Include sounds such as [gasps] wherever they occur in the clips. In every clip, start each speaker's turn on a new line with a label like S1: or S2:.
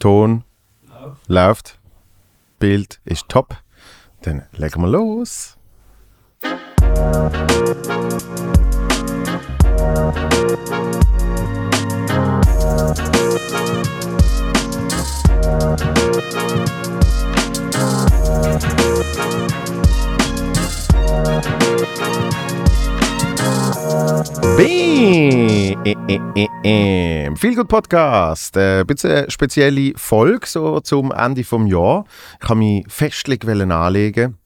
S1: Ton läuft. Bild ist top. Dann legen wir los. Bim! Viel gut Podcast. Ein bisschen spezielle Folge so zum Ende des Jahres. Ich habe mich festlich anlegen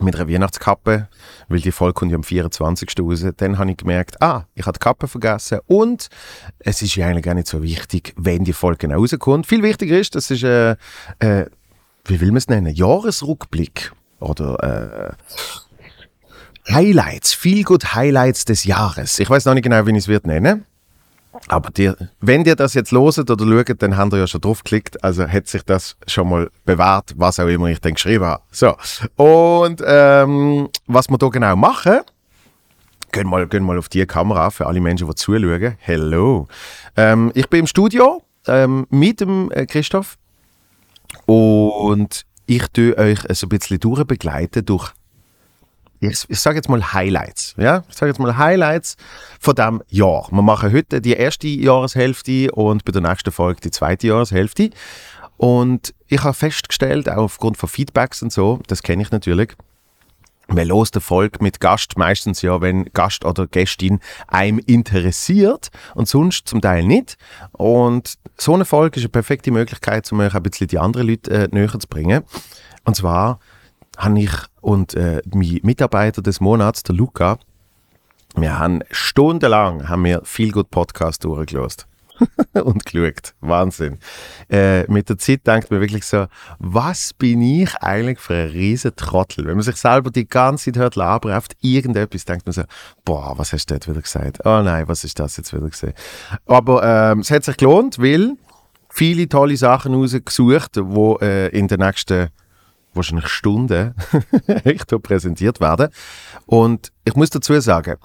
S1: mit einer Weihnachtskappe, weil die Folge kommt ja am 24. raus. Dann habe ich gemerkt, ah, ich habe die Kappe vergessen und es ist ja eigentlich gar nicht so wichtig, wenn die Folge genau rauskommt. Viel wichtiger ist, das ist, äh, äh, wie will man es nennen, Jahresrückblick oder äh, Highlights, viel gut Highlights des Jahres. Ich weiß noch nicht genau, wie ich es wird nennen. Aber dir, wenn ihr das jetzt loset oder schaut, dann habt ihr ja schon drauf geklickt. Also hat sich das schon mal bewahrt, was auch immer ich dann geschrieben habe. So. Und ähm, was wir hier genau machen, gehen mal, gehen mal auf die Kamera für alle Menschen, die zuschauen. Hello. Ähm, ich bin im Studio ähm, mit dem äh, Christoph und ich tue euch ein bisschen durchbegleiten durch ich, ich sage jetzt mal Highlights. Ja? Ich sage jetzt mal Highlights von diesem Jahr. Wir machen heute die erste Jahreshälfte und bei der nächsten Folge die zweite Jahreshälfte. Und ich habe festgestellt, auch aufgrund von Feedbacks und so, das kenne ich natürlich, man los der Folge mit Gast meistens ja, wenn Gast oder Gästin einem interessiert und sonst zum Teil nicht. Und so eine Folge ist eine perfekte Möglichkeit, um euch ein bisschen die anderen Leute äh, näher zu bringen. Und zwar habe ich und äh, mein Mitarbeiter des Monats, der Luca, wir haben stundenlang haben wir viel gut Podcast durchgelost [laughs] und geschaut. Wahnsinn. Äh, mit der Zeit denkt man wirklich so, was bin ich eigentlich für ein riesen Trottel? Wenn man sich selber die ganze Zeit hört labern auf irgendetwas, denkt man so, boah, was hast du dort wieder gesagt? Oh nein, was ist das jetzt wieder gesehen? Aber ähm, es hat sich gelohnt, weil viele tolle Sachen rausgesucht, die äh, in den nächsten wahrscheinlich Stunden [laughs] echt präsentiert werden. Und ich muss dazu sagen,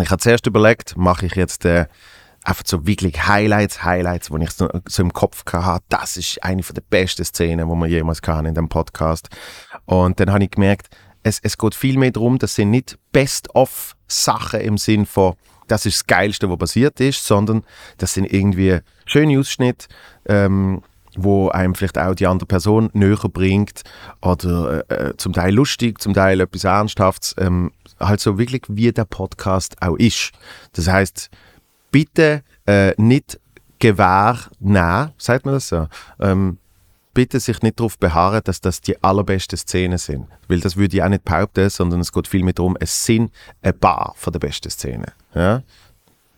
S1: ich habe zuerst überlegt, mache ich jetzt äh, einfach so wirklich Highlights, Highlights, wo ich so, so im Kopf hatte, das ist eine der besten Szenen, wo man jemals kann in dem Podcast. Und dann habe ich gemerkt, es, es geht viel mehr darum, das sind nicht Best-of-Sachen im Sinn von, das ist das Geilste, was passiert ist, sondern das sind irgendwie schöne Ausschnitte, ähm, wo einem vielleicht auch die andere Person näher bringt oder äh, äh, zum Teil lustig, zum Teil etwas Ernsthaftes, ähm, halt so wirklich wie der Podcast auch ist. Das heißt, bitte äh, nicht Gewehr nehmen, sagt man das so? Ähm, bitte sich nicht darauf beharren, dass das die allerbesten Szenen sind. Weil das würde ich auch nicht behaupten, sondern es geht vielmehr darum, es sind ein paar von den besten Szenen. Ja?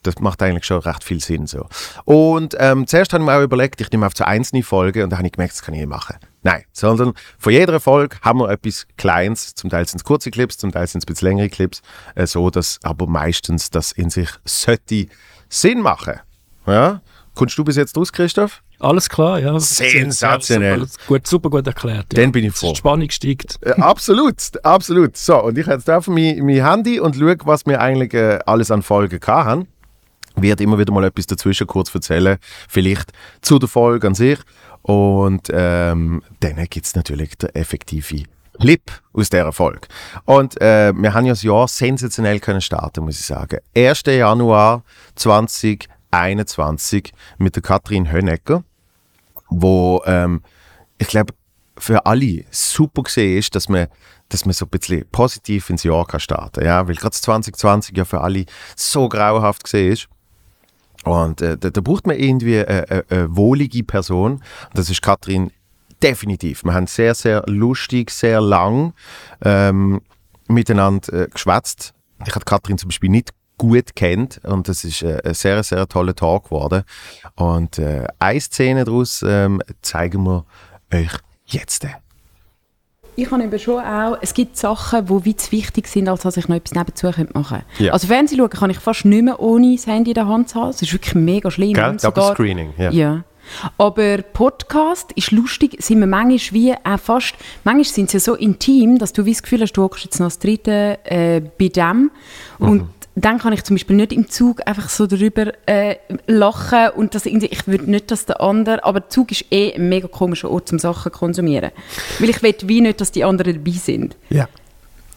S1: Das macht eigentlich schon recht viel Sinn so. Und ähm, zuerst habe ich mir auch überlegt, ich nehme auf so einzelne Folgen und da habe ich gemerkt, das kann ich nicht machen. Nein, sondern von jeder Folge haben wir etwas Kleines, zum Teil sind es kurze Clips, zum Teil sind es ein bisschen längere Clips, äh, so dass aber meistens das in sich sollte Sinn machen. Ja? Kommst du bis jetzt raus, Christoph?
S2: Alles klar, ja.
S1: Sensationell.
S2: Ja, super, gut, super gut erklärt.
S1: Ja. Dann bin ich froh.
S2: Die Spannung steigt.
S1: Äh, absolut, absolut. So, und ich jetzt auf mein, mein Handy und schaue, was wir eigentlich äh, alles an Folgen haben wird immer wieder mal etwas dazwischen kurz erzählen, vielleicht zu der Folge an sich. Und ähm, dann gibt es natürlich den effektive Clip aus dieser Folge. Und äh, wir haben ja das Jahr sensationell können starten, muss ich sagen. 1. Januar 2021 mit der Katrin Hönecker, wo ähm, ich glaube für alle super gesehen ist, dass man, dass man so ein bisschen positiv ins Jahr kann starten kann. Ja? Weil gerade 2020 ja für alle so grauenhaft gesehen ist. Und äh, da, da, braucht man irgendwie eine, eine, eine wohlige Person. Das ist Katrin definitiv. Wir haben sehr, sehr lustig, sehr lang ähm, miteinander äh, geschwätzt. Ich habe Katrin zum Beispiel nicht gut kennt und das ist äh, ein sehr, sehr toller Tag geworden. Und äh, eine Szene daraus ähm, zeigen wir euch jetzt
S3: ich habe eben schon auch, es gibt Sachen, die wie zu wichtig sind, als dass ich noch etwas nebenzu machen könnte. Ja. Also Fernsehen schauen kann ich fast nicht mehr ohne das Handy in der Hand zu haben. Das ist wirklich mega schlimm.
S1: Gell? Double Screening, ja.
S3: ja. Aber Podcast ist lustig, sind wir manchmal wie auch fast, manchmal sind sie ja so intim, dass du wie das Gefühl hast, du hockst jetzt noch das dritte äh, bei dem. Und mhm. Dann kann ich zum Beispiel nicht im Zug einfach so darüber äh, lachen und das irgendwie, ich würde nicht, dass der andere, aber der Zug ist eh ein mega komischer Ort zum Sachen zu konsumieren. Weil ich will wie nicht, dass die anderen dabei sind.
S1: Ja.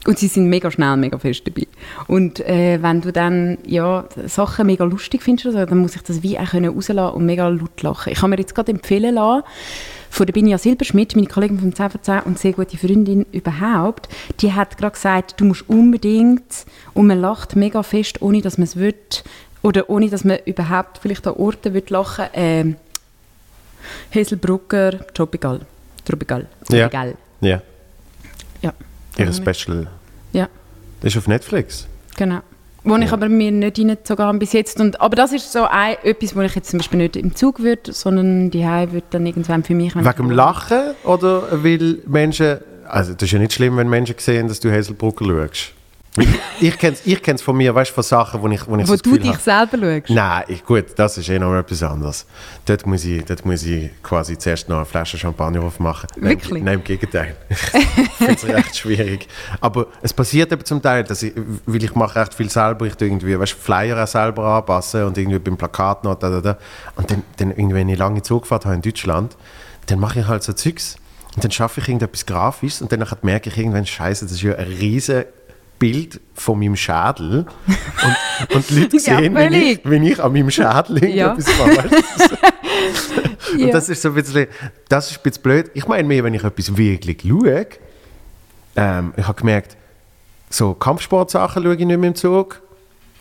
S3: Und sie sind mega schnell, mega fest dabei. Und äh, wenn du dann ja, Sachen mega lustig findest, oder so, dann muss ich das wie auch können rauslassen und mega laut lachen. Ich habe mir jetzt gerade empfehlen lassen, von der Binja Silberschmidt, meine Kollegin vom 10 10 und sehr gute Freundin überhaupt, die hat gerade gesagt, du musst unbedingt, und man lacht mega fest, ohne dass man es will, oder ohne dass man überhaupt vielleicht an Orten will lachen äh, Hazelbrucker, Tropical. Tropical.
S1: Ja.
S3: Tropical.
S1: Ja.
S3: Ja.
S1: Ihr Special.
S3: Ja.
S1: Das ist auf Netflix.
S3: Genau. Wo ich aber mir nicht reingezogen habe bis jetzt. Und, aber das ist so ein, etwas, wo ich jetzt zum Beispiel nicht im Zug würde, sondern die würde dann irgendwann für mich...
S1: Wegen dem Lachen oder weil Menschen. Also, das ist ja nicht schlimm, wenn Menschen sehen, dass du Hazelbrugger schaust. Ich kenne es ich kenn's von mir, weißt du, von Sachen, wo ich, wo ich so
S3: Wo
S1: das
S3: du dich
S1: habe-
S3: selber schaust.
S1: Nein, ich, gut, das ist eh noch etwas anderes. Dort muss ich, dort muss ich quasi zuerst noch eine Flasche Champagner aufmachen. Nein,
S3: Wirklich?
S1: Nein, im Gegenteil. [laughs] ich finde es recht schwierig. Aber es passiert eben zum Teil, dass ich, weil ich mache recht viel selber, ich irgendwie, weißt, Flyer auch selber anpassen und irgendwie beim Plakat noch, da, da, da. Und dann, dann irgendwie, wenn ich lange Zugfahrt habe in Deutschland, dann mache ich halt so Zeugs. Und dann schaffe ich irgendetwas Grafisches und dann merke ich irgendwann, scheiße, das ist ja ein riesen Bild von meinem Schädel. Und, und die Leute [laughs]
S3: Ja,
S1: sehen, wie, ich,
S3: völlig.
S1: wie ich an meinem Schädel
S3: Ja.
S1: irgendetwas mache. [laughs] Und
S3: Ja.
S1: das ist so ein bisschen, das ist ein bisschen blöd. Ich meine mehr, wenn ich etwas wirklich schaue, ähm, ich habe gemerkt, so Kampfsportsachen schaue ich nicht mehr im Zug,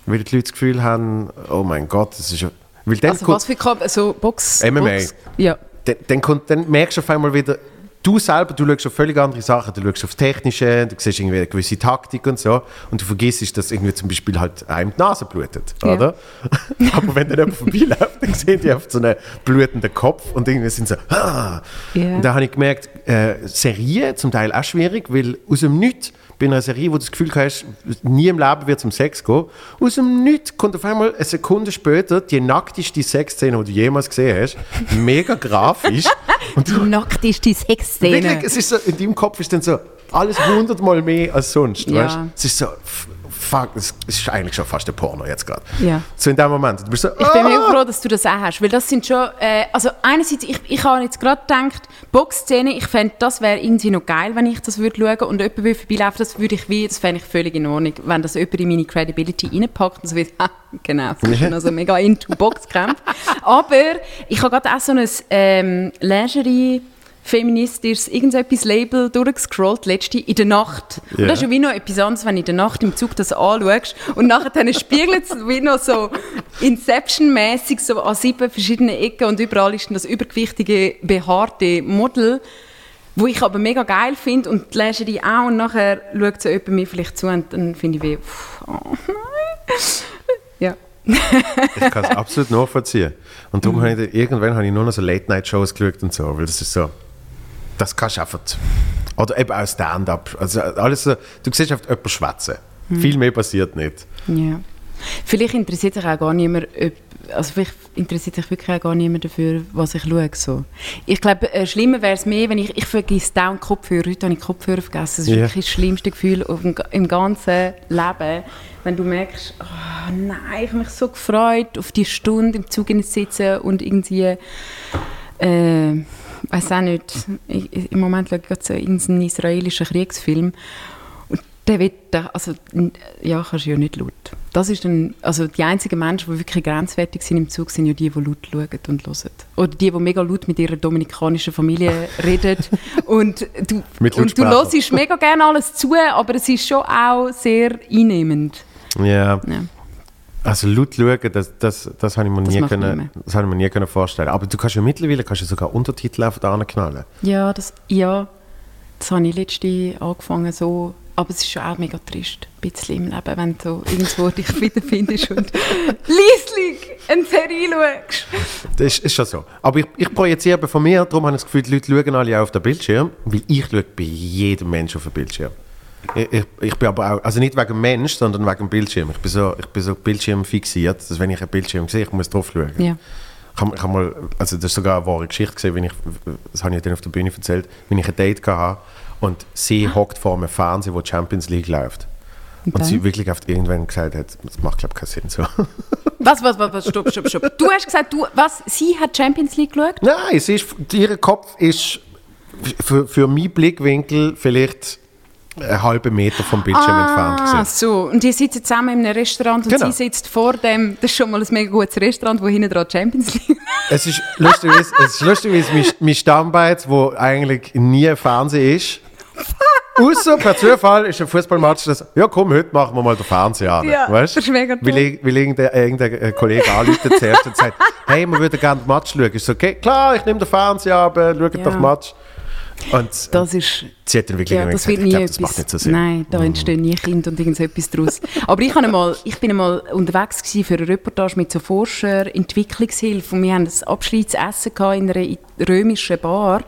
S1: weil die Leute das Gefühl haben, oh mein Gott, das ist ja... Weil dann,
S3: Also
S1: kommt,
S3: was für Kamp so Box...
S1: MMA.
S3: Box, ja.
S1: dann, dann, kommt, dann merkst du auf einmal wieder, du selber, du schaust auf völlig andere Sachen. Du schaust auf Technische, du siehst irgendwie eine gewisse Taktik und so. Und du vergisst, dass irgendwie zum Beispiel halt einem die Nase blutet,
S3: Ja.
S1: oder? [laughs] Aber wenn dann jemand vorbeiläuft, dann sehen die einfach so einen blutenden Kopf und irgendwie sind so, ah. Und da habe ich gemerkt, äh, Serien zum Teil auch schwierig, weil aus dem Nichts, bei einer Serie, wo du das Gefühl hast, nie im Leben wird es um Sex gehen, aus dem Nichts kommt auf einmal eine Sekunde später die nackteste Sexszene, die du jemals gesehen hast. Mega grafisch. Und [laughs]
S3: die Sexszene.
S1: wirklich, es ist so, in deinem Kopf ist dann so alles hundertmal mehr als sonst.
S3: Ja.
S1: Weißt? Es ist so, fuck, es es ist eigentlich schon fast ein Porno jetzt gerade.
S3: Ja.
S1: So in dem Moment. Du bist so,
S3: Ich bin
S1: ah!
S3: mega froh, dass du das auch hast, weil das sind schon, äh, also einerseits, ich, ich habe jetzt gerade gedacht, Boxszene, ich fände, das wäre irgendwie noch geil, wenn ich das würde schauen und jemand würde vorbeilaufen, das würde ich wie, das fände ich völlig in Ordnung, wenn das jemand in meine Credibility reinpackt und so wie, ha, [laughs] genau, ich bin also mega into Boxkämpfe. [laughs] Aber ich habe gerade auch so ein ähm, Lingerie feministisches irgendetwas Label durchgescrollt, letzte in der Nacht. Und
S1: Ja.
S3: das ist ja wie noch etwas anderes, wenn du in der Nacht im Zug das anschaust und nachher dann spiegelt es wie noch so Inception-mäßig so an sieben verschiedenen Ecken und überall ist dann das übergewichtige, behaarte Model, wo ich aber mega geil finde und die Lingerie auch und nachher schaut so jemand mir vielleicht zu und dann finde ich wie, pff, oh nein. Ja.
S1: Ich kann es absolut nachvollziehen. Und
S3: Mhm.
S1: darum habe ich irgendwann habe ich nur noch so Late-Night-Shows geschaut und so, weil das ist so, das kannst du einfach, oder eben auch Stand-up, also alles so, du siehst einfach jemanden schwätzen.
S3: Mhm.
S1: Viel mehr passiert nicht.
S3: Ja. Vielleicht interessiert sich auch gar niemand, ob, also vielleicht interessiert sich wirklich auch gar niemand dafür, was ich schaue. So. Ich glaube, äh, schlimmer wäre es mehr, wenn ich, ich vergesse dauernd Kopfhörer. Heute habe ich Kopfhörer vergessen. Das ist
S1: Ja.
S3: wirklich das schlimmste Gefühl dem, im ganzen Leben. Wenn du merkst, oh nein, ich habe mich so gefreut, auf die Stunde im Zug zu sitzen und irgendwie, äh, weiß auch nicht, ich, im Moment schaue ich gerade so irgendeinen israelischen Kriegsfilm und der wird, also, ja, kannst du ja nicht laut. Das ist dann, also die einzigen Menschen, die wirklich grenzwertig sind im Zug, sind ja die, die laut schauen und hören. Oder die, die mega laut mit ihrer dominikanischen Familie [laughs] reden. und du,
S1: Mit
S3: und du hörst mega gerne alles zu, aber es ist schon auch sehr einnehmend.
S1: Ja.
S3: Ja.
S1: Also laut schauen, das, das, das habe ich mir
S3: Das
S1: nie, können, das habe ich mir nie können vorstellen. Aber du kannst ja mittlerweile kannst ja sogar Untertitel auf da knallen.
S3: Ja, das, ja, das habe ich letzte angefangen so, aber es ist schon auch mega trist, ein bisschen im Leben, wenn du irgendwo [laughs] dich wiederfindest und [laughs] leislich eine Serie schaust.
S1: Das ist, ist schon so. Aber ich, ich projiziere von mir, darum habe ich das Gefühl, die Leute schauen alle auf den Bildschirm, weil ich schaue bei jedem Menschen auf den Bildschirm. Ich, ich, bin aber auch, also nicht wegen dem Mensch, sondern wegen dem Bildschirm. Ich bin so, ich bin so Bildschirm fixiert, dass wenn ich einen Bildschirm sehe, ich muss drauf schauen.
S3: Ja.
S1: Ich habe, ich habe mal, also das ist sogar eine wahre Geschichte gesehen, wenn ich, das habe ich dann auf der Bühne erzählt, wenn ich ein Date hatte und sie hockt vor einem Fernseher, wo die Champions League läuft. Und
S3: dann?
S1: sie wirklich auf irgendwann gesagt hat, das macht glaube ich keinen Sinn so. [laughs]
S3: Was, was, was, was, stopp, stopp, stopp. Du hast gesagt, du, was, sie hat Champions League geschaut?
S1: Nein, sie ist, ihr Kopf ist für, für meinen Blickwinkel vielleicht einen halben Meter vom Bildschirm entfernt.
S3: Ah,
S1: gewesen.
S3: so. Und die sitzen zusammen in einem Restaurant und
S1: Genau.
S3: sie sitzt vor dem, das ist schon mal ein mega gutes Restaurant, wo hinten dran Champions League [laughs]
S1: Es ist lustigerweise, es ist lustigerweise mein, mein Standbein, wo eigentlich nie Fernsehen ist. [laughs] Außer per Zufall ist ein Fußballmatch, das, ja komm, heute machen wir mal den Fernseher an.
S3: Ja,
S1: weißt?
S3: das ist mega toll.
S1: Weil, weil irgendein, irgendein äh, Kollege anruft zuerst und sagt, hey, wir würden gerne den Match schauen. Ich so, okay, klar, ich nehme den Fernseher ab, äh, schaut
S3: Ja.
S1: doch den Match. Und
S3: Das ist,
S1: sie hat dann wirklich
S3: ja, das
S1: gesagt,
S3: wird nie
S1: glaube,
S3: etwas.
S1: das macht nicht so Sinn.
S3: Nein, da entstehen nie Kinder und irgendetwas daraus. [laughs] Aber ich, einmal, ich bin einmal unterwegs gewesen für eine Reportage mit so Forscher, Entwicklungshilfe und wir haben ein Abschiedsessen in einer römischen Bar.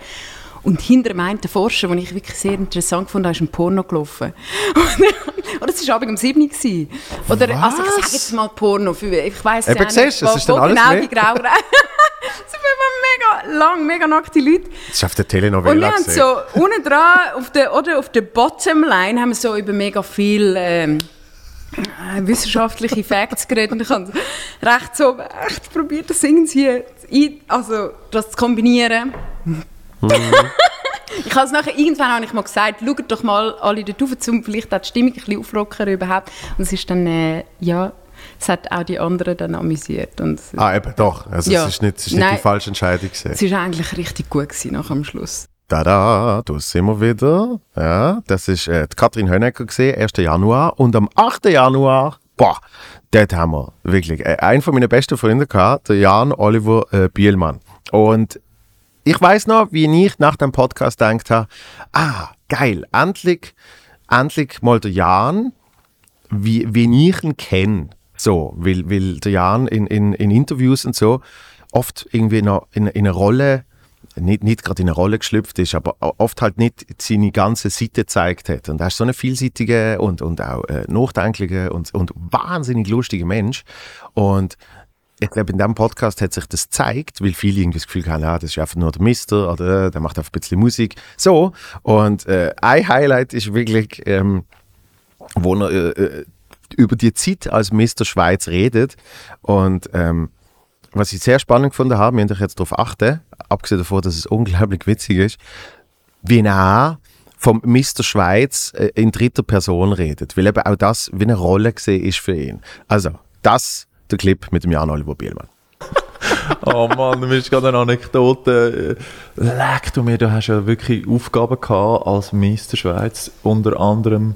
S3: Und hinter dem einen Forscher, den ich wirklich sehr interessant fand, ist ein Porno gelaufen. [laughs] Oder es war abends um 7 Uhr. Oder, also ich
S1: Was?
S3: sage jetzt mal Porno, für, ich weiss
S1: Eben,
S3: ja nicht,
S1: siehst es ist dann alles
S3: genau
S1: mehr.
S3: die Grau [laughs] Es sind immer mega lang, mega nackte Leute.
S1: Das ist auf der
S3: Und
S1: Telenovela
S3: wir haben so unten dran, auf der, oder auf der Bottomline, haben wir so über mega viel ähm, äh, wissenschaftliche Facts geredet. Und ich habe recht so echt probiert, das irgendwie also das zu kombinieren. [laughs] ich habe es nachher, irgendwann habe ich mal gesagt, schaut doch mal alle dort rauf, um vielleicht auch die Stimmung ein bisschen auflockern überhaupt. Und es ist dann, äh, ja, es hat auch die anderen dann amüsiert. Und
S1: Ah, eben, doch. Also
S3: Ja.
S1: es ist nicht, es ist nicht
S3: Nein.
S1: die falsche Entscheidung gewesen.
S3: es war eigentlich richtig gut gewesen, nach am Schluss.
S1: Tada, da sind wir wieder. Ja, das ist äh, die Katrin Hönecker gesehen, 1. Januar. Und am 8. Januar, boah, dort haben wir wirklich äh, einen von meinen besten Freunden gehabt, der Jan Oliver äh, Bielmann. Und ich weiß noch, wie ich nach dem Podcast gedacht habe, ah, geil, endlich, endlich mal der Jan, wie, wie ich ihn kenne. So, weil, weil der Jan in, in, in Interviews und so oft irgendwie noch in, in eine Rolle, nicht, nicht gerade in eine Rolle geschlüpft ist, aber oft halt nicht seine ganze Seite gezeigt hat. Und er ist so ein vielseitiger und, und auch äh, nachdenklicher und, und wahnsinnig lustiger Mensch. Und ich glaube, in diesem Podcast hat sich das gezeigt, weil viele irgendwie das Gefühl haben, ja, das ist einfach nur der Mister oder äh, der macht einfach ein bisschen Musik. So. Und äh, ein Highlight ist wirklich, ähm, wo er äh, äh, über die Zeit als Mr. Schweiz redet. Und ähm, was ich sehr spannend gefunden habe, wir müssen jetzt darauf achten, abgesehen davon, dass es unglaublich witzig ist, wie er vom Mr. Schweiz äh, in dritter Person redet. Weil eben auch das wie eine Rolle gesehen ist für ihn. Also, das der Clip mit dem Jan Oliver Bielmann. [laughs]
S4: Oh Mann, du bist gerade eine Anekdote. Leck du mir, du hast ja wirklich Aufgaben gehabt als Meister Schweiz, unter anderem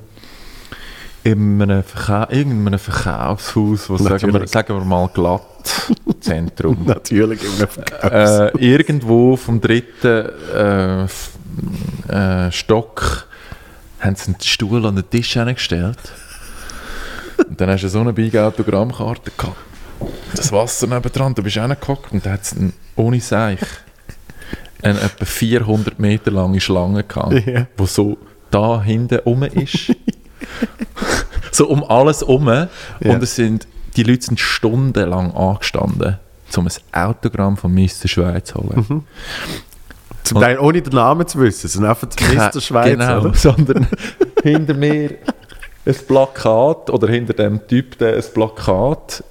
S4: in einem, Verkau irgendeinem Verkaufshaus, wo sagen wir, sagen wir mal glatt Zentrum. [laughs]
S1: Natürlich immer Verkaufs.
S4: äh, irgendwo vom dritten äh, äh, Stock haben sie einen Stuhl an den Tisch hingestellt. Und dann hast du so eine big Autogrammkarte gehabt. Das Wasser nebendran, du bist reingehockt und da hat es ohne Seich eine etwa 400 Meter lange Schlange gehabt,
S1: Ja.
S4: wo so da hinten rum ist. so um alles herum.
S1: Ja.
S4: Und es sind, die Leute sind stundenlang angestanden, um ein Autogramm von Mr. Schweiz zu holen.
S1: Zum Teil ohne den Namen zu wissen, sondern einfach Mr. Schweiz.
S4: Genau, sondern [laughs] hinter mir ein Plakat oder hinter dem Typ der ein Plakat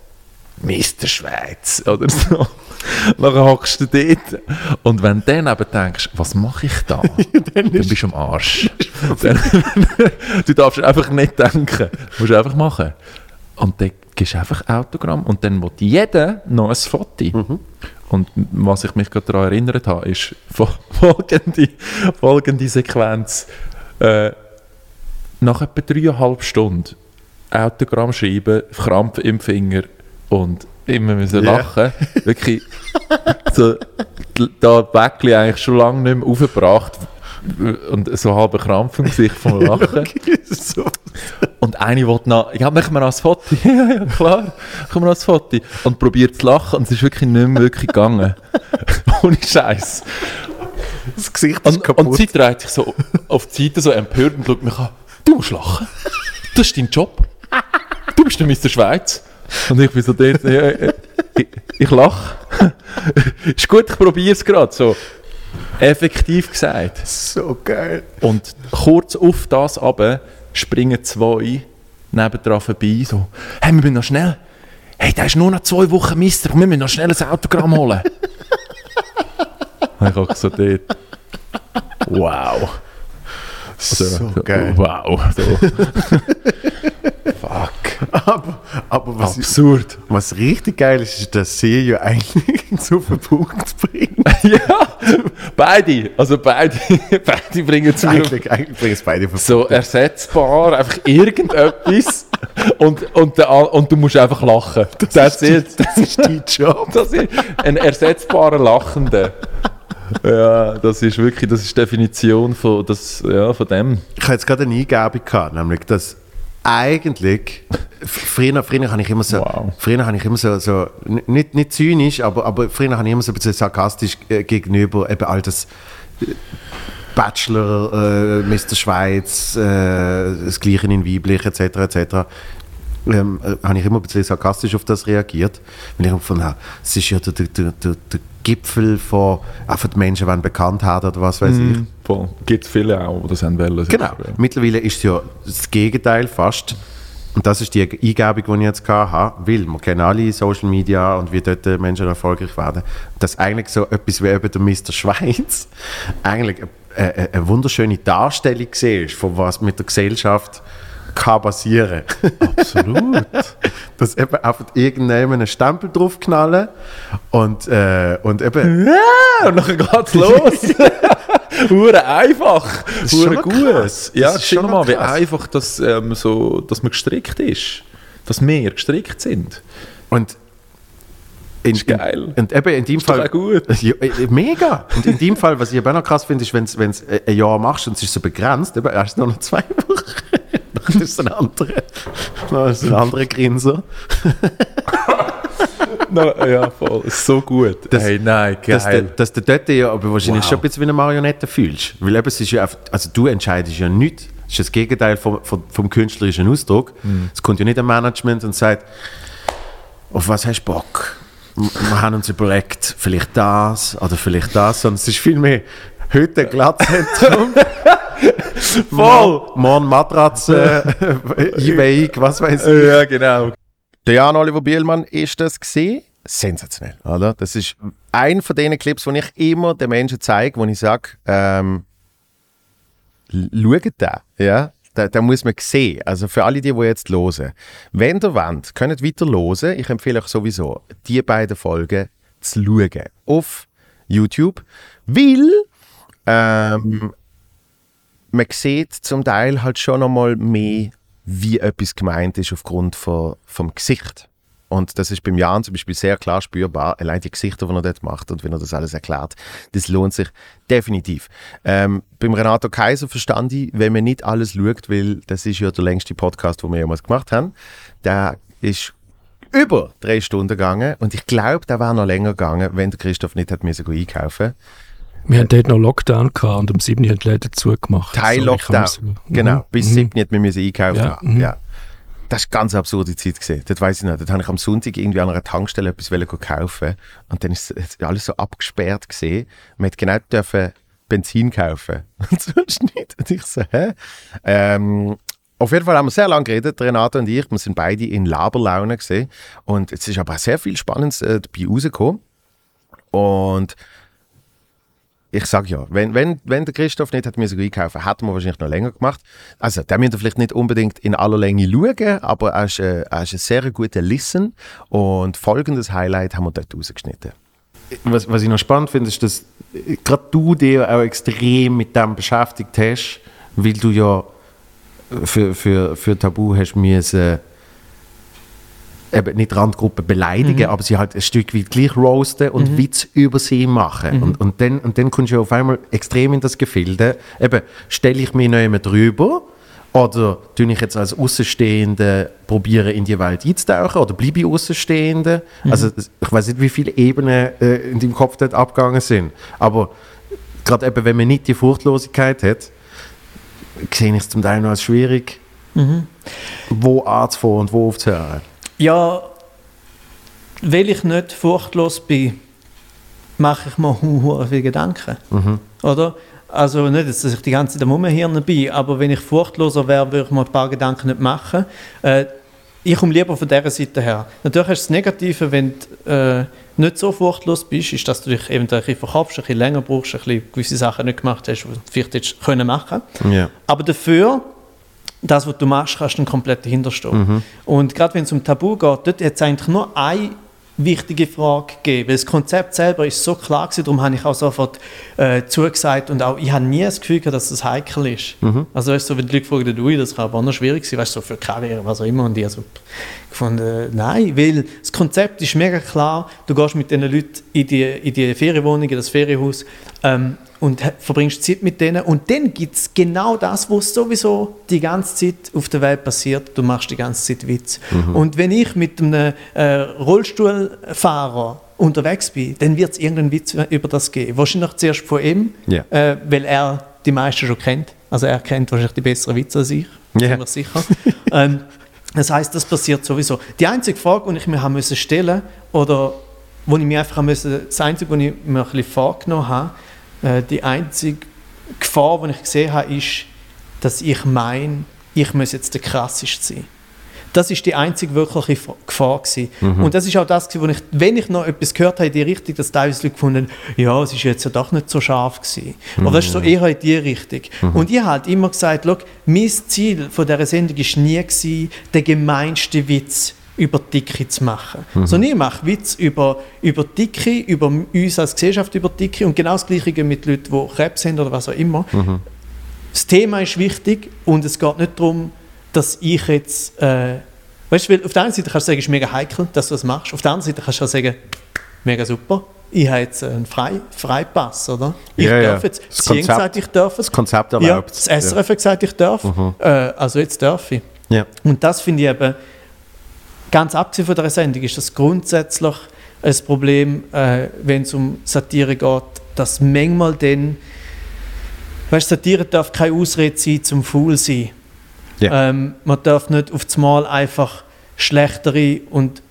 S4: Mr. Schweiz oder so. [laughs] Dann hockst du dort und wenn du dann eben denkst, was mache ich da? [laughs] dann bist du am Arsch. [laughs] dann, du darfst einfach nicht denken, du musst einfach machen. Und dann gibst du einfach Autogramm und dann will jeder noch ein Foto. Und was ich mich gerade daran erinnert habe, ist fol- folgende, folgende Sequenz. Äh, nach etwa dreieinhalb Stunden Autogramm schreiben, Krampf im Finger und immer müssen
S1: Ja.
S4: lachen. Wirklich so, da Bäckli eigentlich schon lange nicht mehr aufgebracht und so halber Krampf im Gesicht vom [laughs] Lachen. Und eine wollte noch, ja, machen wir noch ein Foto. [laughs] ja, ja, klar, machen wir noch ein Foto. Und probiert zu lachen und es ist wirklich nicht mehr wirklich gegangen. [laughs] Ohne Scheiß.
S1: Das Gesicht ist
S4: Und,
S1: kaputt.
S4: und sie dreht sich so auf die Seite so empört und schaut mich an. Du musst lachen. Das ist dein Job. Du bist der Mr. Schweiz. Und ich bin so dort, ja, äh, ich, ich lache. ist gut, ich probiere es gerade. So effektiv gesagt.
S1: so geil.
S4: Und kurz auf das aber springen zwei nebendran vorbei, so, hey, wir müssen noch schnell, hey, der ist nur noch zwei Wochen Mister, wir müssen noch schnell ein Autogramm holen. [laughs] Und ich auch so dort, wow.
S1: So, geil.
S4: Wow. So. [laughs] Fuck.
S1: Aber, aber was,
S4: Absurd.
S1: was richtig geil ist, ist, dass sie ja eigentlich [laughs] so den Punkt bringt. [laughs]
S4: ja, beide. Also beide, beide bringen zu
S1: Eigentlich, eigentlich bringen es beide auf
S4: so ersetzbar, einfach irgendetwas und, und, der, und du musst einfach lachen. Das, ist,
S1: Das ist dein Job.
S4: das ist ein ersetzbarer Lachender. [laughs] Ja, das ist wirklich, das ist die Definition von, das, ja, von dem.
S1: Ich habe jetzt gerade eine Eingebung gehabt, nämlich, dass eigentlich, früher, früher habe ich immer so,
S4: Wow.
S1: früher habe ich immer so, so nicht, nicht zynisch, aber, aber früher habe ich immer so ein bisschen sarkastisch äh, gegenüber eben all das äh, Bachelor, äh, Mr. Schweiz, äh, das Gleiche in Weiblich, etc., etc., ähm, äh, habe ich immer ein bisschen sarkastisch auf das reagiert, weil ich gefunden habe, es ist ja der, der, der, der Gipfel von, einfach die Menschen wollen bekannt haben oder was weiß ich.
S4: Voll. Gibt viele auch, die das haben wollen.
S1: Genau.
S4: ja.
S1: Mittlerweile ist es ja das Gegenteil fast. Und das ist die Eingebung, die ich jetzt habe, weil wir kennen alle Social Media und wie dort Menschen erfolgreich werden, dass eigentlich so etwas wie eben der Mr. Schweiz [laughs] eigentlich eine, eine, eine wunderschöne Darstellung war, von was mit der Gesellschaft kann passieren.
S4: Absolut. [laughs]
S1: dass eben einfach irgendjemand einen Stempel draufknallen und, äh, und eben
S4: Ja, und dann geht's [laughs] los. [laughs] Hure einfach.
S1: ist
S4: Hure gut.
S1: krass. Das
S4: Ja,
S1: ist
S4: schau
S1: schon
S4: mal, wie einfach das, ähm, so, dass man gestrickt ist. Dass wir gestrickt sind.
S1: und in,
S4: Ist geil.
S1: Und eben in dem
S4: Ist
S1: Fall
S4: gut.
S1: Ja, äh, mega. Und in dem Fall, was ich aber auch noch krass finde, ist, wenn du es ein Jahr machst und es ist so begrenzt, eben erst noch zwei Wochen. Dann ist ein anderer, ist ein anderer Grinser. [laughs]
S4: No, ja, voll. So gut.
S1: Das-
S4: hey, nein, geil.
S1: dass du dort ja aber wahrscheinlich
S4: Wow.
S1: schon ein bisschen wie eine Marionette fühlst. Weil eben, es ist ja also du entscheidest ja nichts. Das ist das Gegenteil vom, vom, vom künstlerischen Ausdruck.
S4: Mhm.
S1: Es kommt ja nicht ein Management und sagt, auf was hast du Bock? Wir haben uns überlegt, vielleicht das oder vielleicht das, sondern es ist vielmehr heute ein Glattzentrum. [laughs] [laughs]
S4: Voll.
S1: Morgen Matratze, [laughs] Einweihung, was weiß ich.
S4: ja, genau.
S1: Der Jan Oliver Bielmann ist das gesehen. Sensationell, oder? Das ist ein von den Clips, wo ich immer den Menschen zeige, wo ich sage, ähm, schaut da, ja? Da, da muss man sehen. Also für alle, die, die jetzt hören. Wenn ihr wollt, könnt weiter hören. Ich empfehle euch sowieso, die beiden Folgen zu schauen. Auf YouTube. Weil ähm, man sieht zum Teil halt schon nochmal mehr, wie etwas gemeint ist aufgrund von, vom Gesicht. Und das ist beim Jan zum Beispiel sehr klar spürbar. Allein die Gesichter, die er dort macht und wie er das alles erklärt, das lohnt sich definitiv. Ähm, beim Renato Kaiser verstand ich, wenn man nicht alles schaut, weil das ist ja der längste Podcast, den wir jemals gemacht haben. Der ist über drei Stunden gegangen und ich glaube, der wäre noch länger gegangen, wenn der Christoph nicht hat müssen einkaufen
S5: Wir hatten dort noch Lockdown gehabt und am 7. haben die Läden zugemacht.
S1: Teil
S5: So,
S1: Lockdown.
S5: es-
S1: Genau,
S5: Mhm.
S1: bis
S5: Mhm.
S1: 7. hat man müssen einkaufen.
S5: Ja, mhm.
S1: ja. Das war eine ganz absurde Zeit. Gewesen. Das weiß ich nicht. Dort habe ich am Sonntag irgendwie an einer Tankstelle etwas wollen kaufen und dann ist es alles so abgesperrt gesehen. Man hätte genau dürfen Benzin kaufen [laughs] und sonst nicht. Und ich so, hä? Ähm, auf jeden Fall haben wir sehr lange geredet, Renato und ich. Wir sind beide in Laberlaune gesehen und es ist aber sehr viel Spannendes äh, dabei rausgekommen. Und ich sage ja, wenn, wenn, wenn der Christoph nicht hat müssen einkaufen, hätten wir wahrscheinlich noch länger gemacht. Also, der müsst ihr vielleicht nicht unbedingt in aller Länge schauen, aber er ist, äh, er ist ein sehr guter Listen und folgendes Highlight haben wir dort rausgeschnitten. Was, was ich noch spannend finde, ist, dass gerade du dich auch extrem mit dem beschäftigt hast, weil du ja für, für, für Tabu hast müssen eben nicht Randgruppe beleidigen, aber sie halt ein Stück weit gleich roasten und Witz über sie machen. Und, und, dann, und dann kommst du auf einmal extrem in das Gefilde. Eben, stelle ich mich noch jemand drüber oder tue ich jetzt als Außenstehende probieren, in die Welt einzutauchen oder bleibe ich Außenstehende? Also das- ich weiß nicht, wie viele Ebenen äh, in deinem Kopf dort abgegangen sind, aber gerade eben, wenn man nicht die Furchtlosigkeit hat, sehe ich es zum Teil noch als schwierig, wo anzufangen und wo aufzuhören.
S6: Ja, weil ich nicht furchtlos bin, mache ich mir hu- viele Gedanken. Oder? Also nicht, dass ich die ganze Zeit am Rumhirnen bin, aber wenn ich furchtloser wäre, würde ich mir ein paar Gedanken nicht machen. Äh, ich komme lieber von dieser Seite her. Natürlich hast du das Negative, wenn du äh, nicht so furchtlos bist, ist, dass du dich eventuell ein bisschen verkopfst, ein bisschen länger brauchst, ein bisschen gewisse Sachen nicht gemacht hast, die du vielleicht hättest können machen
S1: Ja.
S6: aber dafür, das, was du machst, kannst du komplett dahinterstehen. Und gerade wenn es um Tabu geht, dort hat es eigentlich nur eine wichtige Frage gegeben. Das Konzept selber ist so klar gewesen, darum habe ich auch sofort äh, zugesagt und auch, ich habe nie das Gefühl gehabt, dass das heikel ist. Also weißt du, wenn die Leute fragen, ui, das kann aber auch noch schwierig sein, weißt du, so für Karriere, was auch immer. Und ich also gefunden, nein, weil das Konzept ist mega klar, du gehst mit diesen Leuten in die, in die Ferienwohnung, in das Ferienhaus ähm, und verbringst Zeit mit denen und dann gibt es genau das, was sowieso die ganze Zeit auf der Welt passiert, du machst die ganze Zeit Witz. Und wenn ich mit einem äh, Rollstuhlfahrer unterwegs bin, dann wird es irgendeinen Witz über das geben. Wahrscheinlich zuerst von ihm,
S1: Ja.
S6: äh, weil er die meisten schon kennt. Also er kennt wahrscheinlich die besseren Witze als ich,
S1: Ja.
S6: ziemlich sicher. [laughs] ähm, das heißt, das passiert sowieso. Die einzige Frage, die ich mir haben müssen stellen oder wo ich mir einfach haben müssen, das einzige, was ich mir ein bisschen vorgenommen habe, äh, die einzige Gefahr, die ich gesehen habe, ist, dass ich meine, ich muss jetzt der krasseste sein. Das ist die einzige wirkliche Gefahr gewesen. Und das ist auch das, wo ich, wenn ich noch etwas gehört habe in die Richtung, dass teilweise Leute gefunden ja, es ist jetzt ja doch nicht so scharf gewesen. Aber das ist so eher in die Richtung. Und ich habe halt immer gesagt, mein Ziel von dieser Sendung war nie, gewesen, den gemeinsten Witz über Dicke zu machen. Sondern ich mache Witz über, über Dicke, über uns als Gesellschaft über Dicke und genau das Gleiche mit Leuten, die Krebs haben oder was auch immer. Das Thema ist wichtig und es geht nicht darum, dass ich jetzt. Äh, weißt du, auf der einen Seite kannst du sagen, es ist mega heikel, dass du das machst. Auf der anderen Seite kannst du auch sagen, mega super, ich habe jetzt einen Frei, Freipass, oder? Ich
S1: Ja, ja.
S6: darf jetzt.
S1: Das Konzept-
S6: gesagt, ich darf es.
S1: Das Konzept
S6: Ja,
S1: erlaubt
S6: das SRF hat gesagt, ich darf. Äh, also jetzt darf ich.
S1: Ja.
S6: Und das finde ich eben, ganz abgesehen von der Sendung, ist das grundsätzlich ein Problem, äh, wenn es um Satire geht, dass manchmal dann, weißt du, Satire darf keine Ausrede sein zum Faul sein.
S1: Ja.
S6: Ähm, man darf nicht auf das Mal einfach schlechtere und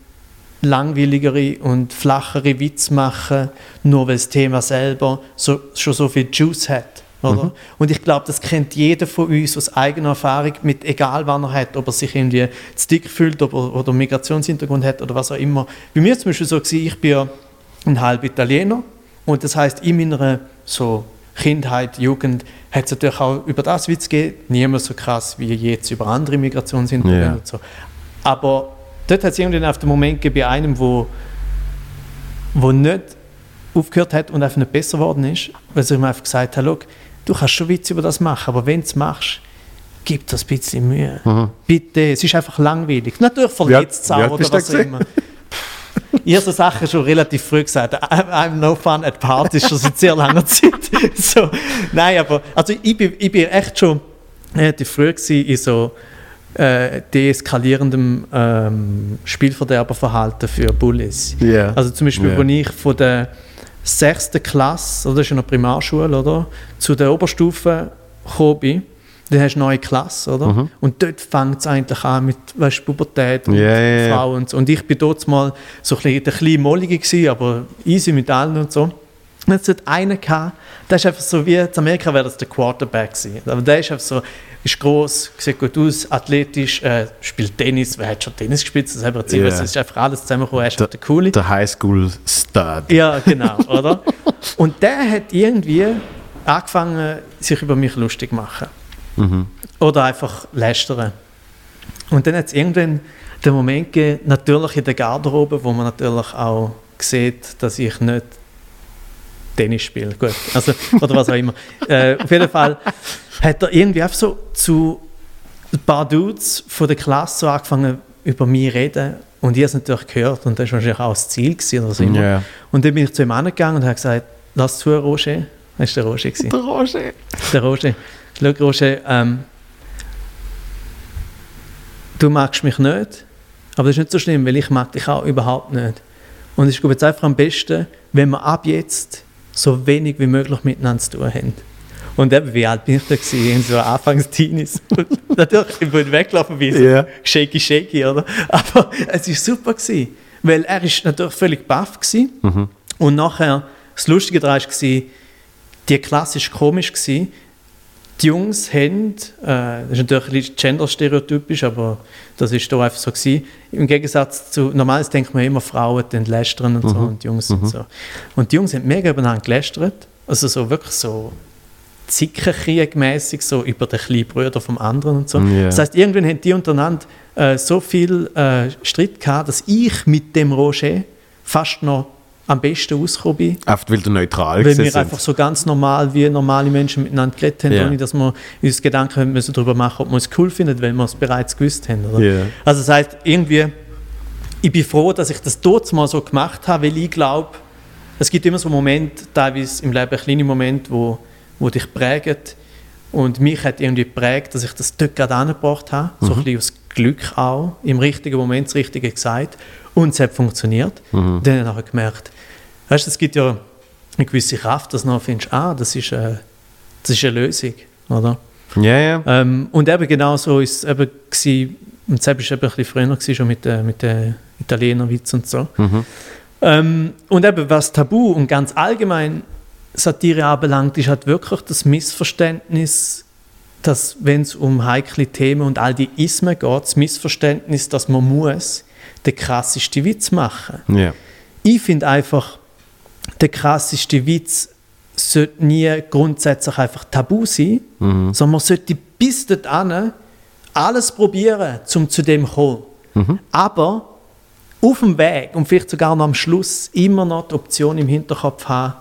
S6: langweiligere und flachere Witz machen, nur weil das Thema selber so, schon so viel Juice hat. Oder? Und ich glaube, das kennt jeder von uns aus eigener Erfahrung, mit egal wann er hat, ob er sich irgendwie zu dick fühlt ob er, oder Migrationshintergrund hat oder was auch immer. Bei mir zum Beispiel so ich bin ja ein halb Italiener und das heißt in meiner so Kindheit, Jugend hat es natürlich auch über das Witz gegeben, niemals so krass wie jetzt über andere Migrationshintergründe und so. Aber dort hat es irgendwann auf den Moment gegeben bei einem, wo, wo nicht aufgehört hat und einfach nicht besser geworden ist, weil sie ihm einfach gesagt hat, «Schau, du kannst schon Witze über das machen, aber wenn du es machst, gib das ein bisschen Mühe. Bitte, es ist einfach langweilig. Natürlich verletzt es
S1: Mhm.
S6: Auch oder was auch immer. Ich habe so Sachen schon relativ früh gesagt. I'm, I'm no fun at parties, schon seit sehr langer Zeit. [laughs] so, nein, aber also ich, bin, ich bin echt schon relativ früh gewesen in so äh, deeskalierendem ähm, Spielverderberverhalten für Bullies.
S1: Ja.
S6: Also zum Beispiel,
S1: Ja.
S6: als ich von der sechsten Klasse, oder das ist ja noch Primarschule, oder, zu der Oberstufe gekommen bin, dann hast du eine neue Klasse, oder? Und dort fängt es eigentlich an mit weißt, Pubertät und
S1: Mhm. Ja, ja.
S6: Frauen und so. Und ich bin dort mal so ein bisschen der kleine Mollige gewesen, aber easy mit allen und so. Und jetzt hat einer gehabt, der ist einfach so wie, in Amerika wäre das der Quarterback gewesen. Aber der ist einfach so, ist groß, sieht gut aus, athletisch, äh, spielt Tennis, wer hat schon Tennis gespielt, das erzählt,
S1: Ja.
S6: es ist einfach alles zusammengekommen, er ist einfach der Coole.
S1: Der Highschool-Stud.
S6: Ja, genau, oder? Und der hat irgendwie angefangen, sich über mich lustig zu machen. Oder einfach lästern. Und dann hat es irgendwann den Moment gegeben, natürlich in der Garderobe, wo man natürlich auch sieht, dass ich nicht Tennis spiele. Gut, also, oder was auch immer. [laughs] Äh, auf jeden Fall hat er irgendwie einfach so zu ein paar Dudes von der Klasse so angefangen, über mich zu reden. Und ich habe es natürlich gehört und das war wahrscheinlich auch das Ziel gewesen oder so immer.
S1: Ja.
S6: Und dann bin ich zu ihm angegangen und habe gesagt, lass zu, Roger. Das war der Roger. gewesen.
S1: Der Roger.
S6: Der Roger. Schau, Roger, ähm, du magst mich nicht, aber das ist nicht so schlimm, weil ich mag dich auch überhaupt nicht. Und es ist jetzt einfach am besten, wenn wir ab jetzt so wenig wie möglich miteinander zu tun haben. Und eben, wie alt bin ich da gewesen? So Anfangs-Teenies. Und [laughs] Natürlich, ich bin weggelaufen wie so
S1: Ja.
S6: shaky shaky, oder? Aber es war super gewesen, weil er ist natürlich völlig baff gewesen. Und nachher, das Lustige daran war, die die klassisch komisch gsi. Die Jungs haben, äh, das ist natürlich ein bisschen genderstereotypisch, aber das ist da einfach so gewesen. Im Gegensatz zu, normalerweise denkt man immer, Frauen den lästern und so und die Jungs sind so. Und die Jungs haben mega übereinander gelästert, also so wirklich so Zickenkrieg-mäßig, so über den kleinen Bruder vom anderen und so.
S1: Ja.
S6: Das heißt, irgendwann haben die untereinander äh, so viel äh, Streit gehabt, dass ich mit dem Roger fast noch am besten ausgekommen bin.
S1: Oft, weil du neutral
S6: Weil wir
S1: sind.
S6: einfach so ganz normal wie normale Menschen miteinander geredet haben,
S1: Ja.
S6: ohne dass wir uns Gedanken müssen darüber machen, ob wir es cool finden, weil wir es bereits gewusst haben.
S1: Ja.
S6: Also das heißt, irgendwie, ich bin froh, dass ich das dort mal so gemacht habe, weil ich glaube, es gibt immer so Momente, teilweise im Leben kleine Momente, wo, wo dich prägen. Und mich hat irgendwie geprägt, dass ich das dort gerade angebracht habe. So ein bisschen aus Glück auch. Im richtigen Moment das Richtige gesagt. Und es hat funktioniert. Und dann habe ich nachher gemerkt, weißt du, es gibt ja eine gewisse Kraft, dass du findest, ah, das ist, äh, das ist eine Lösung. Oder?
S1: Ja, ja.
S6: Ähm, und eben genau so ist es eben gewesen, und selbst war eben ein bisschen früher gewesen, schon mit, äh, mit den Italienerwitz und so. Ähm, und eben was Tabu und ganz allgemein Satire anbelangt, ist halt wirklich das Missverständnis, dass wenn es um heikle Themen und all die Ismen geht, das Missverständnis, dass man muss den krassesten Witz machen
S1: ja.
S6: ich finde einfach, der krasseste Witz sollte nie grundsätzlich einfach tabu sein, sondern man sollte bis dorthin alles probieren, um zu dem zu kommen. Aber auf dem Weg und vielleicht sogar noch am Schluss immer noch die Option im Hinterkopf haben,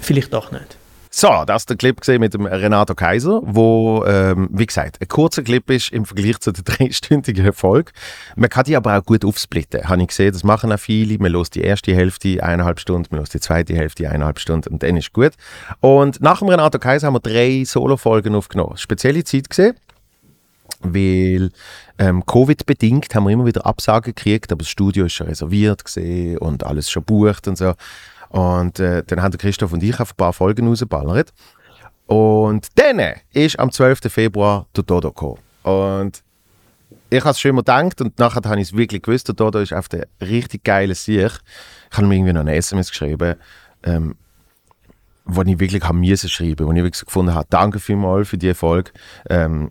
S6: vielleicht doch nicht.
S1: So, das ist der Clip mit dem Renato Kaiser, wo, ähm, wie gesagt, ein kurzer Clip ist im Vergleich zu der [laughs] dreistündigen Folge. Man kann die aber auch gut aufsplitten. Habe ich gesehen, das machen auch viele. Man lässt die erste Hälfte eineinhalb Stunden, man lässt die zweite Hälfte eineinhalb Stunden und dann ist gut. Und nach dem Renato Kaiser haben wir drei Solo-Folgen aufgenommen. Spezielle Zeit gesehen weil ähm, Covid-bedingt haben wir immer wieder Absagen gekriegt, aber das Studio ist schon reserviert gesehen und alles schon bucht und so. Und äh, dann haben Christoph und ich auf ein paar Folgen rausgeballert. Und dann ist am 12. Februar der Dodo gekommen. Und ich habe es schon immer gedacht und nachher habe ich es wirklich gewusst, der Dodo ist auf der richtig geile Sieg. Ich habe mir irgendwie noch eine SMS geschrieben, ähm, wo ich wirklich haben müssen schreiben, wo ich wirklich gefunden habe, danke vielmals für die Erfolg. Ähm,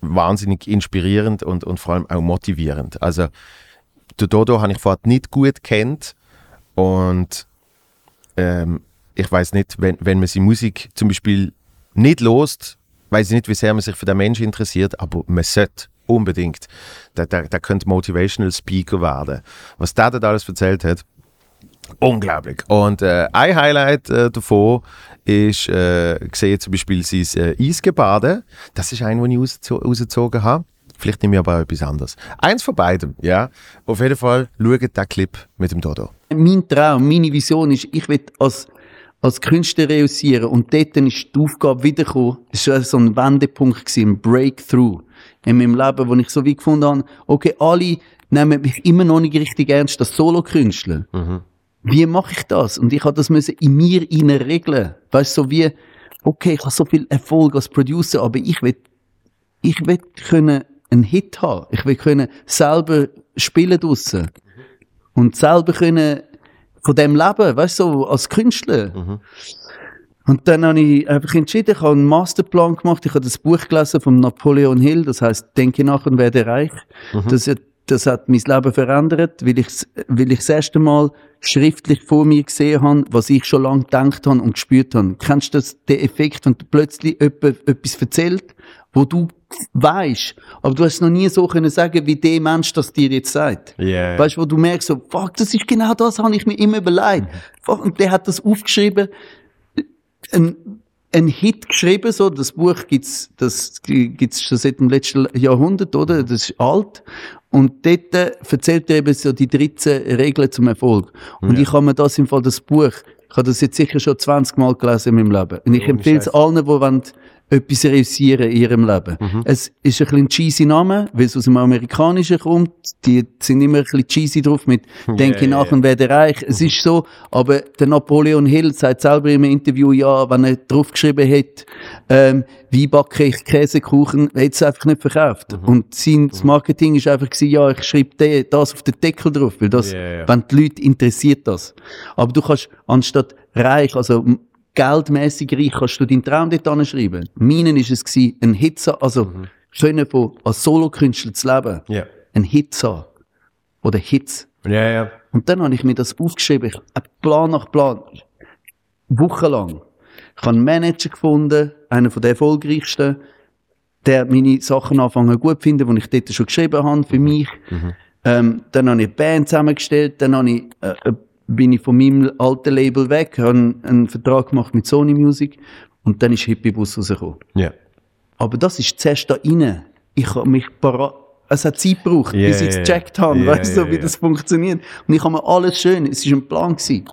S1: wahnsinnig inspirierend und, und vor allem auch motivierend. Also, der Dodo habe ich vorher nicht gut kennt und ähm, ich weiß nicht, wenn, wenn man seine Musik zum Beispiel nicht lost, weiß ich nicht, wie sehr man sich für den Menschen interessiert, aber man sollte unbedingt. Der, der, der könnte Motivational Speaker werden. Was der dort alles erzählt hat, unglaublich. Und äh, ein Highlight äh, davon ist, äh, gesehen zum Beispiel sein äh, Eisgebade. Das ist ein, den ich rausgezo- rausgezogen habe. Vielleicht nehme ich aber auch etwas anderes. Eins von beidem, ja. Auf jeden Fall schaut den Clip mit dem Dodo.
S7: mein Traum, meine Vision ist, ich will als, als Künstler reüssieren und dort ist die Aufgabe wiedergekommen. Es war so ein Wendepunkt, gewesen, ein Breakthrough in meinem Leben, wo ich so wie gefunden habe, okay, alle nehmen mich immer noch nicht richtig ernst als Solo-Künstler. Wie mache ich das? Und ich habe das müssen in mir rein regeln. Weißt du, so wie, okay, ich habe so viel Erfolg als Producer, aber ich will, ich will können einen Hit haben. Ich will können selber spielen draussen und selber können von dem leben, weißt du, so als Künstler. Und dann habe ich einfach entschieden, ich habe einen Masterplan gemacht, ich habe das Buch gelesen von Napoleon Hill, das heißt Denke nach und werde reich. Das, hat, das hat mein Leben verändert, weil ich, weil ich das erste Mal schriftlich vor mir gesehen habe, was ich schon lange gedacht habe und gespürt habe. Kennst du das, den Effekt, wenn du plötzlich jemand etwas erzählt, wo du weißt, aber du hast noch nie so können sagen, wie der Mensch das dir jetzt sagt.
S1: Yeah.
S7: Weißt du, wo du merkst, so, fuck, das ist genau das, habe ich mir immer überlegt. Fuck, und der hat das aufgeschrieben, ein, ein Hit geschrieben, so, das Buch gibt's, das gibt's schon seit dem letzten Jahrhundert, oder? Das ist alt. Und dort äh, erzählt er eben so die 13 Regeln zum Erfolg. Und ich habe mir das im Fall, das Buch, ich habe das jetzt sicher schon 20 Mal gelesen in meinem Leben. Und ich empfehle es allen, die wollen, etwas realisieren in ihrem Leben. Es ist ein bisschen ein cheesy Name, weil es aus dem Amerikanischen kommt. Die sind immer ein bisschen cheesy drauf mit Denke nach und werde reich. Es ist so, aber der Napoleon Hill sagt selber im Interview, ja, wenn er draufgeschrieben hätte, ähm, wie backe ich Käsekuchen, hätte es einfach nicht verkauft. Und sein das Marketing ist einfach gewesen, ja, ich schreibe das auf den Deckel drauf, weil das,
S1: ja.
S7: wenn die Leute interessiert das. Aber du kannst anstatt reich, also geldmäßig reich, kannst du deinen Traum dort anschreiben. Meinen ist es gewesen, ein Hit, also können von als Solokünstler zu leben,
S1: Ja.
S7: ein Hit zu haben. Oder Hits.
S1: Ja, ja.
S7: Und dann habe ich mir das aufgeschrieben, ich Plan nach Plan, wochenlang. Ich habe einen Manager gefunden, einen von den erfolgreichsten, der meine Sachen anfangen gut finden, die ich dort schon geschrieben habe für mich. Ähm, dann habe ich eine Band zusammengestellt, dann habe ich, äh, bin ich von meinem alten Label weg, habe einen, Vertrag gemacht mit Sony Music und dann ist Hippie-Bus rausgekommen.
S1: Ja.
S7: Aber das ist zuerst da rein. Ich habe mich parat, es hat Zeit gebraucht,
S1: Ja,
S7: bis ich es gecheckt habe,
S1: ja,
S7: weißt du,
S1: ja,
S7: wie
S1: ja.
S7: das funktioniert. Und ich habe mir alles schön, es war ein Plan gewesen.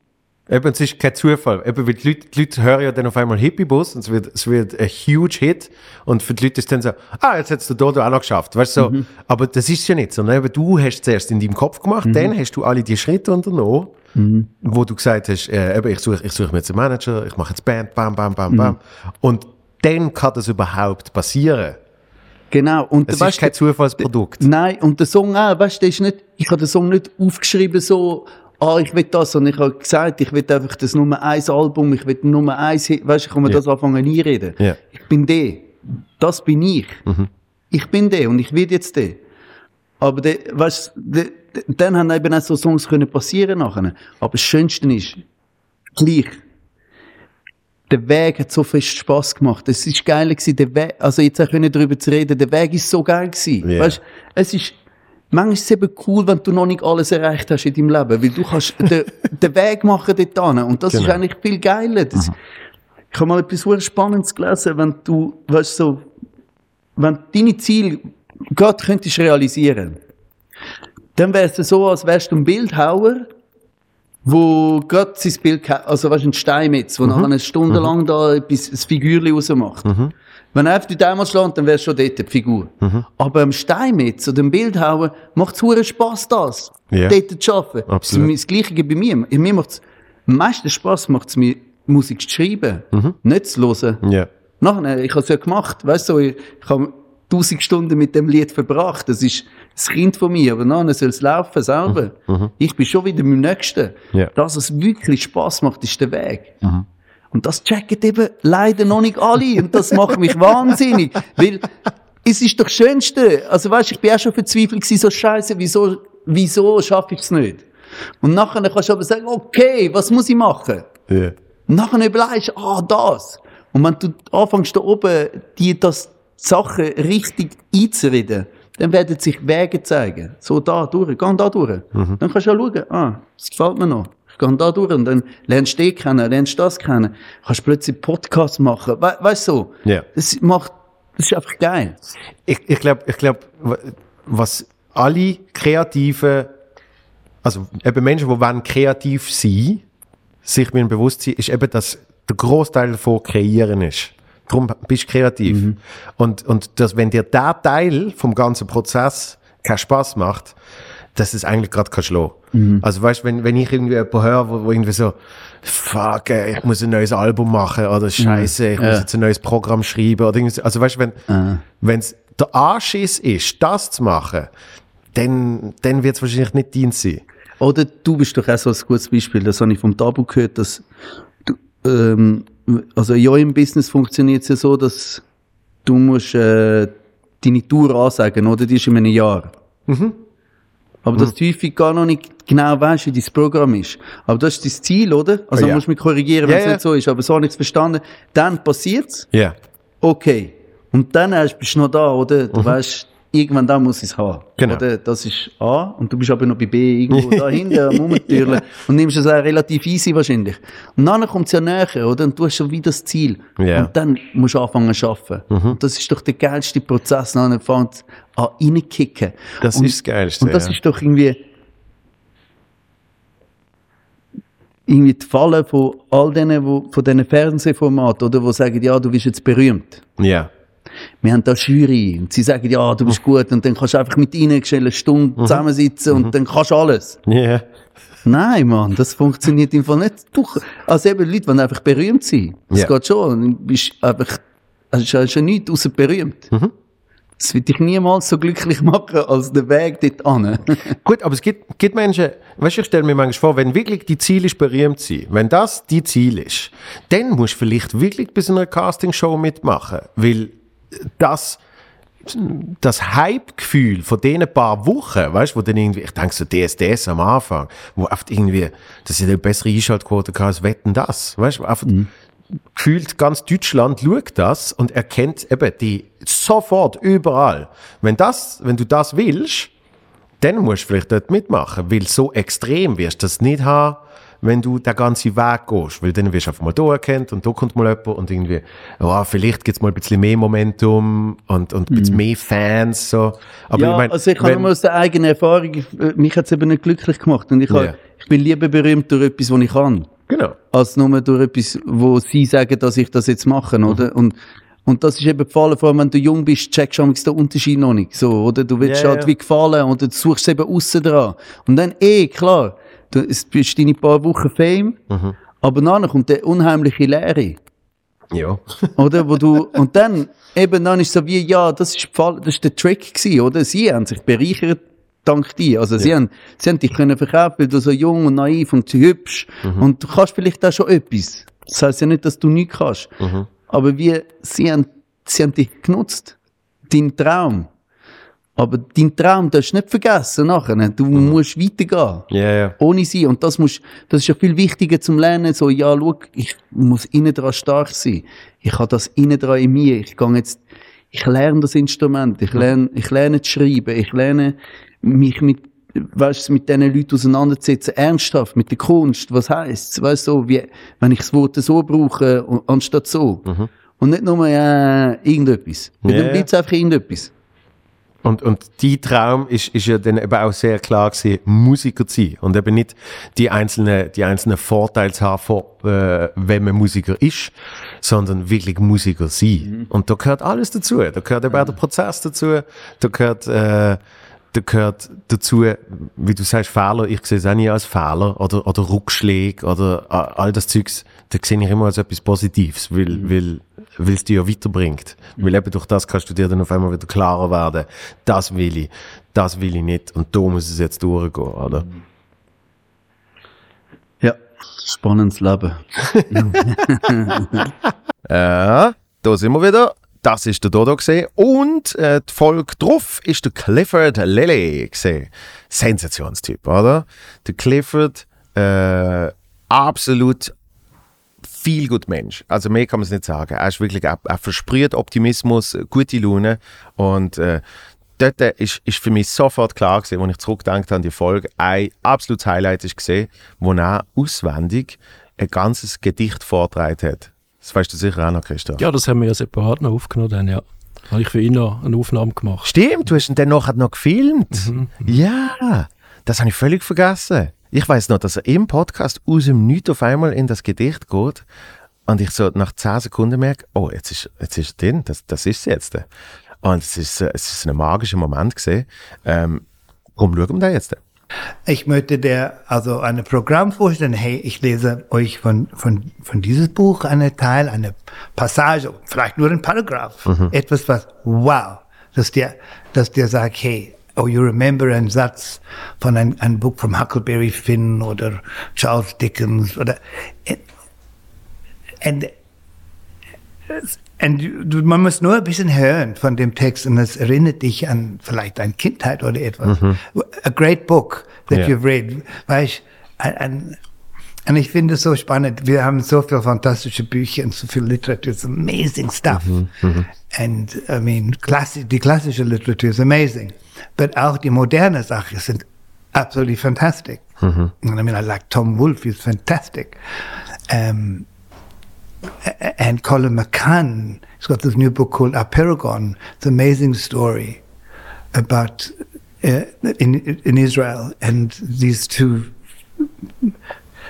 S1: Eben, es ist kein Zufall. Eben, weil die Leute, die Leute hören ja dann auf einmal Hippie-Bus und es wird, es wird ein huge Hit. Und für die Leute ist dann so, ah, jetzt hast du Dodo auch noch geschafft. Weißt so.
S7: Mhm.
S1: Aber das ist ja nicht, sondern eben, du hast es zuerst in deinem Kopf gemacht,
S7: Mhm.
S1: dann hast du alle die Schritte unternommen, wo du gesagt hast, äh, eben, ich suche, ich suche mir jetzt einen Manager, ich mache jetzt Band, bam, bam, bam,
S7: Mhm.
S1: bam. Und dann kann das überhaupt passieren.
S7: Genau. Und
S1: Es
S7: weißt
S1: ist kein Zufallsprodukt.
S7: Nein, und der Song auch, weißt du, der ist nicht, ich habe den Song nicht aufgeschrieben so, ah, ich will das, sondern ich habe gesagt, ich will einfach das Nummer eins Album, ich will Nummer eins, Hit, weißt du, ich kann mir
S1: Ja.
S7: das anfangen einreden.
S1: Ja.
S7: Ich bin der. Das bin ich.
S1: Mhm.
S7: Ich bin der und ich werde jetzt der. Aber der, weißt du, dann haben eben auch so Songs können passieren nachher. Aber das Schönste ist, gleich, der Weg hat so viel Spaß gemacht. Es ist geil gewesen, der Weg, also jetzt auch können darüber zu reden, der Weg ist so geil gewesen.
S1: Ja.
S7: Weißt, es ist, manchmal ist es eben cool, wenn du noch nicht alles erreicht hast in deinem Leben, weil du kannst den, [laughs] den Weg machen dort hin. Und das ist
S1: Genau.
S7: eigentlich viel geiler. Das, Ich habe mal etwas sehr Spannendes gelesen, wenn du, weißt so, wenn deine Ziele Gott könntest realisieren, dann wäre es so, als wärst du ein Bildhauer, wo Gott sein Bild, also weißt, du, ein Steinmetz, wo nachher eine Stunde lang da etwas, ein Figürchen rausmacht. Wenn er auf die Dämmer schlägt, dann wärst du schon dort die Figur. Aber am Steinmetz oder dem Bildhauer macht es hure Spass, das.
S1: Ja.
S7: Dort zu arbeiten.
S1: Absolut.
S7: Das ist das Gleiche bei mir. Mir macht es, am meisten Spass macht es mir, Musik zu schreiben, nicht zu hören.
S1: Ja.
S7: Nachher, ich habe es ja gemacht, weißt du, ich, ich habe tausend Stunden mit dem Lied verbracht. Das ist das Kind von mir, aber nachher soll es laufen selber. Ich bin schon wieder beim Nächsten.
S1: Ja.
S7: Das, was wirklich Spaß macht, ist der Weg. Und das checken eben leider noch nicht alle. Und das macht mich wahnsinnig. Weil, es ist doch das Schönste. Also weißt, ich bin auch schon verzweifelt gewesen, so scheiße, wieso, wieso schaffe ich es nicht? Und nachher kannst du aber sagen, okay, was muss ich machen?
S1: Ja.
S7: Und nachher überlegst du, ah, das. Und wenn du anfängst da oben, die, das, die Sachen richtig einzureden, dann werden sich Wege zeigen. So da durch, geh da durch. Dann kannst du ja schauen, ah, das gefällt mir noch. Ich gehe da durch und dann lernst du den kennen, lernst das kennen. Kannst plötzlich Podcasts machen. We weißt du, so.
S1: Ja.
S7: Das macht, das ist einfach geil.
S1: Ich, ich glaube, ich glaub, wa- was alle Kreativen, also eben Menschen, die wollen kreativ sein, sich mir bewusst sein, ist eben, dass der Großteil davon kreieren ist. Darum bist du kreativ. Und, und dass, wenn dir der Teil vom ganzen Prozess keinen Spaß macht, dass es eigentlich gerade kann schlagen. Also weißt, wenn, wenn ich irgendwie jemanden höre, wo, wo irgendwie so, fuck, ey, ich muss ein neues Album machen, oder scheiße, ich muss jetzt ein neues Programm schreiben, oder irgendwie, so. also weißt, wenn, wenn's der Anschiss ist, das zu machen, dann, dann wird es wahrscheinlich nicht Dienst sein.
S7: Oder du bist doch auch so ein gutes Beispiel, das habe ich vom Tabu gehört, dass du, ähm, also ja im Business funktioniert es ja so, dass du musst äh, deine Tour ansagen, oder? Die ist in einem Jahr. Aber dass du häufig gar noch nicht genau weißt, wie dein Programm ist. Aber das ist dein Ziel, oder? Also
S1: Oh ja.
S7: musst du mich korrigieren, wenn es
S1: ja.
S7: nicht so ist. Aber so habe ich es verstanden. Dann passiert's.
S1: Ja.
S7: Okay. Und dann erst bist du noch da, oder? Du weißt, irgendwann da muss ich es haben.
S1: Mhm. Genau.
S7: Oder? Das ist A. Und du bist aber noch bei B irgendwo [laughs] da hinten am Rumtürlen. [laughs] Und nimmst es auch relativ easy wahrscheinlich. Und dann kommt es ja näher, oder? Und du hast schon wieder das Ziel.
S1: Ja. Mhm.
S7: Und dann musst du anfangen zu arbeiten. Und das ist doch der geilste Prozess. Dann fängt an reinkicken.
S1: Das
S7: und,
S1: ist das Geilste,
S7: Und das
S1: ja.
S7: ist doch irgendwie, irgendwie die Falle von all denen, wo, von diesen Fernsehformaten, oder, wo sagen, ja, du bist jetzt berühmt.
S1: Ja.
S7: Wir haben da Jury und sie sagen, ja, du bist gut und dann kannst du einfach mit ihnen eine Stunde zusammensitzen und dann kannst du alles.
S1: Ja.
S7: Nein, Mann, das funktioniert im Fall nicht. Du, also eben Leute, die einfach berühmt sind. Das
S1: Ja.
S7: geht schon. Du bist einfach, also es ist ja nichts außer berühmt. Das wird dich niemals so glücklich machen als der Weg dort an. [laughs]
S1: Gut, aber es gibt, gibt Menschen, weißt du, ich stelle mir manchmal vor, wenn wirklich die Ziel ist, berühmt zu sein, wenn das die Ziel ist, dann musst du vielleicht wirklich bei so einer Castingshow mitmachen, weil das, das Hype-Gefühl von diesen paar Wochen, weißt du, wo dann irgendwie, ich denke so DSDS am Anfang, wo oft irgendwie, das ist eine bessere Einschaltquote gehabt als Wetten das, weißt du, einfach, gefühlt ganz Deutschland schaut das und erkennt eben die sofort überall. Wenn das, wenn du das willst, dann musst du vielleicht dort mitmachen, weil so extrem wirst du das nicht haben, wenn du den ganzen Weg gehst, weil dann wirst du einfach mal da erkannt und da kommt mal jemand und irgendwie, oh, vielleicht gibt's mal ein bisschen mehr Momentum und, und ein bisschen mehr Fans, so. Aber
S7: ja,
S1: ich mein,
S7: also ich kann nur aus der eigenen Erfahrung, äh, mich hat es eben nicht glücklich gemacht. Und ich,
S1: Ja.
S7: hab, ich bin lieber berühmt durch etwas, was ich kann,
S1: Genau.
S7: als nur durch etwas, wo sie sagen, dass ich das jetzt mache,
S1: Mhm.
S7: oder? Und, und das ist eben gefallen, vor allem wenn du jung bist, checkst du den Unterschied noch nicht, so, oder? Du willst
S1: Ja,
S7: halt
S1: ja.
S7: wie gefallen, oder du suchst eben aussen dran. Und dann, eh, klar, du, bist deine paar Wochen Fame,
S1: Mhm.
S7: aber nachher kommt der unheimliche Leere.
S1: Ja. [laughs]
S7: oder? Wo du, und dann, eben dann ist so wie, ja, das ist, das ist der Trick gewesen, oder? Sie haben sich bereichert dank dir. Also sie haben, sie haben dich können verkaufen, weil du so jung und naiv und so hübsch und du kannst vielleicht auch schon etwas. Das heißt ja nicht, dass du nichts kannst. Aber wie, sie haben, sie haben dich genutzt. Dein Traum. Aber dein Traum darfst du nicht vergessen nachher. Du musst weitergehen
S1: Ja, ja.
S7: ohne sie. Und das muss, das ist ja viel wichtiger zum Lernen. So, ja, schau, ich muss innen dran stark sein. Ich habe das innen dran in mir. Ich gehe jetzt, ich lerne das Instrument. Ich lerne, ich lerne zu schreiben. Ich lerne mich mit, weißt mit diesen Leuten auseinanderzusetzen. Ernsthaft, mit der Kunst. Was heisst Weißt du, so, wie, wenn ich das Wort so brauche, anstatt so. Und nicht nur, äh, irgendetwas.
S1: Ja,
S7: dann bleibt es einfach irgendetwas.
S1: Und, und die Traum ist, ist ja dann eben auch sehr klar gewesen, Musiker zu sein. Und eben nicht die einzelnen, die einzelnen Vorteile zu haben, von, äh, wenn man Musiker ist, sondern wirklich Musiker sein. Und da gehört alles dazu. Da gehört eben auch der Prozess dazu. Da gehört, äh, da gehört dazu, wie du sagst, Fehler. Ich sehe es auch nicht als Fehler oder, oder Rückschläge oder äh, all das Zeugs. Da sehe ich immer als etwas Positives, weil, weil, weil es dir ja weiterbringt. Weil eben durch das kannst du dir dann auf einmal wieder klarer werden. Das will ich, das will ich nicht und da muss es jetzt durchgehen, oder?
S7: Ja. Spannendes Leben. [laughs] [laughs]
S1: Ja, da sind wir wieder. Das ist der Dodo gesehen und äh, die Folge drauf ist der Clifford Lele gesehen. Sensationstyp, oder? Der Clifford, äh, absolut viel gut Mensch. Also mehr kann man es nicht sagen. Er ist wirklich, er, er versprüht Optimismus, gute Laune und äh, dort ist, ist für mich sofort klar gewesen, als ich zurückgedacht an die Folge, ein absolutes Highlight ist gesehen, wo er auswendig ein ganzes Gedicht vortragen hat. Das weißt du sicher auch noch, Christoph.
S8: Ja, das haben wir ja separat noch aufgenommen. Dann, ja. Habe ich für ihn noch eine Aufnahme gemacht.
S1: Stimmt, du hast ihn dann nachher noch gefilmt. Ja, das habe ich völlig vergessen. Ich weiß noch, dass er im Podcast aus dem Nichts auf einmal in das Gedicht geht und ich so nach 10 Sekunden merke, oh, jetzt ist, jetzt ist er drin, das, das ist es jetzt. Und es ist, es ist ein magischer Moment gesehen. Ähm, warum schauen wir da jetzt?
S9: Ich möchte dir also ein Programm vorstellen. Hey, ich lese euch von, von, von dieses Buch einen Teil, eine Passage, vielleicht nur ein Paragraph. Etwas, was, wow, dass dir, dass dir sagt, hey, oh, you remember einen Satz von einem, einem Buch von Huckleberry Finn oder Charles Dickens oder, and, und du, man muss nur ein bisschen hören von dem Text und es erinnert dich an vielleicht deine Kindheit oder etwas. A great book that
S1: Ja.
S9: you've read. Weißt, ein, ein, und ich finde es so spannend. Wir haben so viele fantastische Bücher und so viel Literatur. It's amazing stuff. And I mean, klassi die klassische Literatur ist amazing. But auch die moderne Sachen sind absolutely fantastic. And I mean, I like Tom Wolfe. He's fantastic. Um, and Colin McCann. He's got this new book called Apeirogon. It's an amazing story about uh, in in Israel and these two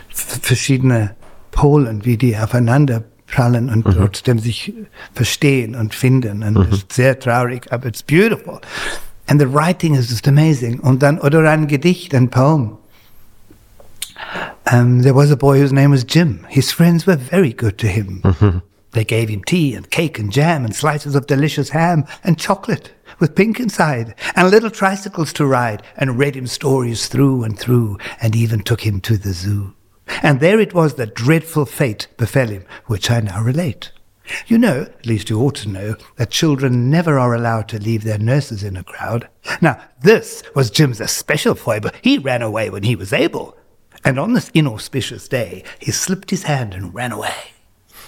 S9: verschiedene Polen, wie die aufeinander prallen und trotzdem sich verstehen und finden. Und es ist sehr traurig, aber it's beautiful. And the writing is just amazing. Und dann, oder ein Gedicht, ein Poem. Um, there was a boy whose name was Jim. His friends were very good to him. They gave him tea and cake and jam and slices of delicious ham and chocolate with pink inside and little tricycles to ride and read him stories through and through and even took him to the zoo. And there it was that dreadful fate befell him, which I now relate. You know, at least you ought to know, that children never are allowed to leave their nurses in a crowd. Now, this was Jim's especial foible. He ran away when he was able. And on this inauspicious day, he slipped his hand and ran away.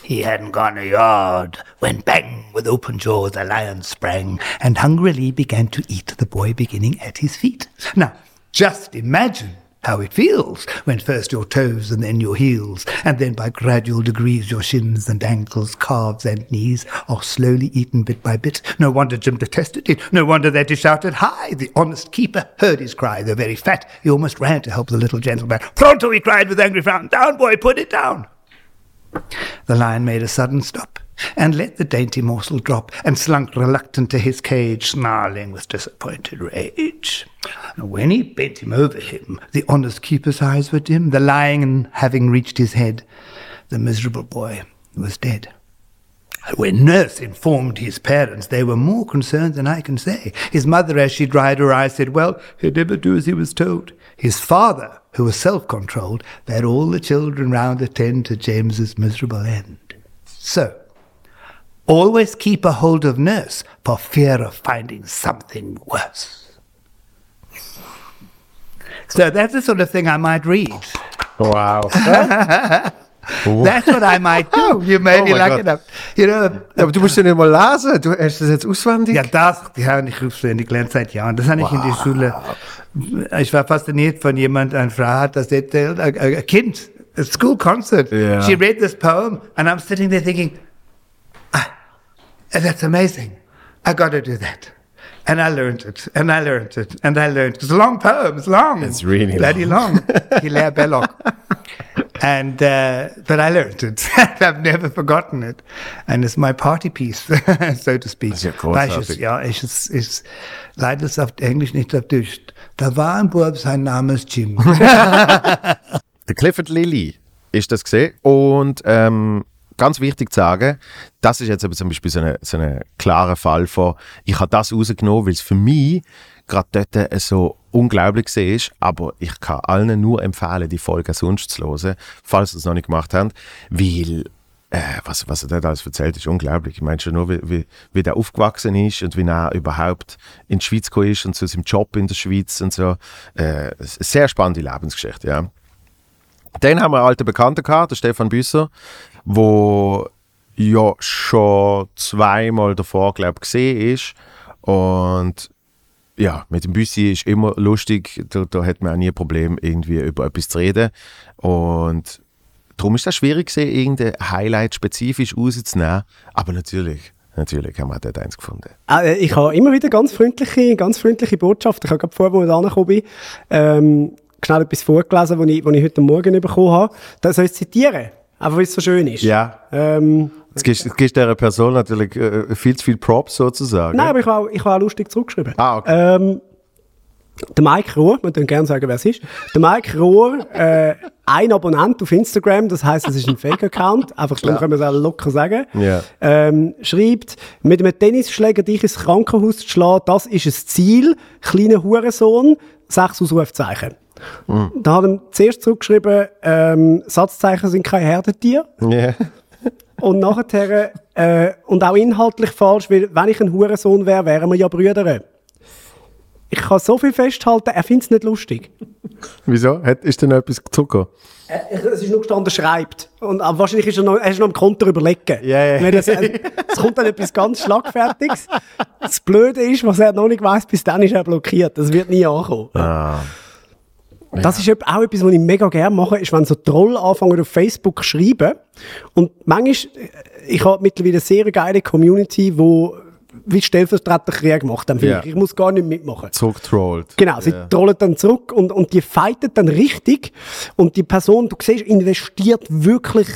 S9: He hadn't gone a yard when bang, with open jaws, a lion sprang and hungrily began to eat the boy beginning at his feet. Now, just imagine how it feels when first your toes and then your heels, and then by gradual degrees your shins and ankles, calves and knees are slowly eaten bit by bit. No wonder Jim detested it. No wonder that he shouted, Hi! The honest keeper heard his cry, though very fat. He almost ran to help the little gentleman. Pronto, he cried with angry frown. Down, boy, put it down. The lion made a sudden stop and let the dainty morsel drop and slunk reluctant to his cage, snarling with disappointed rage. When he bent him over him, the honest keeper's eyes were dim, the lion having reached his head, the miserable boy was dead. When nurse informed his parents, they were more concerned than I can say. His mother, as she dried her eyes, said, Well, he'd never do as he was told. His father, who was self controlled, bade all the children round attend to James's miserable end. So, always keep a hold of nurse for fear of finding something worse. So that's the sort of thing I might read.
S1: Wow. [laughs]
S9: That's what I might do. [laughs] Oh you may
S1: Oh
S9: be lucky
S1: God.
S9: enough. You know,
S1: Aber du musst ja nicht mal lesen. Du hast das jetzt auswendig.
S9: Ja, das, die habe ich auswendig gelernt seit Jahren. Das habe ich in der Schule. Ich war fasziniert von jemand, eine Frau hat das erzählt, ein Kind, a school concert.
S1: Ja.
S9: She read this poem and I'm sitting there thinking, that's amazing. I got to do that. And I learned it, and I learned it, and I learned it. It's a long poem, it's long.
S1: It's really
S9: Bloody long. Hilaire Belloc. [laughs] And, uh, but I learned it. [laughs] I've never forgotten it. And it's my party piece, [laughs] so to speak.
S1: Das ist ja großartig.
S9: ja, ich es, ist leider ist auf Englisch nicht auf Deutsch. Da war ein Bub, sein Name ist Jim.
S1: Clifford Lilly ist das gesehen und ähm, ganz wichtig zu sagen, das ist jetzt eben zum Beispiel so ein so eine klarer Fall von, ich habe das rausgenommen, weil es für mich gerade dort so unglaublich war, aber ich kann allen nur empfehlen, die Folge sonst zu hören, falls sie es noch nicht gemacht haben, weil äh, was, was er dort alles erzählt, ist unglaublich. Ich meine schon nur, wie, wie, wie der aufgewachsen ist und wie er überhaupt in die Schweiz gekommen ist und zu seinem Job in der Schweiz und so. Äh, sehr spannende Lebensgeschichte, ja. Dann haben wir einen alten Bekannten gehabt, den Stefan Büsser, wo ja schon zweimal davor, glaube gesehen ist. Und ja, mit dem Büssi ist immer lustig, da, da hat man auch nie ein Problem, irgendwie über etwas zu reden. Und darum ist es schwierig gewesen, irgendein Highlight spezifisch rauszunehmen. Aber natürlich, natürlich haben wir dort eins gefunden.
S10: Äh, Ich habe immer wieder ganz freundliche, ganz freundliche Botschaften. Ich habe gerade vorher, als ich angekommen bin, ähm, schnell etwas vorgelesen, was ich, ich heute Morgen bekommen habe. Das soll ich zitieren, einfach weil es so schön ist.
S1: Ja.
S10: Ähm,
S1: Jetzt gibst, jetzt gibst dieser Person natürlich äh, viel zu viel Props sozusagen.
S10: nein, aber ich habe auch, ich habe auch lustig zurückgeschrieben.
S1: Ah, okay.
S10: Ähm, der Mike Rohr, wir können gerne sagen, wer es ist. Der Mike Rohr, äh, ein Abonnent auf Instagram, das heißt, es ist ein Fake-Account, einfach darum können wir es auch locker sagen,
S1: Ja.
S10: ähm, schreibt, mit einem Tennisschläger dich ins Krankenhaus zu schlagen, das ist ein Ziel, kleiner Hurensohn, sechs Ausrufzeichen. Da hat er zuerst zurückgeschrieben, ähm, Satzzeichen sind kein Herdentier.
S1: Ja.
S10: Und nachher, äh, und auch inhaltlich falsch, weil wenn ich ein Hurensohn wäre, wären wir ja Brüder. Ich kann so viel festhalten, er findet es nicht lustig.
S1: Wieso? Hat, ist denn etwas zurückgekommen?
S10: Äh, Es ist nur gestanden, schreibt. Und aber wahrscheinlich ist er noch, er ist noch am Konter überlegen.
S1: Ja.
S10: Weil das, äh, es kommt dann etwas ganz Schlagfertiges. Das Blöde ist, was er noch nicht weiss, bis dann ist er blockiert. Das wird nie ankommen.
S1: Ah.
S10: Das ist auch etwas, was ich mega gerne mache, ist, wenn so Troll anfangen auf Facebook zu schreiben. Und manchmal, äh, ich habe mittlerweile eine sehr geile Community, wo wie stellvertretender Krieg macht. Dann
S1: Ja.
S10: ich, muss gar nicht mitmachen.
S1: Zurückgetrollt.
S10: Genau, sie
S1: Ja.
S10: trollen dann zurück und, und die fighten dann richtig. Und die Person, du siehst, investiert wirklich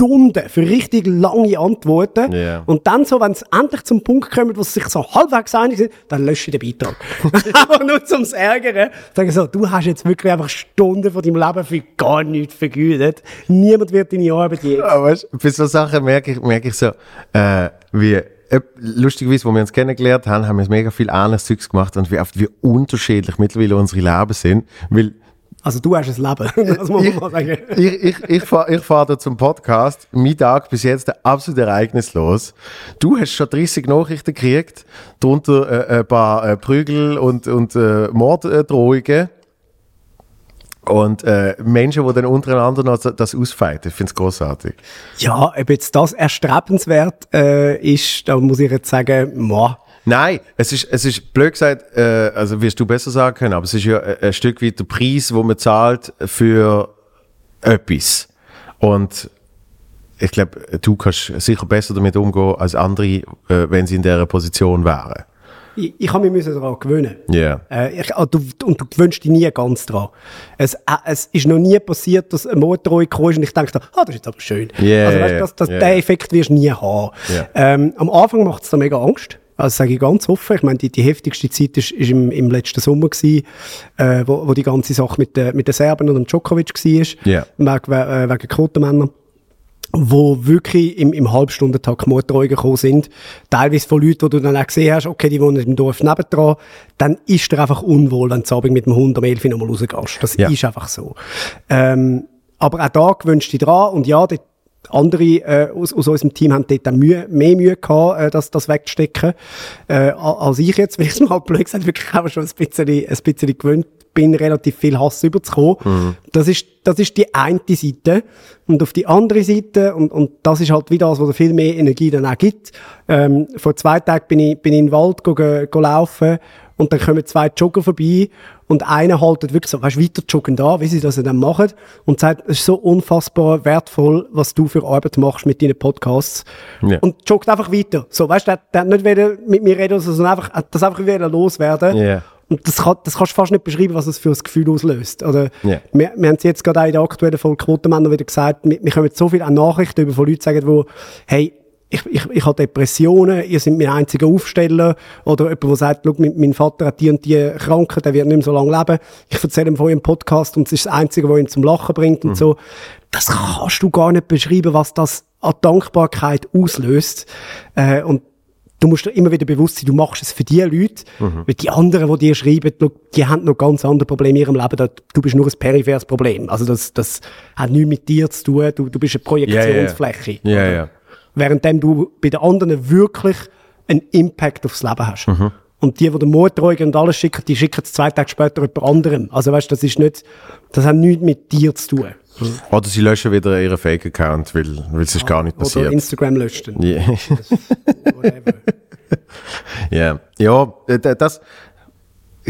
S10: Stunden für richtig lange Antworten.
S1: Ja.
S10: Und dann so, wenn es endlich zum Punkt kommt, wo sie sich so halbwegs einig sind, dann lösche ich den Beitrag. [laughs] [laughs] einfach nur zum Ärgern. Sagen so, du hast jetzt wirklich einfach Stunden von deinem Leben für gar nichts vergütet. Niemand wird deine Arbeit je.
S1: Ja, weißt, bei so Sachen merke ich, merke ich so, äh, wie, äh, lustigerweise, wo wir uns kennengelernt haben, haben wir mega viel anderes Zeugs gemacht und wie oft wie unterschiedlich mittlerweile unsere Leben sind, weil
S10: Also du hast ein Leben, [laughs] das muss man mal sagen.
S1: ich, ich, ich fahre ich fahr da zum Podcast. Mein Tag bis jetzt absolut ereignislos. Du hast schon 30 Nachrichten gekriegt, darunter äh, ein paar äh, Prügel und, und äh, Morddrohungen. Und äh, Menschen, die dann untereinander noch das ausfeiten. Ich finde es großartig.
S10: Ja, ob jetzt das erstrebenswert äh, ist, da muss ich jetzt sagen, moah.
S1: Nein, es ist, es ist blöd gesagt, äh, also wirst du besser sagen können, aber es ist ja ein, ein Stück weit der Preis, wo man zahlt für etwas. Und ich glaube, du kannst sicher besser damit umgehen als andere, äh, wenn sie in dieser Position wären.
S10: Ich, ich habe mich daran gewöhnen.
S1: Ja.
S10: Äh, ich, ah, du, und du gewöhnst dich nie ganz dran. Es, äh, es ist noch nie passiert, dass ein Motorrohr kam ist und ich dachte, ah, das ist jetzt aber schön.
S1: Ja,
S10: also weißt,
S1: ja,
S10: das, das,
S1: ja.
S10: Den Effekt wirst du nie haben.
S1: Ja.
S10: Ähm, am Anfang macht es da mega Angst. Also sage ich ganz offen. Ich meine, die, die heftigste Zeit ist, ist im, im letzten Sommer gewesen, äh, wo, wo die ganze Sache mit, den- mit den Serben und dem Djokovic war.
S1: Ja.
S10: Wegen, äh, wegen Quotenmännern wo wirklich im, im Halbstundentakt Motorräder gekommen sind, teilweise von Leuten, wo du dann auch gesehen hast, okay, die wohnen im Dorf nebendran, dann ist dir einfach unwohl, wenn du abends mit dem Hund am 11 Uhr nochmal rausgehst. Das
S1: Ja.
S10: ist einfach so. Ähm, aber auch da gewünscht dich dran und ja, dort andere äh, aus, aus unserem Team haben dort Mühe, mehr Mühe gehabt, äh, das, das wegzustecken, äh, als ich jetzt, [laughs] wenn ich es mal blöd gesagt wirklich auch schon ein bisschen, ein bisschen gewöhnt bin, relativ viel Hass überzukommen. Das, ist, das ist die eine Seite. Und auf die andere Seite, und, und das ist halt wieder das, was viel mehr Energie dann auch gibt. Ähm, vor zwei Tagen bin ich, bin ich in den Wald go, go, go laufen und dann kommen zwei Jogger vorbei und einer haltet wirklich so, weißt du, weiter joggen da, wie sie das dann machen und sagt, es ist so unfassbar wertvoll, was du für Arbeit machst mit deinen Podcasts.
S1: Ja.
S10: Und joggt einfach weiter. So, weißt du, der, der hat nicht wieder mit mir reden, sondern einfach, hat das einfach wieder loswerden.
S1: Ja.
S10: Und das, kann, das kannst du fast nicht beschreiben, was das für ein Gefühl auslöst. Oder
S1: Ja.
S10: wir, wir haben es jetzt gerade auch in der aktuellen Folge Quotenmänner wieder gesagt, wir, wir kommen so viele Nachrichten über von Leuten, die sagen, wo, hey, ich, ich, ich habe Depressionen, ihr seid mein einziger Aufsteller. Oder jemand, der sagt, schau, mein, Vater hat die und die Krankheit, der wird nicht mehr so lange leben. Ich erzähle ihm von eurem Podcast und es ist das Einzige, was ihn zum Lachen bringt und so. Das kannst du gar nicht beschreiben, was das an Dankbarkeit auslöst. Äh, und du musst dir immer wieder bewusst sein, du machst es für die Leute, weil die anderen, die dir schreiben, die haben noch ganz andere Probleme in ihrem Leben. Du bist nur ein peripheres Problem. Also das, das hat nichts mit dir zu tun. Du, du bist eine Projektionsfläche.
S1: Ja, ja.
S10: Währenddem du bei den anderen wirklich einen Impact aufs Leben hast. Und die, die den Motorräuger und alles schicken, die schicken es zwei Tage später jemand anderem. Also weißt, das ist nicht, das hat nichts mit dir zu tun.
S1: Oder sie löschen wieder ihren Fake-Account, weil, weil es ist gar nicht
S10: Oder
S1: passiert.
S10: Instagram löscht. dann.
S1: Ja. [laughs] Ja, ja äh, das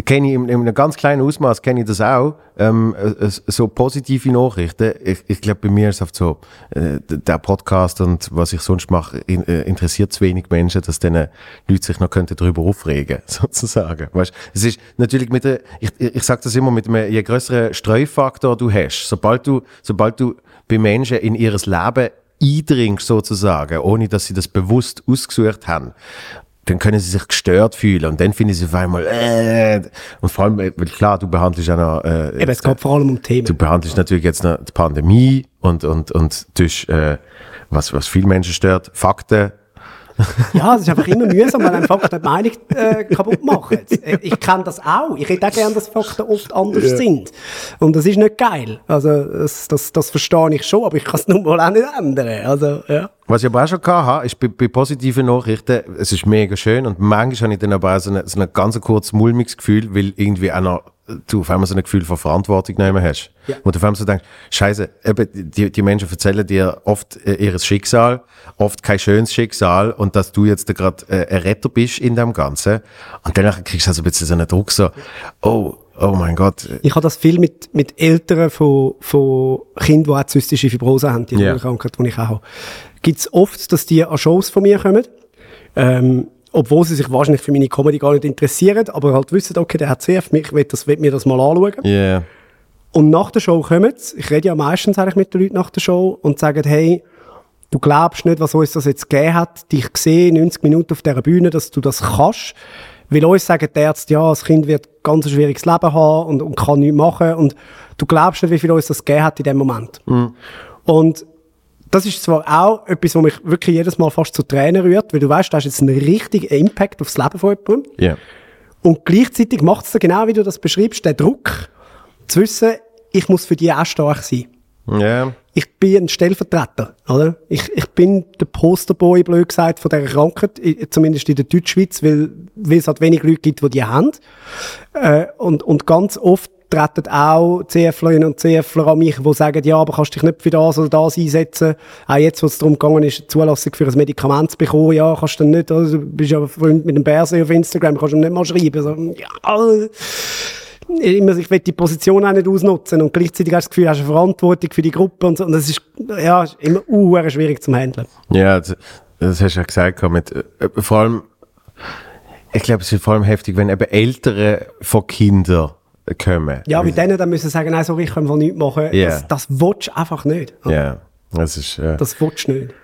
S1: kenne ich in, in einem ganz kleinen Ausmaß kenne ich das auch. Ähm, äh, so positive Nachrichten. Ich, ich glaube, bei mir ist es oft so, äh, der Podcast und was ich sonst mache, in, äh, interessiert zu wenig Menschen, dass denen Leute sich noch könnten darüber aufregen, [laughs] sozusagen. Weißt, es ist natürlich mit der, ich, ich ich sage das immer mit einem, je größeren Streufaktor du hast, sobald du, sobald du bei Menschen in ihres Leben eindringst sozusagen, ohne dass sie das bewusst ausgesucht haben, dann können sie sich gestört fühlen und dann finden sie auf einmal äh, und vor allem, äh, weil klar, du behandelst ja noch äh,
S10: Eben, es geht vor allem um Themen.
S1: du behandelst natürlich jetzt noch die Pandemie und und und durch äh, was was viele Menschen stört, Fakten.
S10: Ja, es ist einfach immer mühsam, wenn ein Fakten die Meinung äh, kaputt machen. Äh, Ich kenne das auch. Ich hätte auch gerne, dass Fakten oft anders sind. Und das ist nicht geil. Also, das, das, das verstehe ich schon, aber ich kann es [laughs] nun mal auch nicht ändern. Also, ja.
S1: Was ich aber auch schon hatte, ist bei, bei positiven Nachrichten, es ist mega schön und manchmal habe ich dann aber auch so ein so ein ganz kurzes mulmiges Gefühl, weil irgendwie auch noch, du auf einmal so ein Gefühl von Verantwortung nehmen hast.
S10: Ja.
S1: Und du auf einmal so denkst, scheiße, eben, die, die Menschen erzählen dir oft äh, ihres Schicksal, oft kein schönes Schicksal und dass du jetzt gerade äh, ein Retter bist in dem Ganzen. Und danach kriegst du also ein bisschen so einen Druck, so, oh, oh mein Gott.
S10: Ich habe das viel mit, mit Eltern von, von Kindern, die auch zystische Fibrose haben, die
S1: Ja.
S10: Krankheit, die ich auch habe. Gibt es oft, dass die an Shows von mir kommen, ähm, obwohl sie sich wahrscheinlich für meine Comedy gar nicht interessieren, aber halt wissen, okay, der hat CF, ich will, das, will mir das mal anschauen.
S1: Yeah.
S10: Und nach der Show kommen sie, ich rede ja meistens eigentlich mit den Leuten nach der Show und sagen, hey, du glaubst nicht, was uns das jetzt gegeben hat, dich gesehen, 90 Minuten auf dieser Bühne, dass du das kannst. Weil uns sagen die Ärzte, ja, das Kind wird ganz ein schwieriges Leben haben und, und kann nichts machen. Und du glaubst nicht, wie viel uns das gegeben hat in dem Moment. Und das ist zwar auch etwas, was mich wirklich jedes Mal fast zu Tränen rührt, weil du weißt, da hast jetzt einen richtigen Impact aufs Leben von jemandem.
S1: Ja.
S10: Und gleichzeitig macht es genau, wie du das beschreibst, den Druck, zu wissen, ich muss für die auch stark sein.
S1: Ja.
S10: Ich bin ein Stellvertreter, oder? Ich, ich bin der Posterboy, blöd gesagt, von dieser Krankheit, zumindest in der Deutschschweiz, weil, weil es halt wenig Leute gibt, die die haben. Äh, und, und ganz oft treten auch CFlerinnen und CFler an mich, die sagen, ja, aber kannst dich nicht für das oder das einsetzen. Auch jetzt, wo es darum gegangen ist, eine Zulassung für ein Medikament zu bekommen, ja, kannst du nicht, oder? du bist ja Freund mit dem Bärse auf Instagram, kannst du ihm nicht mal schreiben. So, ja, immer, ich will die Position auch nicht ausnutzen und gleichzeitig hast du das Gefühl, du hast eine Verantwortung für die Gruppe und so. Und das ist, ja, ist immer uh, schwierig zum Handeln.
S1: Ja, das, das hast du ja gesagt. Mit, äh, vor allem, ich glaube, es ist vor allem heftig, wenn eben Ältere von Kindern kommen.
S10: Ja, mit denen dann müssen sagen, nein, so ich kann einfach nichts machen.
S1: Ja.
S10: Das, das willst du einfach nicht.
S1: Ja, das ist, äh,
S10: Das willst du nicht.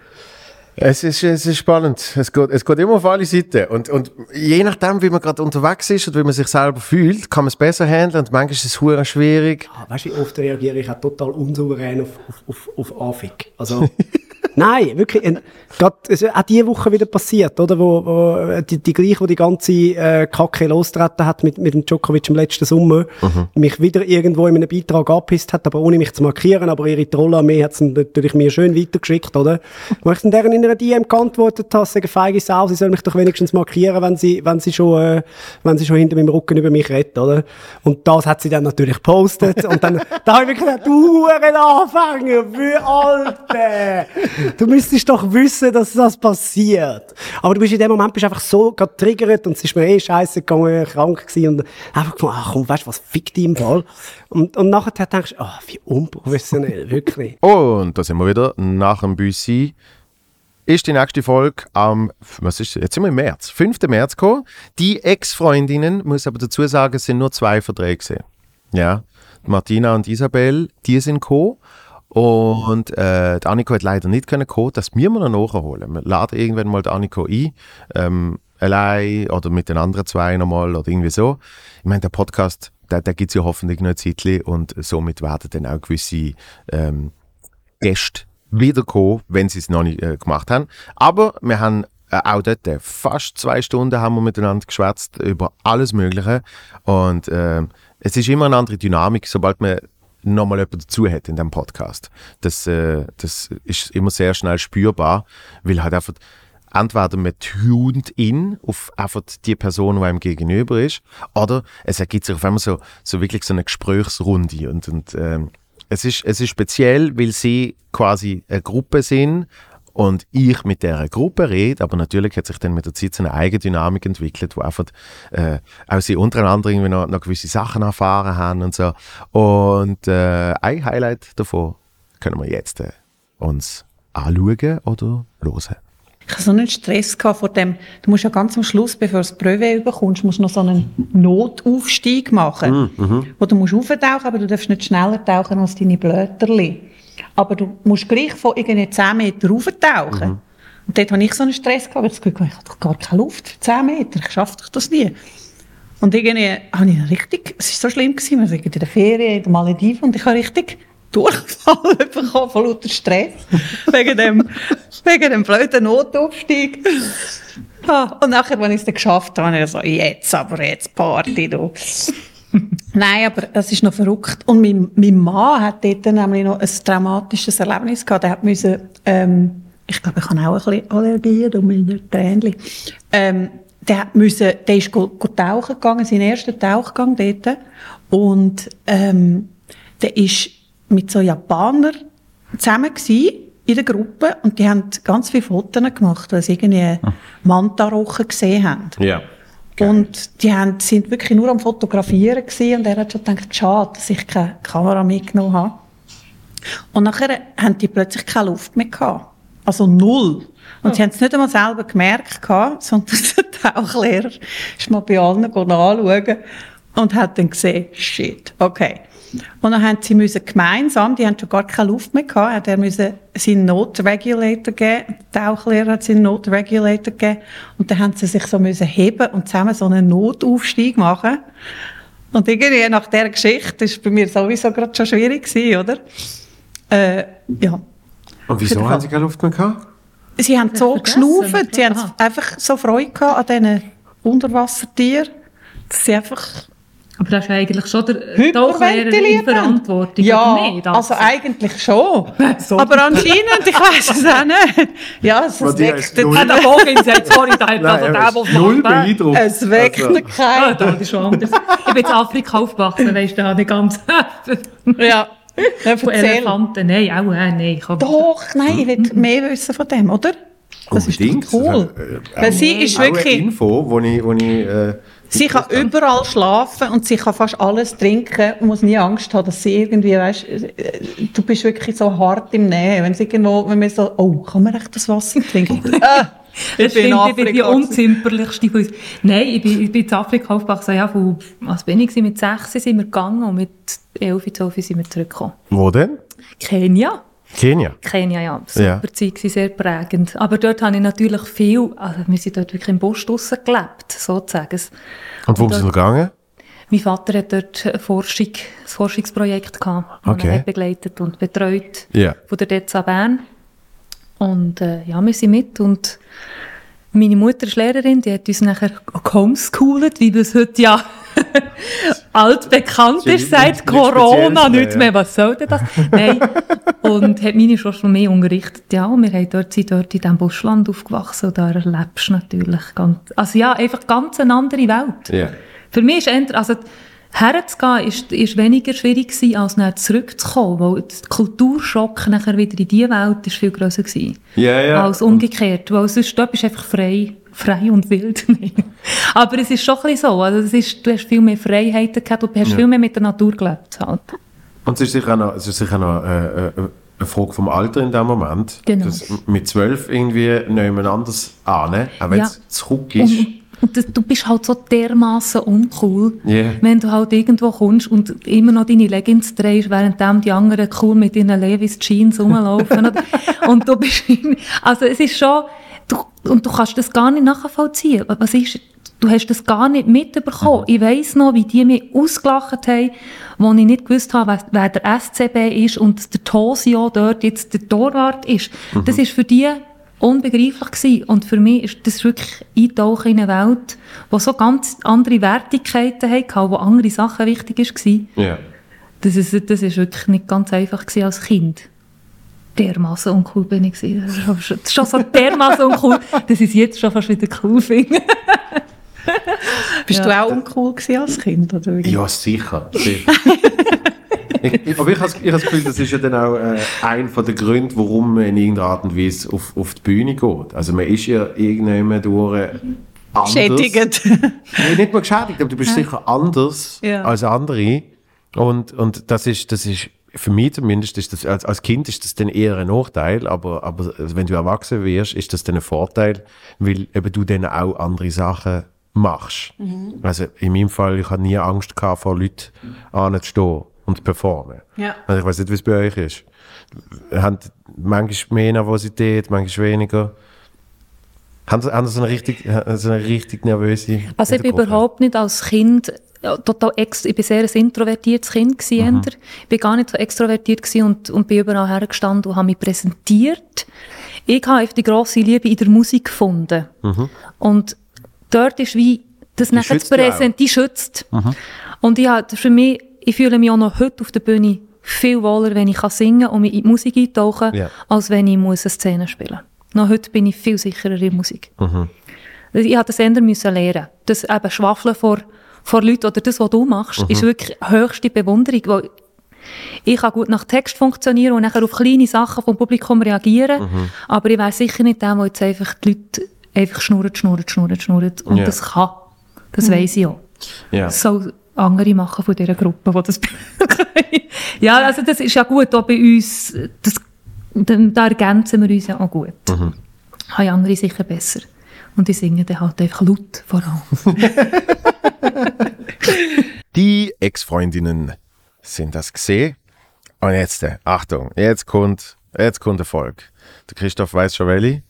S1: Es ist, es ist spannend. Es geht, es geht immer auf alle Seiten. Und, und je nachdem, wie man gerade unterwegs ist und wie man sich selber fühlt, kann man es besser handeln und manchmal ist es hure schwierig.
S10: Ah, weißt du, wie oft reagiere ich auch total unsouverän auf, auf, auf, auf Anfick. Also, [laughs] nein, wirklich. Und grad, es ist auch diese Woche wieder passiert, oder? Wo, wo äh, die, die gleiche, die die ganze äh, Kacke losgetreten hat mit, mit dem Djokovic im letzten Sommer, mich wieder irgendwo in einem Beitrag angepisst hat, aber ohne mich zu markieren. Aber ihre Trollarmee hat es natürlich mir schön weitergeschickt, oder? Wo ich dann deren in einer DM geantwortet habe, sagen feige Sau, sie soll mich doch wenigstens markieren, wenn sie, wenn sie schon, äh, wenn sie schon hinter meinem Rücken über mich redet, oder? Und das hat sie dann natürlich gepostet. Und dann, [laughs] da habe ich mir gedacht, du Anfänger, wie Alte! Du müsstest doch wissen, dass das passiert. Aber du bist in dem Moment bist einfach so getriggert und es ist mir eh scheiße gegangen, krank gewesen und einfach gefunden, ach komm, weißt du was, fick dich im Fall. Und, und nachher denkst du, ah, wie unprofessionell, [laughs] wirklich.
S1: Und da sind wir wieder nach dem Büssi. Ist die nächste Folge am, was ist, jetzt sind wir im März, 5. März gekommen. Die Ex-Freundinnen, muss aber dazu sagen, es sind nur zwei Verträge. Ja, Martina und Isabel, die sind gekommen. Und äh, die Anniko hat leider nicht kommen. Das müssen wir noch nachholen. Wir laden irgendwann mal die Anniko ein. Ähm, allein oder mit den anderen zwei nochmal oder irgendwie so. Ich meine, der Podcast, der, der gibt es ja hoffentlich noch ein Zeitchen und somit werden dann auch gewisse ähm, Gäste wiederkommen, wenn sie es noch nicht äh, gemacht haben. Aber wir haben äh, auch dort äh, fast zwei Stunden haben wir miteinander geschwätzt über alles Mögliche und äh, es ist immer eine andere Dynamik, sobald man nochmal jemanden dazu hat in dem Podcast. Das, äh, das ist immer sehr schnell spürbar, weil halt einfach entweder man tunt in auf einfach die Person, die einem gegenüber ist, oder es ergibt sich auf einmal so, so wirklich so eine Gesprächsrunde und, und ähm, es ist, es ist speziell, weil sie quasi eine Gruppe sind und ich mit der Gruppe rede, aber natürlich hat sich dann mit der Zeit so eine eigene Dynamik entwickelt, wo einfach äh, auch sie untereinander irgendwie noch, noch gewisse Sachen erfahren haben und so. Und äh, ein Highlight davon können wir jetzt äh, uns anschauen oder hören.
S11: Ich hatte so einen Stress gehabt vor dem, du musst ja ganz am Schluss, bevor du das Brevet bekommst, musst du noch so einen Notaufstieg machen, wo du musst auftauchen, aber du darfst nicht schneller tauchen als deine Blöterli. Aber du musst gleich von irgendwie 10 Meter auftauchen. Und dort hatte ich so einen Stress gehabt, weil ich das Gefühl ich habe doch gar keine Luft für 10 Meter, ich schaffe doch das nie. Und irgendwie habe ich richtig, es war so schlimm, gewesen, wir waren in der Ferien in den Malediven und ich habe richtig Durchfall [laughs] bekommen von lauter Stress. [laughs] wegen dem, wegen dem blöden Notaufstieg. Ah, und nachher, als ich es dann geschafft habe, habe ich so, jetzt aber, jetzt Party, du. [laughs] Nein, aber es ist noch verrückt. Und mein, mein Mann hat dort nämlich noch ein traumatisches Erlebnis gehabt. Der hat müssen, ähm, ich glaube, ich habe auch ein bisschen Allergien und meine Tränchen. Ähm, der hat müssen, der ist go, go tauchen gegangen, seinen ersten Tauchgang dort. Und, ähm, der ist mit so Japanern zusammen gewesen, in der Gruppe und die haben ganz viele Fotos gemacht, weil sie irgendwie Manta-Rochen gesehen haben.
S1: Ja.
S11: Und die haben, sind wirklich nur am Fotografieren gewesen und er hat schon gedacht, schade, dass ich keine Kamera mitgenommen habe. Und nachher haben die plötzlich keine Luft mehr gehabt. Also null. Und sie haben es nicht einmal selber gemerkt gehabt, [laughs] sondern der Tauchlehrer ist mal bei allen anschauen und hat dann gesehen, shit, okay. Und dann haben sie müssen gemeinsam, die haben schon gar keine Luft mehr gehabt, er musste seinen Notregulator geben, der Tauchlehrer hat seinen Notregulator gegeben und dann haben sie sich so müssen heben und zusammen so einen Notaufstieg machen. Und irgendwie nach dieser Geschichte, das war bei mir sowieso gerade schon schwierig gewesen, oder? Äh, ja.
S1: Und wieso haben sie keine Luft mehr gehabt?
S11: Sie haben so geschnaufen, sie haben einfach so Freude gehabt an diesen Unterwassertieren, dass sie einfach
S12: Aber das ist eigentlich schon der Tauchlehrer. Verantwortung,
S11: Ja,
S12: nicht?
S11: also eigentlich schon. [laughs]
S12: So.
S11: Aber anscheinend, ich weiß es auch nicht. Ja, es,
S1: die
S11: weckt,
S12: der Vogel sagt, sorry, da hat also der, was
S1: null beeindruckt.
S11: es weckt
S1: Also,
S11: also,
S12: Ah,
S11: keinen.
S12: das ist schon anders. Ich bin in Afrika aufgewachsen, weißt du, da nicht ganz. [laughs]
S11: Ja, ja
S12: Von. Elefanten, nein, auch äh, nein. Ich
S11: Doch, nein, ich will mehr wissen von dem, oder? Das ist
S1: Unbedingt.
S11: doch cool.
S1: Das, äh,
S11: Weil sie ist wirklich...
S1: Info, wo ich, wo ich äh,
S11: Sie kann überall schlafen und sie kann fast alles trinken und muss nie Angst haben, dass sie irgendwie, weißt, äh, du bist wirklich so hart im Nähe. Wenn es irgendwo, wenn man so, oh, kann man echt das Wasser trinken? [laughs] ah,
S12: Das stimmt, ich bin die unzimperlichste von uns. Nein, ich bin, ich bin in Afrika aufgewachsen. Ja, von, was bin ich? Mit 6 sind wir gegangen und mit 11, 12 sind wir zurückgekommen.
S1: Wo denn?
S12: Kenia.
S1: Kenia.
S12: Kenia, ja. Super
S1: Ja.
S12: Zeit, sehr prägend. Aber dort habe ich natürlich viel, also wir sind dort wirklich im Busch draussen gelebt, sozusagen. Es-
S1: Und wo du
S12: dort-
S1: gegangen?
S12: Mein Vater hat dort eine Forschung, ein Forschungsprojekt gehabt, das
S1: Okay.
S12: er begleitet und betreut
S1: Ja.
S12: von der DEZA Bern. Und äh, ja, wir sind mit und meine Mutter ist Lehrerin, die hat uns nachher gehomeschoolt, wie das heute ja altbekannt
S1: Ist
S12: seit Corona,
S1: mehr,
S12: nichts mehr, was soll denn das? Nein, und hat meine Schwester mehr unterrichtet. Ja, und wir haben dort, sind dort in diesem Buschland aufgewachsen und da erlebst du natürlich ganz, also ja, einfach ganz eine andere Welt.
S1: Ja.
S12: Für mich ist eher, also herzugehen ist, ist weniger schwierig gewesen, als nachher zurückzukommen, weil der Kulturschock nachher wieder in diese Welt ist viel grösser gewesen.
S1: Ja, ja.
S12: Als umgekehrt, weil sonst dort bist du einfach frei, frei und wild. [laughs] Aber es ist schon ein bisschen so, also es ist, du hast viel mehr Freiheiten gehabt, du hast viel mehr mit der Natur gelebt halt.
S1: Und es ist sicher noch, es ist sicher noch äh, äh, eine Frage vom Alter in dem Moment.
S12: Genau.
S1: Dass mit zwölf irgendwie niemand anders an, auch wenn
S12: Ja.
S1: es zurück ist.
S12: Und, und das, du bist halt so dermaßen uncool,
S1: Ja.
S12: wenn du halt irgendwo kommst und immer noch deine Leggings drehst, während die anderen cool mit ihren Levis Jeans rumlaufen. [laughs] und du bist, also es ist schon, und du kannst das gar nicht nachvollziehen. Was ist, du hast das gar nicht mitbekommen. Ich weiss noch, wie die mich ausgelacht haben, wo ich nicht gewusst habe, wer, der SCB ist und der Tosio dort jetzt der Torwart ist. Das ist für die unbegreiflich gewesen. Und für mich ist das wirklich Eintauchen in eine Welt, die so ganz andere Wertigkeiten hatte, wo andere Sachen wichtig waren.
S1: Ja.
S12: Das ist, das ist wirklich nicht ganz einfach gewesen als Kind. Dermaßen uncool bin ich gewesen. Das ist schon- Das ist schon so dermaßen uncool, dass ich es jetzt schon fast wieder cool finde.
S11: Bist du auch uncool gewesen als Kind? Oder wie?
S1: Ja, sicher. sicher. ich, [laughs] aber ich habe ich das Gefühl, das ist ja dann auch äh, ein von den Gründen, warum man in irgendeiner Art und Weise auf, auf die Bühne geht. Also man ist ja irgendjemand durch anders.
S11: Schädigend.
S1: Nee, nicht mal geschädigt, aber du bist sicher anders
S11: Ja.
S1: als andere. Und, und das ist, das ist für mich zumindest, ist das, als, als Kind ist das dann eher ein Nachteil, aber, aber wenn du erwachsen wirst, ist das dann ein Vorteil, weil eben du dann auch andere Sachen machst. Also in meinem Fall, ich habe nie Angst gehabt, vor Leuten anzustehen und zu performen.
S11: Ja.
S1: Also ich weiß nicht, wie es bei euch ist. Habt manchmal mehr Nervosität, manchmal weniger. Haben Sie, haben Sie so eine richtig, so eine richtig nervöse
S12: Also ich bin überhaupt nicht als Kind ja, total ex ich bin sehr ein introvertiertes Kind gewesen,
S1: Mhm.
S12: Ich bin gar nicht so extrovertiert gewesen und, und bin überall hergestanden und habe mich präsentiert. Ich habe die grosse Liebe in der Musik gefunden. Und dort ist wie, das nachher zu
S1: Mhm. Mhm.
S12: präsentieren, die schützt. Und ich habe für mich, ich fühle mich auch noch heute auf der Bühne viel wohler, wenn ich kann singen und mich in die Musik eintauchen,
S1: Ja.
S12: als wenn ich muss eine Szene spielen muss. Noch heute bin ich viel sicherer in der Musik.
S1: Mhm.
S12: Ich musste das ändern müssen lernen. Das eben Schwafeln vor, vor Leuten oder das, was du machst, ist wirklich höchste Bewunderung. Weil ich kann gut nach Text funktionieren und nachher auf kleine Sachen vom Publikum reagieren. Aber ich wäre sicher nicht der, der jetzt einfach die Leute einfach schnurrt, schnurrt, schnurrt, schnurrt. Und
S1: Ja.
S12: das kann. Das weiss ich auch.
S1: Ja.
S12: Das soll andere machen von dieser Gruppe, die das. [laughs] Ja, also das ist ja gut auch bei uns. Das, da da ergänzen wir uns ja auch gut.
S1: Mhm.
S12: Haben andere sicher besser. Und die singen dann halt einfach laut vor allem. [laughs]
S1: Die Ex-Freundinnen sind das gesehen. Und jetzt, äh, Achtung, jetzt kommt, jetzt kommt Erfolg. Der Christoph weiß schon welche.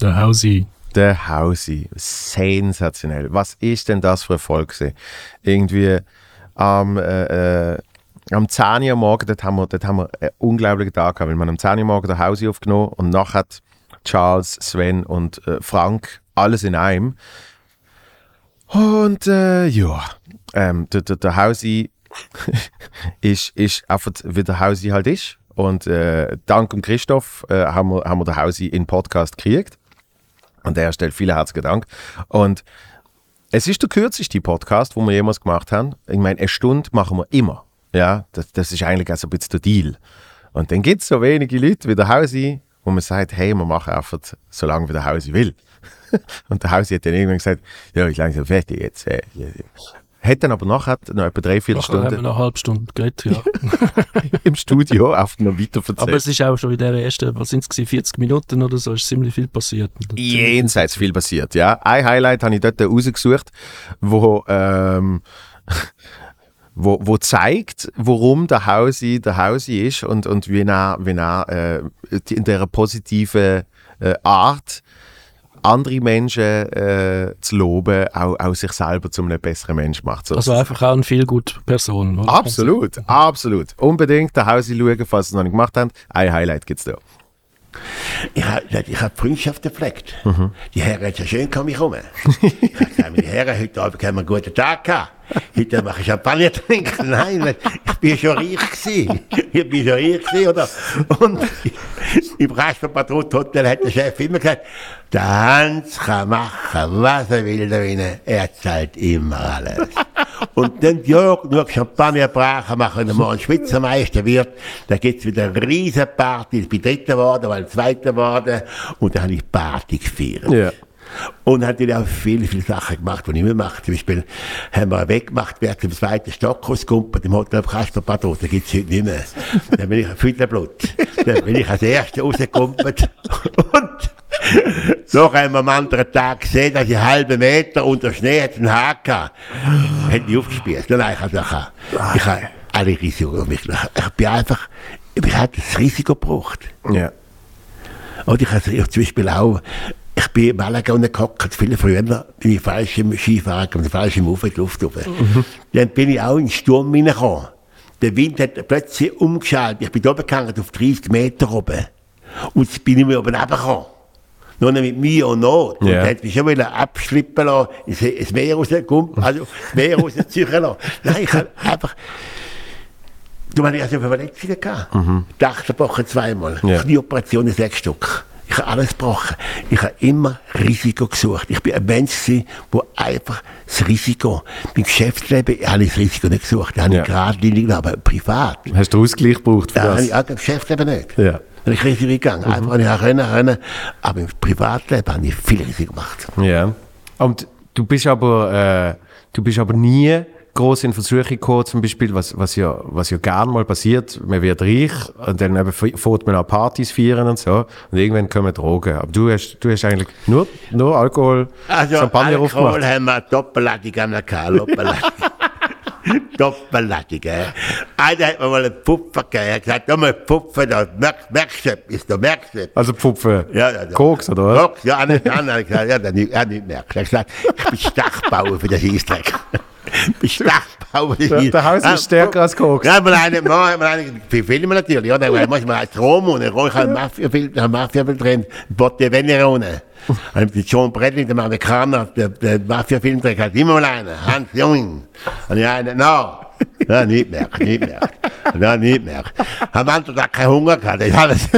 S8: Der Hausi.
S1: Der Hausi. Sensationell. Was ist denn das für Erfolg gewesen? Irgendwie am, äh, äh, am 10 Uhr Morgen, dort haben, wir, dort haben wir einen unglaublichen Tag gehabt, weil man am 10 Uhr am Morgen der Hausi aufgenommen und nachher hat Charles, Sven und äh, Frank alles in einem. Und äh, ja, ähm, der, der, der Hausi [laughs] ist, ist einfach, wie der Hausi halt ist. Und äh, dank dem Christoph äh, haben, wir, haben wir den Hausi in den Podcast gekriegt. An der Stelle vielen herzlichen Dank. Und es ist der kürzeste Podcast, den wir jemals gemacht haben. Ich meine, eine Stunde machen wir immer. Ja, das, das ist eigentlich auch so ein bisschen der Deal. Und dann gibt es so wenige Leute wie der Hausi, wo man sagt, hey, wir machen einfach so lange, wie der Hausi will. [laughs] Und der Hausi hat dann irgendwann gesagt, ja, ich langsam fertig jetzt. Äh, hat dann aber nachher noch etwa drei, vier
S8: Nachher haben wir
S1: Stunden
S8: noch eine halbe Stunde geredet, ja. [laughs]
S1: im Studio auf noch weiter
S8: Aber
S1: erzählt.
S8: es ist auch schon in der ersten, was sind es, 40 Minuten oder so, ist ziemlich viel passiert.
S1: jenseits viel passiert. Ja. Ein Highlight habe ich dort rausgesucht, wo, ähm, [laughs] wo, wo zeigt, warum der Hausi der Hausi ist und, und wie er, wie er äh, in dieser positiven äh, Art andere Menschen äh, zu loben, auch, auch sich selber zu einem besseren Mensch macht. So.
S8: Also einfach auch eine viel gute Person. oder?
S1: absolut, absolut. Unbedingt den Hausi schauen, falls Sie es noch nicht gemacht haben. Ein Highlight gibt es da.
S13: Ich habe ich hab Freundschaft gepflegt. Die Herren haben so schön um mich herum. ich habe gesagt, meine Herren, heute Abend haben wir einen guten Tag gehabt. Heute mache ich Champagner trinken. Nein, ich bin schon reich gewesen. Ich bin schon reich gewesen, oder? Und [laughs] im Restaurant Hotel hat der Chef immer gesagt, der Hans kann machen, was er will da drinnen. Er zahlt immer alles. Und dann, ja, nur Champagner brachen, machen wir mal einen Schweizermeister wird. Da gibt's wieder eine riesen Party. Ich bin Dritter geworden, weil Zweiter geworden. Und dann habe ich Party gefeiert.
S1: Ja.
S13: Und natürlich auch viele, viele Sachen gemacht, die ich immer mache. Zum Beispiel haben wir weggemacht, wer zum zweiten Stock ausgekumpelt im Hotel Kasperpadot. Da gibt's heute nicht mehr. Dann bin ich ein Fütterblut. Dann bin ich als Erster rausgekumpelt. Und noch haben wir am anderen Tag gesehen, dass ich einen halben Meter unter Schnee hat einen Haken. Hätte ich aufgespießt. Nein, ich habe nachher, ich habe alle Risiko auf mich. Ich bin einfach, ich habe das Risiko gebraucht.
S1: Ja.
S13: Oder ich habe zum Beispiel auch, ich bin in Malaga gehockt, viel früher, bin ich falsch im Skifahren und falsch im Ufer in die Luft oben. Dann bin ich auch in den Sturm hineingekommen. Der Wind hat plötzlich umgeschaltet. Ich bin oben gehangen, auf 30 Meter oben. Und jetzt bin ich mir oben runtergekommen. Nur mit mir und Not. Und
S1: Ja.
S13: dann hat mich schon wieder abschlippen lassen, ins, Meer rausgekommen, also ins Meer rausziehen lassen. [laughs] Nein, ich habe einfach, du meine, ich hatte Verletzungen gehabt. Mhm. Dachverbrochen zweimal.
S1: Ja.
S13: Knieoperationen sechs Stück. Ich habe alles gebrochen. Ich habe immer Risiko gesucht. Ich bin ein Mensch, gewesen, der einfach das Risiko, im Geschäftsleben habe ich das Risiko nicht gesucht. Da habe
S1: Ja.
S13: ich geradlinig aber privat.
S1: Hast du Ausgleich gebraucht für
S13: Da habe
S1: das?
S13: ich auch im Geschäftsleben nicht.
S1: Ja.
S13: Habe ich Risiko gegangen. Einfach, habe ich auch rennen, rennen. Aber im Privatleben habe ich viel Risiko gemacht.
S1: Ja. Und du bist aber, äh, du bist aber nie groß in Versuche gekommen, zum Beispiel, was, was ja, was ja gern mal passiert, man wird reich und dann eben fährt man an Partys feiern und so und irgendwann kommen Drogen. Aber du hast, du hast eigentlich nur, nur Alkohol,
S13: Also,
S1: Champagner
S13: Alkohol
S1: aufgemacht.
S13: haben wir Doppelladung am gehabt, Doppelladung. [laughs] Doppelladung, gell. Einer hat mir mal einen Pupfer gegeben, er hat gesagt, mal Pupfer, da merkst, merkst du etwas, da merkst du etwas.
S1: Also Pfupfen,
S13: Ja, ja, ja.
S1: Koks, oder was?
S13: Koks, ja, nicht an, er hat gesagt, ja, dann nicht, hat nicht merkt. Er hat gesagt, ich bin Stachbauer für das Eisdreck. [laughs] Ich Stachbauer für das
S1: Der, der Haus ist stärker als Koks.
S13: Ja, einen, mal, mal einen, für Filme natürlich, ja, dann muss man als Romo, und ich einen Mafia-Film, einen Mafia-Film drin, Botte Venerone. Und John Bradley, dem Amerikaner, der, der Mafia-Film drin, hat immer mal einen, Hans Jung. Und ich einen, no. Ja, nicht mehr, nicht mehr. Ja, nicht mehr. Am anderen Tag keinen Hunger gehabt, ist alles.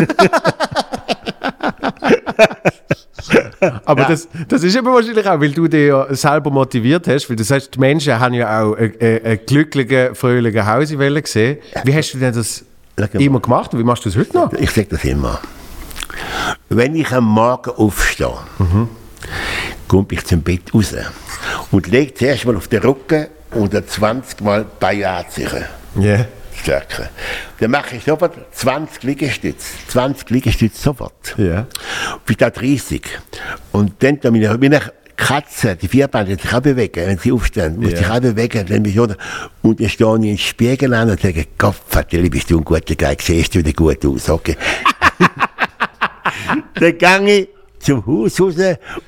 S13: [laughs]
S1: Aber das, das ist eben wahrscheinlich auch, weil du dich ja selber motiviert hast, weil du sagst, die Menschen haben ja auch einen, glücklichen, fröhlichen Hauswelle gesehen. Wie hast du denn das immer gemacht und wie machst du das heute noch?
S13: Ich sage das immer. Wenn ich am Morgen aufstehe, komme ich zum Bett raus und lege zuerst mal auf den Rücken und dann 20 Mal Beine anziehen.
S1: Ja.
S13: Stärken. Dann mache ich sofort 20 Liegestütze. 20 Liegestütze sofort.
S1: Ja.
S13: Da 30. Und dann, da meine, meine Katzen, die Vierbeine, sich auch bewegen, wenn sie aufstehen, muss
S1: Ja.
S13: sich auch bewegen, dann du, oder? Und dann stehe ich in den Spiegel an und sage, Gott, Vater, bist du ein guter Geil, siehst du wieder gut aus, okay? [laughs] dann gehe ich zum Haus raus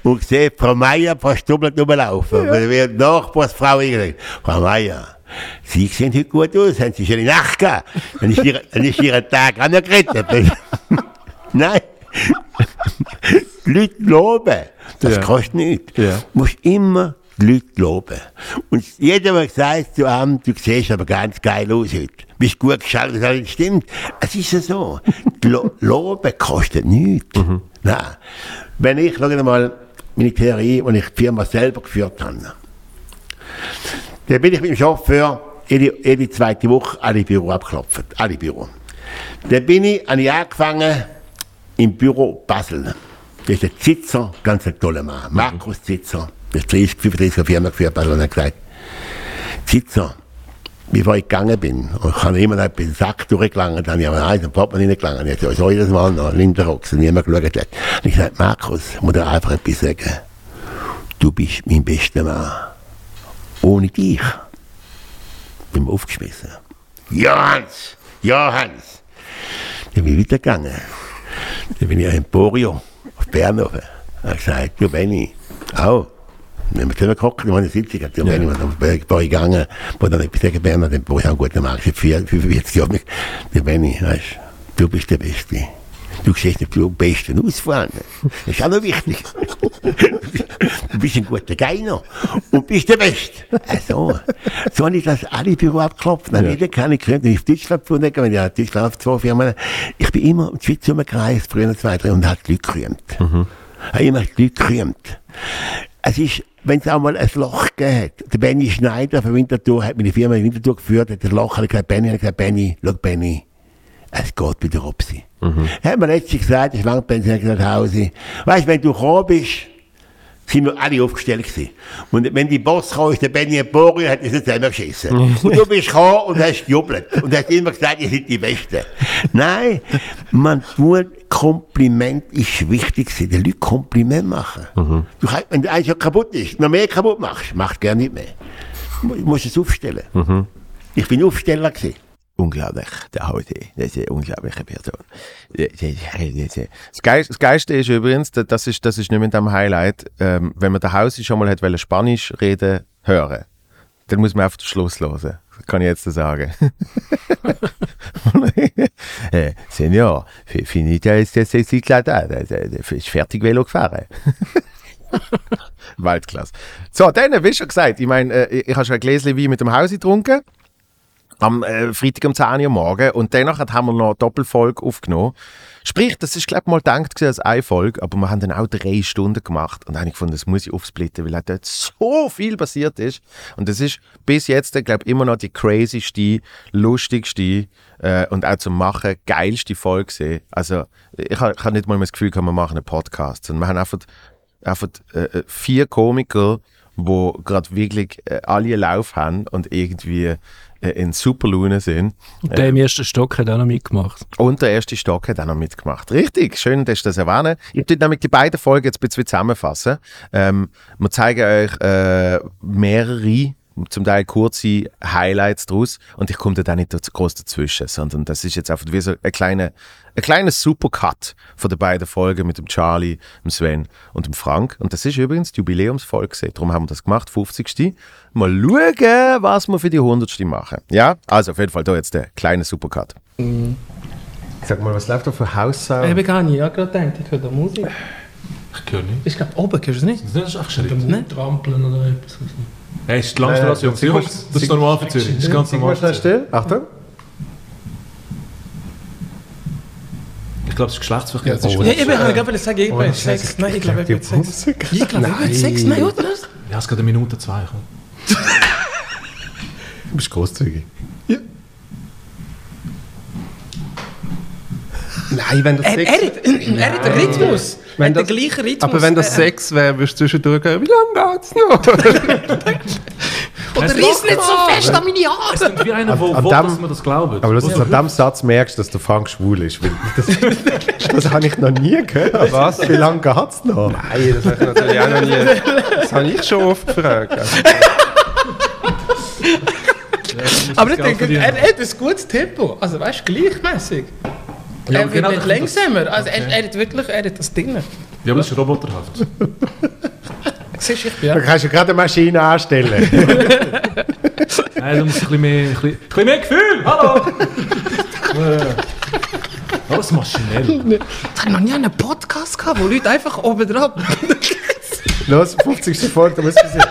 S13: und sehe Frau Meier verstummelt rumlaufen. Ja. Wie die Nachbarsfrau irgendwie. Frau Meier, Sie sehen heute gut aus, haben Sie schon in Nacht gehabt? Dann ist Ihr, dann ist Ihr Tag auch noch gerettet. [laughs] Nein. Die Leute loben. Das
S2: Ja.
S13: kostet nichts.
S2: Ja.
S13: Du musst immer die Leute loben. Und jeder, der sagt zu einem, du siehst aber ganz geil aus heute. Bist gut geschaut, das stimmt. Es ist ja so. Lo loben kostet nichts. Nein. Wenn ich, schau mal, meine Theorie, die ich die Firma selber geführt habe. Dann bin ich mit dem Chauffeur jede, zweite Woche alle Büro abgeklopft. Alle Büro. Dann bin ich, habe ich angefangen im Büro Basel. Das ist der Zitzer, ganz ein toller Mann. Markus Zitzer. Der ist 30, 35 Firma geführt, Basel, und hat gesagt, Zitzer, bevor ich gegangen bin, und ich habe immer noch den Sack durchgelangt, dann habe ich aber eins, ein Portemonnaie nicht gelangt, jetzt so jedes Mal noch Lindenrocks, und niemand geschaut hat. Und ich sagte, Markus, ich muss dir einfach etwas sagen. Du bist mein bester Mann. Ohne dich bin ich aufgeschmissen. Ja, Hans! Ja, Hans! Dann bin ich weitergegangen. Dann bin ich in Emporio, auf Bernhofen. Er hat gesagt, du Benni, auch. Wir haben zusammen gekocht, wir haben eine Sitzung gehabt, Benni, wir sind auf ein paar gegangen, wo dann etwas sagen, Bernhard, ich auch einen guten Mann, seit vier- 45 Jahren. Der Benni, weißt du, du bist der Beste. Du siehst nicht du am besten aus vorne. Das ist auch noch wichtig. Du bist ein guter Geiner und bist der Beste. Also, so habe ich das alle Büro abgeklopft. Dann jeder kann ich können, ich Deutschland gefunden, wenn ich in Deutschland auf zwei Firmen. Ich bin immer in die Schweiz rumgereist, früher zwei, drei, und habe die Leute gerühmt. Habe immer Leute gerühmt. Es ist, wenn es auch mal ein Loch gegeben hat. Der Benny Schneider von Winterthur hat meine Firma in Winterthur geführt, hat das Loch, hat gesagt, Benny, hat gesagt, Benny, schau, Benny, es geht wieder ab Er hat mir letztens gesagt, ich lang pensioniert gesagt, nach Hause. Weißt, wenn du gekommen bist, sind wir alle aufgestellt gewesen. Und wenn die Boss kam, ist der Benny Borio, hat es nicht selber geschissen. und du bist gekommen und hast gejubelt. Und hast immer gesagt, ihr seid die Besten. Nein, man tut, Kompliment ist wichtig gewesen. Den Leuten Kompliment machen. Du kannst, wenn eins ja kaputt ist, noch mehr kaputt machst, machst gerne nicht mehr. Du musst es aufstellen. Ich bin Aufsteller gewesen.
S1: Unglaublich, der heute. Das ist eine unglaubliche Person. Das Geilste, das Geilste ist übrigens, da- das ist, das ist nicht mit dem Highlight, ähm, wenn man daheim schon mal hat, Spanisch reden hören, dann muss man auf den Schluss hören. Das kann ich jetzt sagen. [laughs] äh, Senior, fi- finita ist das Ciclada, ist fertig Velo gefahren. [laughs] Weltklasse. So, dann, wie schon gesagt, ich meine, äh, ich habe schon ein Gläschen Wein mit dem Haus getrunken am äh, Freitag um 10 Uhr morgen und danach haben wir noch eine Doppelfolge aufgenommen. Sprich, das ist glaube ich mal gedacht als eine Folge, aber wir haben dann auch drei Stunden gemacht und dann habe ich gefunden, das muss ich aufsplitten, weil dort so viel passiert ist und das ist bis jetzt, glaube ich, immer noch die crazyste, lustigste äh, und auch zum Machen geilste Folge gewesen. Also ich habe ich hab nicht mal das Gefühl, wir machen einen Podcast, sondern wir haben einfach, einfach äh, vier Komiker, wo gerade wirklich äh, alle Lauf haben und irgendwie äh, in super Laune sind.
S8: Und der im ersten Stock hat auch noch mitgemacht.
S1: Und der erste Stock hat auch noch mitgemacht. Richtig, schön, dass du das erwähnen. Ich tue nämlich die beiden Folgen jetzt ein bisschen zusammenfassen. Ähm, wir zeigen euch äh, mehrere, zum Teil kurze Highlights daraus und ich komme da dann nicht groß dazwischen, sondern das ist jetzt einfach wie so ein kleiner, ein kleiner Supercut von den beiden Folgen mit dem Charlie, dem Sven und dem Frank. Und das ist übrigens die Jubiläumsfolge, darum haben wir das gemacht, 50. Mal schauen, was wir für die 100. machen. Ja, also auf jeden Fall da jetzt der kleine Supercut. Sag mal, was läuft da für Haussound?
S14: Ich habe gar nicht, ich habe gerade gedacht, ich höre da Musik.
S2: Ich höre nicht.
S14: Ich glaube, oben hörst du es nicht.
S2: Das ist einfach Schritt.
S8: Trampeln oder etwas.
S2: Hey, ist die Langstrasse, Jungs. Jungs, das ist normal für Zürich. Das ist ganz normal. für Zürich.
S1: still. Achtung.
S2: Ich glaube, es ist Geschlechtsverkehr.
S14: Ja, ich habe gerade sagen, ich bin Sex. Nein, ich glaube, ich bin Sex. Ich glaube, ich bin Sex. Nein, oder?
S2: Ja, es geht eine Minute, zwei.
S1: Du bist großzügig.
S15: Nein, wenn das
S14: Er,
S15: Sex...
S14: hat, er hat den Rhythmus. Er
S15: Wenn
S14: hat den
S15: das-
S14: gleichen Rhythmus.
S15: aber wenn das
S14: Äh,
S15: Sex wäre, würdest du zwischendurch gehen, wie lange geht's noch? [laughs]
S14: Oder [laughs]
S8: Es
S14: reiss nicht so fest an meine
S8: Es
S14: Haare.
S8: klingt wie einer, will,
S1: dem-
S8: dass man das glaubt.
S1: Aber lustig,
S8: Was-
S1: an diesem Satz merkst du, dass der Frank schwul ist. weil Das, [laughs] das habe ich noch nie gehört.
S15: Was?
S1: Wie lange geht es noch?
S15: Nein, das habe ich natürlich auch noch nie. Das habe ich schon oft gefragt.
S14: Aber ich denke, er hat ein gutes Tempo. Also weißt du, gleichmäßig.
S8: Ja,
S14: er wird
S8: genau,
S14: nicht langsamer. Also er, er hat wirklich er hat das drin.
S8: Ja, aber das ist roboterhaft.
S14: Siehst [laughs] du, ich bin ja.
S1: kannst du gerade eine Maschine anstellen. [laughs]
S8: Nein, da muss ein bisschen mehr, ein bisschen, ein bisschen mehr Gefühl. Hallo! [laughs] Alles maschinell.
S14: Ich habe noch nie einen Podcast gehabt, wo Leute einfach oben drauf.
S1: Los, 50. Folge, da muss man sehen.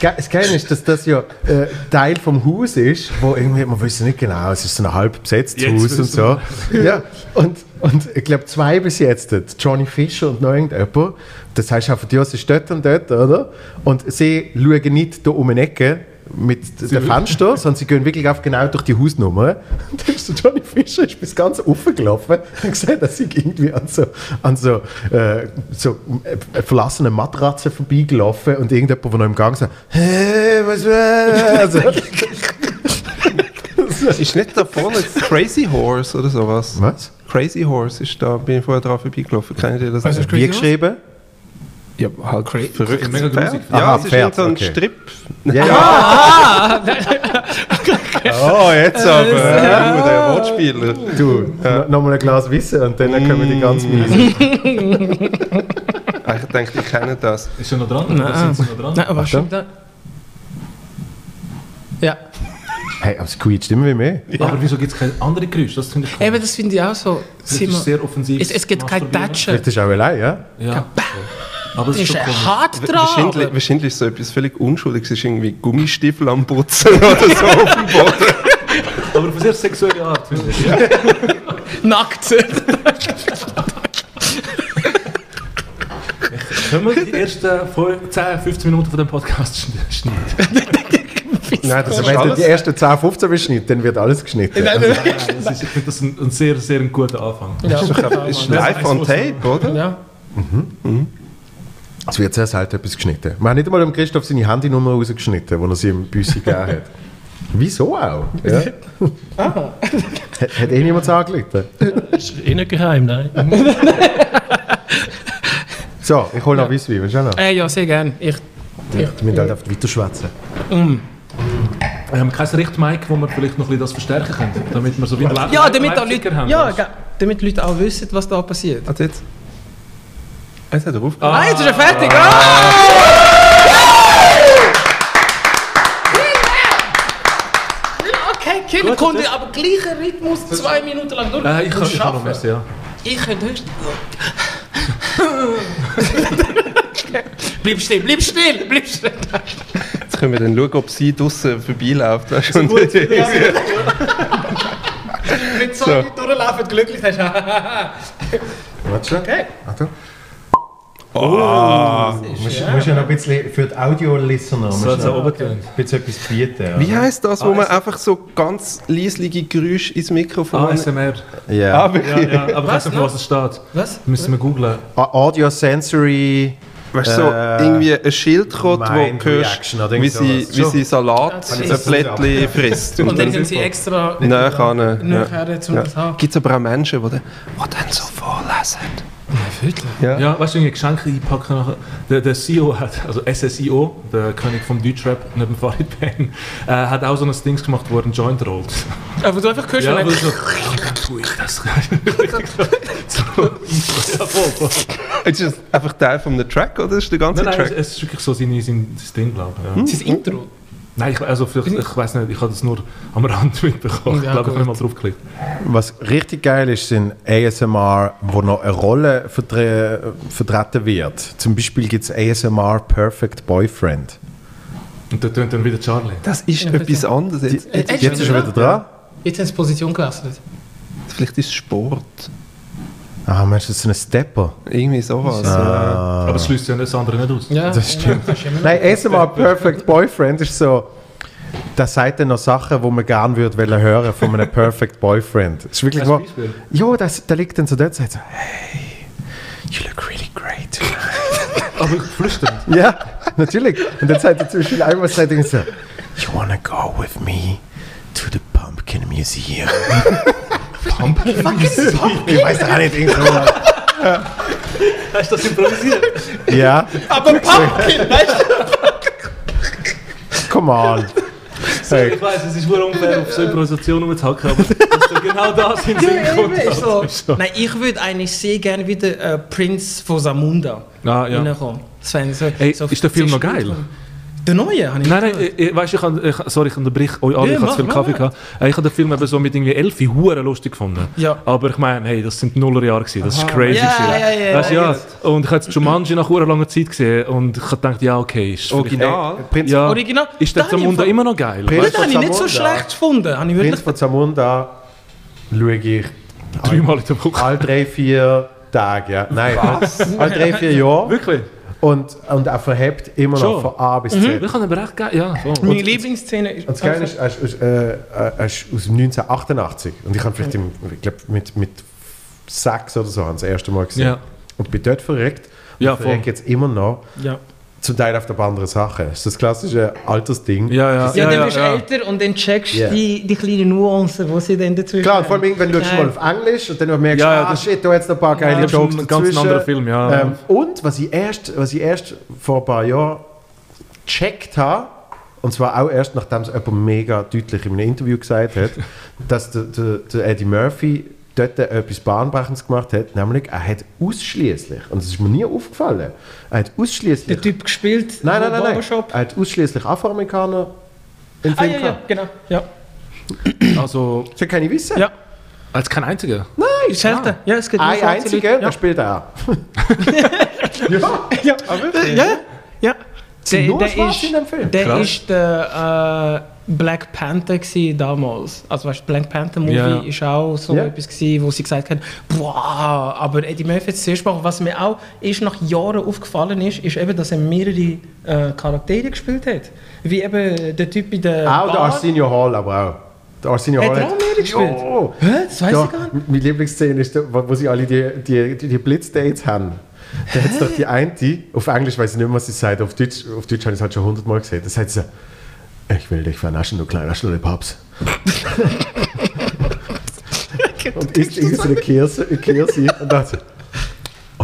S1: Das Ge- Das Geile ist, dass das ja äh, Teil vom Haus ist, wo irgendwie, man weiß nicht genau, es ist so ein halb besetztes
S8: Jetzt
S1: Haus und so. Ja, und, und ich glaube zwei bis jetzt, Johnny Fischer und noch irgendjemand, das heißt einfach, die sind dort und dort, oder? Und sie schauen nicht da um eine Ecke mit den Fenstern, [laughs] sondern sie gehen wirklich auf genau durch die Hausnummer. Und dann ist der Johnny Fischer ist bis ganz offen gelaufen und gesagt, dass ich irgendwie an so, an so, äh, so äh, verlassenen Matratzen vorbeigelaufen und irgendjemand, der noch im Gang sagt, hey, was war also, [laughs]
S15: Ist nicht da vorne Crazy Horse oder sowas?
S1: Was?
S15: Crazy Horse ist da, bin ich vorher drauf vorbeigelaufen. Kennt ihr das?
S14: Ist
S1: Wie geschrieben?
S15: Ja, halt verrückt.
S8: Mega grusig.
S15: Ja,
S1: Aha,
S15: es ist
S1: Pferd,
S15: so ein
S1: okay.
S15: Strip.
S1: Ja, ja. [laughs]
S15: Oh, jetzt aber. Ja, der Wortspieler.
S1: Du, no- nochmal ein Glas Wissen und dann kommen die ganz miesen. [laughs]
S15: Ah, Ich denke, ich kenne das.
S8: Ist er noch dran? Oder sind sie noch dran?
S14: Nein, aber schon da. Ja.
S1: Hey, aber es quietscht immer wie mehr.
S8: Aber wieso gibt es keine andere Geräusche? Das finde ich cool.
S14: Eben, das finde ich auch so.
S8: Das
S14: Sind
S8: ist sehr offensiv.
S14: Es, es gibt kein Tatschen.
S1: Vielleicht ist auch allein, ja?
S8: Ja. Aber
S14: Das
S8: es ist
S14: ist
S8: schon komisch.
S14: hart dran.
S15: Wahrscheinlich, wahrscheinlich ist so etwas völlig Unschuldiges. Es ist irgendwie Gummistiefel am Putzen oder so auf dem Boden. [laughs]
S8: Aber auf eine sehr sexuelle Art, finde ich. [laughs]
S14: Nackt.
S8: Können wir die ersten 5, 10, 15 Minuten von dem Podcast schn- schneiden? [laughs]
S15: Nein, das ist
S1: wenn du die ersten 10, 15 beschnitten, dann wird alles geschnitten.
S14: Nein,
S1: Also,
S14: nein,
S8: Das ist, ich finde das ein, ein sehr, sehr ein guter Anfang.
S14: Ja,
S15: Ist live on tape, oder?
S14: ja.
S1: Es wird sehr selten etwas geschnitten. Wir haben nicht einmal dem Christoph seine Handynummer rausgeschnitten, die er sie im Büssi gegeben hat. [laughs] Wieso auch? Ja. [laughs] Hat, hat eh niemand?
S8: Das ist eh nicht geheim, nein. [laughs]
S1: So, ich hole noch Weisswein, willst du auch noch?
S14: Äh, ja, sehr gerne. Ich,
S1: Wir müssen halt einfach weiter schwätzen.
S8: Wir haben kein Richtmic, wo wir vielleicht noch ein bisschen das verstärken können, damit wir so wie ein
S14: ja, damit, auch Leute,
S8: haben.
S14: ja,
S8: du?
S14: damit Leute auch wissen, was da passiert.
S15: Warte jetzt. Jetzt hat er aufgehört.
S14: Ah, jetzt ist er fertig. Ah! Okay, Kinder, konnte aber gleicher Rhythmus zwei Minuten lang durch.
S8: Äh, ich kann, ich kann noch
S14: schaffen.
S8: mehr, ja.
S14: Ich könnte höchstens. [laughs] bleib still, bleib still, bleib still.
S15: Jetzt können wir dann schauen, ob sie draußen vorbeiläuft. Weißt du? Und-
S14: Wenn [laughs] [laughs] so Leute durchlaufen, glücklich hast.
S1: Warte schon.
S14: okay.
S1: Achtung. Oh, du musst, musst ja noch ein bisschen für die Audio-Listener
S8: So hat es oben getönt.
S1: ein bisschen etwas bieten.
S15: Wie heisst das, wo man einfach so ganz leislige Geräusche ins Mikrofon...
S8: ASMR.
S1: Ja.
S15: Ah?
S8: Ja, ja, aber ich weiß
S14: Was,
S8: nicht, für was es steht.
S14: Was?
S8: Müssen wir googlen.
S1: Audio Sensory.
S15: Weißt du, so
S1: Äh,
S15: irgendwie ein Schildkröte, wo du hörst, wie sie,
S1: sowas.
S15: wie sie Salat
S14: Ja,
S15: frisst.
S14: Und dann haben sie extra
S15: Näher
S14: nachher zum
S15: Ja.
S14: ja.
S15: Gibt es aber auch Menschen, die dann, die dann so vorlesen.
S8: Ja, ja weißt du, irgendwie Geschenke einpacken nachher. Der, der CEO hat, also SSIO, der König vom Deutschrap, neben Farid Bang, äh, hat auch so ein Ding gemacht, wo er einen Joint rollt.
S14: Aber du einfach hörst
S8: Ja,
S14: dann-
S8: so, tue ich das. [laughs] so, ja, voll, voll.
S15: Ist das einfach Teil von einem Track oder ist der ganze
S8: Nein, nein, es,
S15: Track?
S8: es ist wirklich so sein, sein, sein Ding, glaube ich. Ja.
S14: Ist das Intro.
S8: Nein, ich, also vielleicht, ich weiß nicht, ich habe das nur am Rand [laughs] mitbekommen.
S14: Ja,
S8: ich glaube, ich habe nicht mal draufgeklickt.
S1: Was richtig geil ist, sind ASMR, wo noch eine Rolle vertre vertreten wird. Zum Beispiel gibt es ASMR Perfect Boyfriend.
S8: Und da tönt dann wieder Charlie.
S15: Das ist etwas anderes. Jetzt,
S14: äh,
S1: Jetzt ist er wieder dran.
S14: Jetzt haben sie die Position gewechselt.
S15: vielleicht ist es Sport.
S1: Ah, Mensch, das ist ein Stepper.
S15: Irgendwie sowas.
S1: Ah.
S8: Aber es schließt ja das andere nicht aus.
S14: Ja,
S1: Das stimmt.
S14: Ja, das
S1: Nein, ASMR Perfect Boyfriend ist so, da sagt er noch Sachen, die man gerne würde wollen hören von einem Perfect Boyfriend. Das ist wirklich mal, ja, das, der liegt dann so dort und sagt so, hey, you look really great. [laughs]
S8: Aber flüstern.
S1: ja, natürlich. Und dann sagt er zum Beispiel einmal sagt er so, You wanna go with me to the Pumpkin Museum? [laughs] Pumpkin Museum? Ich weiß doch auch nicht, irgend sowas.
S14: Hast du das improvisiert?
S1: Ja,
S14: Aber Pumpkin, weißt
S1: come on.
S8: So, ich weiß, es ist wohl unfair, auf so Improvisation rumzuhacken, aber dass du genau das in den Sinn
S14: du?
S8: kommt.
S14: So. Nein, ich würde eigentlich sehr gerne wieder äh, Prince von Samunda
S8: Ah, ja.
S14: reinkommen. So,
S8: Ey,
S14: so
S8: ist der Film noch geil?
S14: Der neue? Habe ich
S8: Nein, nein, ich, weißt, ich, ich, sorry, ich unterbrich euch alle,
S14: Ja,
S8: ich habe zu viel Kaffee gehabt. Ich habe den Film eben so mit irgendwie elf hure lustig gefunden.
S14: Ja.
S8: Aber ich meine, hey, das sind Nullerjahre gewesen, das ist crazy
S14: Ja, ja, ja,
S8: weißt,
S14: ja.
S8: ja. Und ich habe Jumanji nach hure langer Zeit gesehen und ich habe gedacht, ja, okay, ist
S13: Original?
S1: Prinz,
S8: Ja.
S14: Original?
S8: Ist der Zamunda
S14: im
S8: immer noch geil?
S1: Prinz-
S14: Das habe ich nicht so
S1: Zamunda.
S14: schlecht gefunden. Habe ich
S1: Prinz von Zamunda schaue ich
S8: Dreimal in der Woche.
S1: alle drei, vier Tage. Ja. Nein, alle drei, vier Jahre.
S8: Wirklich?
S1: Und, und er verhebt immer noch
S8: Schon?
S1: von A bis Z.
S8: Ich habe aber echt geil, ja, voll.
S14: Meine Lieblingsszene ist.
S1: Und das Geile ist, er ist, aus, äh, er ist aus 1988. Und ich habe vielleicht im, ich glaub, mit, mit sechs oder so das erste Mal gesehen.
S8: Ja.
S1: Und bin dort verreckt. Und
S8: Ja,
S1: ich verrecke
S8: voll.
S1: jetzt immer noch.
S14: Ja.
S1: Zum Teil auf der anderen Sache. Das ist das klassische Altersding.
S8: Ja, ja,
S14: Ja,
S8: ja,
S14: dann
S8: ja,
S14: bist du
S8: ja.
S14: älter und dann checkst du
S1: Ja.
S14: die, die kleinen Nuancen, die sie dann dazwischen
S1: Klar, vor allem schaust du
S14: Nein.
S1: mal auf Englisch und dann merkst du,
S8: Ja, ja,
S1: ah
S8: das-
S1: shit, da hat es noch ein paar geile
S8: Das ist
S1: Jokes
S8: ein ganz anderer Film, ja.
S1: Ähm, und was ich, erst, was ich erst vor ein paar Jahren gecheckt habe, und zwar auch erst nachdem es jemand mega deutlich in einem Interview gesagt hat, [laughs] dass der, der, der Eddie Murphy dort etwas Bahnbrechendes gemacht hat, nämlich er hat ausschließlich, und das ist mir nie aufgefallen, er hat ausschließlich.
S14: Der Typ gespielt.
S1: Nein, nein, nein, nein. Er hat ausschließlich Afroamerikaner im
S14: Ah,
S1: Film
S14: ja, ja,
S1: gehabt.
S14: genau. Ja.
S8: Also,
S1: Das kann ich wissen.
S14: Ja.
S8: als kein einziger.
S14: Ist selten. Ja, es gibt nur
S1: Ein einziger,
S14: Leute.
S1: der spielt er. [laughs]
S14: Ja. Ja. ja. ja.
S1: sind nur
S14: der
S1: Schwarze
S14: ist,
S1: in dem Film.
S14: Der
S8: Krass.
S14: ist der äh, Black Panther gsi damals. Also weißt, du, Black Panther Movie ist auch so
S1: Ja.
S14: etwas gsi, wo sie gesagt haben, boah, aber Eddie Murphy hat es zuerst gemacht. Was mir auch erst nach Jahren aufgefallen ist, ist eben, dass er mehrere äh, Charaktere gespielt hat. Wie eben der Typ in der
S1: Auch der. Arsenio Hall, aber auch. Der Arsenio
S14: Hat
S1: Hall
S14: er auch mehrere gespielt?
S1: Jo.
S14: Hä? Das weiss
S1: Ja,
S14: ich gar nicht.
S1: Meine Lieblingsszene ist, wo wo sie alle die, die, die, die Blitzdates haben. Da hat es doch die eine, auf Englisch weiß ich nicht mehr, was sie sagt, auf Deutsch, auf Deutsch habe ich es halt schon hundertmal gesehen. Da sagt sie, ich will dich vernaschen, du kleiner Schlullipaps. [laughs] und isst irgendwie so eine Kirse [laughs] und dann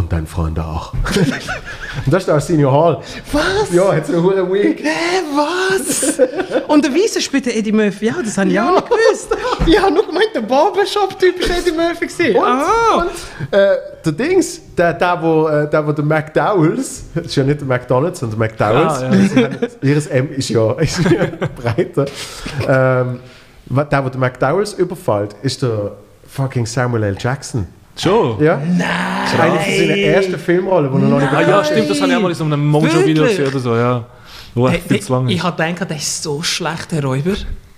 S1: und dein Freund auch. und [laughs] das ist der Arsenio Hall.
S14: Was?
S1: Ja, so eine hohe Wig.
S14: Hä, was? Und der Weise spielt der Eddie Murphy, ja, das habe ich auch nicht gewusst. [laughs] Ich habe nur gemeint, der Barbershop-Typ war Eddie Murphy. gewesen.
S1: Und,
S14: Ah.
S1: und äh, der Dings, der, der, wo, äh, der, wo der McDowells, das ist ja nicht der McDonalds, sondern der McDowells,
S8: Ah, ja. [laughs]
S1: ihres M ist ja, ist ja breiter. Ähm, der, wo der McDowells überfällt, ist der fucking Samuel L. Jackson.
S8: Schon?
S1: Ja? Nein! Das ist eine von seinen ersten Filmrollen, die er noch nicht
S8: Ah ja, stimmt, das habe ich auch mal in so einem Mojo-Video gesehen oder so, ja. Wo
S14: Hey,
S8: viel zu lang
S14: ich habe gedacht, der ist so schlecht, der Räuber.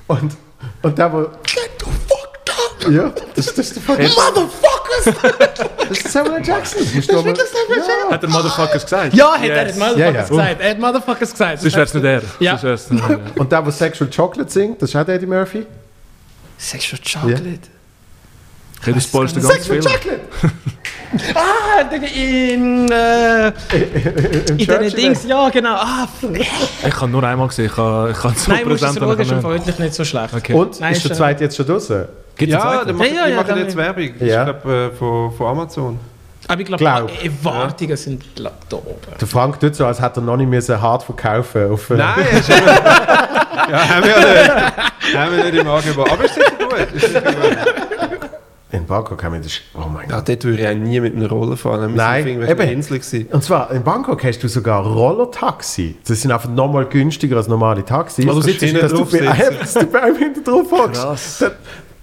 S1: Und, und der, wo...
S14: Get the fuck up!
S1: Ja, das, das ist der fucking...
S14: Motherfuckers! [laughs]
S1: Das ist Samuel. Jackson. Das ist
S14: wirklich Samuel Jackson?
S8: Hat der Motherfuckers gesagt?
S14: Ja, hat er hat Motherfuckers
S1: ja.
S14: gesagt. Er hat Motherfuckers gesagt.
S8: Sonst wäre es nicht er.
S14: Ja.
S8: Wär's er.
S1: Und der, wo Sexual Chocolate singt, das ist auch der Eddie Murphy.
S14: Sexual Chocolate.
S8: Okay, du spoilst den ganzen
S1: Sexual
S8: Film.
S1: Chocolate! [laughs]
S14: Ah, der- in, äh, in den
S1: Churchill.
S14: Dings, ja genau. Ah.
S8: Ich habe nur einmal gesehen, ich kann, ich so
S14: Nein, musst du es schauen, ist wirklich nicht so schlecht.
S8: Okay.
S1: Und
S14: Nein,
S1: ist der
S14: äh,
S1: zweite jetzt schon draußen?
S8: Gibt's
S13: Ja,
S8: zweiten?
S13: machen,
S14: Ja, ja,
S13: die machen jetzt Werbung.
S1: Ja.
S13: Ich glaube, äh, von, von Amazon.
S14: Aber ich glaube,
S1: Glaub.
S14: Erwartungen sind glaub, da oben.
S1: Der Frank tut so, als hätte er noch nicht müssen hart verkaufen auf, äh,
S13: Nein, ist [laughs] eben, ja, haben wir ja nicht, haben wir nicht im Angebot. Aber ist sicher gut. Ist sicher gut.
S1: In Bangkok haben wir das. Oh mein Gott.
S13: dort würde ich auch nie mit einer Rolle fahren. Wir
S1: Nein,
S13: sind
S1: eben.
S13: Inseln gewesen.
S1: Und zwar in Bangkok hast du sogar Rollertaxi. Das sind einfach nochmal günstiger als normale Taxis.
S13: Also sitzt hinten
S1: du
S13: drauf
S1: einem, [laughs] dass du bei einem hinten drauf hockst. Dann-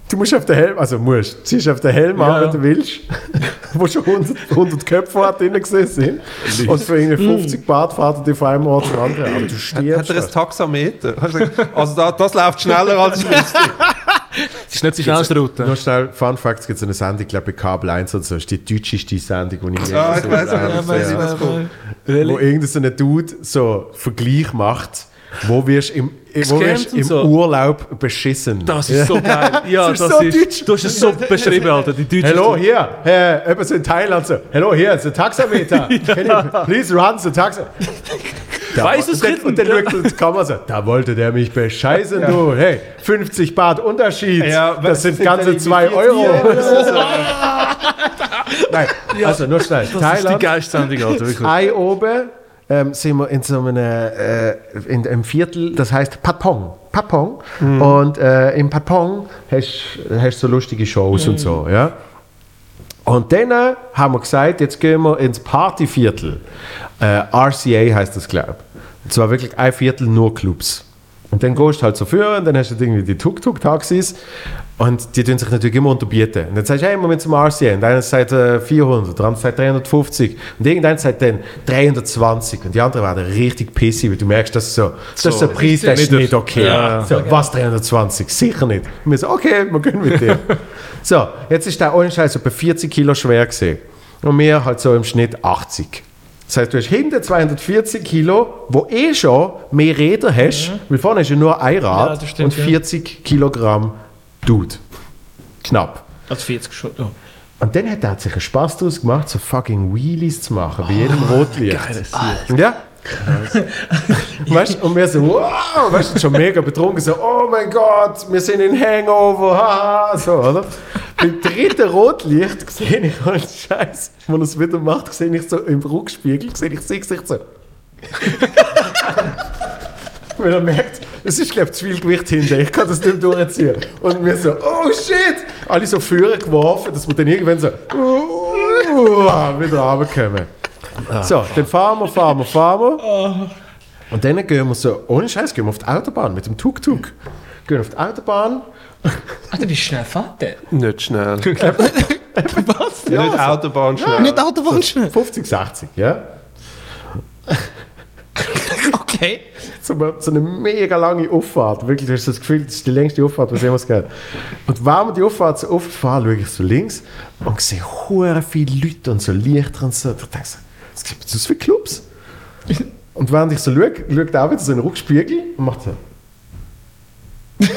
S1: Du musst auf den Helm, also musst, ziehst auf den Helm an, wenn du willst, [laughs] wo schon 100, 100 Köpfe hat drin gesehen sind. Und für irgendwie 50 Bart fährt er dich von einem Ort zum anderen. Aber du
S13: Hat,
S1: stirbst.
S13: hat er ein. Taxameter? Gesagt, Also da, das läuft schneller als [laughs] ich müsste.
S8: Das ist nicht die schnellste Route.
S1: Nur schnell, Fun Fact, es gibt so eine Sendung, ich glaube bei Kabel 1 oder so, ist die deutscheste Sendung, die ich je
S13: Ah, ich
S1: gesehen
S13: weiß auch
S1: habe.
S13: nicht, weiss ich, was kommt.
S1: Wo irgendein so ein Dude so Vergleich macht, wo wirst im, wo wirst im
S8: so.
S1: Urlaub beschissen.
S8: Das ist so geil. [laughs] Ja,
S1: Das
S8: das,
S1: ist so
S8: ist,
S1: deutsch.
S8: du hast es so beschrieben, Alter. Die deutsche
S1: Hello, hier, äh, etwas in Thailand so, hello, here, it's a taxameter. [laughs] You please run the taxa? [laughs] Da,
S8: Weiß es
S1: und,
S8: ritten.
S1: und dann ins Kamera und sagt, da wollte der mich bescheißen, du. Hey, 50 Baht Unterschied.
S15: Ja,
S1: das sind ganze
S15: dann
S1: 2
S15: irgendwie
S1: Euro. Nein, also nur schnell.
S8: Das ist die
S1: Thailand,
S8: geilste Alter, wirklich.
S1: Ei oben ähm, sind wir in so einem, äh, in einem Viertel, das heißt Patpong. Patpong. Und äh, im Patpong hast du so lustige Shows und so, ja. Und dann äh, haben wir gesagt, jetzt gehen wir ins Partyviertel. Äh, RCA heißt das, glaube ich. Und zwar wirklich ein Viertel nur Clubs. Und dann gehst du halt so führen, dann hast du irgendwie die Tuk-Tuk-Taxis und die tun sich natürlich immer unterbieten. Und dann sagst du, hey, müssen zum RCA. Und einer sagt äh, 400, der andere sagt 350 und irgendeiner sagt dann 320 und die anderen werden richtig pissig, weil du merkst, das ist so, das ist so ein Preis, der ist nicht okay.
S8: Ja.
S1: So, was 320? Sicher nicht. Und wir so, okay, wir gehen mit dir. [laughs] so, jetzt ist der ohne Scheiß etwa 40 Kilo schwer gesehen. Und wir halt so im Schnitt 80. Das heißt, du hast hinten 240 Kilo, wo eh schon mehr Räder hast, weil vorne ist ja nur ein Rad
S14: Ja, stimmt,
S1: und
S14: ja.
S1: 40 Kilogramm Dude. Knapp.
S14: Also 40 schon. Oh.
S1: Und dann hat er sich einen Spaß daraus gemacht, so fucking Wheelies zu machen, bei jedem Rotlicht. Ja. [laughs] weißt du, und wir so, wow, weißt du, schon mega betrunken, so, oh mein Gott, wir sind in Hangover, haha, so, oder? Beim dritten Rotlicht sehe ich, oh Scheiß, wenn er es wieder macht, sehe ich so im Rückspiegel, sehe ich sein Gesicht so. [laughs] Weil er merkt, es ist, glaube ich, zu viel Gewicht hinter, ich kann das nicht durchziehen. Und wir so, oh shit! Alle so Führer geworfen, dass wir dann irgendwann so, uh, [laughs] wieder runterkommen. So, dann fahren wir, fahren wir, fahren wir. Und dann gehen wir so, ohne Scheiß, gehen wir auf die Autobahn mit dem Tuk-Tuk. Gehen auf die Autobahn.
S14: Alter, wie schnell fährt der?
S15: Nicht schnell. [laughs]
S14: Was?
S15: Nicht Autobahn schnell.
S14: Nicht Autobahn schnell.
S1: 50, 60, ja? [laughs]
S14: Okay.
S1: so eine, so eine mega lange Auffahrt. Wirklich, du hast das Gefühl, das ist die längste Auffahrt, was jemals gab. Und wenn wir die Auffahrt so oft fahren, schaue ich so links und sehe hure viele Leute und so Lichter und so. Da denke ich so, was gibt es für Clubs? Und während ich so schaue, schaut er auch wieder so in den Rückspiegel und macht so. [laughs]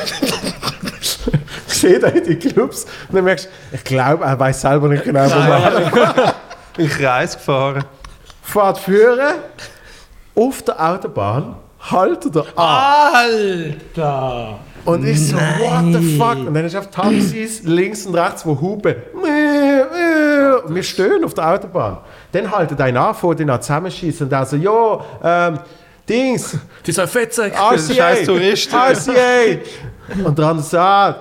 S1: Seht ihr die Clubs? Und dann merkst du, ich glaube, er weiß selber nicht genau, wo man
S15: Im [laughs] Kreis gefahren.
S1: fährt führen, auf der Autobahn, haltet er an.
S14: Alter!
S1: Und ich so, what the fuck? Und dann ist auf Taxis links und rechts, wo Hupe. Und wir stehen auf der Autobahn. Dann haltet einer an, vor den zusammenschießen und der so, jo, ähm, Dings, [laughs]
S8: Dieser Fettsack.
S1: RCA,
S15: scheiß Tourist.
S1: RCA. Und der andere sagt,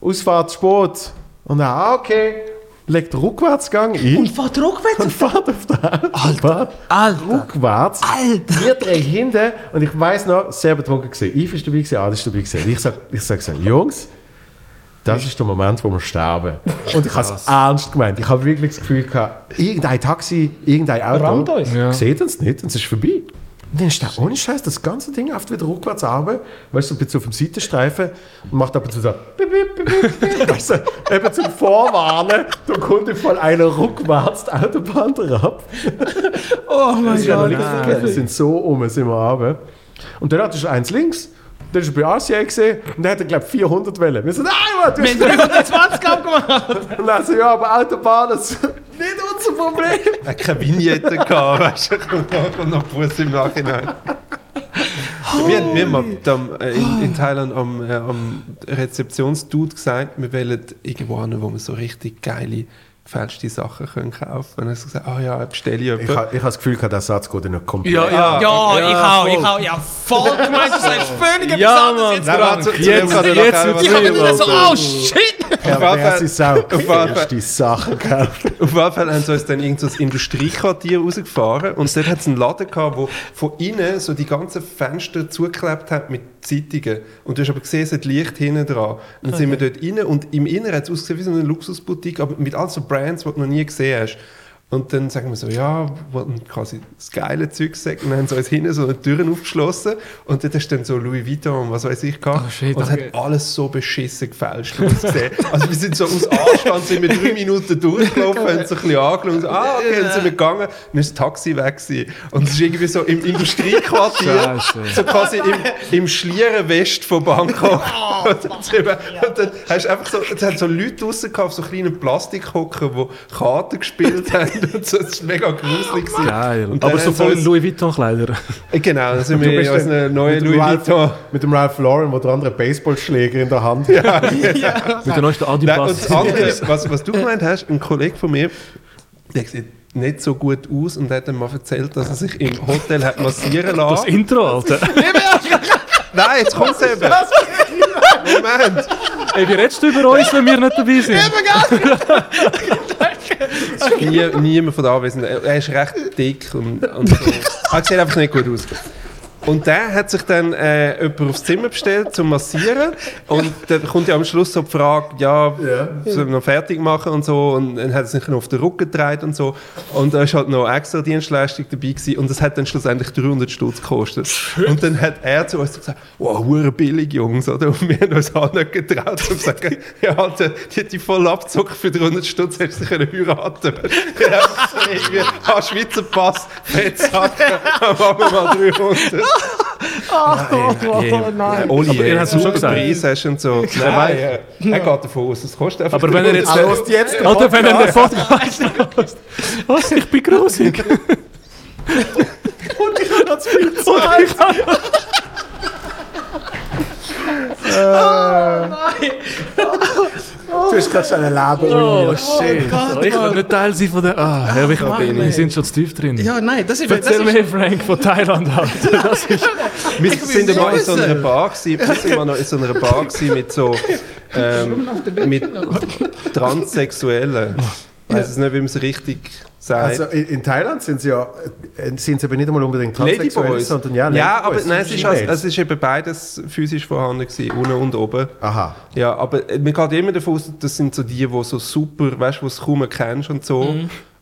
S1: Ausfahrtssport. Und er, ah, okay, legt den Rückwärtsgang ein.
S14: Und fährt rückwärts?
S1: und fährt auf der Autobahn
S14: Alter.
S1: rückwärts.
S14: Alter.
S1: Wir drehen hinten und ich weiß noch, sehr betrunken gesehen. Yves ist dabei gewesen, Adi ist dabei gewesen. Ich sag, ich sag so, Jungs, das ist der Moment, wo wir sterben. Und ich habe es ernst gemeint. Ich habe wirklich das Gefühl gehabt, irgendein Taxi, irgendein Auto.
S8: Ja.
S1: sieht uns nicht und es ist vorbei. Und dann ist der ohne Scheiß das ganze Ding oft wieder rückwärts runter, weißt du, so ein bisschen auf dem Seitenstreifen und macht ab und zu so, [laughs] weißt du, eben zum Vorwarnen, da kommt voll einer rückwärts die Autobahn drauf.
S14: Oh mein
S1: Das ja
S14: Gott.
S1: vergessen. Wir sind so um, sind wir runter. Und dann hattest du eins links, dann ist er bei RCA gesehen und dann hat glaube ich, 400 Wellen. Wir so, nein, Mann, du hast
S14: Wir haben 320 abgemacht.
S1: Und dann so, ja, aber Autobahn, das ist nicht unser Problem.
S15: Er hat keine Vignette gehabt, weißt du, kommt noch- Fuß im Nachhinein. wir, haben- wir haben am, äh, in, in Thailand am, äh, am Rezeptionsdude gesagt, wir wollen irgendwo hin, wo wir so richtig geile, gefälschte Sachen können kaufen können. Und er hat gesagt, ah ja, bestelle ich
S1: Ich
S15: etwas.
S1: habe ich ha das Gefühl, der Satz geht nicht komplett.
S8: Ja, ja.
S14: Ja, ich auch,
S8: voll.
S14: ich auch. Ja, voll gemeint, du sagst völlig etwas
S8: Ja,
S14: anderes
S8: Mann.
S14: jetzt
S8: Jetzt- jetzt wird's
S15: was
S14: Ich habe wieder so, oh shit!
S1: Sau.
S15: Auf jeden Fall.
S1: Erste Sachen gekauft.
S15: Auf jeden Fall haben sie uns dann irgend so ein Industriequartier rausgefahren und dort hat es einen Laden gehabt, wo von innen so die ganzen Fenster zugeklebt hat mit Zeitungen. Und du hast aber gesehen, es hat Licht hinten dran. Dann sind wir dort rein und im Inneren hat es ausgesehen wie so eine Luxusboutique, aber mit all so Brands, die du noch nie gesehen hast. Und dann sagen wir so, ja, wollten quasi das geile Zeug sagen. Und dann haben sie uns hinten so eine Türen aufgeschlossen. Und dort hast du dann so Louis Vuitton und was weiß ich gehabt.
S8: Oh, shit,
S15: und es
S8: okay.
S15: hat alles so beschissen gefälscht ausgesehen. [laughs] also wir sind so aus Anstand, sind wir drei Minuten durchgelaufen, haben so ein bisschen angeschaut und so, ah, okay, dann sind wir gegangen. Dann ist das Taxi weg gewesen. Und es ist irgendwie so im Industriequartier, so quasi im, im Schlieren West von Bangkok. [laughs] und, dann, sind wir- und dann hast du einfach so, es hat so Leute draussen gehabt, auf so kleinen Plastikhocken, die Karten gespielt haben. [laughs] Das war mega gruselig. gewesen.
S8: Geil.
S15: Und
S8: Aber so voll in Louis Vuitton-Kleider.
S15: Äh, Genau, dann sind
S1: Du
S15: wir unseren
S1: dann
S15: neuen Louis
S1: Ralph-
S15: Vuitton.
S1: Mit dem Ralph Lauren, wo der andere Baseballschläger in der Hand hat. [laughs]
S8: Mit der neuesten
S15: Nein, und
S8: Adidas.
S15: das andere, was, was du gemeint hast, ein Kollege von mir, der sieht nicht so gut aus und hat dann mal erzählt, dass er sich im Hotel hat massieren
S8: Das
S15: lassen.
S8: Intro, Alter. [laughs]
S15: Nein, jetzt kommt es eben. Moment.
S8: Ey, wie redest du über uns, wenn wir nicht dabei sind?
S15: Nie, niemand von den Anwesenden. Er er ist recht dick und, und so. [laughs] Er sieht einfach nicht gut aus. Und der hat sich dann äh, jemand aufs Zimmer bestellt zum Massieren. Und dann kommt ja am Schluss so die Frage, ja, sollen wir noch fertig machen und so. Und dann hat er sich noch auf den Rücken gedreht und so. Und da ist halt noch extra Dienstleistung dabei gewesen. Und das hat dann schlussendlich 300 Stutz gekostet. Und dann hat er zu uns gesagt, wow, hure billig, Jungs, oder? Und wir haben uns auch nicht getraut, um zu sagen, [laughs] ja, Alter, die hat die voll abgezogen für 300 Stutz, hättest du sie können heiraten so irgendwie, ah, Schweizer Pass, Fettsachen, [laughs] dann machen wir mal 300.
S14: oh, nein.
S15: Oli,
S8: Aber ihr
S15: äh,
S8: habt's ihm schon
S15: super
S8: gesagt.
S15: Preis hast und so. Nein, äh, er geht davon aus, es kostet einfach
S8: Aber wenn er jetzt...
S15: 300.
S1: jetzt
S8: Alter, wenn er den Podcast hört. Was? Ich bin grusig. [laughs] Und ich habe das viel Zeit.
S9: Du hast gerade schon ein Leben
S8: Oh, shit. ich will nicht Teil sein von der... Ah, ja, ich, wir sind schon zu tief drin.
S14: Ja, nein, das ist...
S8: Erzähl
S14: ist
S8: mir, Frank, von Thailand, Alter. [laughs] Das ist...
S15: Wir
S14: Ich
S15: sind mal in so einer. Bar gewesen, wir sind mal noch in so einer Bar gewesen mit so ähm, mit Transsexuellen. Weiß es nicht, wie man es richtig sagt.
S1: Also in, in Thailand sind sie ja äh, sind sie aber nicht einmal unbedingt
S15: Ladyboys.
S1: sondern ja,
S15: ja aber nein, es ist, also, es ist eben beides physisch vorhanden gewesen, unten und oben.
S1: Aha.
S15: Ja, aber äh, man geht immer davon aus, das sind so die, die so super, weißt du, du kaum kennst und so.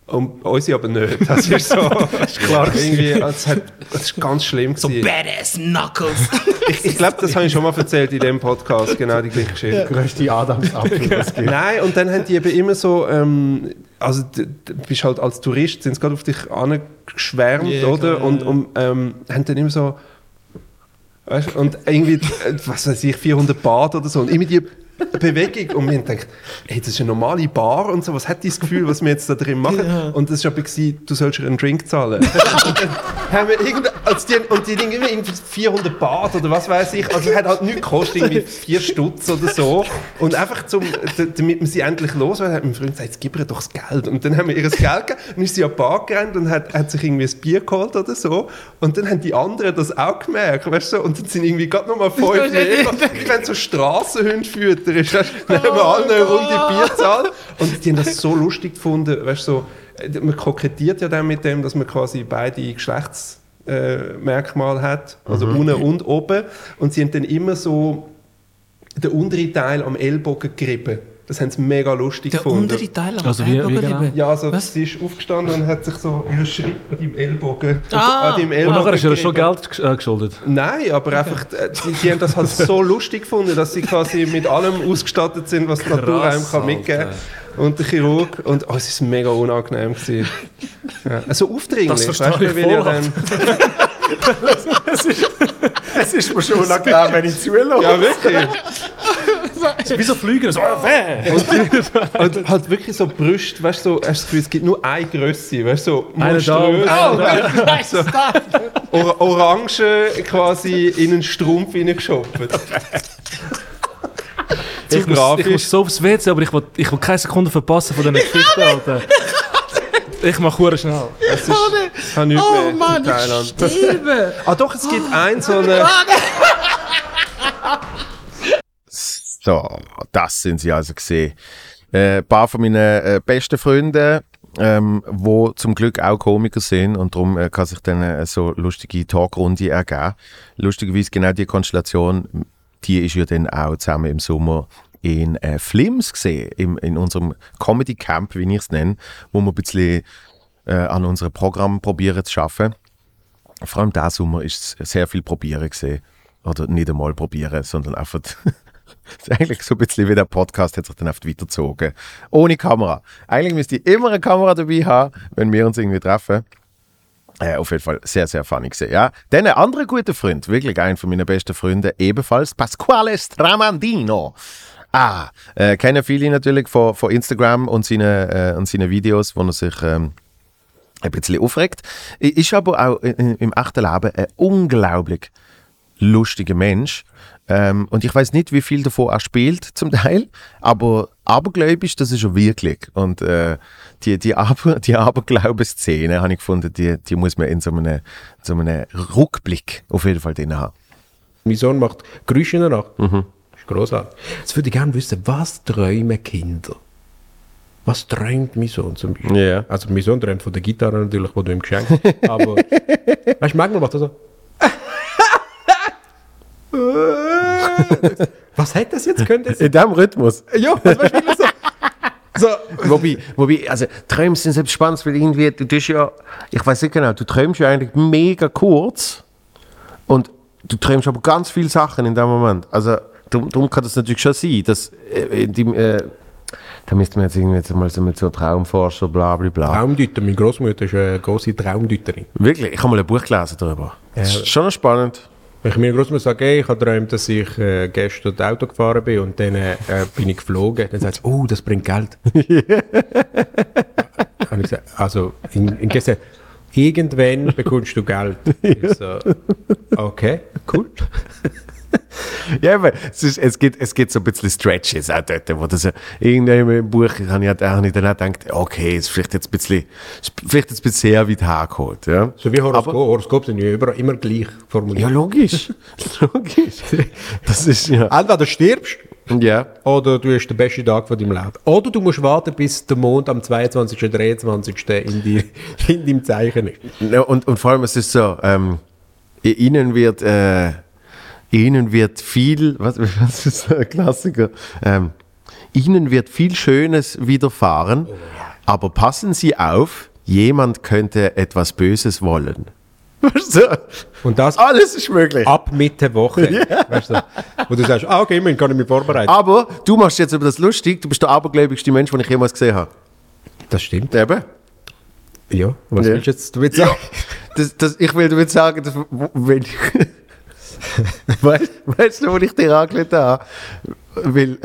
S15: Und unsere aber nicht. Das ist so. [laughs] das ist klar. Irgendwie, es hat, das ist ganz schlimm.
S14: so
S15: gewesen.
S14: badass Knuckles. [laughs]
S15: ich ich glaube, das habe ich schon mal erzählt in dem Podcast, genau die gleiche Geschichte.
S1: Der größte Adamsapfel, das gibt.
S15: Nein, und dann haben die eben immer so, ähm, also du du bist halt als Tourist, sind sie gerade auf dich angeschwärmt,
S14: Ja,
S15: oder?
S14: klar,
S15: und und ähm, haben dann immer so, weißt, du, und irgendwie, äh, was weiß ich, 400 Bad oder so, und immer die Bewegung, und haben gedacht, hey, das ist eine normale Bar und so, was hat dieses Gefühl, was wir jetzt da drin machen? Und das war aber, du sollst einen Drink zahlen. und [laughs] dann haben wir irgend, als die, und die Dinge irgendwie 400 Bad oder was weiß ich, also es hat halt nichts gekostet, irgendwie 4 Stutz oder so. Und einfach, zum, damit wir sie endlich los hat mein Freund gesagt, jetzt gib ihr doch das Geld. Und dann haben wir ihr das Geld gegeben und ist sie an die Bar gerannt und hat, hat sich irgendwie ein Bier geholt oder so. Und dann haben die anderen das auch gemerkt, weißt du, und dann sind irgendwie gerade nochmal fünf Meter, ich wenn so weißt du, dann haben wir alle eine Runde Bier gezahlt. Und die haben das so lustig gefunden, weißt du, so, man kokettiert ja dann mit dem, dass man quasi beide Geschlechts äh, hat, also unten und oben. Und sie haben dann immer so den unteren Teil am Ellbogen gerieben. Das haben sie mega lustig
S14: Der
S15: gefunden.
S14: untere Teil am
S8: Also wie- wie
S14: Ellbogen
S8: genau?
S15: Ja, also
S14: Was?
S15: sie ist aufgestanden und hat sich so ihren Schritt an deinem Ellbogen,
S14: Ah.
S15: an deinem
S8: Und
S15: Ellbogen
S8: nachher ist er schon. Geld äh, geschuldet.
S15: Nein, aber einfach, äh, die, die haben das halt so lustig gefunden, dass sie quasi mit allem ausgestattet sind, was die Natur einem kann mitgeben kann. Und der Chirurg. Und oh, es war mega unangenehm. Gewesen. Ja. Also aufdringlich.
S8: Das verstehe
S15: weißt du,
S8: ich
S15: ja
S8: voll.
S15: dann,
S1: Es ist mir schon unangenehm, wenn ich zuhöre.
S15: Ja, wirklich.
S8: Wieso fliegen? So, äh,
S15: Und halt wirklich so Brüste, weißt du, so, hast du das Gefühl, es gibt nur eine Größe, weißt du, so
S8: und
S15: monströs.
S8: eine
S15: so, Or Orange quasi in einen Strumpf hineingeschoben. Zu
S8: ich, muss, ich
S15: grafisch.
S8: muss so aufs WC, aber ich will, ich will keine Sekunde verpassen von diesen Geschichten, Alter. Ich mache hure schnell.
S15: Es ist, ich habe nichts
S14: Oh
S15: mehr
S14: Mann,
S15: in Thailand.
S14: ich sterbe. [laughs]
S15: Ah doch, es gibt einen so eine...
S1: So, das sind sie also gesehen. Äh, ein paar von meinen äh, besten Freunden, ähm, wo zum Glück auch Komiker sind und darum äh, kann sich dann äh, so lustige Talkrunde ergeben. Lustigerweise genau die Konstellation, die ist ja dann auch zusammen im Sommer in äh, Flims gesehen, im, in unserem Comedy Camp, wie ich es nenne, wo wir ein bisschen äh, an unserem Programm probieren zu schaffen. Vor allem diesen Sommer ist es sehr viel probieren gesehen. Oder nicht einmal probieren, sondern einfach [laughs] eigentlich so ein bisschen wie der Podcast hat sich dann oft weitergezogen. Ohne Kamera. Eigentlich müsste ich immer eine Kamera dabei haben, wenn wir uns irgendwie treffen. Äh, auf jeden Fall sehr, sehr funny gesehen. Ja. Dann ein anderer guter Freund, wirklich einer von meinen besten Freunden, ebenfalls Pasquale Stramandino. Ah, äh, kennen viele natürlich von, von Instagram und seinen, äh, und Videos, wo er sich ähm, ein bisschen aufregt. Ist aber auch in- im echten Leben ein unglaublich lustiger Mensch. Ähm, und ich weiß nicht, wie viel davon er spielt, zum Teil, aber abergläubisch, das ist er wirklich. Und äh, die, die, Aber, [laughs] die Aberglaubensszene, habe ich gefunden, die, die muss man in so einem, so einem Rückblick auf jeden Fall drin haben.
S16: Mein Sohn macht Geräusche in der Nacht. Das ist großartig. Jetzt würde ich gerne wissen, was träumen Kinder? Was träumt mein Sohn zum Beispiel?
S1: Ja.
S16: Also mein Sohn träumt von der Gitarre natürlich, die du ihm geschenkt hast. [laughs] Aber, weißt du, manchmal macht er so... [laughs] was hätte das jetzt können?
S1: In diesem Rhythmus.
S16: Ja, weißt du, wirklich so... so
S1: Wobei, wobei, also Träume sind selbst spannend, weil irgendwie, du tust ja, ich weiß nicht genau, du träumst ja eigentlich mega kurz und du träumst aber ganz viele Sachen in dem Moment. Also darum, darum kann das natürlich schon sein, dass äh, dem, äh, da müsste man jetzt irgendwie jetzt mal so mit so Traumforscher, bla bla bla.
S16: Traumdeuter, meine Großmutter ist eine große Traumdeuterin.
S1: Wirklich, ich habe mal ein Buch gelesen darüber. Das ist schon spannend.
S16: Wenn ich meiner Großmutter sage, hey, ich habe geträumt, dass ich äh, gestern das Auto gefahren bin und dann äh, bin ich geflogen, dann sagt sie, oh, das bringt Geld. [laughs] Habe ich gesagt, also, in, in gesagt, irgendwann bekommst du Geld. Ich so, okay, cool. [laughs]
S1: Ja, aber es, ist, es, gibt, es gibt so ein bisschen Stretches auch dort, wo das ja, irgendwann im Buch habe ich, habe ich dann auch gedacht, okay, es ist vielleicht jetzt ein bisschen, vielleicht jetzt ein bisschen sehr weit hergeholt. Ja.
S16: So wie Horoskop. Horoskop sind ja überall immer gleich formuliert.
S1: Ja, logisch. [laughs] logisch. Das ist ja.
S16: Entweder du stirbst
S1: Ja.
S16: oder du hast den besten Tag von deinem Leben. Oder du musst warten, bis der Mond am 22. oder 23. in, die, [laughs] in deinem Zeichen ist.
S1: Und, und vor allem, es ist so, ähm, i- ihnen wird, äh, ihnen wird viel, was, [laughs] was ist ein Klassiker? Ähm, ihnen wird viel Schönes widerfahren, aber passen Sie auf, jemand könnte etwas Böses wollen. [laughs] Weißt du?
S16: Und das
S1: Alles ist möglich.
S16: ab Mitte Woche. [laughs] Weißt du, wo du sagst, ah, okay, immerhin kann ich mich vorbereiten.
S1: Aber du machst jetzt über das lustig, du bist der abergläubigste Mensch, den ich jemals gesehen habe.
S16: Das stimmt.
S1: Eben.
S16: Ja, was
S1: Ja.
S16: willst du jetzt damit sagen?
S1: Das, das, ich will damit sagen, dass, wenn ich, [laughs] weißt, weißt du, wo ich dir angelegt habe? Weil,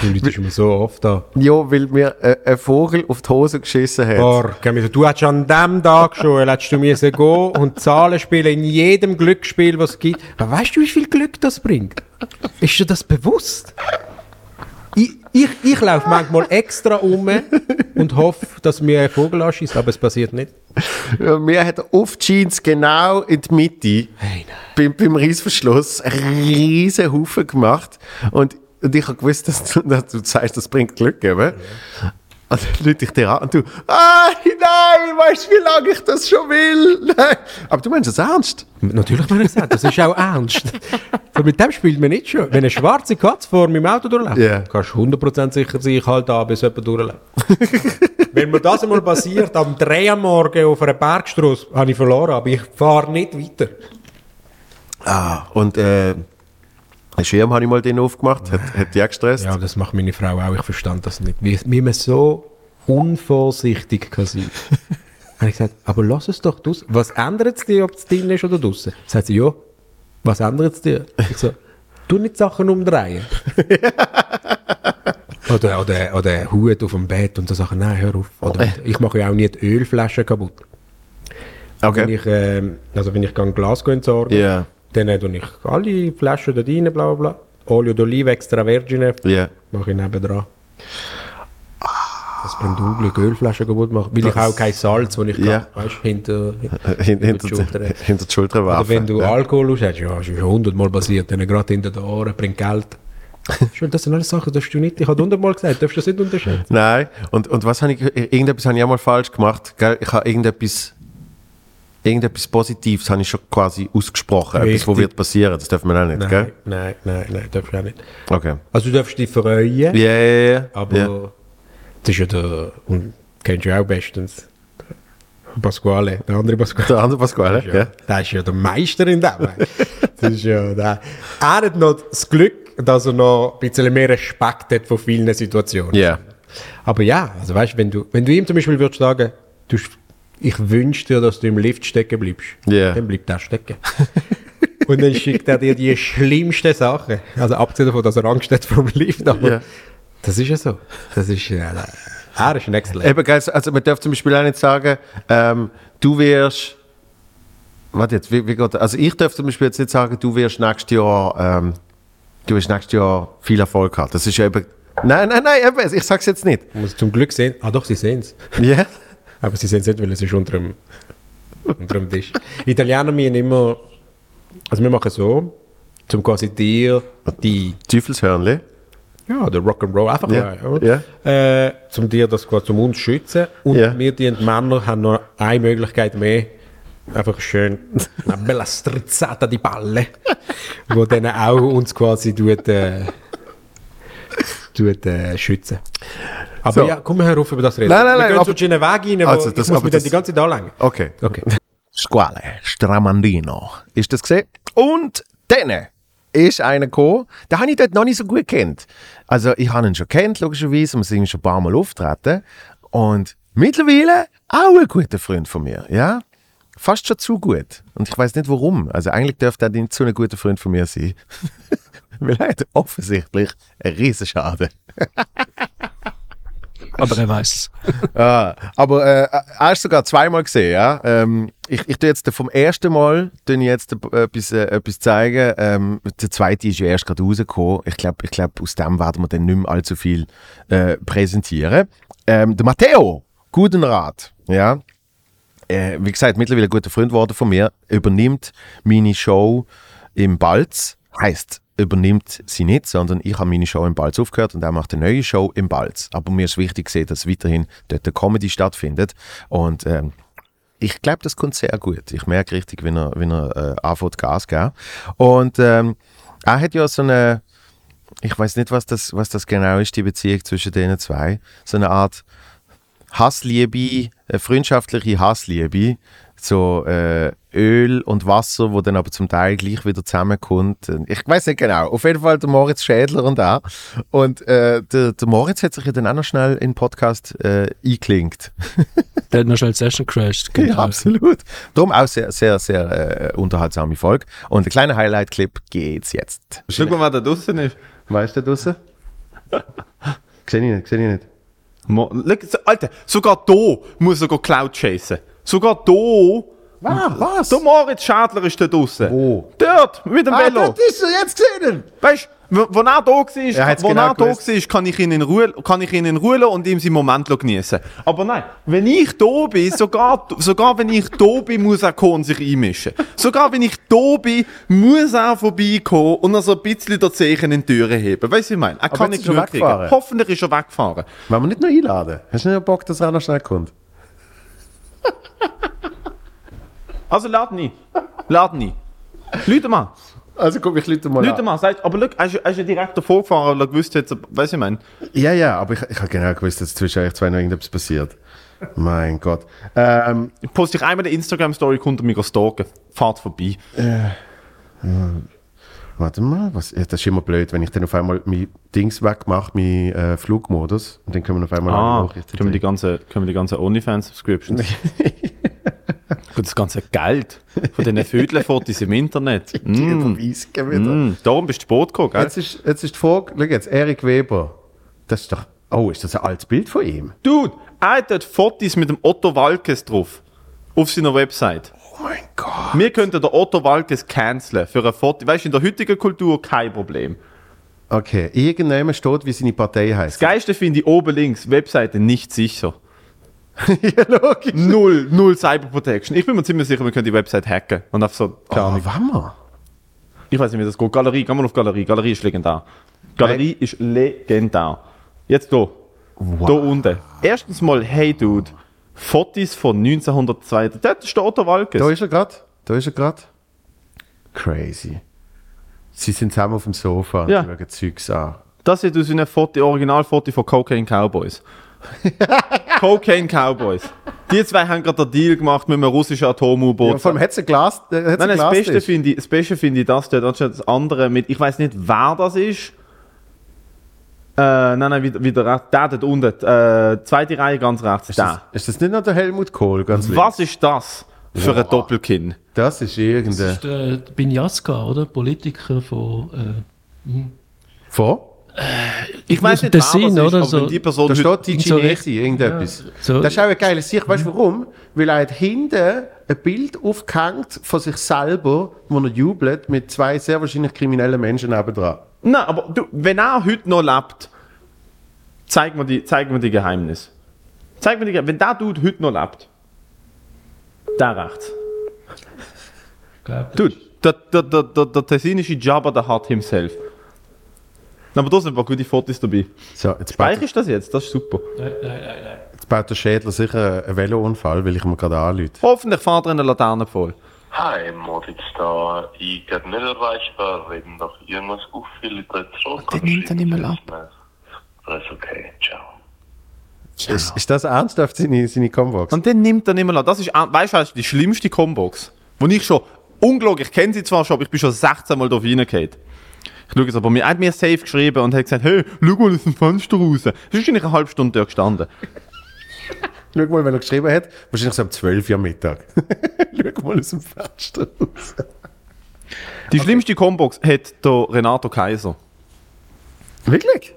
S16: Du läutest mir so oft an.
S1: ja, weil mir äh, ein Vogel auf die Hose geschissen hat.
S16: Boah, du hättest an dem Tag schon, hättest du müssen gehen und Zahlen spielen in jedem Glücksspiel, was es gibt. Aber weißt du, wie viel Glück das bringt? Ist dir das bewusst? Ich, ich, laufe manchmal extra um und hoffe, dass mir ein Vogel anschießt, aber es passiert nicht.
S1: Ja, mir hat die Jeans genau in die Mitte beim, beim Reissverschluss einen riesen Haufen gemacht. Und, und ich habe gewusst, dass du, dass du sagst, das bringt Glück, eben. Und dann lüte ich dir an und du, ah, nein, weißt du, wie lange ich das schon will? [laughs] Nein. Aber du meinst das ernst?
S16: Natürlich meine ich das, das ist auch ernst. Aber mit dem spielt man nicht schon. Wenn eine schwarze Katze vor meinem Auto durchläuft,
S1: Ja.
S16: kannst du 100% sicher sein, ich halte an, bis jemand durchläuft. [laughs] Wenn mir das einmal passiert, am 3 am Morgen auf einer Bergstrasse, habe ich verloren, aber ich fahre nicht weiter.
S1: Ah, und äh, einen Schirm habe ich mal den aufgemacht, hat, hat die auch gestresst.
S16: Ja, das macht meine Frau auch, ich verstand das nicht. Wie, wie man so unvorsichtig kann sein [laughs] habe ich gesagt, aber lass es doch draussen. Was ändert es dir, ob es drin ist oder draussen? Sagt sie, ja, was ändert es dir? Ich so, tu nicht Sachen umdrehen. [laughs] oder, oder, oder Hut auf dem Bett und so Sachen, nein, hör auf. Oder, ich mache ja auch nicht die Ölflaschen kaputt. Wenn
S1: Okay.
S16: ich, ähm, also wenn ich ein Glas entsorge,
S1: Ja,
S16: dann tue ich alle Flaschen da rein, bla bla bla. Olio d'Olive extra vergine,
S1: ja.
S16: mache ich nebendran. Das bringt Unglück, Ölflaschen kaputt machen. Weil ich auch kein Salz, das ich
S1: Ja.
S16: kann, weißt, hinter, [laughs]
S1: hinter,
S16: die Schulter.
S1: die, hinter die Schulter
S16: Oder
S1: werfen.
S16: wenn du
S1: ja.
S16: Alkohol hast, hast, ja, das ist schon hundertmal passiert, dann gerade hinter den Ohren, bringt Geld. [laughs] Das sind alles Sachen, das du nicht, ich habe hundertmal gesagt, darfst du das nicht unterschätzen.
S1: Nein, und, und was habe ich, irgendetwas habe ich auch mal falsch gemacht. Gell? Ich habe irgendetwas, irgendetwas Positives habe ich schon quasi ausgesprochen. Etwas, was
S16: Richtig.
S1: wird passieren, das dürfen wir auch nicht,
S16: Nein,
S1: gell?
S16: nein, nein, nein, darfst du auch nicht.
S1: Okay.
S16: Also du darfst dich freuen,
S1: Ja, ja, ja.
S16: aber
S1: ja.
S16: das ist ja der, und kennst du auch bestens, Pasquale, der andere Pasquale.
S1: Der andere Pasquale,
S16: Ja.
S1: ja.
S16: Der ist ja der Meister in dem. das ist ja der. Er hat noch das Glück, dass er noch ein bisschen mehr Respekt hat von vielen Situationen.
S1: Ja.
S16: Aber ja, also weißt, wenn du, wenn du ihm zum Beispiel würdest sagen, du, ich wünsche dir, dass du im Lift stecken bleibst,
S1: Ja.
S16: dann bleibt er stecken. [laughs] Und dann schickt er dir die schlimmsten Sachen. Also abgesehen davon, dass er Angst hat vor dem Lift, aber
S1: Ja.
S16: das ist ja so. Das ist, äh, Er ist next level.
S1: Eben, also man darf zum Beispiel auch nicht sagen, ähm, du wirst. Warte jetzt, wie, wie geht das? Also ich darf zum Beispiel jetzt nicht sagen, du wirst nächstes Jahr, ähm, du wirst nächstes Jahr viel Erfolg haben. Das ist ja eben. Nein, nein, nein, eben, ich sag's jetzt nicht.
S16: Muss zum Glück sehen. Ah doch, sie sehen es.
S1: Ja. [laughs]
S16: Aber sie sehen es nicht, weil es ist unter dem, unter dem Tisch. [laughs] Italiener müssen immer, also wir machen so, zum quasi dir die
S1: Teufelshörnli.
S16: ja, der Rock'n'Roll einfach
S1: Ja,
S16: mal, oder? Äh, zum dir das quasi zum uns schützen und
S1: Ja.
S16: wir die Männer haben noch eine Möglichkeit mehr, einfach schön [laughs] eine bella strizzata di Balle, wo dann auch uns quasi tut, äh, tut, äh, schützen. Aber
S1: So.
S16: ja, komm, hör auf über das reden.
S1: Nein, nein,
S16: wir
S1: nein,
S16: gehen
S1: aber-
S16: so verschiedene Wege rein, wo
S1: Also,
S16: ich
S1: das-
S16: muss
S1: aber
S16: mich
S1: das-
S16: die ganze Zeit anlängen.
S1: Okay.
S16: Okay.
S1: Squale, Stramandino. Ist das gesehen? Und dann ist einer gekommen, den habe ich dort noch nicht so gut kennt. Also ich habe ihn schon kennt, logischerweise, wir sind schon ein paar Mal auftreten. Und mittlerweile auch ein guter Freund von mir, ja. Fast schon zu gut. Und ich weiß nicht warum. Also eigentlich dürfte er nicht so ein guter Freund von mir sein. Weil er hat offensichtlich einen Riesenschaden. [laughs]
S17: Aber er weiß es. [laughs]
S1: Ah, aber äh, er ist sogar zweimal gesehen, ja. Ähm, ich, ich tue jetzt vom ersten Mal tue jetzt etwas, äh, etwas zeigen. Ähm, der zweite ist ja erst gerade rausgekommen. Ich glaube, ich glaub, aus dem werden wir dann nicht mehr allzu viel äh, präsentieren. Ähm, der Matteo, guten Rat, ja. Äh, wie gesagt, mittlerweile ein guter Freund geworden von mir, übernimmt meine Show im Balz. Heißt, übernimmt sie nicht, sondern ich habe meine Show im Balz aufgehört und er macht eine neue Show im Balz. Aber mir ist wichtig dass weiterhin dort eine Comedy stattfindet. Und ähm, ich glaube, das kommt sehr gut. Ich merke richtig, wenn er, wenn er äh, anfängt Gas geben. Und ähm, er hat ja so eine, ich weiß nicht, was das, was das genau ist, die Beziehung zwischen denen zwei. So eine Art Hassliebe, äh, freundschaftliche Hassliebe, so äh, Öl und Wasser, wo dann aber zum Teil gleich wieder zusammenkommt. Ich weiß nicht genau. Auf jeden Fall der Moritz Schädler und auch. Und äh, der, der Moritz hat sich ja dann auch noch schnell in den Podcast äh, eingeklinkt. [laughs]
S17: Der hat noch schnell die Session crashed.
S1: Ja, absolut. Darum auch sehr, sehr, sehr äh, unterhaltsame Folge. Und ein kleiner Highlight-Clip geht's jetzt.
S2: Schau mal, wer da draußen ist.
S1: Weißt du da draußen? [laughs] Sehe ich nicht, sehe ich nicht.
S2: Mo Alter, sogar da muss er go Cloud chasen. Sogar da.
S1: Ah, was?
S2: Der Moritz Schadler ist da draußen.
S1: Wo?
S2: Dort, mit dem
S1: Ah,
S2: Velo.
S1: dort ist er jetzt gesehen.
S2: Weißt du, wo er da war,
S1: hat's
S2: wo
S1: genau
S2: er da war, kann ich ihn in Ruhe, kann ich ihn in Ruhe und ihm seinen Moment genießen. Aber nein, wenn ich da bin, sogar, sogar wenn ich da bin, muss er kommen und sich einmischen. Sogar wenn ich da bin, muss er vorbeikommen und noch so ein bisschen der Zeichen in die Türe heben. Weißt du, ich meine? Er kann nicht genug kriegen. Hoffentlich ist er weggefahren.
S1: Wollen wir nicht noch einladen? Hast du nicht Bock, dass er noch schnell kommt?
S2: Also lad nie. Lad nie. Leute mal.
S1: Also guck, ich Leute mal
S2: Leute mal. Sagt, aber schau, er ist ja direkt davor gefahren und gewusst, jetzt, weißt du, ich meine.
S1: Ja, ja, aber ich, ich habe genau gewusst, dass zwischen euch zwei noch irgendetwas passiert. Mein Gott. Ähm,
S2: Ich poste ich einmal eine Instagram-Story, kommt mich stalken. Fahrt vorbei.
S1: äh, hm, warte mal, was, ja, das ist immer blöd, wenn ich dann auf einmal mein Dings wegmache, mein äh, Flugmodus, und dann können wir auf einmal
S2: Ah,
S1: Nachrichten
S2: können wir die ganze, können wir die ganze OnlyFans-Subscriptions? [laughs] Das ganze Geld von diesen Vödelfotos im Internet. [laughs]
S1: Die
S2: Mm. Mm. Darum bist du Sport gekommen, gell?
S1: Jetzt ist, jetzt ist die Frage, schau jetzt, Erik Weber. Das ist doch, oh, ist das ein altes Bild von ihm?
S2: Dude, er hat Fotos mit dem Otto Walkes drauf. Auf seiner Website.
S1: Oh mein Gott.
S2: Wir könnten den Otto Walkes canceln für ein Foto. Weißt du, in der heutigen Kultur kein Problem.
S1: Okay, irgendjemand steht, wie seine Partei heißt.
S2: Das Geiste finde ich oben links, Webseite nicht sicher. [laughs] ja, logisch. Null, null Cyber Protection. Ich bin mir ziemlich sicher, wir können die Website hacken. Und auf so, keine Ahnung.
S1: wann wir?
S2: Ich weiß nicht, wie das geht. Galerie, geh mal auf Galerie. Galerie ist legendär. Galerie ist legendär. Jetzt hier.
S1: Wow.
S2: Da unten. Erstens mal, hey Dude, Fotos von 1902. Dort ist der Otto Walkes.
S1: Da ist er gerade. Da ist er gerade. Crazy. Sie sind zusammen auf dem Sofa und
S2: Ja.
S1: schauen Zeugs an.
S2: Das ist aus einem Foto, Originalfoto von Cocaine Cowboys. [laughs] Cocaine Cowboys. Die zwei haben gerade den Deal gemacht mit einem russischen Atom-U-Boot.
S1: Ja, vor allem hat es ein Glas. Äh,
S2: Nein,
S1: ein
S2: das Beste finde ich, das Beste finde ich das dort, anstatt das andere mit, ich weiß nicht, wer das ist. Äh, nein, nein, wieder, wieder rechts, der dort unten, äh, zweite Reihe ganz rechts,
S1: Ist
S2: der.
S1: das, ist das nicht noch der Helmut Kohl? Ganz links?
S2: Was ist das für ein Doppelkinn?
S1: Das ist
S17: Das
S1: irgendein.
S17: ist der Binyaska, oder? Politiker von. Äh,
S1: Von?
S2: Ich weiß nicht, das ist,
S17: oder?
S2: aber
S17: So-
S2: die Person
S1: Da steht die
S17: so
S1: Chinesi, irgendetwas.
S17: So-
S1: Das ist auch eine geile Sicht. Weißt du warum? Weil er hat hinten ein Bild aufgehängt von sich selber, wo er jubelt, mit zwei sehr wahrscheinlich kriminellen Menschen nebendran.
S2: Nein, aber du, wenn er heute noch lebt, zeig mir die, zeig mir die Geheimnis. Zeig mir die Geheimnis. Wenn der Dude heute noch lebt, der rechts. Dude, der, der, der, der, der tessinische Jabba, der hat himself. Aber da sind ein paar gute Fotos dabei.
S1: So, jetzt baut,
S2: Speicherst du das jetzt? Das ist super.
S1: jetzt baut der Schädler sicher einen Velounfall, weil ich mir gerade anrufe.
S2: Hoffentlich fährt er in der Laterne voll.
S18: Hi, Moritz da. Ich werde nicht erreichbar, wenn doch irgendwas auffällt, dann zurück.
S17: Der nimmt dann nicht mehr ab.
S18: Alles okay, ciao.
S1: Ist, ist das ernsthaft seine, seine Combox?
S2: Und dann nimmt er nicht mehr an. Das ist, weißt du, die schlimmste Combox. Wo ich schon, unglaublich, ich kenne sie zwar schon, aber ich bin schon 16 Mal da reingegangen. Ich schaue jetzt aber, mir er hat mir safe geschrieben und hat gesagt, hey, schau mal aus dem Fenster raus. Das ist eine halbe Stunde dort gestanden. [laughs]
S1: Schau mal, wenn er geschrieben hat, wahrscheinlich so um 12 Uhr Mittag. [laughs] Schau mal aus dem Fenster raus.
S2: Die schlimmste Combox hat der Renato Kaiser.
S1: Wirklich?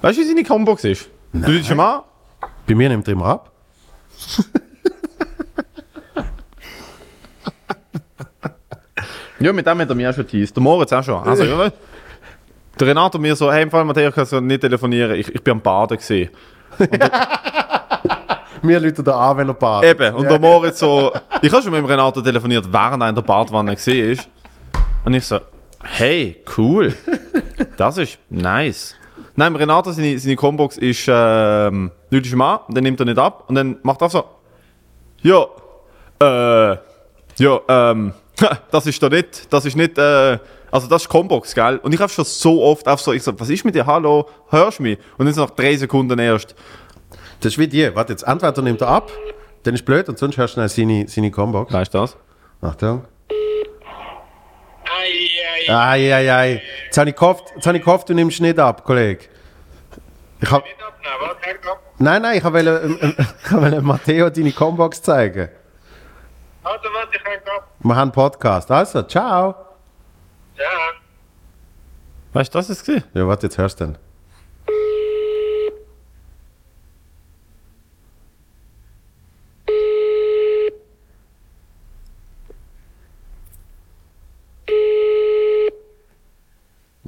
S2: Weißt du, wie seine Combox ist? Du willst schon mal?
S1: Bei mir nimmt er immer ab.
S2: Ja, mit dem hat er mich auch schon teased. Der Moritz auch schon. Also, ja, der Renato mir so, hey, im Fall, Matteo, kannst du nicht telefonieren. Ich, ich bin am Baden gesehen. [laughs]
S1: Mir Leute da an, wenn er badet.
S2: Eben. Und der Moritz so, ich habe schon mit dem Renato telefoniert, während er in der Badwanne gesehen ist. Und ich so, hey, cool. Das ist nice. Nein, Renato seine, seine Combox ist, ähm, Leute schon mal, dann nimmt er nicht ab und dann macht er so, ja, äh, ja, ähm, [laughs] das ist da nicht, das ist nicht, äh, also das ist Combox, gell? Und ich habe schon so oft auf so, ich so, was ist mit dir, hallo, hörst du mich? Und dann so nach drei Sekunden erst,
S1: Das ist wie die. Warte, jetzt entweder nimmt er ab, dann ist blöd und sonst hörst du schnell seine, seine Combox.
S2: weißt du das?
S1: Achtung. Ei, ei, ei. Jetzt habe ich gehofft, jetzt habe ich gehofft du nimmst nicht ab, Kollege. Ich hab... Nein, nein, ich wollte ähm, ähm, [laughs] ich wollte Matteo deine Combox zeigen.
S18: Also, warte, ich hänge ab.
S1: Wir haben einen Podcast. Also, ciao.
S18: Ja.
S2: Weißt du, das ist es?
S1: Ja, warte, jetzt hörst du dann.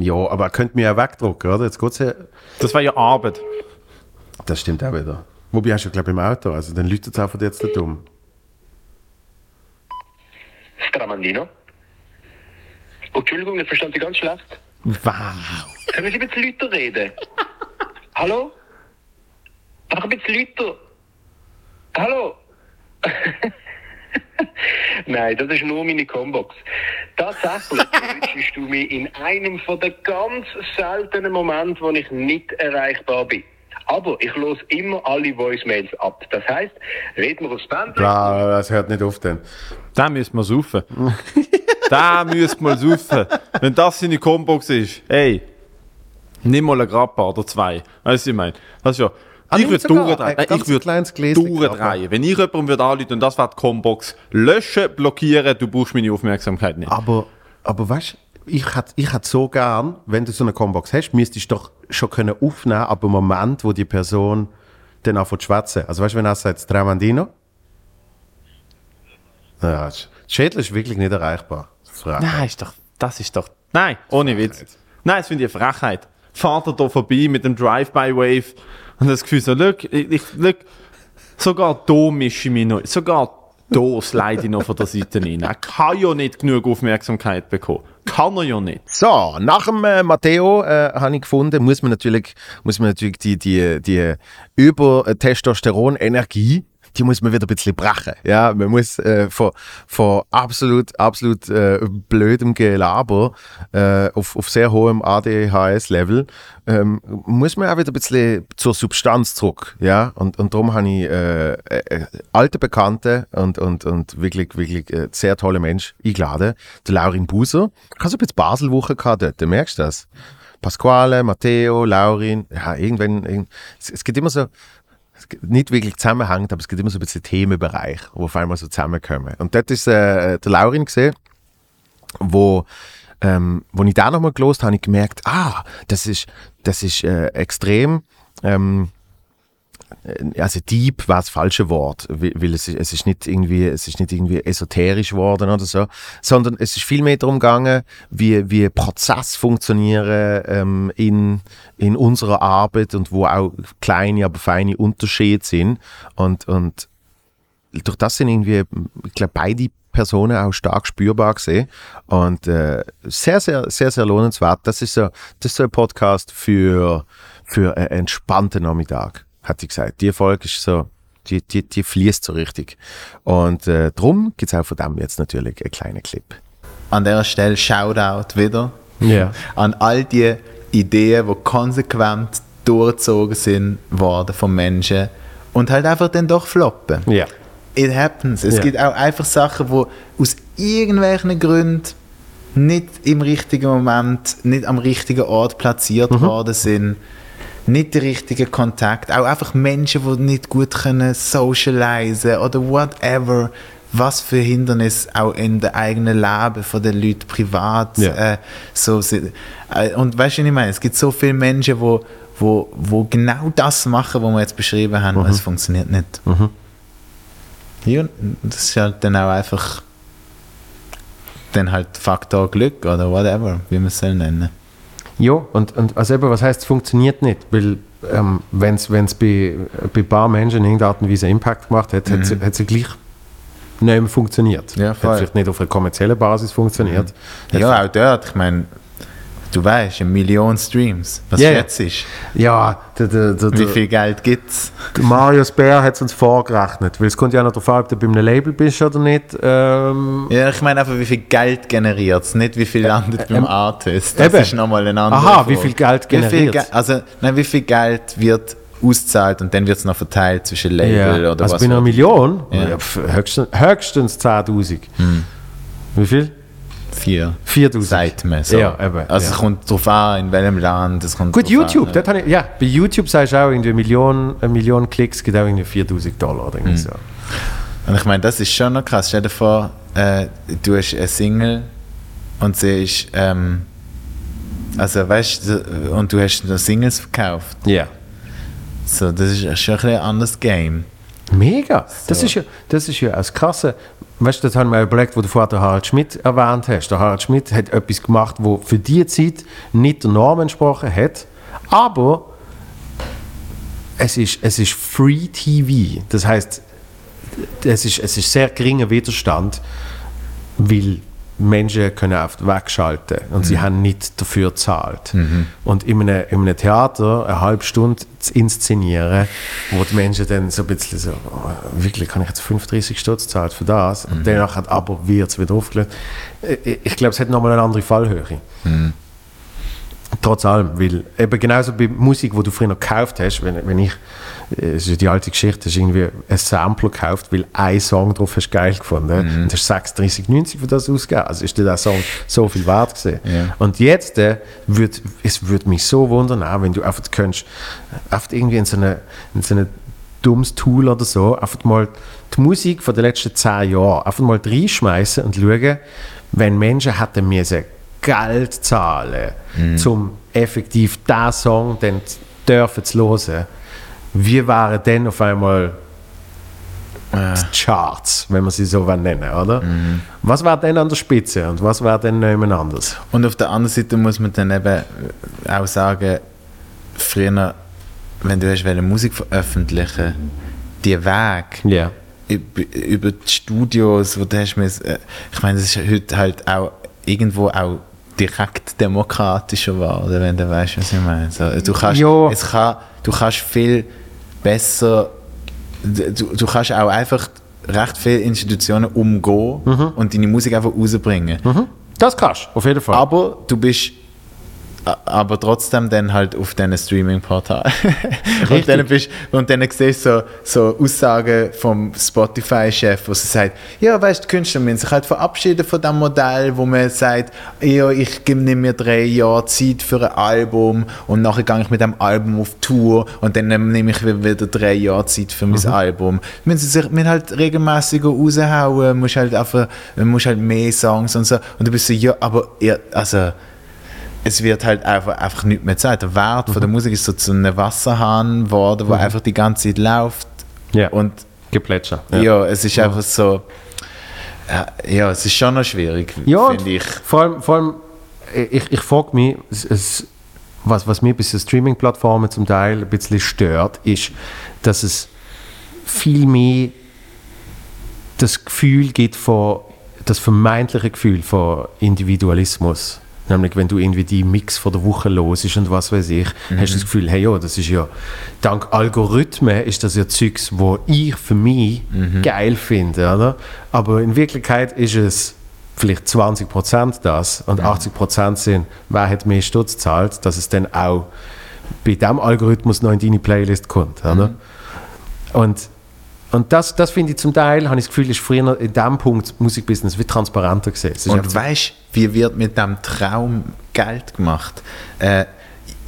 S1: Ja, aber er könnte mich ja wegdrucken, oder? Jetzt geht's ja.
S2: Das war ja Arbeit.
S1: Das stimmt auch wieder. Wobei hast du glaube ich, im Auto, also dann läutet es einfach jetzt nicht um.
S18: Stramandino? Oh, Entschuldigung, ich verstand Sie ganz schlecht.
S2: Wow.
S18: Können Sie ein bisschen lauter reden? Hallo? Einfach ein bisschen lauter. Hallo? [laughs] [laughs] Nein, das ist nur meine Combox. Tatsächlich [laughs] wünschst du mich in einem von den ganz seltenen Momenten, wo ich nicht erreichbar bin. Aber ich los immer alle Voicemails ab. Das heisst, reden wir aufs Band.
S1: Bla, das hört nicht auf denn.
S2: Da müssen wir saufen. [laughs] da müssen wir saufen. Wenn das seine Combox ist, ey, nimm mal einen Grappa oder zwei. Weißt du, was ich meine? Das ist ja.
S1: Ah,
S2: ich würde durchdrehen.
S1: ein
S2: Nein, Ich würde durchdrehen. Wenn ich jemandem würde anrufen und das wäre die Combox, löschen, blockieren, du brauchst meine Aufmerksamkeit nicht.
S1: Aber, aber weißt du, ich hätte ich hätt so gern, wenn du so eine Combox hast, müsstest du doch schon können aufnehmen, ab dem Moment, wo die Person dann anfängt zu schwätzen. Also weißt du, wenn er sagt, Tramandino? Ja, das Schädel ist wirklich nicht erreichbar. Frage.
S2: Nein, ist doch, das ist doch. Nein, ohne Witz. Nein, das finde ich eine Frechheit. Fahrt er da vorbei mit dem Drive-by-Wave und das Gefühl so, look, ich, ich, look, sogar da mische ich mich noch, sogar da slide ich noch von der Seite rein. Er kann ja nicht genug Aufmerksamkeit bekommen. Kann er ja nicht.
S1: So, nach dem äh, Matteo äh, habe ich gefunden, muss man natürlich, muss man natürlich die, die, die Über-Testosteron-Energie, die muss man wieder ein bisschen brechen. Ja, man muss äh, von, von absolut, absolut äh, blödem Gelaber äh, auf, auf sehr hohem ADHS-Level, ähm, muss man auch wieder ein bisschen zur Substanz zurück. Ja, und, und darum habe ich äh, äh, alte Bekannte und, und, und wirklich, wirklich äh, sehr tolle Mensch eingeladen. Der Laurin Buser. Ich habe so ein bisschen Baselwoche gehabt dort, merkst du das? Pasquale, Matteo, Laurin, ja, irgendwann, irgend, es, es gibt immer so, nicht wirklich zusammenhängt, aber es gibt immer so ein bisschen Themenbereich, wo auf einmal so zusammenkommen. Und dort ist äh, der Laurin gesehen, wo ähm, wo ich da nochmal gelost habe, habe ich gemerkt, ah, das ist, das ist äh, extrem, ähm, äh, also deep war das falsche Wort, weil es, ist- es ist nicht irgendwie, es ist nicht irgendwie esoterisch geworden oder so, sondern es ist viel mehr darum gegangen, wie, wie Prozesse funktionieren ähm, in, in unserer Arbeit und wo auch kleine, aber feine Unterschiede sind. Und, und durch das sind irgendwie, ich glaube, beide Personen auch stark spürbar gesehen. Und äh, sehr, sehr, sehr, sehr lohnenswert. Das ist so, das ist so ein Podcast für, für einen entspannten Nachmittag, hat sie gesagt. Die Folge ist so, die, die, die fließt so richtig. Und äh, drum gibt es auch von dem jetzt natürlich einen kleinen Clip.
S19: An der Stelle Shoutout wieder
S1: Ja.
S19: an all die Ideen, die konsequent durchgezogen sind worden von Menschen und halt einfach dann doch floppen.
S1: Ja.
S19: It happens. Es
S1: Ja.
S19: gibt auch einfach Sachen, die aus irgendwelchen Gründen nicht im richtigen Moment, nicht am richtigen Ort platziert
S1: Mhm.
S19: worden sind. Nicht der richtige Kontakt. Auch einfach Menschen, die nicht gut können socialisen oder whatever. Was für Hindernisse auch in der eigenen Leben von den Leuten privat
S1: Ja.
S19: äh, so sind. Äh, Und weißt du, was ich meine? Es gibt so viele Menschen, wo, wo, wo genau das machen, was wir jetzt beschrieben haben, und
S1: Mhm.
S19: es funktioniert nicht.
S1: Mhm.
S19: Ja, das ist halt dann auch einfach dann halt Faktor Glück oder whatever, wie man es soll nennen.
S1: Ja, und, und also eben, was heißt, es funktioniert nicht? Weil, ähm, wenn es bei, bei ein paar Menschen in irgendeiner Art und Weise Impact gemacht hat,
S19: Mhm.
S1: hat sie gleich nicht mehr funktioniert.
S19: Ja,
S1: hat vielleicht nicht auf einer kommerziellen Basis funktioniert. Hat
S19: Ja, auch dort, ich meine, du weißt, eine Million Streams, was
S1: ja.
S19: jetzt ist.
S1: Ja, der, der, der,
S19: Wie viel Geld gibt es?
S1: Marius Bär hat es uns vorgerechnet, weil es kommt ja auch noch darauf an, ob du bei einem Label bist oder nicht. Ähm,
S19: Ja, ich meine einfach, wie viel Geld generiert es, nicht wie viel landet beim
S1: ähm,
S19: Artist. Das
S1: eben.
S19: ist nochmal ein anderer
S1: Aha, wie viel Geld generiert
S19: Ge also, nein, wie viel Geld wird ausgezahlt und dann wird es noch verteilt zwischen Label
S1: ja.
S19: oder
S1: also
S19: was?
S1: bei einer. Million?
S19: Ja.
S1: Ja. höchstens, höchstens 10'000.
S19: Hm.
S1: Wie viel?
S19: Vier.
S1: 4'000.
S19: Sagt man so.
S1: Ja, eben.
S19: Also
S1: ja.
S19: es kommt darauf an, in welchem Land. Es kommt
S1: Gut, YouTube,
S19: an,
S1: habe ich, ja, bei YouTube sagst du auch irgendwie eine Million, eine Million Klicks gibt auch irgendwie 4000 Dollar oder
S19: Hm.
S1: irgendwie so.
S19: Und ich meine, das ist schon noch krass. Stell dir vor, äh, du hast eine Single und sie ist, ähm, also weißt du, und du hast noch Singles verkauft.
S1: Ja.
S19: So, das ist schon ein, bisschen anderes Game.
S1: Mega. Das,
S19: So.
S1: ist ja, das ist ja das Krasse. Weißt du, das haben wir überlegt, wo du vorher den Harald Schmidt erwähnt hast. Der Harald Schmidt hat etwas gemacht, wo für die Zeit nicht der Norm entsprochen hat, aber es ist, es ist Free TV. Das heißt, es ist, es ist sehr geringer Widerstand, weil Menschen können oft wegschalten und sie
S19: Mhm.
S1: haben nicht dafür gezahlt.
S19: Mhm.
S1: Und in einem, in einem Theater eine halbe Stunde zu inszenieren, wo die Menschen dann so ein bisschen so, oh, wirklich, kann ich jetzt 35 Stutz zahlen für das?
S19: Mhm.
S1: Und danach hat aber wird es wieder aufgelöst. Ich, ich glaube, es hat nochmal eine andere Fallhöhe.
S19: Mhm.
S1: Trotz allem, weil eben genauso bei Musik, wo du früher noch gekauft hast, wenn, wenn ich, äh, es ist die alte Geschichte, hast irgendwie ein Sampler gekauft, weil ein Song drauf hast geil gefunden und hast 36,90 für das ausgegeben. Also ist dir der Song so viel wert gewesen.
S19: Ja.
S1: Und jetzt, äh, würd, es würde mich so wundern, auch wenn du einfach könntest, einfach irgendwie in so eine, in so eine dummes Tool oder so, einfach mal die Musik von den letzten zehn Jahren einfach mal reinschmeißen und schauen, wenn Menschen hätten müssen Geld zahlen,
S19: Mhm.
S1: um effektiv diesen Song dann dürfen zu hören, wie wären dann auf einmal die Charts, wenn man sie so nennen oder? Was wäre denn an der Spitze und was wäre denn jemand anders?
S19: Und auf der anderen Seite muss man dann eben auch sagen, früher, wenn du hast Musik veröffentlichen, die Weg
S1: Ja.
S19: über, über die Studios, wo du hast äh, ich meine, das ist heute halt auch irgendwo auch direkt demokratischer geworden, wenn du weißt, was ich meine. So, du kannst,
S1: Ja.
S19: es kann, du kannst viel besser, du, du kannst auch einfach recht viele Institutionen umgehen und deine Musik einfach rausbringen.
S1: Das kannst du, auf jeden Fall.
S19: Aber du bist aber trotzdem dann halt auf diesen Streaming-Portal. [laughs] und dann bist und dann siehst du so, so Aussagen vom Spotify-Chef, wo sie sagt, ja, weißt du, Künstler müssen sich halt verabschieden von dem Modell, wo man sagt, ja, ich gebe nicht mehr drei Jahre Zeit für ein Album und nachher gehe ich mit dem Album auf Tour und dann nehme ich wieder drei Jahre Zeit für mein Album. Müssen sie sich müssen halt regelmäßiger raushauen, musst halt einfach, musst halt mehr Songs und so. Und du bist so, ja, aber ihr, also es wird halt einfach, einfach nicht mehr Zeit. Der Wert von der Musik ist so zu einem Wasserhahn geworden, wo
S1: Mhm.
S19: einfach die ganze Zeit läuft.
S1: Ja.
S19: Und
S1: Geplätscher.
S19: ja, es ist einfach so. Ja, ja, es ist schon noch schwierig,
S1: Ja,
S19: finde ich.
S1: vor allem, vor allem ich, ich frage mich, es, was, was mir bei so Streaming-Plattformen zum Teil ein bisschen stört, ist, dass es viel mehr das Gefühl gibt von, das vermeintliche Gefühl von Individualismus. Nämlich, wenn du irgendwie die Mix von der Woche los ist und was weiß ich,
S19: Mhm.
S1: hast du das Gefühl, hey, ja, das ist ja, dank Algorithmen ist das ja Zeugs, wo ich für mich
S19: Mhm.
S1: geil finde, oder? Aber in Wirklichkeit ist es vielleicht 20% das und 80% sind, wer hat mehr Stutz gezahlt, dass es dann auch bei diesem Algorithmus noch in deine Playlist kommt, oder? Und, und das, das finde ich zum Teil, habe ich das Gefühl, ist früher in diesem Punkt Musikbusiness wie transparenter gesehen.
S19: Und weißt du, wie wird mit dem Traum Geld gemacht? Äh,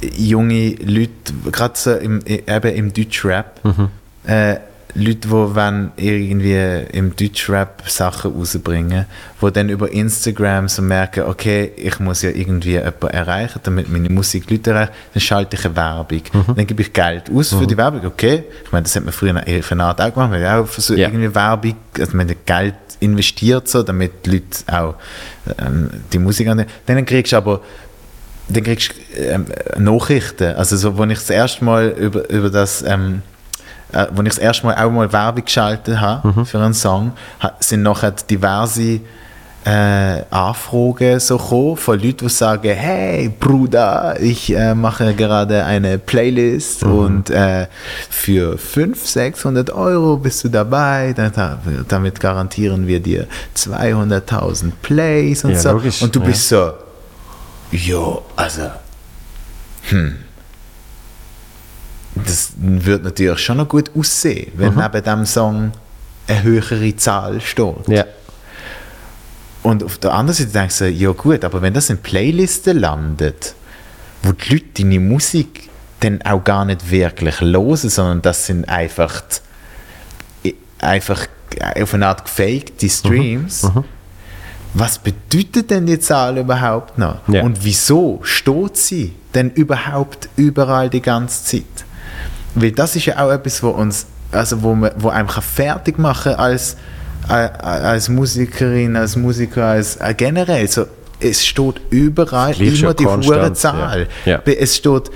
S19: junge Leute, gerade so im, eben im Deutschrap,
S1: Mhm.
S19: äh, Leute, die wollen irgendwie im Deutschrap Sachen rausbringen, die dann über Instagram so merken, okay, ich muss ja irgendwie jemanden erreichen, damit meine Musik Leute erreicht, dann schalte ich eine Werbung.
S1: Mhm.
S19: Dann gebe ich Geld aus für die Werbung, okay. Ich meine, das hat man früher in für eine Art auch gemacht, weil ja auch für so irgendwie Werbung, also man hat Geld investiert, so, damit die Leute auch ähm, die Musik an. Dann kriegst du aber dann kriegst du ähm, Nachrichten. Also so, wo ich das erste Mal über, über das, ähm, äh, wo ich das erste Mal auch mal Werbung geschaltet habe für einen Song, sind nachher diverse äh, Anfragen so gekommen von Leuten, die sagen, hey Bruder, ich äh, mache gerade eine Playlist und äh, für 500, 600 Euro bist du dabei, damit garantieren wir dir 200.000 Plays und
S1: Ja,
S19: so.
S1: logisch,
S19: und du
S1: ja.
S19: bist so, ja, also, hm. Das wird natürlich schon noch gut aussehen, wenn
S1: Mhm.
S19: neben dem Song eine höhere Zahl steht.
S1: Ja.
S19: Und auf der anderen Seite denkst du, ja gut, aber wenn das in Playlisten landet, wo die Leute deine Musik dann auch gar nicht wirklich hören, sondern das sind einfach, die- einfach auf eine Art gefakte Streams,
S1: Mhm.
S19: was bedeutet denn die Zahl überhaupt noch?
S1: Ja.
S19: Und wieso steht sie denn überhaupt überall die ganze Zeit? Weil das ist ja auch etwas, wo uns, also wo, man, wo einem kann fertig machen als, äh, als Musikerin, als Musiker, als äh, generell. So, es steht überall immer die hohe Zahl.
S1: ja. Ja.
S19: Es steht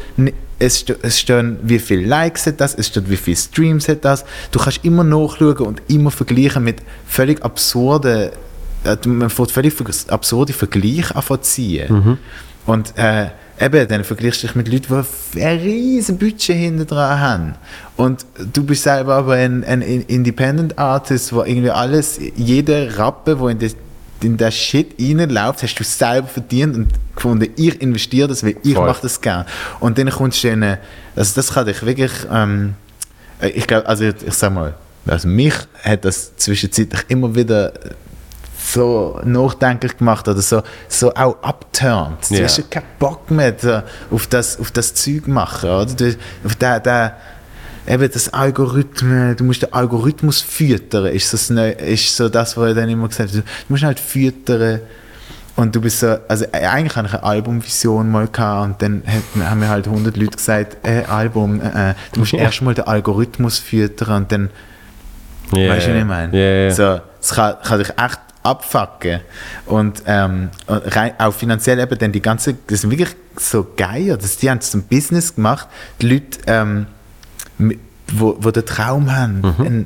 S19: es, st es stehen, wie viele Likes hat das, es steht, wie viele Streams hat das. Du kannst immer nachschauen und immer vergleichen mit völlig absurden, äh, man fängt völlig absurde Vergleiche an zu ziehen.
S1: Mhm.
S19: Und äh, eben, dann vergleichst du dich mit Leuten, die ein riesen Budget hinter dran haben. Und du bist selber aber ein, ein In- Independent Artist, wo irgendwie alles, jeder Rappe, wo in das in der Shit reinläuft, hast du selber verdient und gefunden, ich investiere das, weil ich
S1: Voll.
S19: mache das gerne. Und dann kommst du in eine, also das kann dich wirklich, ähm, äh, ich glaube, also ich, ich sag mal, also mich hat das zwischenzeitlich immer wieder so nachdenklich gemacht oder so, so auch abturnt. Du
S1: Ja.
S19: hast ja keinen Bock mehr so auf, das, auf das Zeug machen, oder? Du, auf der, der, eben das Algorithmen, du musst den Algorithmus füttern, ist, das ist so das, was er dann immer gesagt hat. Du musst halt füttern und du bist so, also äh, eigentlich hatte ich eine Albumvision mal gehabt und dann haben mir halt 100 Leute gesagt, äh, Album, äh, äh, du musst
S1: Ja.
S19: erst mal den Algorithmus füttern und dann,
S1: Ja,
S19: weißt du, was ich meine?
S1: ja.
S19: So, das kann, kann dich echt abfacken und, ähm, rein, auch finanziell eben dann die ganze, das sind wirklich so geil, das, die haben es zum Business gemacht, die Leute, ähm, mit- wo, wo den Traum haben, ein,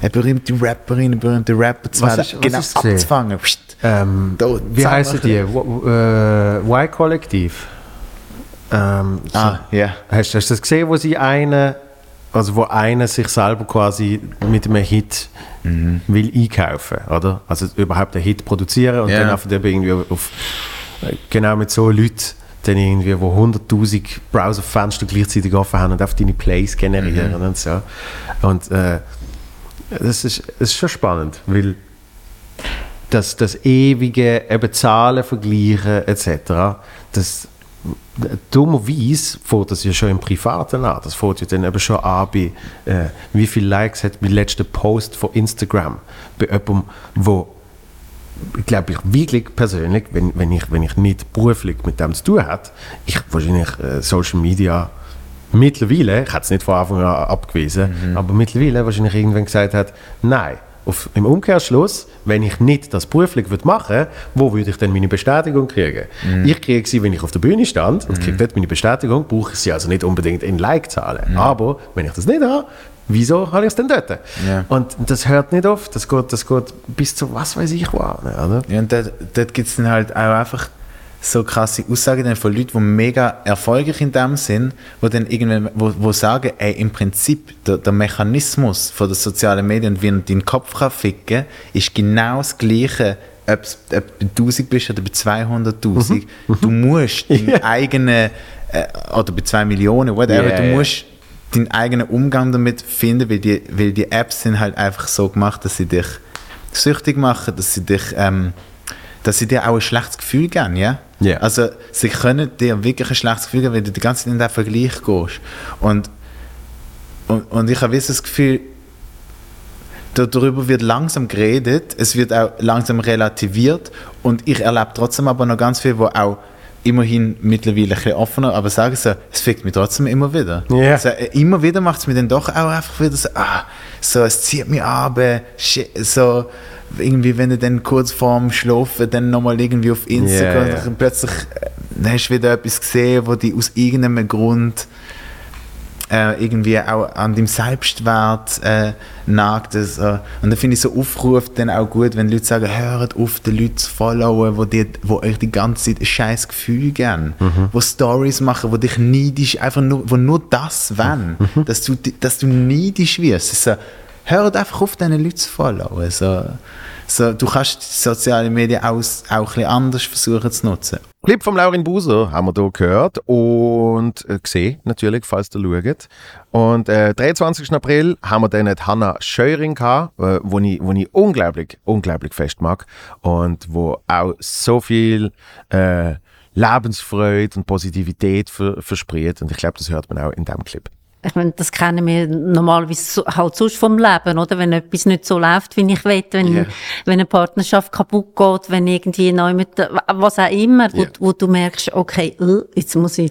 S19: eine berühmte Rapperin, eine berühmte Rapper zu
S1: Mhm.
S19: Werden, genau
S1: ist
S19: abzufangen.
S1: Ähm,
S19: Da,
S1: wie heißen die? Äh, Y-Kollektiv. Ähm, so-
S19: Ah, ja.
S1: Hast, hast du das gesehen, wo sie eine, also wo einer sich selber quasi mit einem Hit
S19: Mhm.
S1: will einkaufen, oder? Also überhaupt einen Hit produzieren und
S19: Ja.
S1: dann einfach eben irgendwie auf, genau mit so Leuten dann irgendwie, wo 100'000 Browserfenster gleichzeitig offen haben und auf deine Plays generieren
S19: Mhm.
S1: und so. Und äh, das, ist, das ist schon spannend, weil das, das ewige eben Zahlen vergleichen etc., das dummerweise fängt das ja schon im Privaten an. Das fängt ja dann eben schon an bei, äh, wie viele Likes hat mein letzter Post von Instagram bei jemandem, wo glaube ich wirklich persönlich, wenn, wenn, ich, wenn ich nicht beruflich mit dem zu tun habe, ich wahrscheinlich äh, Social Media mittlerweile, ich hätte es nicht von Anfang an abgewiesen, aber mittlerweile wahrscheinlich irgendwann gesagt hat, nein, auf, im Umkehrschluss, wenn ich nicht das beruflich würde machen wo würde ich dann meine Bestätigung kriegen?
S19: Mhm.
S1: Ich kriege sie, wenn ich auf der Bühne stand und kriege dort meine Bestätigung, brauche ich sie also nicht unbedingt in Like-Zahlen. Aber wenn ich das nicht habe, wieso habe ich es denn dort?
S19: Ja.
S1: Und das hört nicht auf, das geht, das geht bis zu was weiß ich wo oder?
S19: Ja, und dort, dort gibt es dann halt auch einfach so krasse Aussagen dann von Leuten, die mega erfolgreich in dem sind, wo dann irgendwann, wo, wo sagen, ey, im Prinzip, der, der Mechanismus von den sozialen Medien, wie er deinen Kopf kann ficken ist genau das Gleiche, ob du bei 1000 bist oder bei 200'000. Du musst [laughs] deinen eigenen, äh, oder bei 2 Millionen, whatever,
S1: Ja,
S19: du musst deinen eigenen Umgang damit finden, weil die, weil die Apps sind halt einfach so gemacht, dass sie dich süchtig machen, dass sie dich, ähm, dass sie dir auch ein schlechtes Gefühl geben, ja?
S1: Ja.
S19: Also sie können dir wirklich ein schlechtes Gefühl geben, wenn du die ganze Zeit in den Vergleich gehst. Und, und, und ich habe das Gefühl, da- darüber wird langsam geredet, es wird auch langsam relativiert und ich erlebe trotzdem aber noch ganz viel, wo auch immerhin mittlerweile ein bisschen offener, aber sagen so, es fickt mich trotzdem immer wieder.
S1: Ja.
S19: Also, äh, immer wieder macht es mir dann doch auch einfach wieder so, ah, so, es zieht mich ab, äh, so, irgendwie, wenn du dann kurz vorm Schlafen dann nochmal irgendwie auf Instagram
S1: ja.
S19: und plötzlich äh, hast du wieder etwas gesehen, wo dich aus irgendeinem Grund äh, irgendwie auch an deinem Selbstwert äh, nagt. Das, äh, und dann finde ich so Aufrufe dann auch gut, wenn Leute sagen, hört auf, die Leute zu followen, wo, die, wo euch die ganze Zeit ein scheiß Gefühl geben,
S1: Mhm.
S19: wo Stories machen, wo dich neidisch, einfach nur, wo nur das wollen,
S1: Mhm.
S19: dass, du, dass du neidisch wirst. So, hört einfach auf, diesen Leuten zu followen. So, so, du kannst die sozialen Medien auch, auch ein anders versuchen zu nutzen.
S1: Clip vom Laurin Buser haben wir hier gehört und äh, gesehen, natürlich, falls ihr schaut. Und äh, 23. April haben wir dann die Hannah Scheuring gehabt, äh, wo, ich, wo ich unglaublich, unglaublich fest mag und wo auch so viel äh, Lebensfreude und Positivität ver verspricht. Und ich glaube, das hört man auch in diesem Clip.
S20: Ich meine, das kennen wir normalerweise halt sonst vom Leben, oder? Wenn etwas nicht so läuft, wie ich will, wenn,
S1: Ja.
S20: wenn eine Partnerschaft kaputt geht, wenn irgendwie neu mit, was auch immer, wo,
S1: Ja.
S20: wo du merkst, okay, äh, jetzt muss ich,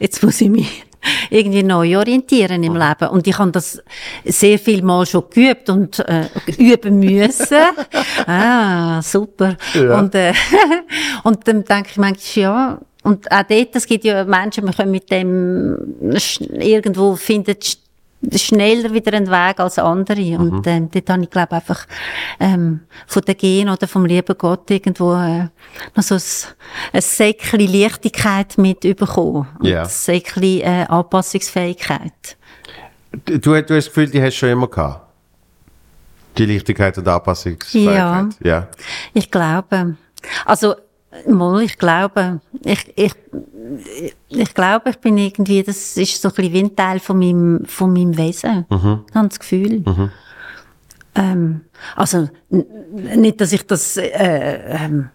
S20: jetzt muss ich mich [laughs] irgendwie neu orientieren im Leben. Und ich habe das sehr viel Mal schon geübt und äh, üben müssen. [laughs] ah, super.
S21: Ja.
S20: Und, äh, [laughs] und dann denke ich manchmal, ja, und auch dort, es gibt ja Menschen, wir können mit dem irgendwo finden sch- schneller wieder einen Weg als andere. Und ähm, dort habe ich, glaube einfach ähm, von der Gen oder vom lieben Gott irgendwo äh, noch so ein, ein Säckchen Leichtigkeit mit bekommen.
S1: Ja.
S20: Ein Säckchen äh, Anpassungsfähigkeit.
S1: Du, du hast das Gefühl, die hast du schon immer gehabt? Die Leichtigkeit und Anpassungsfähigkeit?
S20: Ja.
S1: ja.
S20: Ich glaube. Also, mal, ich glaube. Ich, ich, ich glaube, ich bin irgendwie, das ist so ein bisschen wie ein Teil von meinem, von meinem Wesen.
S1: Mhm.
S20: Ich habe das Gefühl.
S1: Mhm.
S20: Ähm, also, nicht, dass ich das, äh, ähm,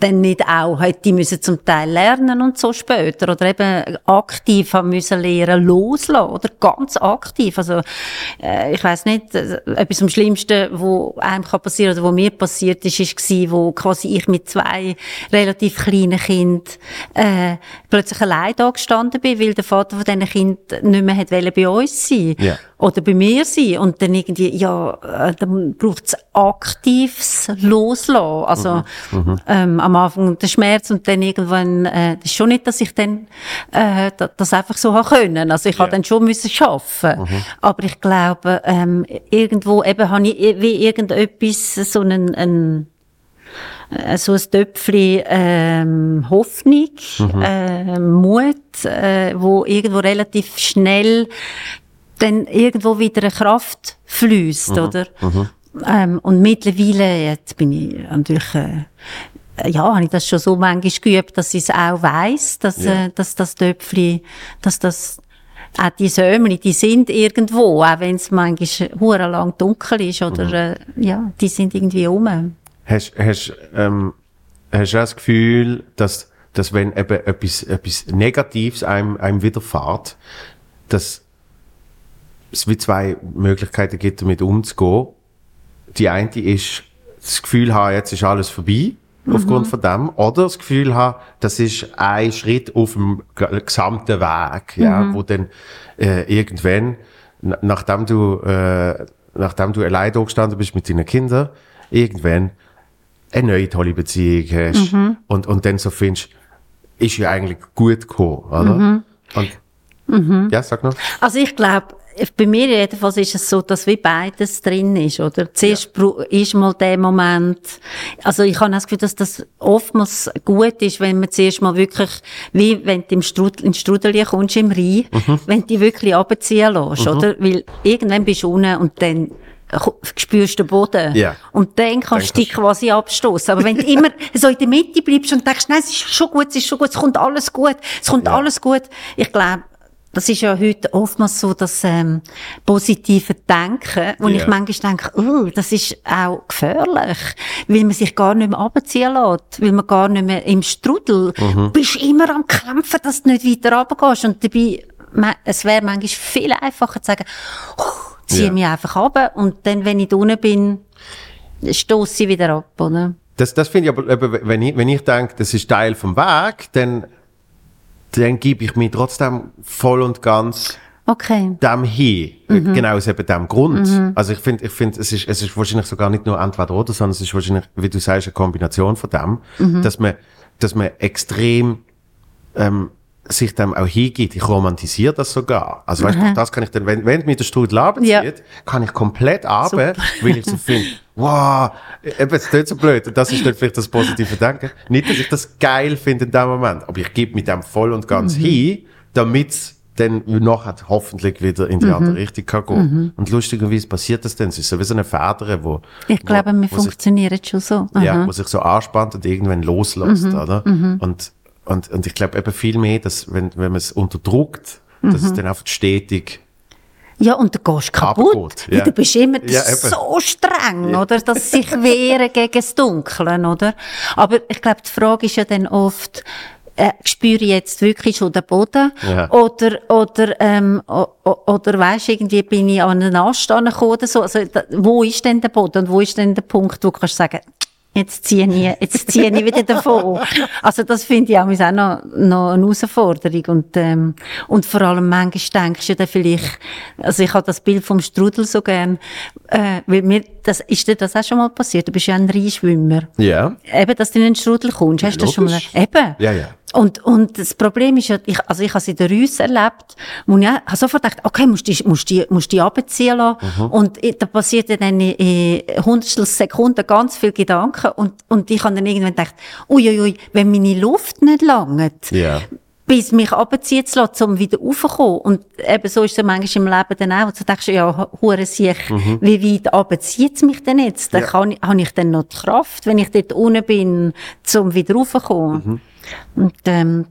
S20: dann nicht auch hätte müssen zum Teil lernen und so später oder eben aktiv haben müssen lernen loslassen oder ganz aktiv also äh, ich weiß nicht äh, etwas am Schlimmsten wo einem kann passieren oder wo mir passiert ist ist gsi wo quasi ich mit zwei relativ kleinen Kind äh, plötzlich allein da gestanden bin weil der Vater von diesen Kind nicht mehr hat bei uns sein
S1: Ja.
S20: Oder bei mir sein und dann irgendwie ja äh, dann braucht es aktives Loslassen also
S21: Mhm.
S20: ähm, am Anfang der Schmerz und dann irgendwann, äh, das ist schon nicht, dass ich dann äh, da- das einfach so haben können. Also ich habe dann schon müssen schaffen.
S21: Mhm.
S20: Aber ich glaube, ähm, irgendwo eben habe ich wie irgendetwas, so einen, einen äh, so ein Töpfchen ähm, Hoffnung,
S21: Mhm.
S20: äh, Mut, äh, wo irgendwo relativ schnell dann irgendwo wieder eine Kraft fließt,
S21: Mhm.
S20: oder?
S21: Mhm.
S20: Ähm, und mittlerweile, jetzt bin ich natürlich äh, ja, habe ich das schon so manchmal geübt, dass ich es auch weiss, dass,
S1: Ja.
S20: äh, dass das Töpfchen, dass das, auch die Sömli, die sind irgendwo, auch wenn es manchmal hure lang dunkel ist, oder,
S1: Mhm.
S20: äh, ja, die sind irgendwie rum.
S1: Hast, hast, ähm, hast du auch das Gefühl, dass, dass wenn eben etwas, etwas Negatives einem, einem widerfährt, dass es wie zwei Möglichkeiten gibt, damit umzugehen. Die eine ist, das Gefühl haben, jetzt ist alles vorbei,
S21: Mhm.
S1: aufgrund von dem, oder das Gefühl haben, das ist ein Schritt auf dem gesamten Weg, ja,
S21: Mhm.
S1: wo dann äh, irgendwann, na- nachdem du, äh, nachdem du allein da gestanden bist mit deinen Kindern, irgendwann eine neue tolle Beziehung hast
S20: Mhm.
S1: und, und dann so findest, ist ja eigentlich gut gekommen, oder?
S20: Mhm.
S1: Und,
S20: Mhm.
S1: ja, sag noch.
S20: Also ich glaube, bei mir jedenfalls ist es so, dass wie beides drin ist, oder? Zuerst bru- ist mal der Moment, also ich habe das Gefühl, dass das oftmals gut ist, wenn man zuerst mal wirklich, wie wenn du im Strudel, in Strudel kommst im Rhein,
S21: Mhm.
S20: wenn du die wirklich runterziehen lässt,
S21: Mhm.
S20: oder? Weil irgendwann bist du unten und dann spürst den Boden.
S21: Ja.
S20: Und dann kannst du dich quasi abstoßen. Aber wenn du immer so in der Mitte bleibst und denkst, nein, es ist schon gut, es ist schon gut, es kommt alles gut, es kommt alles gut. Ich glaube, das ist ja heute oftmals so das ähm, positive Denken, wo
S21: Ja.
S20: ich manchmal denke, oh, das ist auch gefährlich, weil man sich gar nicht mehr runterziehen lässt, weil man gar nicht mehr im Strudel
S21: Mhm.
S20: bist immer am Kämpfen, dass du nicht weiter runtergehst. Und dabei, es wäre manchmal viel einfacher zu sagen, oh, ziehe
S1: Ja.
S20: mich einfach runter und dann, wenn ich da unten bin, stoße ich wieder ab, oder?
S1: Das, das finde ich aber, wenn ich, wenn ich denke, das ist Teil vom Weg, dann, dann gebe ich mich trotzdem voll und ganz
S20: Okay.
S1: dem hin.
S20: Mhm.
S1: Genau aus eben dem Grund.
S20: Mhm.
S1: Also ich finde, ich finde, es ist, es ist wahrscheinlich sogar nicht nur entweder oder, sondern es ist wahrscheinlich, wie du sagst, eine Kombination von dem,
S21: Mhm.
S1: dass man, dass man extrem, ähm, sich dem auch hingibt. Ich romantisiere das sogar. Also weißt du, das kann ich dann, wenn, wenn mir der Strudel abzieht,
S20: Ja.
S1: kann ich komplett
S20: Super.
S1: weil ich so finde, [laughs] wow, eben, es klingt so blöd. Und das ist dann vielleicht das positive Denken. Nicht, dass ich das geil finde in dem Moment, aber ich gebe mit dem voll und ganz
S20: Mhm.
S1: hin, damit dann nachher hoffentlich wieder in die
S20: Mhm.
S1: andere Richtung kann gehen.
S20: Mhm.
S1: Und lustigerweise passiert das dann. Es ist so wie so eine Feder, wo,
S20: Ich glaube, wir
S1: wo sich,
S20: funktionieren schon so.
S1: ja,
S20: Aha.
S1: wo sich so anspannt und irgendwann loslässt,
S20: Mhm.
S1: oder?
S20: Mhm.
S1: Und, und, und ich glaube eben viel mehr, dass, wenn, wenn man es unterdrückt, dass es
S20: Mhm.
S1: dann einfach stetig
S20: Ja, und du gehst kaputt.
S1: Abgeht,
S20: Weil
S1: ja.
S20: Du bist immer
S1: Ja,
S20: so streng, oder? Dass sie sich wehren gegen das Dunkle, oder? Aber ich glaube, die Frage ist ja dann oft, äh, spüre ich jetzt wirklich schon den Boden?
S21: Ja.
S20: Oder, oder, ähm, oder weisst irgendwie bin ich an einen Ast gekommen oder so. Also, da, wo ist denn der Boden und wo ist denn der Punkt, wo du kannst sagen, jetzt ziehe ich, jetzt ziehe ich wieder davon. Also das finde ich auch auch noch, noch eine Herausforderung. Und, ähm, und vor allem manchmal denkst du dann vielleicht, also ich habe das Bild vom Strudel so gern, äh, weil mir, das, ist dir das auch schon mal passiert? Du bist ja ein Rheinschwimmer.
S1: Ja.
S20: Eben, dass du in den Strudel kommst, hast du das schon mal, eben.
S1: Ja, ja.
S20: Und, und das Problem ist ja, ich, also ich habe es in der Rüss erlebt, wo ich habe sofort gedacht, okay, musst du, musst du, musst du abziehen lassen.
S21: Mhm.
S20: Und da passiert dann in, in Hundertstel Sekunden ganz viel Gedanken. Und, und ich habe dann irgendwann gedacht, uiuiui, ui, wenn meine Luft nicht langt,
S1: Ja.
S20: bis mich abziehen zu lassen, um wieder raufzukommen. Und eben so ist es ja manchmal im Leben dann auch. Du denkst, ja, hure sich,
S21: Mhm.
S20: wie weit abzieht es mich denn jetzt? Dann
S21: Ja.
S20: kann ich, habe ich dann noch die Kraft, wenn ich dort unten bin, um wieder raufzukommen.
S1: Mhm.
S20: Und, ähm,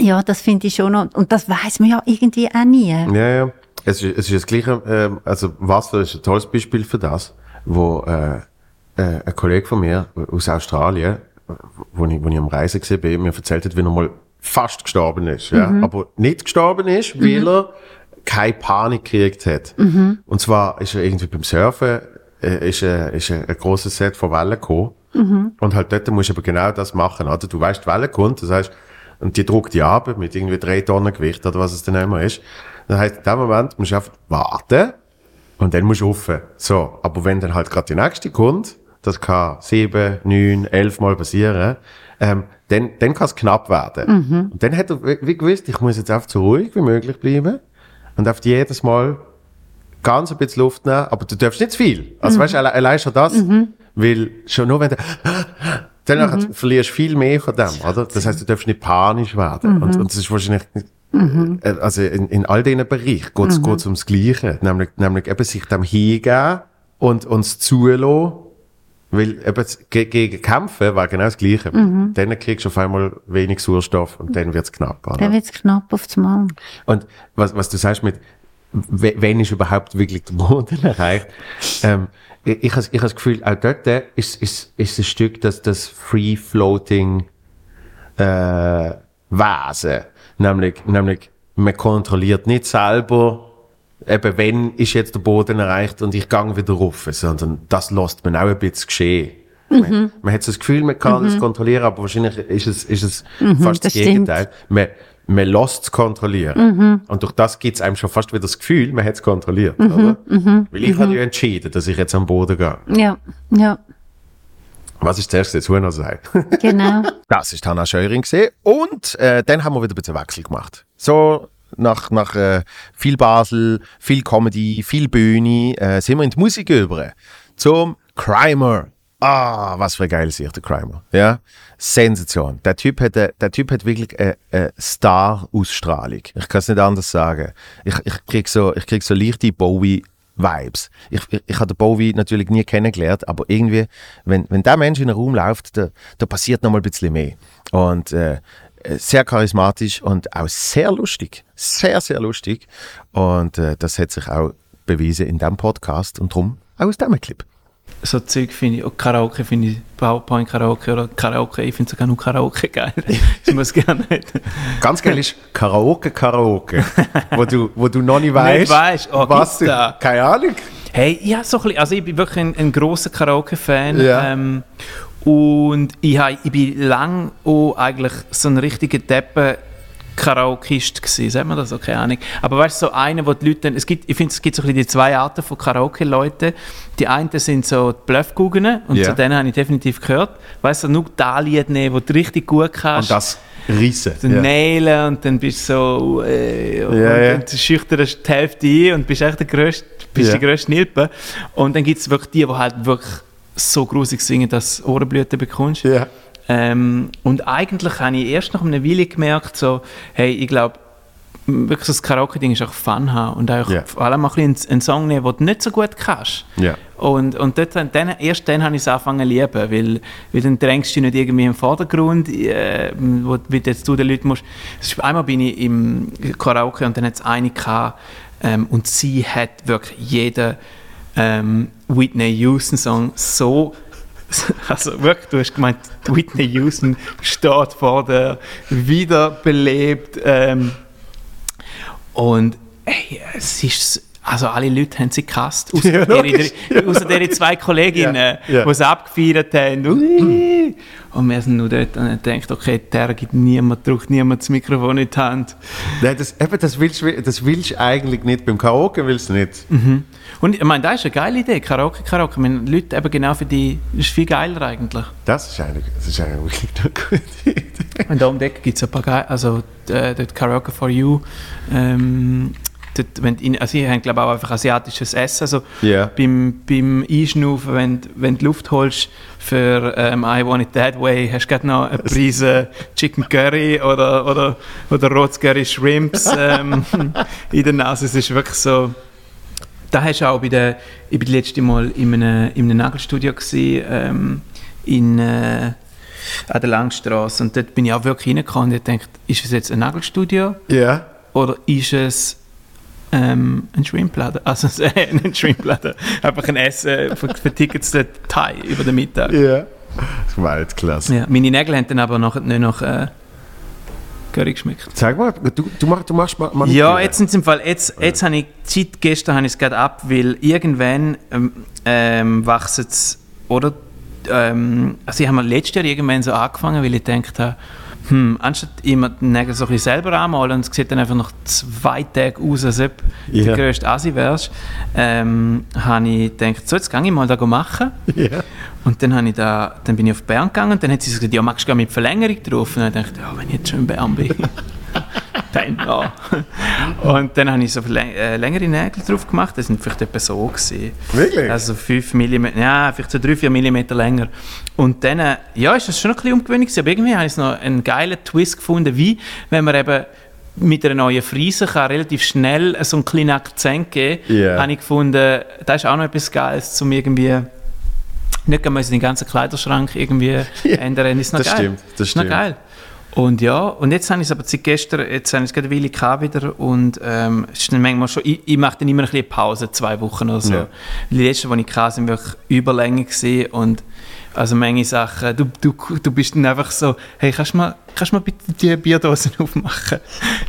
S20: ja, das finde ich schon noch, und das weiß man ja irgendwie auch nie.
S1: Ja, ja. Es ist, es ist das Gleiche, ähm, also Wasser ist ein tolles Beispiel für das, wo äh, äh, ein Kollege von mir aus Australien, wo ich, wo ich am Reisen gesehen bin, mir erzählt hat, wie er mal fast gestorben ist. Ja?
S21: Mhm.
S1: Aber nicht gestorben ist, weil
S21: Mhm.
S1: er keine Panik gekriegt hat.
S21: Mhm.
S1: Und zwar ist er irgendwie beim Surfen, äh, ist, äh, ist ein, ein grosses Set von Wellen gekommen.
S21: Mhm.
S1: Und halt dort musst du aber genau das machen, oder? Du weißt, die Welle kommt, das heißt, und die druckt die ab mit irgendwie drei Tonnen Gewicht oder was es dann immer ist. Das heißt, in dem Moment musst du einfach warten und dann musst du rauf. So. Aber wenn dann halt gerade die nächste kommt, das kann sieben, neun, elf Mal passieren, ähm, dann, dann kann es knapp werden.
S21: Mhm.
S1: Und dann hat er wie wie gewusst, ich muss jetzt einfach so ruhig wie möglich bleiben und auf jedes Mal ganz ein bisschen Luft nehmen, aber du darfst nicht zu viel. Also
S21: Mhm.
S1: weißt du, alle- allein schon das,
S21: Mhm.
S1: Weil schon nur wenn du [gasps] dann
S21: Mhm.
S1: verlierst du viel mehr von dem, oder? Das heißt, du darfst nicht panisch werden.
S21: Mhm.
S1: Und, und das ist wahrscheinlich,
S21: Mhm.
S1: äh, also in, in all diesen Bereichen geht es
S21: Mhm.
S1: ums Gleiche. Nämlich, nämlich eben sich dem hingeben und uns zulassen, Weil eben ge gegen Kämpfen war genau das Gleiche.
S20: Mhm.
S1: Dann kriegst du auf einmal wenig Sauerstoff und dann wird es knapp. Oder?
S20: Dann wird es knapp auf das Mal.
S1: Und was, was du sagst mit, wenn ist überhaupt wirklich der Boden [laughs] erreicht? Ähm, ich, ich habe ich das Gefühl, auch dort ist, ist, ist ein Stück das, das Free-Floating äh, Wesen. Nämlich, nämlich, man kontrolliert nicht selber, eben wenn ist jetzt der Boden erreicht und ich gang wieder rauf, sondern das lässt man auch ein bisschen geschehen.
S20: Mhm.
S1: Man hat so das Gefühl, man kann
S20: Mhm.
S1: es kontrollieren, aber wahrscheinlich ist es, ist es
S20: Mhm,
S1: fast das,
S20: das.
S1: Gegenteil. Man, man lässt es kontrollieren.
S20: Mhm.
S1: Und durch das gibt es einem schon fast wieder das Gefühl, man hat es kontrolliert.
S20: Mhm,
S1: Oder?
S20: mhm,
S1: Weil ich
S20: mhm.
S1: habe ja entschieden, dass ich jetzt am Boden gehe.
S20: Ja, ja,
S1: Was ist zuerst jetzt Huhner sein?
S20: genau.
S1: Das ist Hannah Scheuring gesehen. Und äh, dann haben wir wieder ein bisschen Wechsel gemacht. So nach, nach äh, viel Basel, viel Comedy, viel Bühne, äh, sind wir in die Musik über. Zum Crimer. Ah, was für ein geiles Sicht, der Crimer. Ja, Sensation. Der Typ hat, der typ hat wirklich eine, eine Star-Ausstrahlung. Ich kann es nicht anders sagen. Ich, ich krieg so, krieg so leichte Bowie-Vibes. Ich, ich, ich habe den Bowie natürlich nie kennengelernt, aber irgendwie, wenn, wenn der Mensch in den Raum läuft, da, da passiert noch mal ein bisschen mehr. Und äh, sehr charismatisch und auch sehr lustig. Sehr, sehr lustig. Und äh, das hat sich auch bewiesen in diesem Podcast und darum auch aus diesem Clip.
S6: So Zeug finde ich, auch Karaoke finde ich, PowerPoint Karaoke oder Karaoke, ich finde sogar nur Karaoke geil. ich muss gerne nicht.
S1: Ganz geil ist Karaoke, Karaoke, wo du, wo du noch nicht weißt,
S6: Nicht weisst, oh,
S1: was du,
S6: da?
S1: keine Ahnung.
S6: Hey, ja, so ein bisschen, also ich bin wirklich ein, ein grosser Karaoke-Fan.
S1: Ja.
S6: Ähm, und ich, hab, ich bin lang auch eigentlich so ein richtiger Deppen Karaokeist gewesen, sagt man das? So, keine Ahnung. Aber weißt du, so einer, wo die Leute, dann- es gibt, ich finde, es gibt so ein bisschen die zwei Arten von Karaoke-Leuten. Die einen sind so die Bluffguggen und
S1: Ja.
S6: zu denen habe ich definitiv gehört. Weißt du, nur da Lied nehmen, wo du richtig gut kannst.
S1: Und das Riesen.
S6: Dann
S1: Ja.
S6: nailen und dann bist du so, äh, und
S1: Ja, ja.
S6: dann schüchterst du die Hälfte ein und bist echt der grösste, bist
S1: Ja.
S6: die grösste Nilpe. Und dann gibt es wirklich die, die halt wirklich so grusig singen, dass du Ohrenblüten bekommst. Ähm, und eigentlich habe ich erst nach einer Weile gemerkt, so, hey, ich glaube, wirklich das Karaoke-Ding ist auch Fun haben und auch
S1: Ja.
S6: vor allem mal ein bisschen einen Song nehmen, den du nicht so gut kannst.
S1: Ja.
S6: Und, und dort, dann, erst dann habe ich es angefangen zu lieben, weil, weil dann drängst du dich nicht irgendwie im Vordergrund, äh, wo wie du jetzt du den Leuten musst. Einmal bin ich im Karaoke und dann hat es eine gehabt, ähm, und sie hat wirklich jeden ähm, Whitney Houston Song so [laughs] also wirklich, du hast gemeint, Whitney Houston steht vor der wiederbelebt ähm, und ey, es ist also alle Leute haben sie gehasst, [laughs] außer,
S1: Ja,
S6: ja, außer zwei Kolleginnen,
S1: Ja,
S6: die es abgefeiert haben. Ui. Und wir sind nur dort und gedacht, okay, der gibt niemand, drückt niemand das Mikrofon in die Hand.
S1: Nein, das, eben, das, willst, du- das willst du eigentlich nicht. Beim Karaoke willst du nicht.
S6: Mhm. Und ich meine, das ist eine geile Idee, Karaoke, Karaoke. Ich meine, Leute eben genau für die, das ist viel geiler eigentlich.
S1: Das ist eigentlich, das ist eigentlich wirklich eine gute Idee.
S6: Und da um die Ecke gibt es ein paar geile, also äh, dort Karaoke for You. Ähm, dort, wenn in, also sie haben glaube ich auch einfach asiatisches Essen. Also
S1: Ja.
S6: beim, beim Einschnaufen, wenn, wenn du Luft holst für ähm, I Want It That Way, hast du gerade noch eine [laughs] Prise Chicken Curry oder, oder, oder rotes Curry Shrimps ähm, [laughs] in der Nase. Es ist wirklich so... Da hast du auch bei der, ich bin das letzte Mal in einem, in einem Nagelstudio gewesen, ähm, in, äh, an der Langstrasse und dort bin ich auch wirklich reingekommen und ich dachte, ist es jetzt ein Nagelstudio
S1: Ja.
S6: oder ist es ähm, ein Shrimpladen? Also äh, [laughs] ein Shrimpladen, einfach ein Essen der Thai über den Mittag.
S1: Ja. Das war jetzt klasse.
S6: Ja, meine Nägel haben dann aber noch, nicht nach äh, Curry geschmeckt.
S1: Sag mal, du, du, machst, du machst mal.
S6: Ja, jetzt sind im Fall, jetzt, jetzt habe ich Zeit, gestern habe ich es gerade ab, weil irgendwann ähm, ähm, wachsen es, oder, ähm, also ich habe letztes Jahr irgendwann so angefangen, weil ich gedacht habe, hm, anstatt immer die Nägel so ein bisschen selber anmalen und es sieht dann einfach nach zwei Tagen aus, als ob du
S1: Ja.
S6: der grösste Asi wärst, ähm, habe ich gedacht, so jetzt gehe ich mal da machen.
S1: Ja.
S6: Und dann, habe ich da, dann bin ich auf Bern gegangen und dann hat sie gesagt, ja, magst du gehen mit Verlängerung drauf? Und dann dachte ich, ja, wenn ich jetzt schon in Bern bin, [laughs] dann ja. Und dann habe ich so äh, längere Nägel drauf gemacht, das sind vielleicht etwa so gewesen.
S1: Wirklich?
S6: Also 5 mm, ja, vielleicht so 3-4 mm länger. Und dann, äh, ja, ist das schon ein bisschen umgewöhnlich gewesen, aber irgendwie habe ich noch einen geilen Twist gefunden, wie wenn man eben mit einer neuen Frise kann relativ schnell so einen kleinen Akzent geben
S1: Ja.
S6: habe ich gefunden, das ist auch noch etwas Geiles, um irgendwie Nicht müssen den ganzen Kleiderschrank irgendwie [laughs] ändern, ist noch
S1: das
S6: geil.
S1: stimmt, das
S6: Ist noch
S1: stimmt.
S6: geil. Und ja, und jetzt habe ich es aber seit gestern, jetzt habe ich es gerade gehabt wieder und ähm, es ist dann manchmal schon, ich, ich mache dann immer ein bisschen Pause, zwei Wochen oder so.
S1: Ja.
S6: Die letzten, die ich hatte, sind wirklich überlänge und also manche Sachen, du, du, du bist dann einfach so, hey, kannst du mal, kannst mal bitte die Bierdosen [laughs] aufmachen?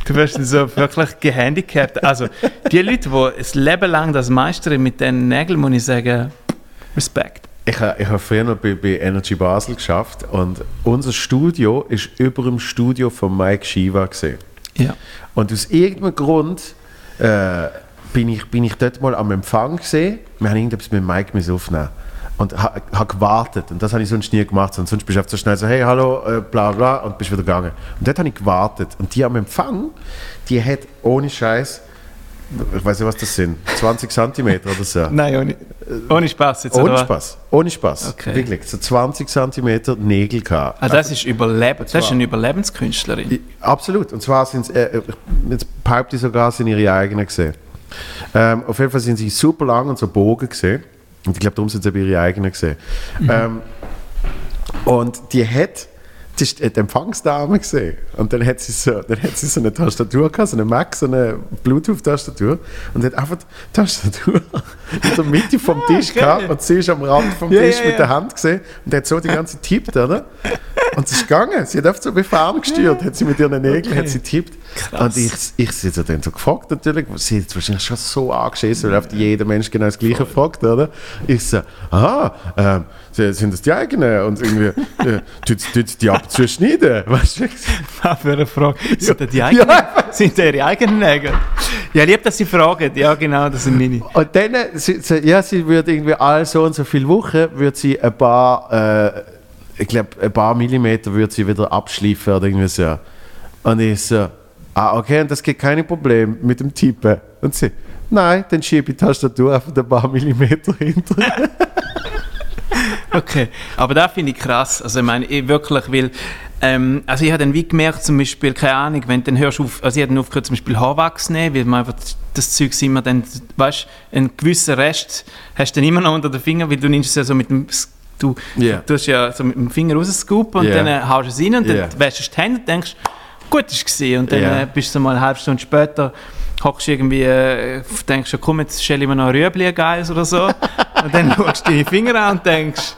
S6: Du wirst dann so wirklich gehandicapt. Also die Leute, die ein Leben lang das meistern mit diesen Nägeln, muss ich sagen, Respekt.
S1: Ich, ha- ich habe früher noch bei, bei Energy Basel geschafft und unser Studio ist über dem Studio von Mike Shiva gesehen.
S6: Ja.
S1: Und aus irgendeinem Grund äh, bin, ich, bin ich dort mal am Empfang gesehen. Wir haben irgendetwas mit Mike müssen aufnehmen und habe ha gewartet. Und das habe ich sonst nie gemacht. Und sonst bist du so schnell so, hey, hallo, äh, bla bla, und bist wieder gegangen. Und dort habe ich gewartet. Und die am Empfang, die hat ohne Scheiß, ich weiß nicht, was das sind, 20 Zentimeter oder so.
S6: Nein, ohne, ohne Spaß jetzt.
S1: Ohne? Spaß. Ohne Spaß.
S6: Okay.
S1: Wirklich. So 20 cm Nägel gehabt.
S6: Ah, das ist Überleben. Das ist eine Überlebenskünstlerin.
S1: Absolut. Und zwar sind es, äh, jetzt behaupte ich sogar, sind ihre eigenen gesehen. Ähm, auf jeden Fall sind sie super lang und so bogen gesehen. Und ich glaube, darum sind sie ihre eigenen gesehen.
S6: Mhm.
S1: Ähm, und die hat die ist die Empfangsdame gesehen. Und dann hat sie so, dann hat sie so eine Tastatur gehabt, so eine Mac, so eine Bluetooth-Tastatur. Und hat einfach die Tastatur [laughs] in der Mitte vom Tisch gehabt. Und sie ist am Rand vom Tisch
S6: ja,
S1: mit
S6: ja.
S1: der Hand gesehen. Und hat so die ganze Zeit tippt, oder? Und es ist gegangen. Sie hat einfach so wie ferngesteuert, hat sie mit ihren Nägeln,
S6: Okay.
S1: hat sie tippt.
S6: Krass.
S1: Und ich, ich sie hat dann so gefragt natürlich, sie hat wahrscheinlich schon so angeschissen, weil oft jeder Mensch genau das Gleiche fragt, oder? Ich so, aha, ähm, sie- sind das die eigenen? Und irgendwie, äh, tut die ab zu schneiden? Weißt du? [laughs]
S6: Was für eine Frage. Sind das die eigenen, sind das ihre eigenen Nägel? Ja, lieb, dass Sie fragen. Ja, genau, das sind meine.
S1: Und dann, sie, sie, ja, sie würde irgendwie alle so und so viele Wochen, würde sie ein paar, äh, ich glaube, ein paar Millimeter würde sie wieder abschleifen oder irgendwie so. Und ich so, ah, okay, und das gibt keine Probleme mit dem Tippen. Und sie, nein, dann schiebe ich die Tastatur einfach ein paar Millimeter [laughs] hinter.
S6: Okay, aber da finde ich krass. Also ich meine, ich wirklich will. Ähm, also ich habe dann wie gemerkt, zum Beispiel, keine Ahnung, wenn du dann hörst auf, also ich habe dann aufgehört, zum Beispiel Haarwachs nehmen, weil man einfach das Zeug immer dann, weißt du, einen gewissen Rest hast du dann immer noch unter den Fingern, weil du nimmst es ja so mit dem, du du hast ja so mit dem Finger rausscoopen und
S1: Ja.
S6: dann äh, haust du es rein und dann wäschst du die Hände und denkst, gut ist gesehen und dann
S1: Ja.
S6: äh, bist du mal eine halbe Stunde später hockst irgendwie, äh, denkst du, komm, jetzt stelle ich mir noch Rüebli geiles oder so. [laughs] und dann schaust du deine Finger an und denkst,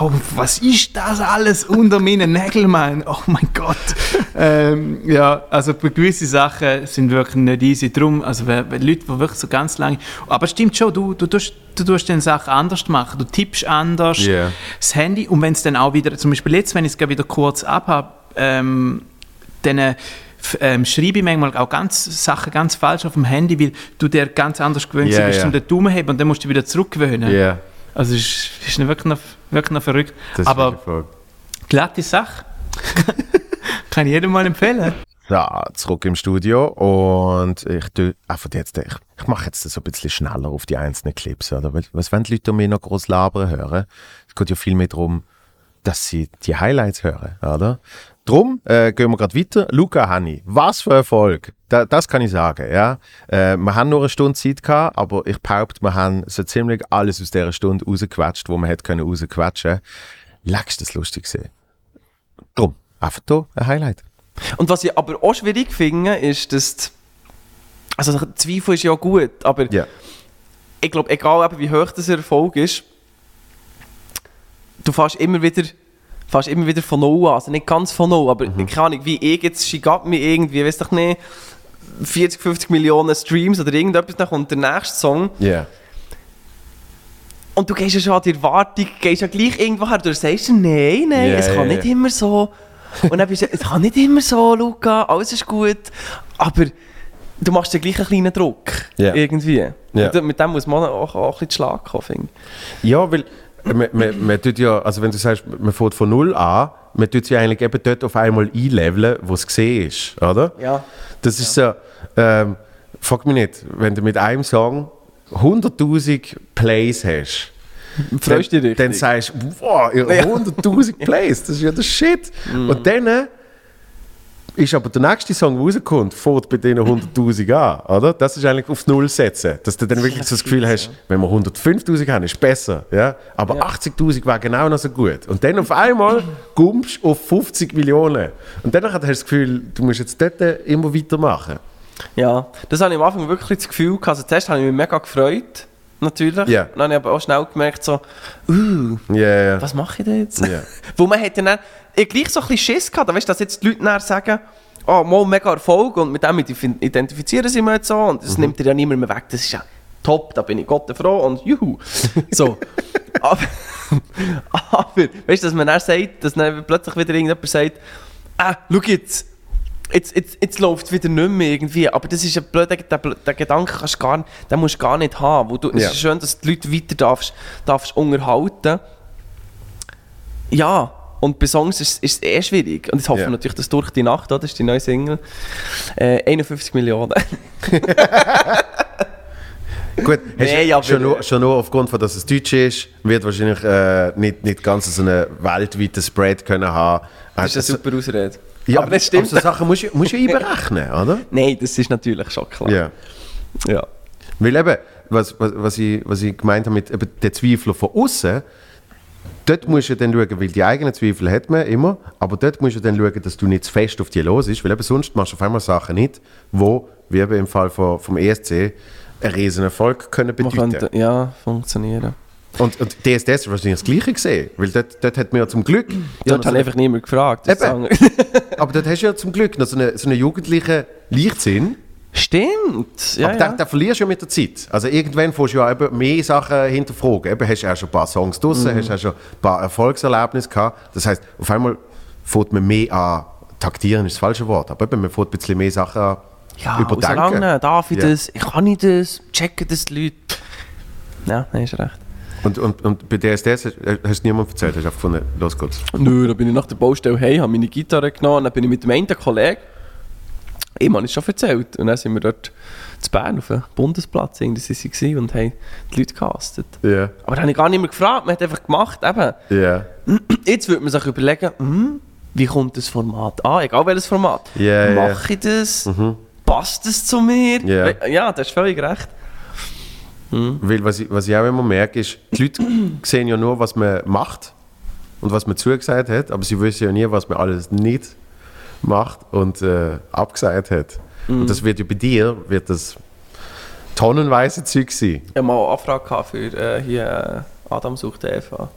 S6: oh, was ist das alles unter meinen Nägeln, Mann? Oh mein Gott. [laughs] ähm, ja, also bei gewissen Sachen sind wirklich nicht easy. Drum, also wenn, wenn Leute, die wirklich so ganz lange... Aber es stimmt schon, du, du, tust, du tust dann Sachen anders machen. Du tippst anders,
S1: Ja.
S6: das Handy und wenn es dann auch wieder, zum Beispiel jetzt, wenn ich es wieder kurz abhabe, ähm, dann äh, ähm, schreibe ich manchmal auch ganz Sachen ganz falsch auf dem Handy, weil du dir ganz anders gewöhnt
S1: Ja,
S6: bist,
S1: ja.
S6: um den Daumen heben und dann musst du wieder zurückgewöhnen.
S1: Ja.
S6: Also es ist, ist wirklich, noch, wirklich noch verrückt.
S1: Das
S6: Aber glatte Sache. [laughs] Kann ich jedem mal empfehlen.
S1: So, zurück im Studio und ich tu einfach jetzt, ich, ich mache jetzt so ein bisschen schneller auf die einzelnen Clips, oder? Weil, was wenn die Leute mir noch groß labern hören? Es geht ja viel mehr darum, dass sie die Highlights hören, oder? Drum äh, gehen wir gerade weiter. Luca Hanni, was für Erfolg! Da, das kann ich sagen, ja. Äh, wir haben nur eine Stunde Zeit gehabt, aber ich behaupte, wir haben so ziemlich alles aus dieser Stunde rausgequetscht, wo man hätte können rausquetschen. Längst das lustig gesehen. Drum, einfach hier ein Highlight.
S22: Und was ich aber auch schwierig finde, ist, dass die, also Zweifel ist ja gut, aber ich glaube, egal wie hoch das Erfolg ist, du fährst immer wieder fährst immer wieder von null an, also nicht ganz von null, aber keine Ahnung, wie ich jetzt schickt mir irgendwie, weiß doch nicht, 40, 50 Millionen Streams oder irgendetwas, dann kommt der nächste Song
S1: Ja.
S22: und du gehst ja schon an die Erwartung, gehst ja gleich irgendwo her, du sagst, nein, nein,
S1: Ja,
S22: es kann
S1: ja,
S22: nicht immer so. Und dann bist du, es kann nicht immer so, Luca, alles ist gut. Aber du machst ja gleich einen kleinen Druck. Irgendwie. Mit dem muss man auch, auch ein bisschen Schlag kommen.
S1: Ja, weil man, man, man tut ja, also wenn du sagst, man fährt von null an, man tut sie eigentlich eben dort auf einmal einleveln, wo es gesehen ist, oder?
S22: Ja.
S1: Das ist so, ähm, frag mich nicht, wenn du mit einem Song 100'000 Plays hast,
S22: Freust
S1: dann,
S22: du dich
S1: dann sagst du, wow, ja,
S22: Ja.
S1: 100'000 Plays, das ist ja der Shit.
S22: Mhm.
S1: Und dann ist aber der nächste Song, der rauskommt, fährt bei denen 100'000 an, oder? Das ist eigentlich aufs Null setzen. Dass du dann wirklich so das Gefühl hast, wenn wir 105'000 haben, ist besser, ja? Aber 80'000 wäre genau noch so gut. Und dann auf einmal kommst du auf 50 Millionen. Und dann hast du das Gefühl, du musst jetzt dort immer weitermachen.
S22: Ja, das habe ich am Anfang wirklich das Gefühl gehabt. Also zuerst habe ich mich mega gefreut, natürlich.
S1: Ja.
S22: Dann habe ich aber auch schnell gemerkt, so, uh,
S1: Ja, ja.
S22: was mache ich denn jetzt?
S1: Ja. [laughs]
S22: Wo man hätte dann ich gleich so ein bisschen Schiss gehabt, weißt du, dass jetzt die Leute nachher sagen, oh, mal mega Erfolg und mit dem ident- identifizieren sie mich jetzt so und das nimmt dir ja niemand mehr weg. Das ist ja top, da bin ich Gott froh und juhu. So. [laughs] aber, [laughs] aber, weißt du, dass man dann sagt, dass dann plötzlich wieder irgendjemand sagt, ah, schau jetzt, jetzt, jetzt, jetzt läuft es wieder nicht mehr irgendwie. Aber das ist ein blöder, der, der Gedanke kannst gar, den musst du gar nicht haben. Wo du, Es
S1: Ja.
S22: ist schön, dass du die Leute weiter darfst, darfst unterhalten. Ja, und bei Songs ist, es eh schwierig. Und ich hoffe
S1: Ja.
S22: natürlich, dass durch die Nacht, das ist die neue Single, äh, 51 Millionen. [laughs]
S1: Gut,
S22: Nee, aber-
S1: schon, nur, schon nur aufgrund von, dass es Deutsch ist, wird wahrscheinlich äh, nicht, nicht ganz so einen weltweiten Spread können haben.
S22: Das ist eine super Ausrede.
S1: Ja,
S22: aber das stimmt.
S1: Aber so Sachen musst du musst du einberechnen, oder? [laughs]
S22: Nein, das ist natürlich schon klar.
S1: Ja.
S22: Ja.
S1: Weil eben, was, was, was, ich, was ich gemeint habe mit eben den Zweifler von außen, dort musst du dann schauen, weil die eigenen Zweifel hat man immer, aber dort musst du dann schauen, dass du nicht zu fest auf die los ist, weil eben sonst machst du auf einmal Sachen nicht, wo, wie eben im Fall von, vom ESC, einen riesen Erfolg können bedeuten.
S22: könnte, ja, funktionieren.
S1: Und, und DSDS ist wahrscheinlich das Gleiche gesehen, weil dort, dort hat man ja zum Glück...
S22: Dort hat einfach niemand gefragt.
S1: Eben. [laughs] Aber dort hast du ja zum Glück noch so einen, so einen jugendlichen Leichtsinn.
S22: Stimmt, ja,
S1: Aber
S22: ja.
S1: Den, den verlierst du ja mit der Zeit. Also irgendwann musst du ja eben mehr Sachen hinterfragen. Eben hast du auch schon ein paar Songs draussen,
S22: Mhm.
S1: hast auch schon ein paar Erfolgserlebnisse gehabt. Das heisst, auf einmal fängt man mehr an, taktieren ist das falsche Wort, aber eben, man fängt ein bisschen mehr Sachen an
S22: Ja,
S1: überdenken.
S22: solange darf ich
S1: Ja.
S22: das, ich kann ich das, checken das die Leute. Ja, nein, ist recht.
S1: Und, und, und bei DSDS hast, hast du niemand erzählt, hast du einfach gefunden, los geht's.
S22: Nö, da bin ich nach der Baustelle heim, habe meine Gitarre genommen, dann bin ich mit dem einen Kollegen, ihm habe ich schon erzählt, und dann sind wir dort zu Bern auf dem Bundesplatz irgendwie sind sie und haben die Leute gecastet.
S1: Ja.
S22: Aber da habe ich gar nicht mehr gefragt, man hat einfach gemacht, eben.
S1: Ja.
S22: Jetzt würde man sich überlegen, hm, wie kommt das Format an, egal welches Format.
S1: Ja.
S22: Mache ich das? Passt das zu mir?
S1: Ja.
S22: ja, das ist völlig recht.
S1: Weil was ich, was ich auch immer merke, ist, die Leute [clears throat] sehen ja nur, was man macht und was man zugesagt hat, aber sie wissen ja nie, was man alles nicht macht und äh, abgesagt hat.
S22: Mhm.
S1: Und das wird ja bei dir, wird das tonnenweise Zeug sein.
S22: Ich habe mal eine Anfrage für äh, hier äh, Adam sucht Eva.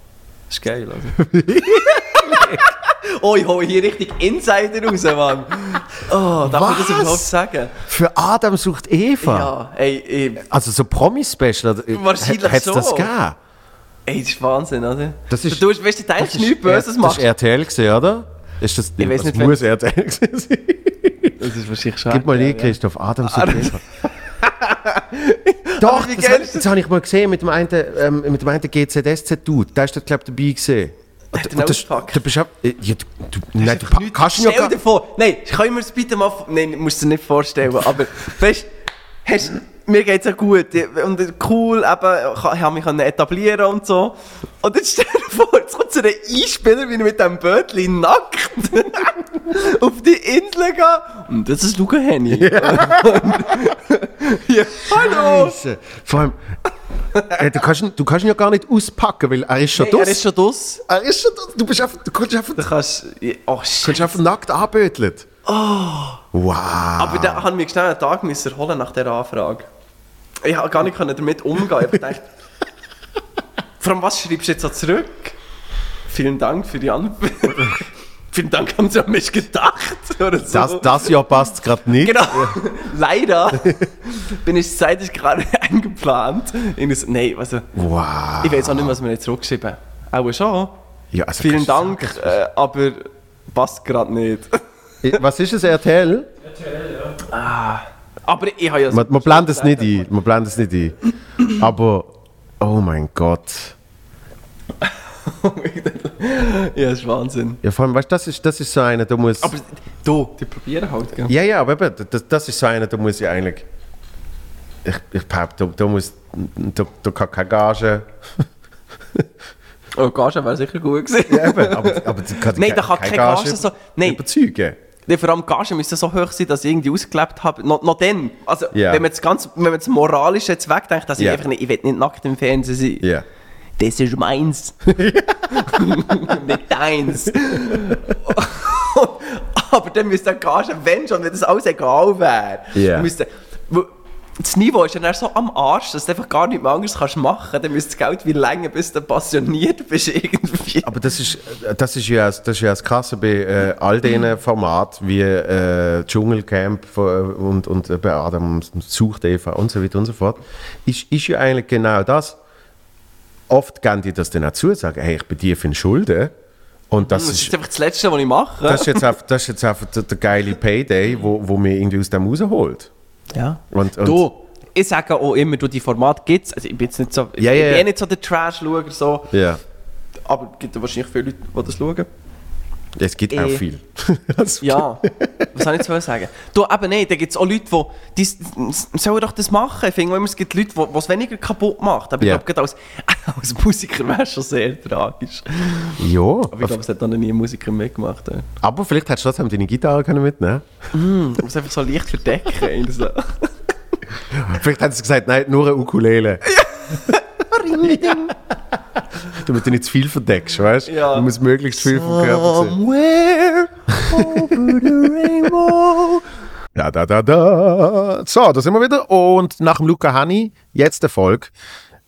S22: Das ist geil, oder? [laughs] [laughs] oh, ich hole hier richtig Insider raus, Mann. Oh, darf ich das
S1: Was?
S22: überhaupt sagen?
S1: Für Adam sucht Eva?
S22: Ja, ey, ey,
S1: Also so Promi-Special, äh,
S22: Wahrscheinlich
S1: es
S22: so.
S1: das gegeben?
S22: ey, das ist Wahnsinn, oder?
S1: Das ist,
S22: du, weißt, du denkst nichts Böses
S1: Das
S22: machst.
S1: ist RTL gesehen, oder? Ist das,
S22: Ich weiß
S1: das
S22: nicht, wenn-
S1: muss RTL gewesen sein.
S22: Das ist wahrscheinlich schon.
S1: Gib mal
S22: RTL,
S1: nie, Christoph, Adam sucht [laughs]
S22: das-
S1: Eva. Doch, das, das habe ich mal gesehen mit dem einen, ähm, mit dem einen GZSZ-Dude. Der ist dort, glaube ich, dabei gesehen. Das,
S22: ausgepackt?
S1: du bist auch, äh, ja, du, du, nein, du pa- kannst ihn ja
S22: Stell
S1: gar
S22: dir vor, nein, können wir es bitte mal, nein, musst du dir nicht vorstellen, aber weißt hast, mir geht es ja gut und cool, eben, ich habe mich etablieren und so. Und jetzt stell dir vor, jetzt kommt so ein Einspieler, wie mit diesem Bötchen nackt [laughs] auf die Insel geht. Und das ist Luca Henny. ja, [laughs] hallo!
S1: Scheisse. Vor allem, äh, du, kannst ihn, du kannst ihn ja gar nicht auspacken, weil er ist schon
S22: Nein,
S1: dus.
S22: er ist schon dus.
S1: Er ist schon dus. Du, bist einfach, du kannst einfach,
S22: Du kannst, oh
S1: kannst einfach nackt anböteln.
S22: Oh.
S1: Wow.
S22: Aber da haben wir schnell einen Tag müssen holen nach dieser Anfrage. Ich konnte gar nicht können damit umgehen. Ich dachte, [laughs] vor allem, was schreibst du jetzt so zurück? Vielen Dank für die Antwort. [laughs] Vielen Dank, haben Sie an mich gedacht. [laughs] Oder so.
S1: Das, das Jahr passt gerade nicht.
S22: Genau. Leider bin ich zeitlich gerade eingeplant. Irgendwie so- Nein, also,
S1: Wow.
S22: ich weiß auch nicht, was wir jetzt zurückgeschrieben haben. Auch schon.
S1: Ja, also
S22: Vielen Dank, äh, aber passt gerade nicht.
S1: Was ist es, RTL?
S22: Ah, aber ich habe ja
S1: Man, man blendet es nicht ein. Man blendet es nicht ein. Aber, oh mein Gott. [laughs]
S22: ja, das ist Wahnsinn.
S1: Ja, vor allem, weißt du, das ist, das ist so einer, da muss.
S22: Aber du, die probieren halt, gell?
S1: Ja, ja, aber eben, das, das ist so einer, da muss ich eigentlich. Ich, ich behaupte, da, da muss. Da, da kann keine Gage.
S22: Oh, Gage wäre sicher gut gewesen.
S1: Ja, eben, aber, aber kann
S22: Nein, da kann keine Gage so. Nein,
S1: überzeugen.
S22: Nee, vor allem die Gage müsste so hoch sein, dass ich irgendwie ausgelebt habe. Noch, noch dann. Also,
S1: Ja.
S22: wenn man das ganz, wenn man das Moralische jetzt wegdenkt, dass ich
S1: Ja.
S22: einfach nicht, ich will nicht nackt im Fernsehen sein.
S1: Ja.
S22: Das ist meins. [laughs] nicht deins. [laughs] Aber dann müsste die Gage, wenn schon, wenn das alles egal wäre, müsste, wo- das Niveau ist ja dann so am Arsch, dass du einfach gar nichts mehr anderes kannst machen. Dann müsste das Geld wie länger, bis du passioniert bist [laughs] irgendwie.
S1: Aber das ist, das ist, ja, das ist ja das Krasse bei äh, all diesen Formaten wie äh, Dschungelcamp von- und, und äh, bei Adam sucht Eva und so weiter und so fort. Ist, ist ja eigentlich genau das. Oft gehen die das dann auch zu, sagen, hey, ich bin dir für Schulden. Und das
S22: das
S1: ist,
S22: ist einfach das Letzte, was ich mache.
S1: das ist jetzt einfach, das ist jetzt einfach der, der geile Payday, wo, wo mir irgendwie aus dem rausholt.
S22: Ja.
S1: Und, und
S22: Du, ich sage auch immer, du, die Format gibt es. Also ich bin jetzt nicht so, ich
S1: Ja, ja,
S22: bin eh nicht so der Trash-Schauer, so.
S1: Ja.
S22: aber es gibt wahrscheinlich viele Leute, die das schauen.
S1: Es gibt auch
S22: Eh.
S1: viel. [laughs]
S22: Ja, was soll ich jetzt sagen? Du, eben nein, da gibt es auch Leute, die, sollen doch das machen. Ich finde immer, es gibt Leute, die es weniger kaputt macht. Aber
S1: Ja.
S22: ich glaube, als, [laughs] als Musiker wäre es schon sehr tragisch.
S1: Ja.
S22: Aber ich glaube, es hat dann noch nie ein Musiker mitgemacht. Ja.
S1: Aber vielleicht hättest du trotzdem deine Gitarre können mitnehmen
S22: Mm, du musst einfach so leicht verdecken. [laughs] so.
S1: Vielleicht hätten sie gesagt, nein, nur eine Ukulele. [laughs] Damit du nicht zu viel verdeckst, weißt du?
S22: Ja.
S1: Du musst möglichst viel vom Körper sehen.
S22: Somewhere over the rainbow.
S1: Da, da, da, da. So, da sind wir wieder. Und nach dem Luca Hani, jetzt der Volk.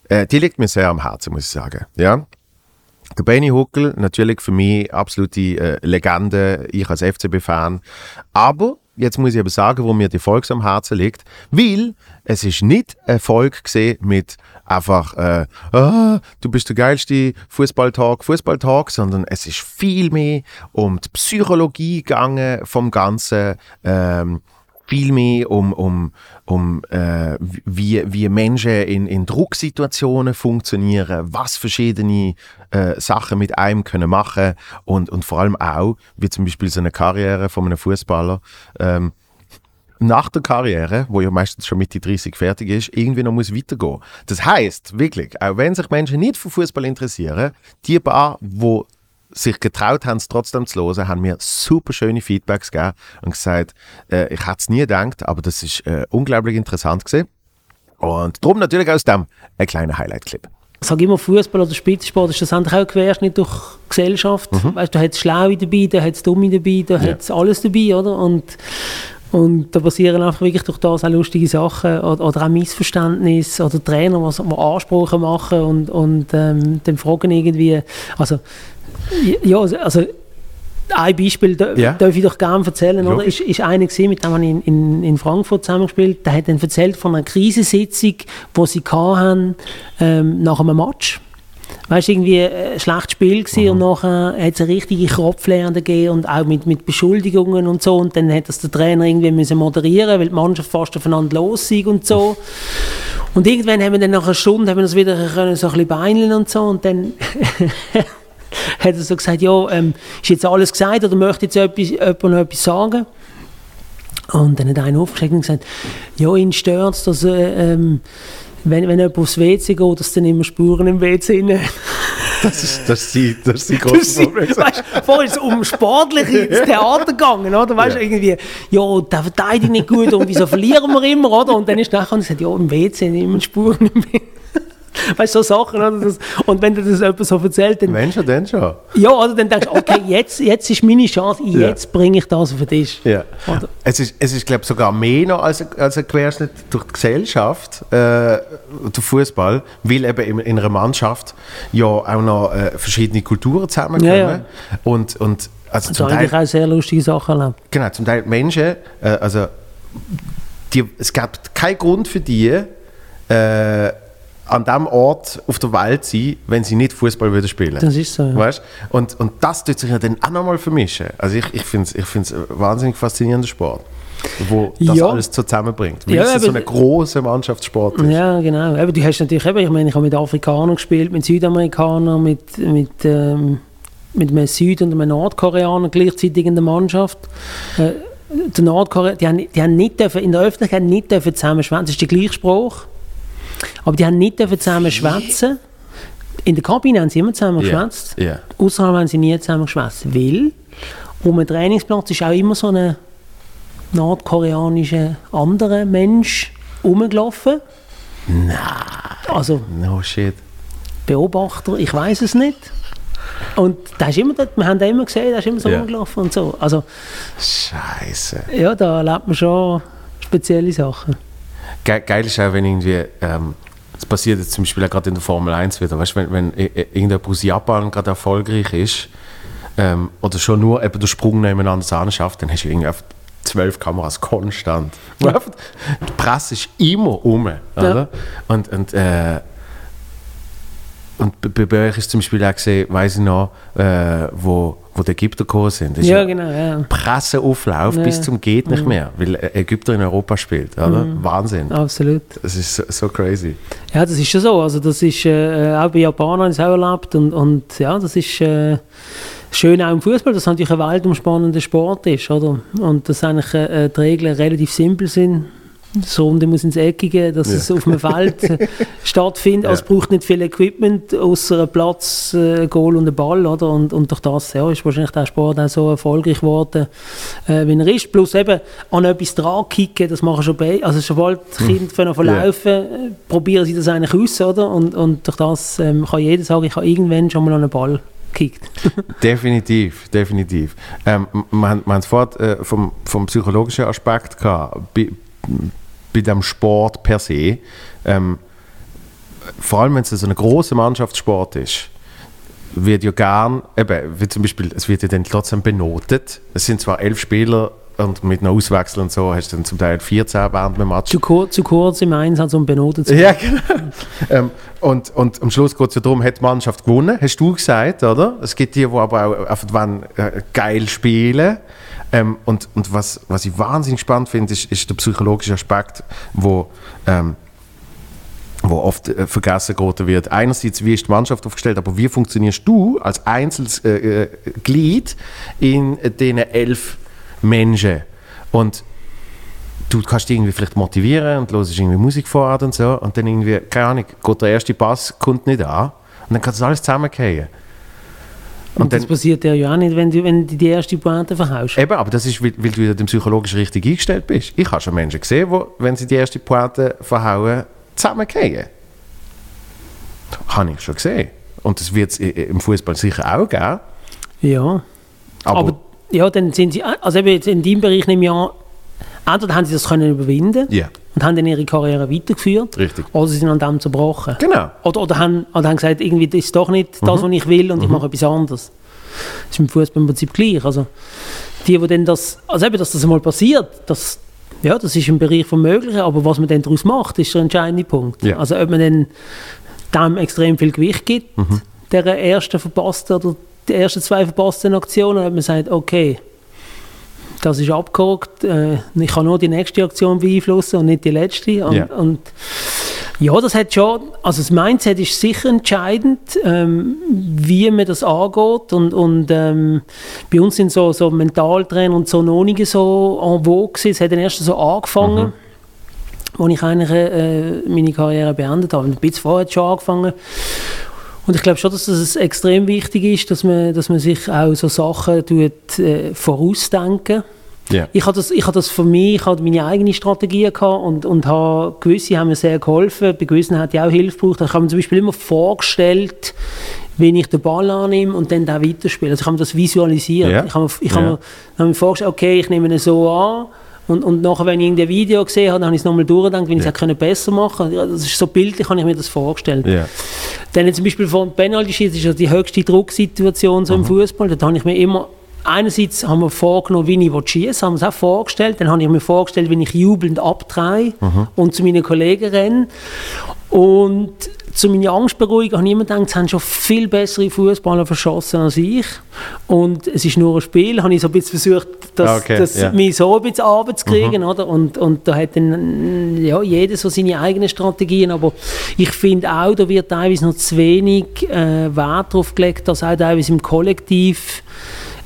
S1: Äh, die liegt mir sehr am Herzen, muss ich sagen. Ja? Der Benny Huckel, natürlich für mich absolute äh, Legende, ich als FCB-Fan. Aber, jetzt muss ich aber sagen, wo mir die Folge so am Herzen liegt, weil es ist nicht Volk gesehen mit einfach, äh, ah, du bist der geilste Fußballtag, Fußballtag, sondern es ist viel mehr um die Psychologie gegangen vom Ganzen. Ähm, viel mehr um, um, um äh, wie, wie Menschen in, in Drucksituationen funktionieren, was verschiedene äh, Sachen mit einem können machen und, und vor allem auch, wie zum Beispiel so eine Karriere von einem Fußballer, ähm, nach der Karriere, wo ja meistens schon Mitte 30 fertig ist, irgendwie noch muss weitergehen. Das heißt wirklich, auch wenn sich Menschen nicht für Fußball interessieren, die paar, wo sich getraut haben, es trotzdem zu hören, haben mir super schöne Feedbacks gegeben und gesagt, äh, ich hätte es nie gedacht, aber das ist äh, unglaublich interessant gewesen. Und darum natürlich aus dem ein kleiner Highlight-Clip.
S23: Ich sage immer, Fußball oder Spitzensport ist schlussendlich auch Querschnitt durch Gesellschaft.
S1: Mhm.
S23: Weißt, du hast Schlaue dabei, da hat es Dumme dabei, da
S1: Ja.
S23: hat es alles dabei, oder? Und, und da passieren einfach wirklich durch das auch lustige Sachen oder, oder auch Missverständnisse oder Trainer, die Ansprüche machen und, und ähm, dann fragen irgendwie, also ja, also ein Beispiel
S1: Ja.
S23: darf ich doch gerne erzählen, oder? Ist, ist einer gesehen, mit dem habe ich in, in, in Frankfurt zusammengespielt, der hat dann erzählt von einer Krisensitzung, die sie hatten, ähm, nach einem Match. Weißt irgendwie ein schlechtes Spiel gewesen und nachher hat es eine richtige Kopflehre gegeben und auch mit, mit Beschuldigungen und so und dann hat das der Trainer irgendwie müssen moderieren, weil die Mannschaft fast aufeinander los ist und so. Und irgendwann haben wir dann nach einer Stunde haben wir das wieder können, so ein bisschen beineln und so und dann [laughs] hat er so gesagt, ja, ähm, ist jetzt alles gesagt oder möchte jetzt etwas, jemand noch etwas sagen? Und dann hat einer aufgeschickt und gesagt, ja, ihn stört es, dass äh, ähm, wenn, wenn jemand aufs WC geht, dass dann immer Spuren im WC rein [laughs]
S1: Das ist, das ist die, das ist die große
S23: ist- weißt, vorher ist es um sportliche [laughs] ins Theater gegangen, oder? Weißt du, irgendwie, ja, der verteidigt nicht gut und wieso verlieren wir immer, oder? Und dann ist nachher und gesagt, ja, im WC immer Spuren im WC. [laughs] Weißt du, so Sachen, oder? Das, und wenn dir das jemand so erzählt, dann,
S1: Wenn schon, dann schon.
S23: ja, oder dann denkst du, okay, jetzt, jetzt ist meine Chance, jetzt bringe ich das auf den Tisch.
S1: Ja. Es ist, es ist glaube ich, sogar mehr noch als, als ein Querschnitt durch die Gesellschaft, äh, der Fußball, weil eben in, in einer Mannschaft ja auch noch äh, verschiedene Kulturen zusammenkommen.
S23: Ja, ja.
S1: Und, und also
S23: Also
S1: zum Teil,
S23: auch sehr lustige Sachen erlebt.
S1: genau, zum Teil Menschen, äh, also die, es gibt keinen Grund für die, äh, an dem Ort auf der Welt sein, wenn sie nicht Fußball würden spielen.
S23: Das ist so, ja.
S1: Weißt? Und, und das tut sich ja dann auch nochmal vermischen. Also ich, ich finde es ich find's ein wahnsinnig faszinierender Sport, wo das
S23: Ja.
S1: alles so zusammenbringt. Weil
S23: Ja,
S1: es so
S23: aber-
S1: ein großer Mannschaftssport ist.
S23: Ja, genau. Eben, du hast natürlich eben, ich meine, ich habe mit Afrikanern gespielt, mit Südamerikanern, mit, mit, ähm, mit einem Süd- und einem Nordkoreaner gleichzeitig in der Mannschaft. Äh, der Nordkorea, die haben, die haben nicht dürfen, in der Öffentlichkeit nicht dürfen zusammen schwätzen. Das ist der gleiche Spruch. Aber die haben nicht zusammen schwätzen. In der Kabine haben sie immer zusammen geschwätzt.
S1: ja.
S23: Außerhalb haben sie nie zusammen geschwätzt. Weil um den Trainingsplatz ist auch immer so ein nordkoreanischer anderer Mensch rumgelaufen.
S1: Nein.
S23: Also,
S1: No shit.
S23: Beobachter, ich weiß es nicht. Und da ist immer, dort- wir haben den immer gesehen, der ist immer so
S1: Ja.
S23: rumgelaufen und so. Also,
S1: Scheiße.
S23: ja, da erlebt man schon spezielle Sachen.
S1: Ge geil ist auch, wenn irgendwie, ähm, das passiert jetzt zum Beispiel auch gerade in der Formel 1 wieder, weißt du, wenn, wenn irgendjemand aus Japan gerade erfolgreich ist, ähm, oder schon nur eben den Sprung nebeneinander an schafft, dann hast du irgendwie einfach zwölf Kameras konstant. [laughs]
S23: Ja.
S1: Die Presse ist immer um, oder? Und, und, äh, und bei- euch ist zum Beispiel auch gesehen, weiss ich noch, äh, wo, wo die Ägypter gekommen sind. Das ist
S23: Ja, genau, ja.
S1: Presseauflauf
S23: Ja.
S1: bis zum geht nicht
S23: Mhm.
S1: mehr, weil Ägypter in Europa spielt, oder?
S23: Mhm.
S1: Wahnsinn.
S23: Absolut.
S1: Das ist so, so crazy.
S23: Ja, das ist schon so. Also das ist äh, auch bei Japanern es auch erlebt und, und ja, das ist äh, schön auch im Fußball, dass es natürlich ein weltumspannender Sport ist, oder? Und dass eigentlich äh, die Regeln relativ simpel sind. Das Runde muss ins Eckige, dass
S1: Ja.
S23: es auf einem Feld äh, [laughs] stattfindet. Also es braucht nicht viel Equipment, außer einen Platz, äh, ein Goal und ein Ball, oder? Und, und durch das ja, ist wahrscheinlich der Sport auch so erfolgreich geworden, äh, wie er ist. Plus eben an etwas dran kicken, das machen schon beide. Also sobald
S1: Hm.
S23: Kinder von verlaufen, äh, probieren sie das eigentlich aus, oder? Und, und durch das ähm, kann jeder sagen, ich habe irgendwann schon mal an einen Ball gekickt. [laughs]
S1: Definitiv, definitiv. Ähm, wir haben es vorhin äh, vom, vom psychologischen Aspekt gehabt, bei, bei dem Sport per se. Ähm, vor allem, wenn es so ein großer Mannschaftssport ist, wird ja gern, eben, wie zum Beispiel, es wird ja dann trotzdem benotet. Es sind zwar elf Spieler und mit einem Auswechsel und so hast du dann zum Teil 14 während dem Match.
S23: Zu, kur zu kurz im Einsatz, um benotet zu
S1: Ja, genau. [laughs] ähm, und, und am Schluss geht es ja darum, hat die Mannschaft gewonnen, hast du gesagt, oder? Es gibt die, die aber auch einfach wollen, äh, geil spielen. Ähm, und und was, was ich wahnsinnig spannend finde, ist, ist der psychologische Aspekt, wo, ähm, wo oft äh, vergessen geraten wird. Einerseits, wie ist die Mannschaft aufgestellt, aber wie funktionierst du als einzelnes äh, äh, Glied in äh, diesen elf Menschen? Und du kannst dich irgendwie vielleicht motivieren und hörst irgendwie Musik vor und so und dann irgendwie, keine Ahnung, geht der erste Pass, kommt nicht an und dann kann das alles zusammenfallen.
S23: Und, das passiert dir ja auch nicht, wenn du, wenn du die erste Pointe verhaust.
S1: Eben, aber das ist, weil, weil du ja dem psychologisch richtig eingestellt bist. Ich habe schon Menschen gesehen, die, wenn sie die erste Pointe verhauen, zusammenfallen. Habe ich schon gesehen. Und das wird es im Fußball sicher auch geben.
S23: Ja.
S1: Aber-
S23: Aber, ja, dann sind sie, also eben jetzt in deinem Bereich nehme ich an, entweder haben sie das können überwinden
S1: Ja.
S23: Und haben dann ihre Karriere weitergeführt.
S1: Richtig.
S23: Oder sie sind an dem zerbrochen.
S1: Genau.
S23: Oder, oder, haben, oder haben gesagt, irgendwie das ist doch nicht das,
S1: Mhm.
S23: was ich will und ich
S1: Mhm.
S23: mache etwas anderes. Das ist im Fußball im Prinzip gleich. Also die, die dann das, also eben, dass das mal passiert, das, ja, das ist im Bereich vom Möglichen, aber was man dann daraus macht, ist der entscheidende Punkt.
S1: Ja.
S23: Also ob man dann dem extrem viel Gewicht gibt,
S1: Mhm.
S23: der ersten verpassten oder die ersten zwei verpassten Aktionen, ob man sagt, okay, das ist abgehakt, äh, ich kann nur die nächste Aktion beeinflussen und nicht die letzte. Und,
S1: Ja.
S23: und ja, das hat schon, also das Mindset ist sicher entscheidend, ähm, wie man das angeht und, und ähm, bei uns sind so, so Mentaltrainer und so noch nicht so en vogue gewesen. es hat dann erst so angefangen, als ich eigentlich äh, meine Karriere beendet habe, ein bisschen vorher hat schon angefangen und ich glaube schon, dass es extrem wichtig ist, dass man, dass man sich auch so Sachen tut, äh, vorausdenken
S1: Ja.
S23: ich habe das, ich habe das für mich, ich habe meine eigene Strategie gehabt und, und habe, gewisse haben mir sehr geholfen, bei gewissen hat ich auch Hilfe gebraucht. Ich habe mir zum Beispiel immer vorgestellt, wenn ich den Ball annehme und dann da weiterspiele. Also ich habe mir das visualisiert.
S1: Ja.
S23: Ich habe, mir- ich
S1: Ja.
S23: habe, mir, habe mir vorgestellt, okay, ich nehme ihn so an und, und nachher, wenn ich irgendein Video gesehen habe, dann habe ich es nochmal durchgedacht, wenn ich es können besser machen. Ja, Das ist so bildlich, habe ich mir das vorgestellt.
S1: Ja.
S23: Dann zum Beispiel von Penalty Schießen ist ja die höchste Drucksituation so im Fußball. Da habe ich mir immer einerseits haben wir vorgenommen, wie ich schießen, haben wir es auch vorgestellt. Dann habe ich mir vorgestellt, wenn ich jubelnd abdrehe
S1: Mhm.
S23: und zu meinen Kollegen renne. Und zu meiner Angstberuhigung habe ich immer gedacht, es haben schon viel bessere Fußballer verschossen als ich. Und es ist nur ein Spiel, habe ich so ein bisschen versucht, das,
S1: okay,
S23: das
S1: ja.
S23: mich so ein bisschen runterzukriegen,
S1: Mhm.
S23: oder? Und, und da hat dann ja, jeder so seine eigenen Strategien, aber ich finde auch, da wird teilweise noch zu wenig äh, Wert darauf gelegt, dass auch teilweise im Kollektiv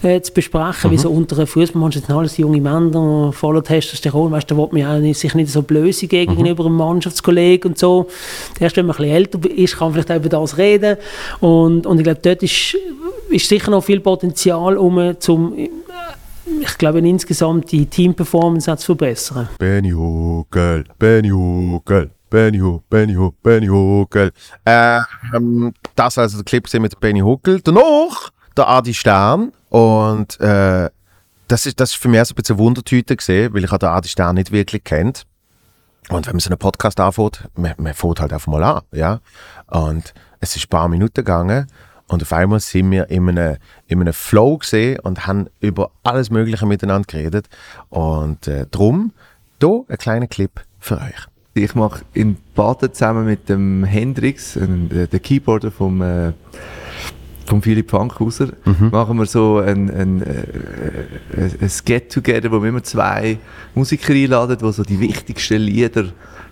S23: äh, zu besprechen, wie
S7: Mhm.
S23: so unter einer Fußballmannschaft sind alles junge Männer, voller Testosteron, weißt du, da will man ja nicht, sich nicht so blöse gegen
S7: Mhm.
S23: gegenüber einem Mannschaftskollegen und so. Erst wenn man ein bisschen älter ist, kann man vielleicht auch über das reden und, und ich glaube, dort ist, ist sicher noch viel Potenzial, um zum, ich glaube, insgesamt die Team-Performance zu verbessern.
S1: Benny Huckel, Benny Huckel, Benny Huckel, Benny Huckel, Benny Huckel. Äh, ähm, das also der Clip mit Benny Huckel. Danach der Adi Stern und äh, das ist, das ist für mich so ein bisschen Wundertüte gesehen, weil ich den Adi Stern nicht wirklich kennt. Und wenn man so einen Podcast anfängt, man, man fängt halt einfach mal an, ja. Und es ist ein paar Minuten gegangen und auf einmal sind wir in einem, in einem Flow gesehen und haben über alles Mögliche miteinander geredet. Und äh, drum, hier ein kleiner Clip für euch.
S24: Ich mache in Baden zusammen mit dem Hendrix, äh, der Keyboarder vom, äh, vom Philipp Fankhauser, machen wir so ein, ein, äh, ein, ein Get-Together, wo wir immer zwei Musiker einladen, die so die wichtigsten Lieder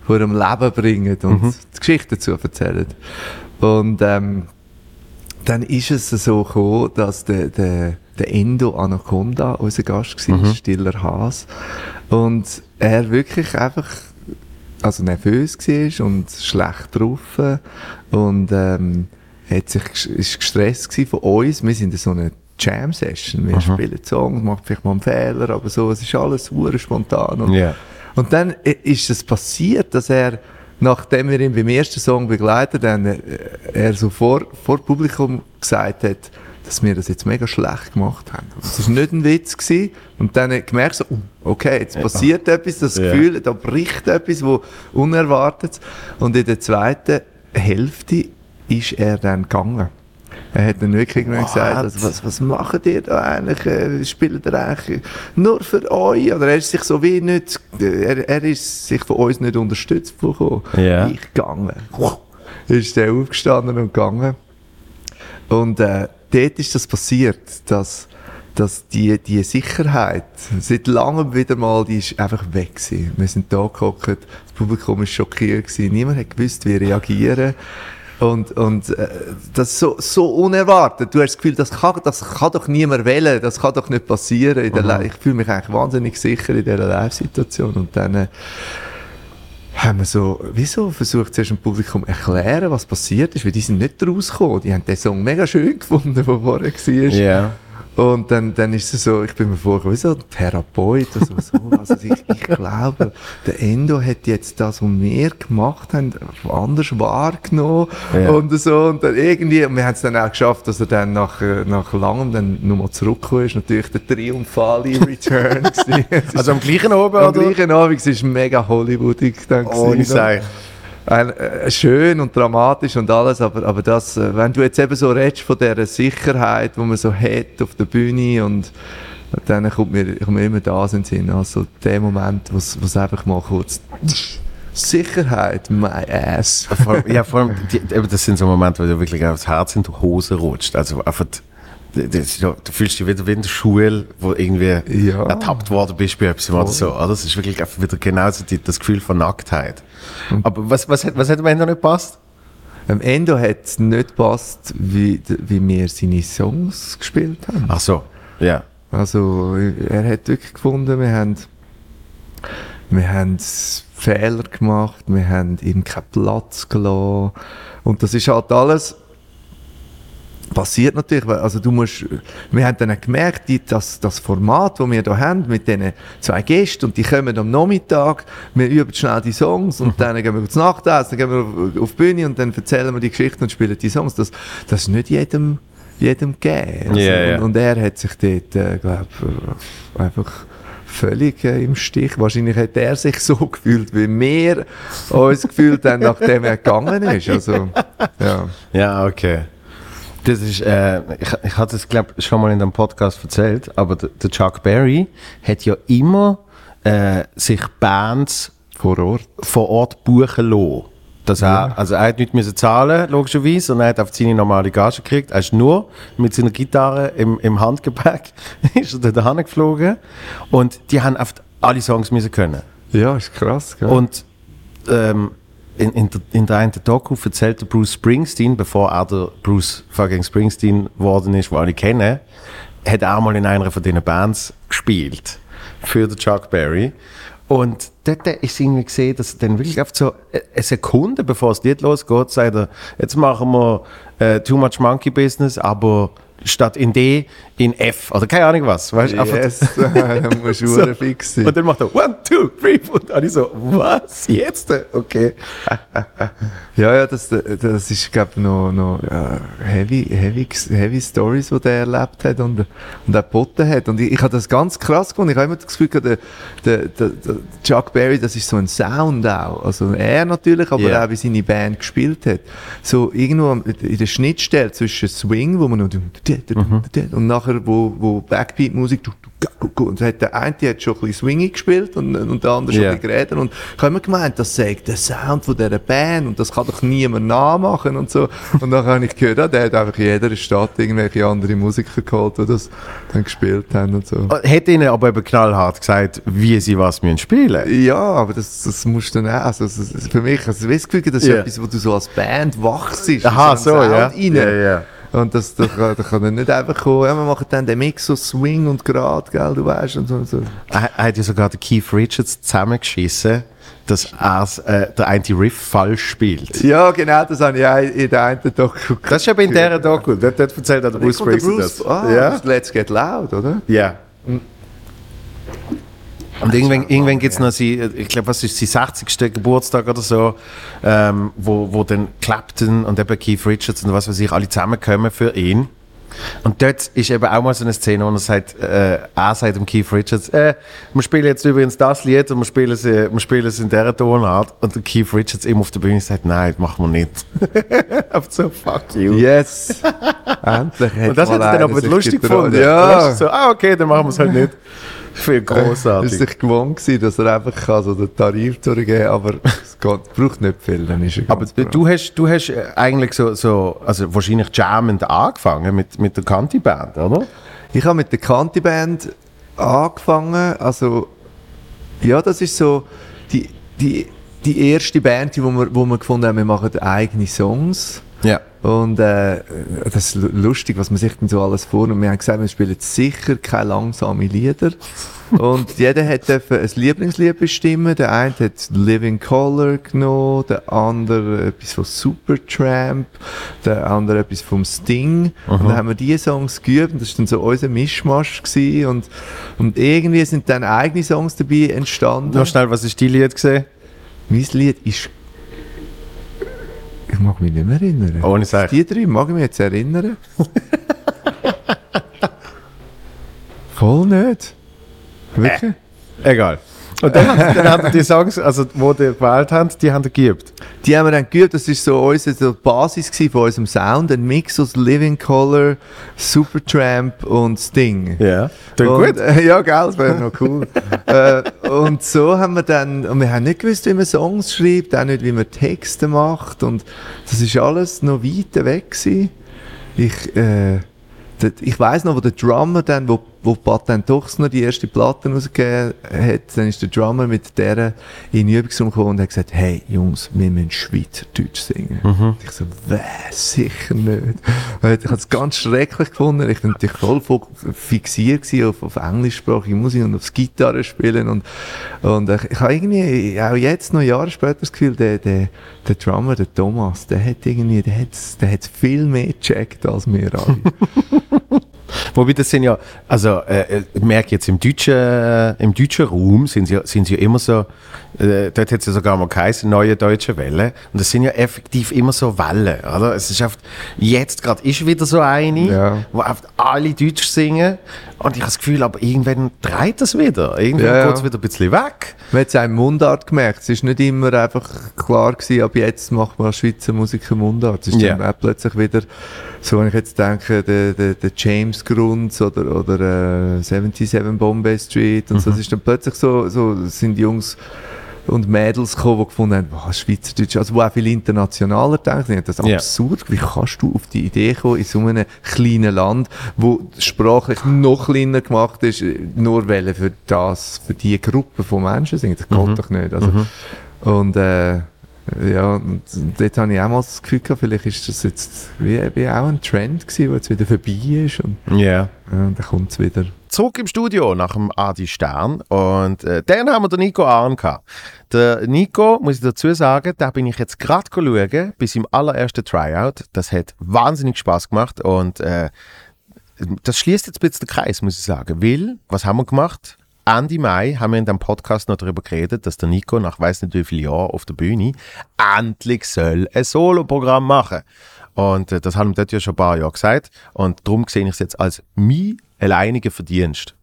S24: von ihrem Leben bringen und
S5: Mhm.
S24: die Geschichte dazu erzählen. Und ähm, dann ist es so gekommen, dass der, der, der Endo Anaconda unser Gast war,
S5: Mhm.
S24: Stiller Haas. Und er wirklich einfach also nervös war und schlecht drauf und ähm, hat sich ist gestresst von uns. Wir sind in so einer Jam-Session. Wir
S5: Mhm.
S24: spielen Songs, machen vielleicht mal einen Fehler, aber so, es ist alles super spontan. Und,
S1: Ja.
S24: und dann ist es passiert, dass er, nachdem wir ihn beim ersten Song begleitet haben, äh, er so vor, vor Publikum gesagt hat, dass wir das jetzt mega schlecht gemacht haben. Das war nicht ein Witz. Gewesen. Und dann er gemerkt, so, oh, okay, jetzt passiert etwas, das
S5: Ja.
S24: Gefühl, da bricht etwas, wo unerwartet. Und in der zweiten Hälfte ist er dann gegangen. Er hat dann wirklich irgendwann gesagt, also, was, was macht ihr da eigentlich? Äh, Spielt ihr eigentlich nur für euch? Oder er ist sich so wie nicht, er, er ist sich von uns nicht unterstützt bekommen.
S1: Ja.
S24: Ich gegangen. Ist der aufgestanden und gegangen. Und äh, dort ist das passiert, dass, dass die, die Sicherheit seit langem wieder mal, die ist einfach weg gewesen. Wir sind da gehockt, das Publikum ist schockiert gewesen, niemand hat gewusst, wie reagieren. Und, und äh, das ist so, so unerwartet. Du hast das Gefühl, das kann, das kann doch niemand wählen, das kann doch nicht passieren. In der
S5: Mhm.
S24: Ich fühle mich eigentlich wahnsinnig sicher in dieser Live-Situation. Und dann äh, haben wir so, wieso versucht zuerst dem Publikum erklären, was passiert ist, weil die sind nicht rausgekommen. Die haben den Song mega schön gefunden, der vorher war.
S1: Ja.
S24: Und dann, dann ist es so, ich bin mir vorgekommen, wie so ein Therapeut oder so. so. Also ich, ich glaube, der Endo hat jetzt das, was wir gemacht haben, anders wahrgenommen
S5: Ja.
S24: und so. Und dann irgendwie, und wir haben es dann auch geschafft, dass er dann nach, nach langem dann nochmal zurückgekommen ist. Natürlich der triumphale [laughs] Return.
S1: Also am gleichen Abend,
S24: Am
S1: oder?
S24: gleichen Abend, es ist mega Hollywoodig dann
S1: Oh,
S24: gewesen,
S1: ich sag.
S24: ein, äh, schön und dramatisch und alles, aber, aber das, äh, wenn du jetzt eben so redest von dieser Sicherheit, die man so hat auf der Bühne und dann kommt mir, kommt mir immer das in den Sinn, also der Moment, wo es einfach mal kurz Sicherheit, my ass.
S1: Ja, vor allem, die, das sind so Momente, wo dir wirklich aufs Herz in die Hose rutscht. Also einfach, das, ja- du fühlst dich wieder wie in der Schule, wo irgendwie ertappt worden bist bei etwas oder so. oder? Das ist wirklich einfach wieder genauso die, das Gefühl von Nacktheit. Aber was, was, hat- was hat am Ende nicht gepasst?
S24: Am Ende hat es nicht gepasst, wie, wie wir seine Songs gespielt haben.
S1: Ach so, ja.
S24: Also er hat wirklich gefunden, wir haben, wir haben Fehler gemacht, wir haben ihm keinen Platz gelassen. Und das ist halt alles passiert natürlich, also du musst, wir haben dann gemerkt, die, das, Format, das wir hier haben, mit diesen zwei Gästen, und die kommen am Nachmittag, wir üben schnell die Songs, und dann gehen wir zu Nachtessen, dann gehen wir auf, die Bühne, und dann erzählen wir die Geschichten und spielen die Songs. Das, das ist nicht jedem, jedem gegeben. Also,
S1: Ja, ja.
S24: Und, und er hat sich dort, äh, glaube einfach völlig äh, im Stich. Wahrscheinlich hat er sich so [laughs] gefühlt, wie wir uns gefühlt haben, nachdem er gegangen ist. Also, ja.
S1: Ja, okay. Das ist, äh, ich, ich hatte es, glaube schon mal in einem Podcast erzählt, aber der, der Chuck Berry hat ja immer äh, sich Bands
S24: vor Ort,
S1: vor Ort buchen lassen. Dass er, also er hat nicht müssen zahlen, logischerweise, und er hat auf seine normale Gage gekriegt. Er ist nur mit seiner Gitarre im, im Handgepäck [laughs] ist er da geflogen und die haben auf alle Songs müssen können.
S24: Ja, ist krass. Gell?
S1: Und ähm, in, in, der, in der einen Doku erzählt der Bruce Springsteen, bevor er der Bruce fucking Springsteen geworden ist, wo alle kennen, hat auch mal in einer von diesen Bands gespielt. Für den Chuck Berry. Und dort ist irgendwie gesehen, dass dann wirklich auf so eine Sekunde, bevor das Lied losgeht, sagt er, jetzt machen wir äh, Too Much Monkey Business, aber statt in D in F oder keine Ahnung was. Weißt? Einfach-
S24: Yes, [laughs] [laughs] da musst du so. fix sein.
S1: Und dann macht er One, Two, Three, und dann ich so, was? Jetzt? Okay. [laughs]
S24: Ja, ja, das, das ist, glaube ich, noch, noch ja, heavy, heavy, heavy Stories, die der erlebt hat und, und auch geboten hat. Und ich, ich habe das ganz krass gefunden. Ich habe immer das Gefühl, gehabt, der, der, der, Chuck Berry, das ist so ein Sound auch. Also er natürlich, aber
S1: Ja.
S24: auch wie seine Band gespielt hat. So irgendwo in der Schnittstelle zwischen Swing, wo man noch und nachher, wo, wo Backbeat-Musik und hat der eine hat schon ein bisschen Swingy gespielt und, und der andere schon ein bisschen geredet und ich habe immer gemeint, das sagt der Sound von dieser Band und das kann doch niemand nachmachen und so. Und dann habe ich gehört, ja, der hat einfach in jeder Stadt irgendwelche andere Musiker geholt, die das dann gespielt haben und so.
S1: Hat ihnen aber eben knallhart gesagt, wie sie was müssen spielen
S24: Ja, aber das, das musst du dann auch. Also, für mich, also, das ist
S1: Ja.
S24: etwas, wo du so als Band wachst.
S1: Aha,
S24: so
S1: ja. Ja.
S24: Und das, da, kann- da kann nicht einfach kommen, ja, wir machen dann den Mix so Swing und Grad, gell, du weißt, und so. Und so.
S1: Er er hat ja sogar den Keith Richards zusammengeschissen, dass er äh, der eine Riff falsch spielt.
S24: Ja, genau, das habe ich auch in der einen Doku
S1: Das ist eben in dieser Doku. Dort, dort erzählt der Bruce Springsteen das.
S24: Ah,
S1: ja.
S24: das Let's Get Loud, oder?
S1: Ja. Und irgendwann, irgendwann gibt es noch sein, ich glaube, was ist sein 60. Geburtstag oder so, ähm, wo, wo dann Clapton und eben Keith Richards und was weiß ich, alle zusammenkommen für ihn. Und dort ist eben auch mal so eine Szene, wo er sagt, äh, er sagt dem Keith Richards, äh, wir spielen jetzt übrigens das Lied und wir spielen es, äh, wir spielen es in dieser Tonart. Und der Keith Richards immer auf der Bühne sagt, nein, das machen wir nicht. [laughs] Einfach so, fuck you.
S24: Yes. [laughs] Endlich
S1: Und das hat er dann aber lustig gefunden.
S24: Ja.
S1: So, ah, okay, dann machen wir es halt nicht. Viel großartig.
S24: ist sich gewohnt gewesen, dass er einfach kann, so den Tarif durchgeben aber es geht, braucht nicht viel, dann ist er
S1: Aber du du hast, du hast äh, eigentlich so, so also wahrscheinlich jammend angefangen mit, mit der Kanti-Band, oder?
S24: Ich habe mit der Kanti-Band angefangen, also ja, das ist so die, die, die erste Band, die wo wir, wo wir gefunden haben, wir machen eigene Songs.
S1: Ja.
S24: Und äh, das ist lu- lustig, was man sich denn so alles vornimmt. Wir haben gesagt, wir spielen sicher keine langsamen Lieder. [laughs] Und jeder hat ein Lieblingslied bestimmen. Der eine hat Living Color genommen, der andere etwas von Supertramp, der andere etwas vom Sting. Und
S1: Mhm.
S24: dann haben wir diese Songs geübt und das war dann so unser Mischmasch. Gewesen. Und, und irgendwie sind dann eigene Songs dabei entstanden.
S1: Noch schnell, was ist dein Lied gesehen?
S24: Mein Lied ist ich mag mich nicht mehr erinnern.
S1: Ohne Sech.
S24: Die drei mag ich mich jetzt erinnern. [laughs] Voll nicht. Wirklich?
S1: Egal. Und dann, haben- dann haben die Songs, also wo die gewählt haben, die haben geübt.
S24: Die haben wir dann geübt, das war so unsere so die Basis von unserem Sound, ein Mix aus Living Color, Supertramp und Sting.
S1: Ja, klingt
S24: und,
S1: gut.
S24: Äh, [laughs] ja, gell, das wäre noch cool. [laughs] äh, und so haben wir dann, und wir haben nicht gewusst, wie man Songs schreibt, auch nicht, wie man Texte macht und das ist alles noch weit weg gewesen. Ich, äh, ich weiß noch, wo der Drummer dann, wo, wo Patent Dochs noch die erste Platte rausgegeben hat, dann ist der Drummer mit der in den Übungsraum gekommen und hat gesagt, hey Jungs, wir müssen Schweizerdeutsch singen.
S1: Mhm.
S24: Ich so, weh, sicher nicht. Ich habe es ganz schrecklich gefunden. Ich war natürlich voll fixiert auf, auf englischsprachige Musik und aufs Gitarre spielen und, und ich, ich habe irgendwie auch jetzt noch Jahre später das Gefühl, der, der, der Drummer, der Thomas, der hat irgendwie, der hat, der hat viel mehr gecheckt als wir alle. [laughs]
S1: Wobei das sind ja, also äh, äh, ich merke jetzt im deutschen, äh, im deutschen Raum sind sie, ja- sind sie ja immer so, äh, dort hat es ja sogar mal geheißen, neue deutsche Welle. Und das sind ja effektiv immer so Wellen, oder? Es ist oft, jetzt gerade ist wieder so eine, wo oft alle Deutsch singen. Und ich habe das Gefühl, aber irgendwann dreht das wieder. Irgendwann
S24: Ja,
S1: geht es wieder ein bisschen weg.
S24: Man hat es auch im Mundart gemerkt. Es ist nicht immer einfach klar gewesen, ab jetzt macht man Schweizer Musik im Mundart. Es ist
S1: Ja.
S24: dann auch plötzlich wieder, so wenn ich jetzt denke, der, der, der James Grunds oder, oder äh, 77 Bombay Street und so,
S1: Mhm.
S24: es ist dann plötzlich so, so sind Jungs und Mädels gekommen, die gefunden haben, wow, Schweizerdeutsch, also wo auch viel internationaler denken, haben das
S1: Ja.
S24: absurd, wie kannst du auf die Idee kommen, in so einem kleinen Land, wo sprachlich noch kleiner gemacht ist, nur weil für das, für die Gruppe von Menschen singen, das geht
S1: Mhm.
S24: doch nicht. Also,
S1: Mhm.
S24: Und äh, Ja, und dort habe ich auch mal das Gefühl gehabt, vielleicht ist das jetzt wie, wie auch ein Trend gewesen, der jetzt wieder vorbei ist. Und,
S1: Ja.
S24: ja, und dann kommt es wieder.
S1: Zurück im Studio nach dem Adi Stern und äh, dann haben wir den Nico Arn gehabt. Der Nico, muss ich dazu sagen, da bin ich jetzt gerade schauen, bis im allerersten Tryout. Das hat wahnsinnig Spaß gemacht und äh, das schließt jetzt ein bisschen den Kreis, muss ich sagen. Weil, was haben wir gemacht? Ende Mai haben wir in dem Podcast noch darüber geredet, dass der Nico nach weiß nicht wie vielen Jahren auf der Bühne endlich soll ein Soloprogramm machen. Und äh, das haben wir dort ja schon ein paar Jahre gesagt. Und darum sehe ich es jetzt als mein alleiniger Verdienst,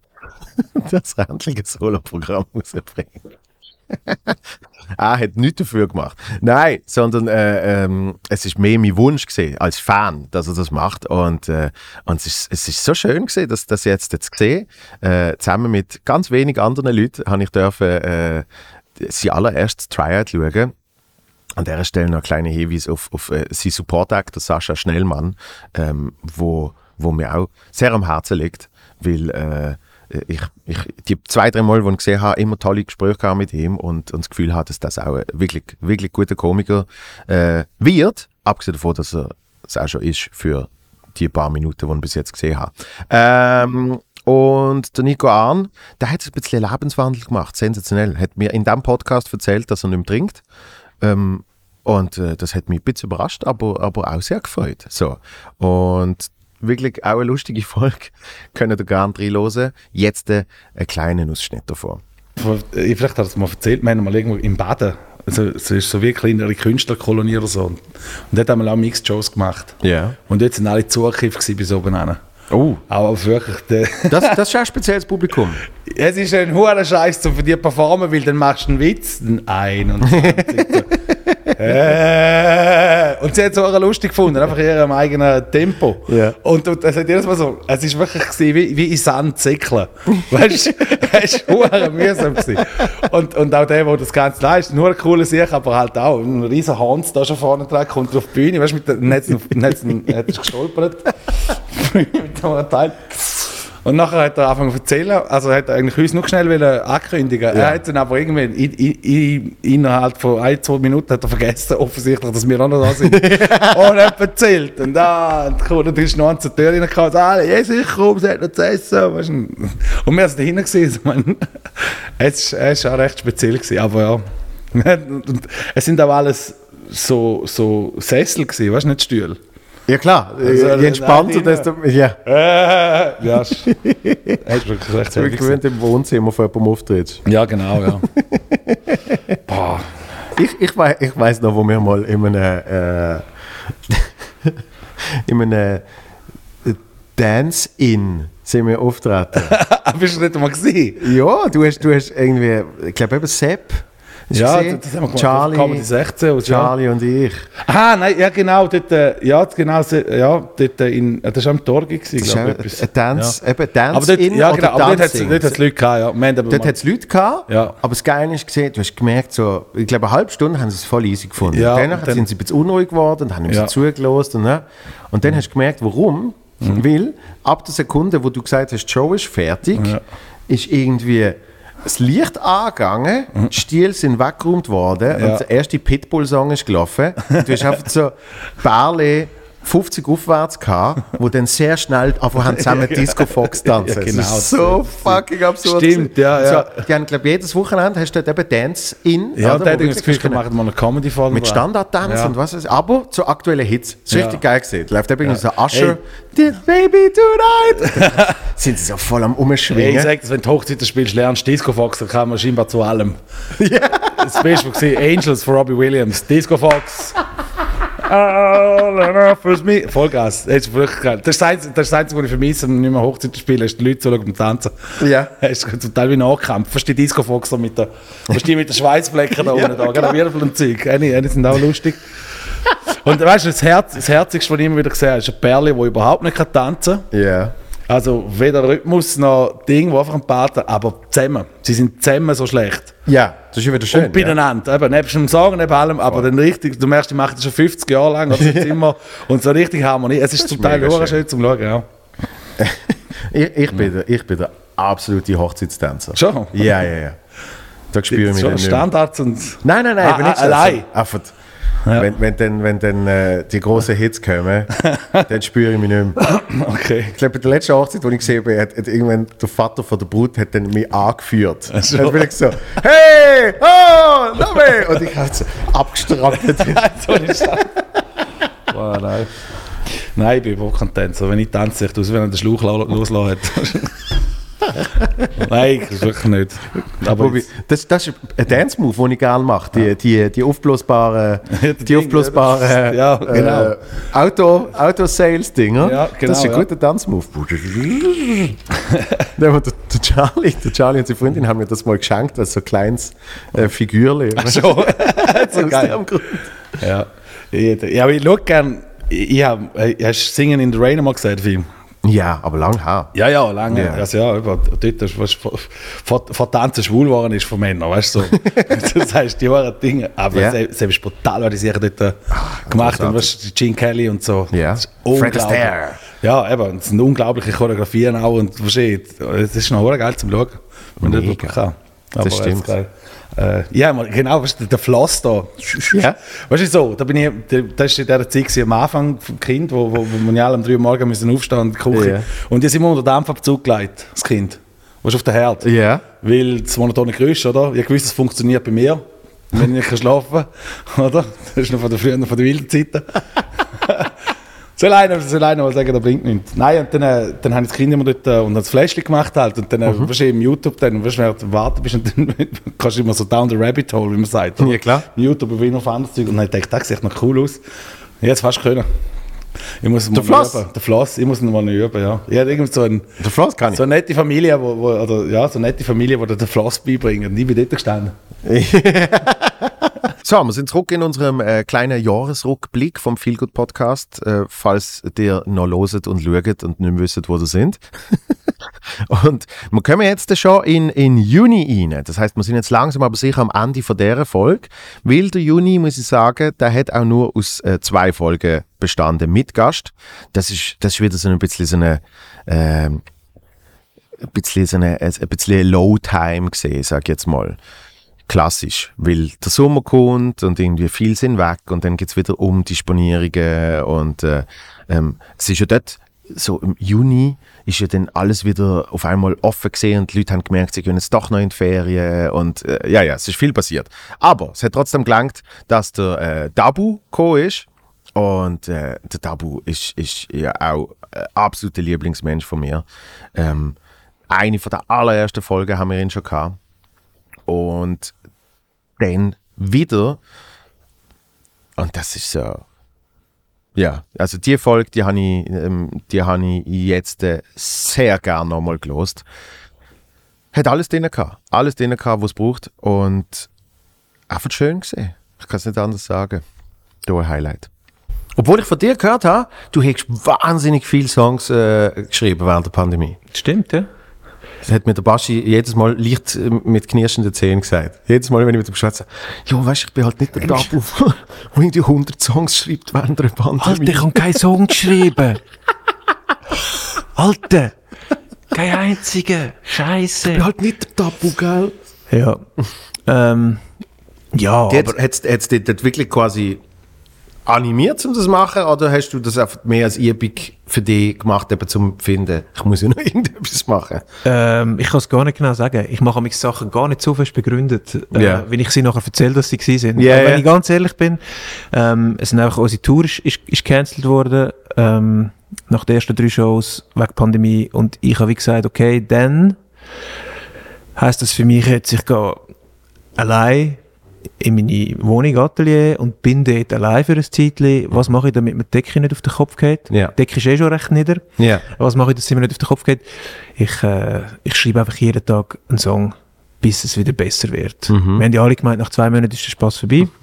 S1: [laughs] dass er endlich ein Soloprogramm rausbringen. [laughs] er hat nichts dafür gemacht. Nein, sondern äh, ähm, es ist mehr mein Wunsch gesehen als Fan, dass er das macht. Und, äh, und es, ist, es ist so schön gesehen, dass das jetzt jetzt gesehen. Äh, zusammen mit ganz wenig anderen Leuten habe ich dürfen äh, sie allererstes Tryout schauen. An dieser Stelle noch ein kleiner Hinweis auf, auf äh, seinen Support-Actor Sascha Schnellmann, ähm, wo, wo mir auch sehr am Herzen liegt, weil äh, ich, ich die zwei, drei Mal, die ich gesehen habe, immer tolle Gespräche mit ihm und, und das Gefühl habe, dass das auch ein wirklich, wirklich guter Komiker äh, wird, abgesehen davon, dass er es auch schon ist für die paar Minuten, die ich bis jetzt gesehen habe. Ähm, und der Nico Arn, der hat ein bisschen Lebenswandel gemacht, sensationell. Hat mir in diesem Podcast erzählt, dass er nicht mehr trinkt. Ähm, und äh, das hat mich ein bisschen überrascht, aber, aber auch sehr gefreut. So. Und wirklich auch eine lustige [laughs] Folge. Könnt ihr gerne reinhören. Jetzt äh, einen kleinen Ausschnitt davon.
S25: Ich vielleicht hat es mal erzählt, wir haben mal irgendwo im Baden, also es ist so wie eine kleinere Künstlerkolonie oder so. Und dort haben wir auch Mixed Shows gemacht.
S1: Ja.
S25: Und dort sind alle zugekifft bis oben hin.
S1: Oh.
S25: Aber wirklich, [laughs]
S1: Das, das ist ein spezielles Publikum.
S25: es ist ein hoher Scheiß, um für dich zu performen, weil dann machst du einen Witz, ein und 20. [laughs] äh, und sie hat es auch lustig gefunden, einfach in ihrem eigenen Tempo.
S1: Ja.
S25: Und, und es hat jedes Mal so, es ist wirklich gewesen, wie, wie in Sand zickeln. [laughs] Weißt du, es war mühsam. Gewesen. Und, und auch der, der das Ganze leistet, nur ein cooler Sieg, aber halt auch ein riesen Hans da schon vorne dran, kommt auf die Bühne, weißt du, mit dem Netz, Netz, Netz gestolpert. [laughs] mit dem Teil. Und nachher hat er angefangen zu erzählen, also hat er eigentlich uns noch schnell wollen ankündigen. Er hat dann aber irgendwie in, in, in, innerhalb von ein, zwei Minuten hat er vergessen, offensichtlich, dass wir auch noch da sind. [laughs] [laughs] und hat erzählt. Und da, und cool, dann ist noch ein zur Tür reingekommen und alle, ja sicher, komm, sie hat noch zu essen. Weißt du. Und wir sind da hinten gewesen. [laughs] Es war auch recht speziell, gewesen, aber ja. Es sind auch alles so, so Sessel gewesen, weißt du, nicht Stühle.
S1: Ja klar,
S25: Also,
S1: je entspannter, desto... Ja.
S25: Äh, ja, ist wirklich recht
S1: Wie gewöhnt im Wohnzimmer von jemandem auftrittst.
S25: Ja, genau, ja. [laughs]
S1: Ich, ich, wei ich weiß noch, wo wir mal in einem, äh, [laughs] in einem äh, Dance-In sind wir auftreten. [laughs]
S25: Bist du nicht mal gesehen?
S1: Ja, du hast, du hast irgendwie, ich glaube eben Sepp.
S25: Ja,
S1: gesehen?
S25: das haben wir gemacht,
S1: Charlie,
S25: Comedy 16 aus, ja.
S1: Charlie und ich.
S25: Ah, nein, ja genau, dort, äh, ja, genau, ja, dort äh, in, äh, das war am
S1: ist
S25: glaube ich. etwas.
S1: ein Dance-
S25: ja.
S1: eben Dance
S25: aber dort,
S1: in
S25: ja, genau, aber dort hat es Leute gehabt, ja. Wir
S1: Dort hat es Leute gehabt,
S25: Ja.
S1: aber das Geile ist gesehen, du hast gemerkt, so, ich glaube, eine halbe Stunde haben sie es voll easy gefunden.
S25: Ja,
S1: Danach
S25: und dann-
S1: sind sie ein bisschen unruhig geworden und haben ihm
S25: Ja.
S1: zugelassen. Und, ne? und dann hast du gemerkt, warum.
S25: Mhm.
S1: Weil ab der Sekunde, wo du gesagt hast, die Show ist fertig, ist irgendwie das Licht angegangen, die Stiele sind weggeräumt worden
S25: Mhm. Ja.
S1: und der erste Pitbull-Song ist gelaufen. Und du hast einfach so Barley 50 aufwärts gehabt, wo dann sehr schnell einfach [laughs] haben zusammen
S25: Ja,
S1: Disco Fox tanzen.
S25: Ja, genau.
S1: Das ist so fucking absurd.
S25: Stimmt, ja, ja.
S1: So, die haben, glaube ich, jedes Wochenende hast du dort eben Dance-In.
S25: Ja, und
S1: oder,
S25: da ich das Gefühl, wir machen mal eine Comedy-Folge.
S1: mit Standardtanz
S25: Ja.
S1: und was weiß ich. Aber zu aktuellen Hits. Das ist
S25: Ja.
S1: richtig geil gesehen. Läuft eben
S25: Ja.
S1: so Usher.
S25: Hey.
S1: This baby tonight. [laughs] Sind sie so voll am Umschwingen.
S25: ich sag das, wenn du Hochzeiten spielst, lernst du Disco Fox, dann kann man scheinbar zu allem. [laughs] Das Beste war Angels von Robbie Williams, Disco Fox. All enough is me. Vollgas. Das ist wirklich geil. Das ist das Einzige, das ist das Einzige, was ich vermisse, wenn ich nicht mehr Hochzeiten spiele, ist die Leute zuschauen beim Tanzen.
S1: Ja. [laughs]
S25: Es ist zum Teil wie Nachkampf. Fast die Disco Fox mit der, die mit den Schweißflecken da [laughs] unten, da, genau, Wirbel und Zeug. Eine, eine sind auch lustig. Und weißt du, das, Herz, das Herzigste, was ich immer wieder gesehen habe, ist ein Perle, der überhaupt nicht tanzen kann.
S1: Ja.
S25: Also weder Rhythmus noch Ding, wo einfach ein Partner, aber zusammen. Sie sind zusammen so schlecht.
S1: Ja, das ist ja wieder schön.
S25: Und beieinander. Eben, nebst dem Sagen, neben allem, aber dann richtig, du merkst, die machen das schon 50 Jahre lang, also [laughs] immer, und so richtig Harmonie. Es ist
S1: Das
S25: zum
S1: ist
S25: Teil schön.
S1: schön.
S25: zum Schauen, ja. [laughs]
S1: Ich, ich, bin der, ich bin der absolute Hochzeitstänzer.
S25: Schon?
S1: Ja, ja, ja. Da spüre ich mich
S25: Schon. Standards und...
S1: Nein, nein, nein,
S25: Ah,
S1: aber nicht
S25: ah,
S1: so. Einfach, Wenn, wenn dann, wenn dann äh, die großen Hits kommen, [laughs] dann spüre ich mich nicht mehr.
S25: Okay.
S1: Ich glaube, bei der letzten Hochzeit, die ich gesehen habe, hat, hat irgendwann der Vater von der Brut hat dann mich angeführt.
S25: Ach so.
S1: Dann bin ich so, hey, oh, noch mehr. Und ich habe [laughs] so abgestrampelt.
S25: Wow, nein. Nein, ich bin überhaupt kein Tänzer. Wenn ich tanze, ich aus, wenn er den Schlauch hat. Nein, das wirklich nicht. Aber
S1: das, das ist ein Dance-Move, den ich gerne mache. Die, die, die aufblasbaren, [laughs] die aufblasbaren
S25: Ja, genau.
S1: äh, Auto, Auto-Sales-Dinger.
S25: Ja, genau,
S1: das ist ein
S25: ja.
S1: guter Dance-Move. [laughs] der, der, der, Charlie, der Charlie und seine Freundin haben mir das mal geschenkt als so ein kleines äh, Figürchen.
S25: Ach so. [laughs] so geil. Ja. Ja, aber ich schaue gerne. Ich, habe, hast du Singen in the Rain mal den Film?
S1: Ja, aber lang her.
S25: Ja, ja, lange.
S1: Ja.
S25: Also, ja, über, dort ist, weißt, vor, vor, Tanzen schwul geworden ist von Männern, weißt du? So. [laughs] das heißt, die waren Dinge. Aber
S1: Ja.
S25: ja. es ist brutal, was die sich dort äh, gemacht haben. Weißt du, Gene Kelly und so.
S1: Ja.
S25: Das
S1: Fred. Astaire.
S25: Ja, eben. Es sind unglaubliche Choreografien auch. Und versteht, es ist noch geil zum Schauen, wenn man das wirklich kann.
S1: Das
S25: jetzt
S1: stimmt.
S25: geil. Äh, ja, genau, weißt du, der Floss da.
S1: Ja.
S25: Weißt du so, da bin ich, da- das war in dieser Zeit gewesen, am Anfang vom Kind, wo, wo, wo wir ja alle um 3 Uhr morgens müssen aufstehen in die Küche.
S1: Ja.
S25: Und die sind immer unter Dampfabzug gelegt, das Kind. Du, auf den Herd.
S1: Ja.
S25: Weil das monotone Geräusch, oder? Ich wusste, es funktioniert bei mir, wenn ich nicht schlafen kann, [laughs] oder? Das ist noch von der frühen, von den wilden Zeiten. Soll einer, soll einer mal sagen, der bringt nichts. Nein, und dann, äh, dann haben das Kind immer dort äh, und hat das Fläschchen gemacht halt. Und dann, äh,
S1: Mhm.
S25: weißt du, im YouTube, dann, weißt du, du warten bist, und dann [laughs] kannst du immer so down the rabbit hole, wie man sagt.
S1: Ja, klar.
S25: Im YouTube über auf anderes Zeug. Und dann dachte ich, das sieht noch cool aus. Jetzt fast können. Ich muss
S1: Der
S25: mal
S1: Floss?
S25: üben. Der Floss, ich muss ihn mal üben, ja. Ich habe irgendwie so, ein,
S1: Der Floss kann ich.
S25: so eine nette Familie, wo, wo, oder, ja, so eine nette Familie, die dir den Floss beibringen. Und ich bin dort gestanden. [laughs]
S1: So, wir sind zurück in unserem äh, kleinen Jahresrückblick vom Feelgood Podcast, äh, falls ihr noch loset und schaut und nicht wisst, wo ihr sind. [laughs] und wir kommen jetzt schon in, in Juni rein. Das heißt, wir sind jetzt langsam aber sicher am Ende von dieser Folge, weil der Juni, muss ich sagen, der hat auch nur aus äh, zwei Folgen bestanden mit Gast. Das ist, das ist wieder so ein bisschen so eine, ähm, ein bisschen so eine, ein bisschen Low-Time gesehen, sag ich jetzt mal klassisch, weil der Sommer kommt und irgendwie viel sind weg und dann geht's wieder um Disponierungen und äh, ähm, es ist ja dort so im Juni ist ja dann alles wieder auf einmal offen gesehen und die Leute haben gemerkt, sie können jetzt doch noch in die Ferien und äh, ja, ja, es ist viel passiert. Aber es hat trotzdem gelangt, dass der äh, Dabu gekommen ist und äh, der Dabu ist, ist ja auch äh, absoluter Lieblingsmensch von mir. Ähm, eine von der allerersten Folgen haben wir ihn schon gehabt. Und dann wieder, und das ist so, ja, also die Folge, die habe ich, ähm, habe ich jetzt äh, sehr gerne nochmal gelost. Hat alles drin gehabt, alles drin gehabt, was es braucht und einfach schön gesehen. Ich kann es nicht anders sagen. Da ein Highlight. Obwohl ich von dir gehört habe, du hast wahnsinnig viele Songs äh, geschrieben während der Pandemie.
S17: Stimmt, ja.
S1: Das hat mir der Baschi jedes Mal leicht äh, mit knirschenden Zähnen gesagt. Jedes Mal, wenn ich mit ihm schwätze, ja, weißt du, ich bin halt nicht der Tabu, der [laughs] irgendwie 100 Songs schreibt während der Pandemie.
S17: Alter, ich habe keinen Song geschrieben. Alter, kein einziger. Scheiße. Ich bin
S1: halt nicht der Tabu, gell?
S17: Ja. Ähm, ja,
S1: Hat es dich dort wirklich quasi animiert, um das zu machen, oder hast du das einfach mehr als Übung für dich gemacht, eben zum finden, ich muss ja noch [laughs] irgendetwas machen?
S17: Ähm, ich kann es gar nicht genau sagen. Ich mache mich Sachen gar nicht so fest begründet, äh,
S1: Ja.
S17: wenn ich sie nachher erzähle, dass sie gewesen sind.
S1: Ja,
S17: Aber wenn
S1: ja.
S17: ich ganz ehrlich bin, ähm, es sind einfach unsere Tour ist, ist, ist gecancelt worden ähm, nach den ersten drei Shows wegen Pandemie und ich habe wie gesagt, okay, dann heißt das für mich jetzt, ich gehe allein in meine Wohnung, Atelier und bin dort allein für ein Zeitchen. Was mache ich, damit mir die Decke nicht auf den Kopf geht?
S1: Ja.
S17: Die Decke ist eh schon recht nieder.
S1: Ja.
S17: Was mache ich, dass sie mir nicht auf den Kopf geht? Ich, äh, ich schreibe einfach jeden Tag einen Song, bis es wieder besser wird.
S1: Mhm.
S17: Wir haben ja alle gemeint, nach zwei Monaten ist der Spaß vorbei. [laughs]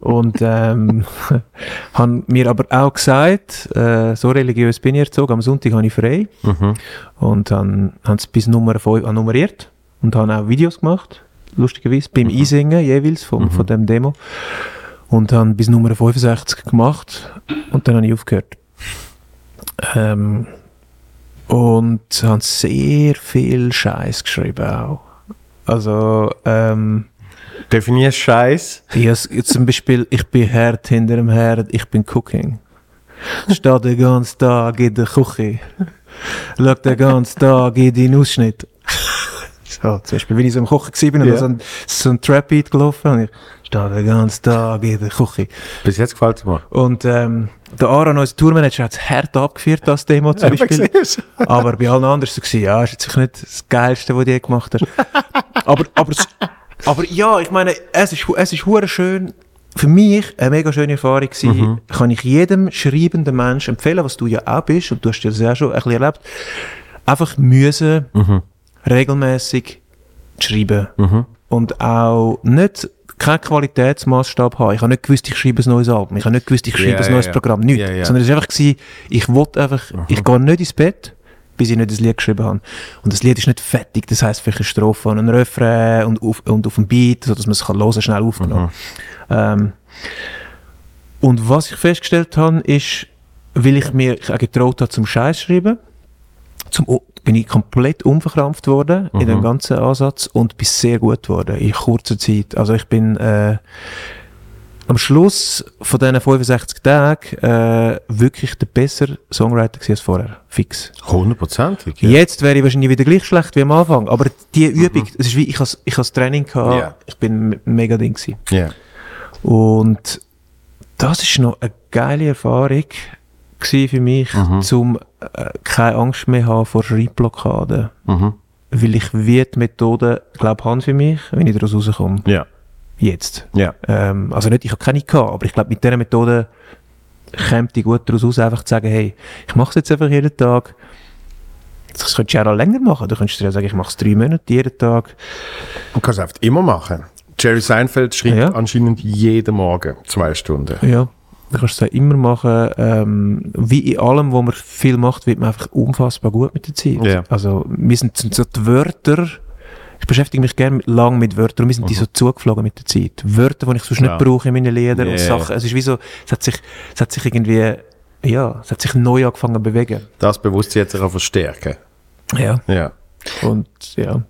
S17: Und ähm, [laughs] haben mir aber auch gesagt, äh, so religiös bin ich erzogen, am Sonntag habe ich frei.
S1: Mhm.
S17: Und haben es bis Nummer 5 nummeriert und haben auch Videos gemacht, lustigerweise, beim Einsingen jeweils von, von dem Demo. Und haben bis Nummer 65 gemacht und dann habe ich aufgehört. Ähm, und haben sehr viel Scheiß geschrieben auch. Also, ähm,
S1: Definierst Scheiß?
S17: Ja, s- zum Beispiel, ich bin Herd hinter dem Herd, ich bin Cooking. Stehe den ganzen Tag in der Küche. Schau den ganzen Tag in deinen Ausschnitt. So, zum Beispiel, wenn ich so im Kochen war und
S1: Ja.
S17: da so ein, so ein Trap-Beat gelaufen und ich stehe den ganzen Tag in der Küche.
S1: Bis jetzt gefällt es mir.
S17: Und ähm, der Aaron, unser Tourmanager, hat es hart abgeführt, das Demo zum
S1: Ja,
S17: Beispiel. [laughs] Aber bei allen anderen war es so, ja, ist jetzt sicher nicht das Geilste, was du je gemacht hast. [laughs] aber, aber, aber ja, ich meine, es ist, es ist hure schön, für mich eine mega schöne Erfahrung gewesen.
S1: Mhm.
S17: Kann ich jedem schreibenden Menschen empfehlen, was du ja auch bist, und du hast ja das ja schon ein bisschen erlebt, einfach müssen,
S1: Mhm.
S17: Regelmäßig schreiben.
S1: Mhm.
S17: Und auch nicht keinen Qualitätsmaßstab haben. Ich habe nicht gewusst, ich schreibe ein neues Album. Ich habe nicht gewusst, ich schreibe
S1: Ja,
S17: ein neues
S1: ja.
S17: Programm. Nichts.
S1: Ja, ja.
S17: Sondern es war einfach, gewesen, ich wollte einfach, ich gehe nicht ins Bett, bis ich nicht das Lied geschrieben habe. Und das Lied ist nicht fertig. Das heisst, vielleicht eine Strophe und ein Refrain und auf, und auf dem Beat, sodass man es kann hören, schnell aufgenommen. Ähm, und was ich festgestellt habe, ist, weil ich mir auch getraut habe zum Scheiß schreiben, zum, bin ich komplett unverkrampft worden in
S1: Mhm.
S17: dem ganzen Ansatz und bin sehr gut geworden in kurzer Zeit. Also ich bin äh, am Schluss von diesen 65 Tagen äh, wirklich der bessere Songwriter als vorher. Fix.
S1: Hundertprozentig.
S17: Jetzt wäre ich wahrscheinlich wieder gleich schlecht wie am Anfang. Aber die Übung, es ist wie, ich has, ich has Training gehabt,
S1: Ja.
S17: ich bin me- mega Ding gewesen.
S1: Ja.
S17: Und das ist noch eine geile Erfahrung für mich, zum äh, keine Angst mehr haben vor Schreibblockaden.
S1: Mhm.
S17: Weil ich wie die Methode, glaube habe für mich, wenn ich daraus rauskomme.
S1: Ja.
S17: Jetzt.
S1: Ja.
S17: Ähm, also nicht, ich habe keine gehabt, aber ich glaube, mit dieser Methode kommt ich gut daraus raus, einfach zu sagen, hey, ich mache es jetzt einfach jeden Tag. Das könntest du ja auch länger machen. Du könntest ja sagen, ich mache es drei Monate, jeden Tag.
S1: Du kannst es einfach immer machen. Jerry Seinfeld schreibt anscheinend jeden Morgen zwei Stunden.
S17: Ja, du kannst es auch immer machen. Ähm, wie in allem, wo man viel macht, wird man einfach unfassbar gut mit der Zeit.
S1: Ja.
S17: Also, wir sind sind so die Wörter, ich beschäftige mich gerne lang mit Wörtern und wir sind die so zugeflogen mit der Zeit. Wörter, die ich sonst
S1: Mhm. Ja.
S17: nicht brauche in meinen Liedern und
S1: Ja.
S17: Sachen. Es ist wie so, es hat sich, es hat sich irgendwie, ja, es hat sich neu angefangen zu bewegen.
S1: Das Bewusstsein jetzt auch verstärken.
S17: Ja.
S1: Ja.
S17: Und, ja.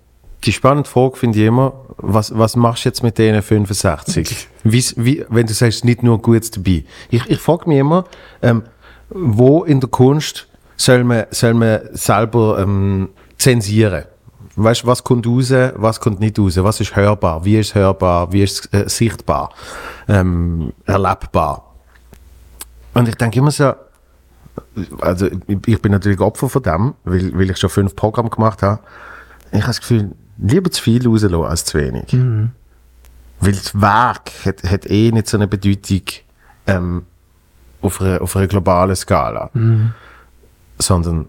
S1: Die spannende Frage finde ich immer, was, was machst du jetzt mit denen 65? [laughs] Wie's, wie, wenn du sagst, nicht nur Gutes dabei. Ich, ich frage mich immer, ähm, wo in der Kunst soll man, soll man selber ähm, zensieren? Weißt was kommt raus, was kommt nicht raus? Was ist hörbar? Wie ist hörbar? Wie ist äh, sichtbar? Ähm, erlebbar? Und ich denke immer so, also ich, ich bin natürlich Opfer von dem, weil, weil ich schon fünf Programme gemacht habe. Ich habe das Gefühl, lieber zu viel rauslassen als zu wenig.
S17: Mhm.
S1: Weil das Werk hat, hat eh nicht so eine Bedeutung ähm, auf, einer, auf einer globalen Skala.
S17: Mhm.
S1: Sondern,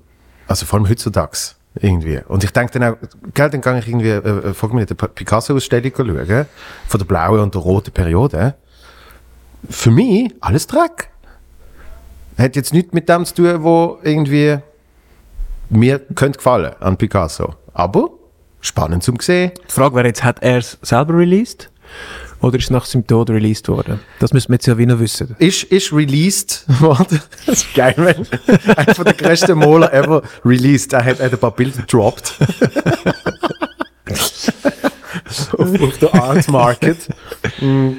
S1: also vor allem heutzutage irgendwie. Und ich denke dann auch, gell, dann kann ich irgendwie, äh, mich nicht, eine Picasso-Ausstellung schauen, von der blauen und der roten Periode. Für mich alles Dreck. Hat jetzt nichts mit dem zu tun, wo irgendwie mir könnte gefallen an Picasso. Aber spannend zum sehen.
S17: Die Frage wäre jetzt, hat er es selber released? Oder ist es nach seinem Tod released worden? Das müssen wir jetzt ja wie noch wissen.
S1: Ist, ist released [laughs] worden. Das ist geil, wenn [laughs] einer von der größten Maler ever released. Er hat, hat ein paar Bilder gedroppt. [laughs] auf, auf der Art Market. Mm.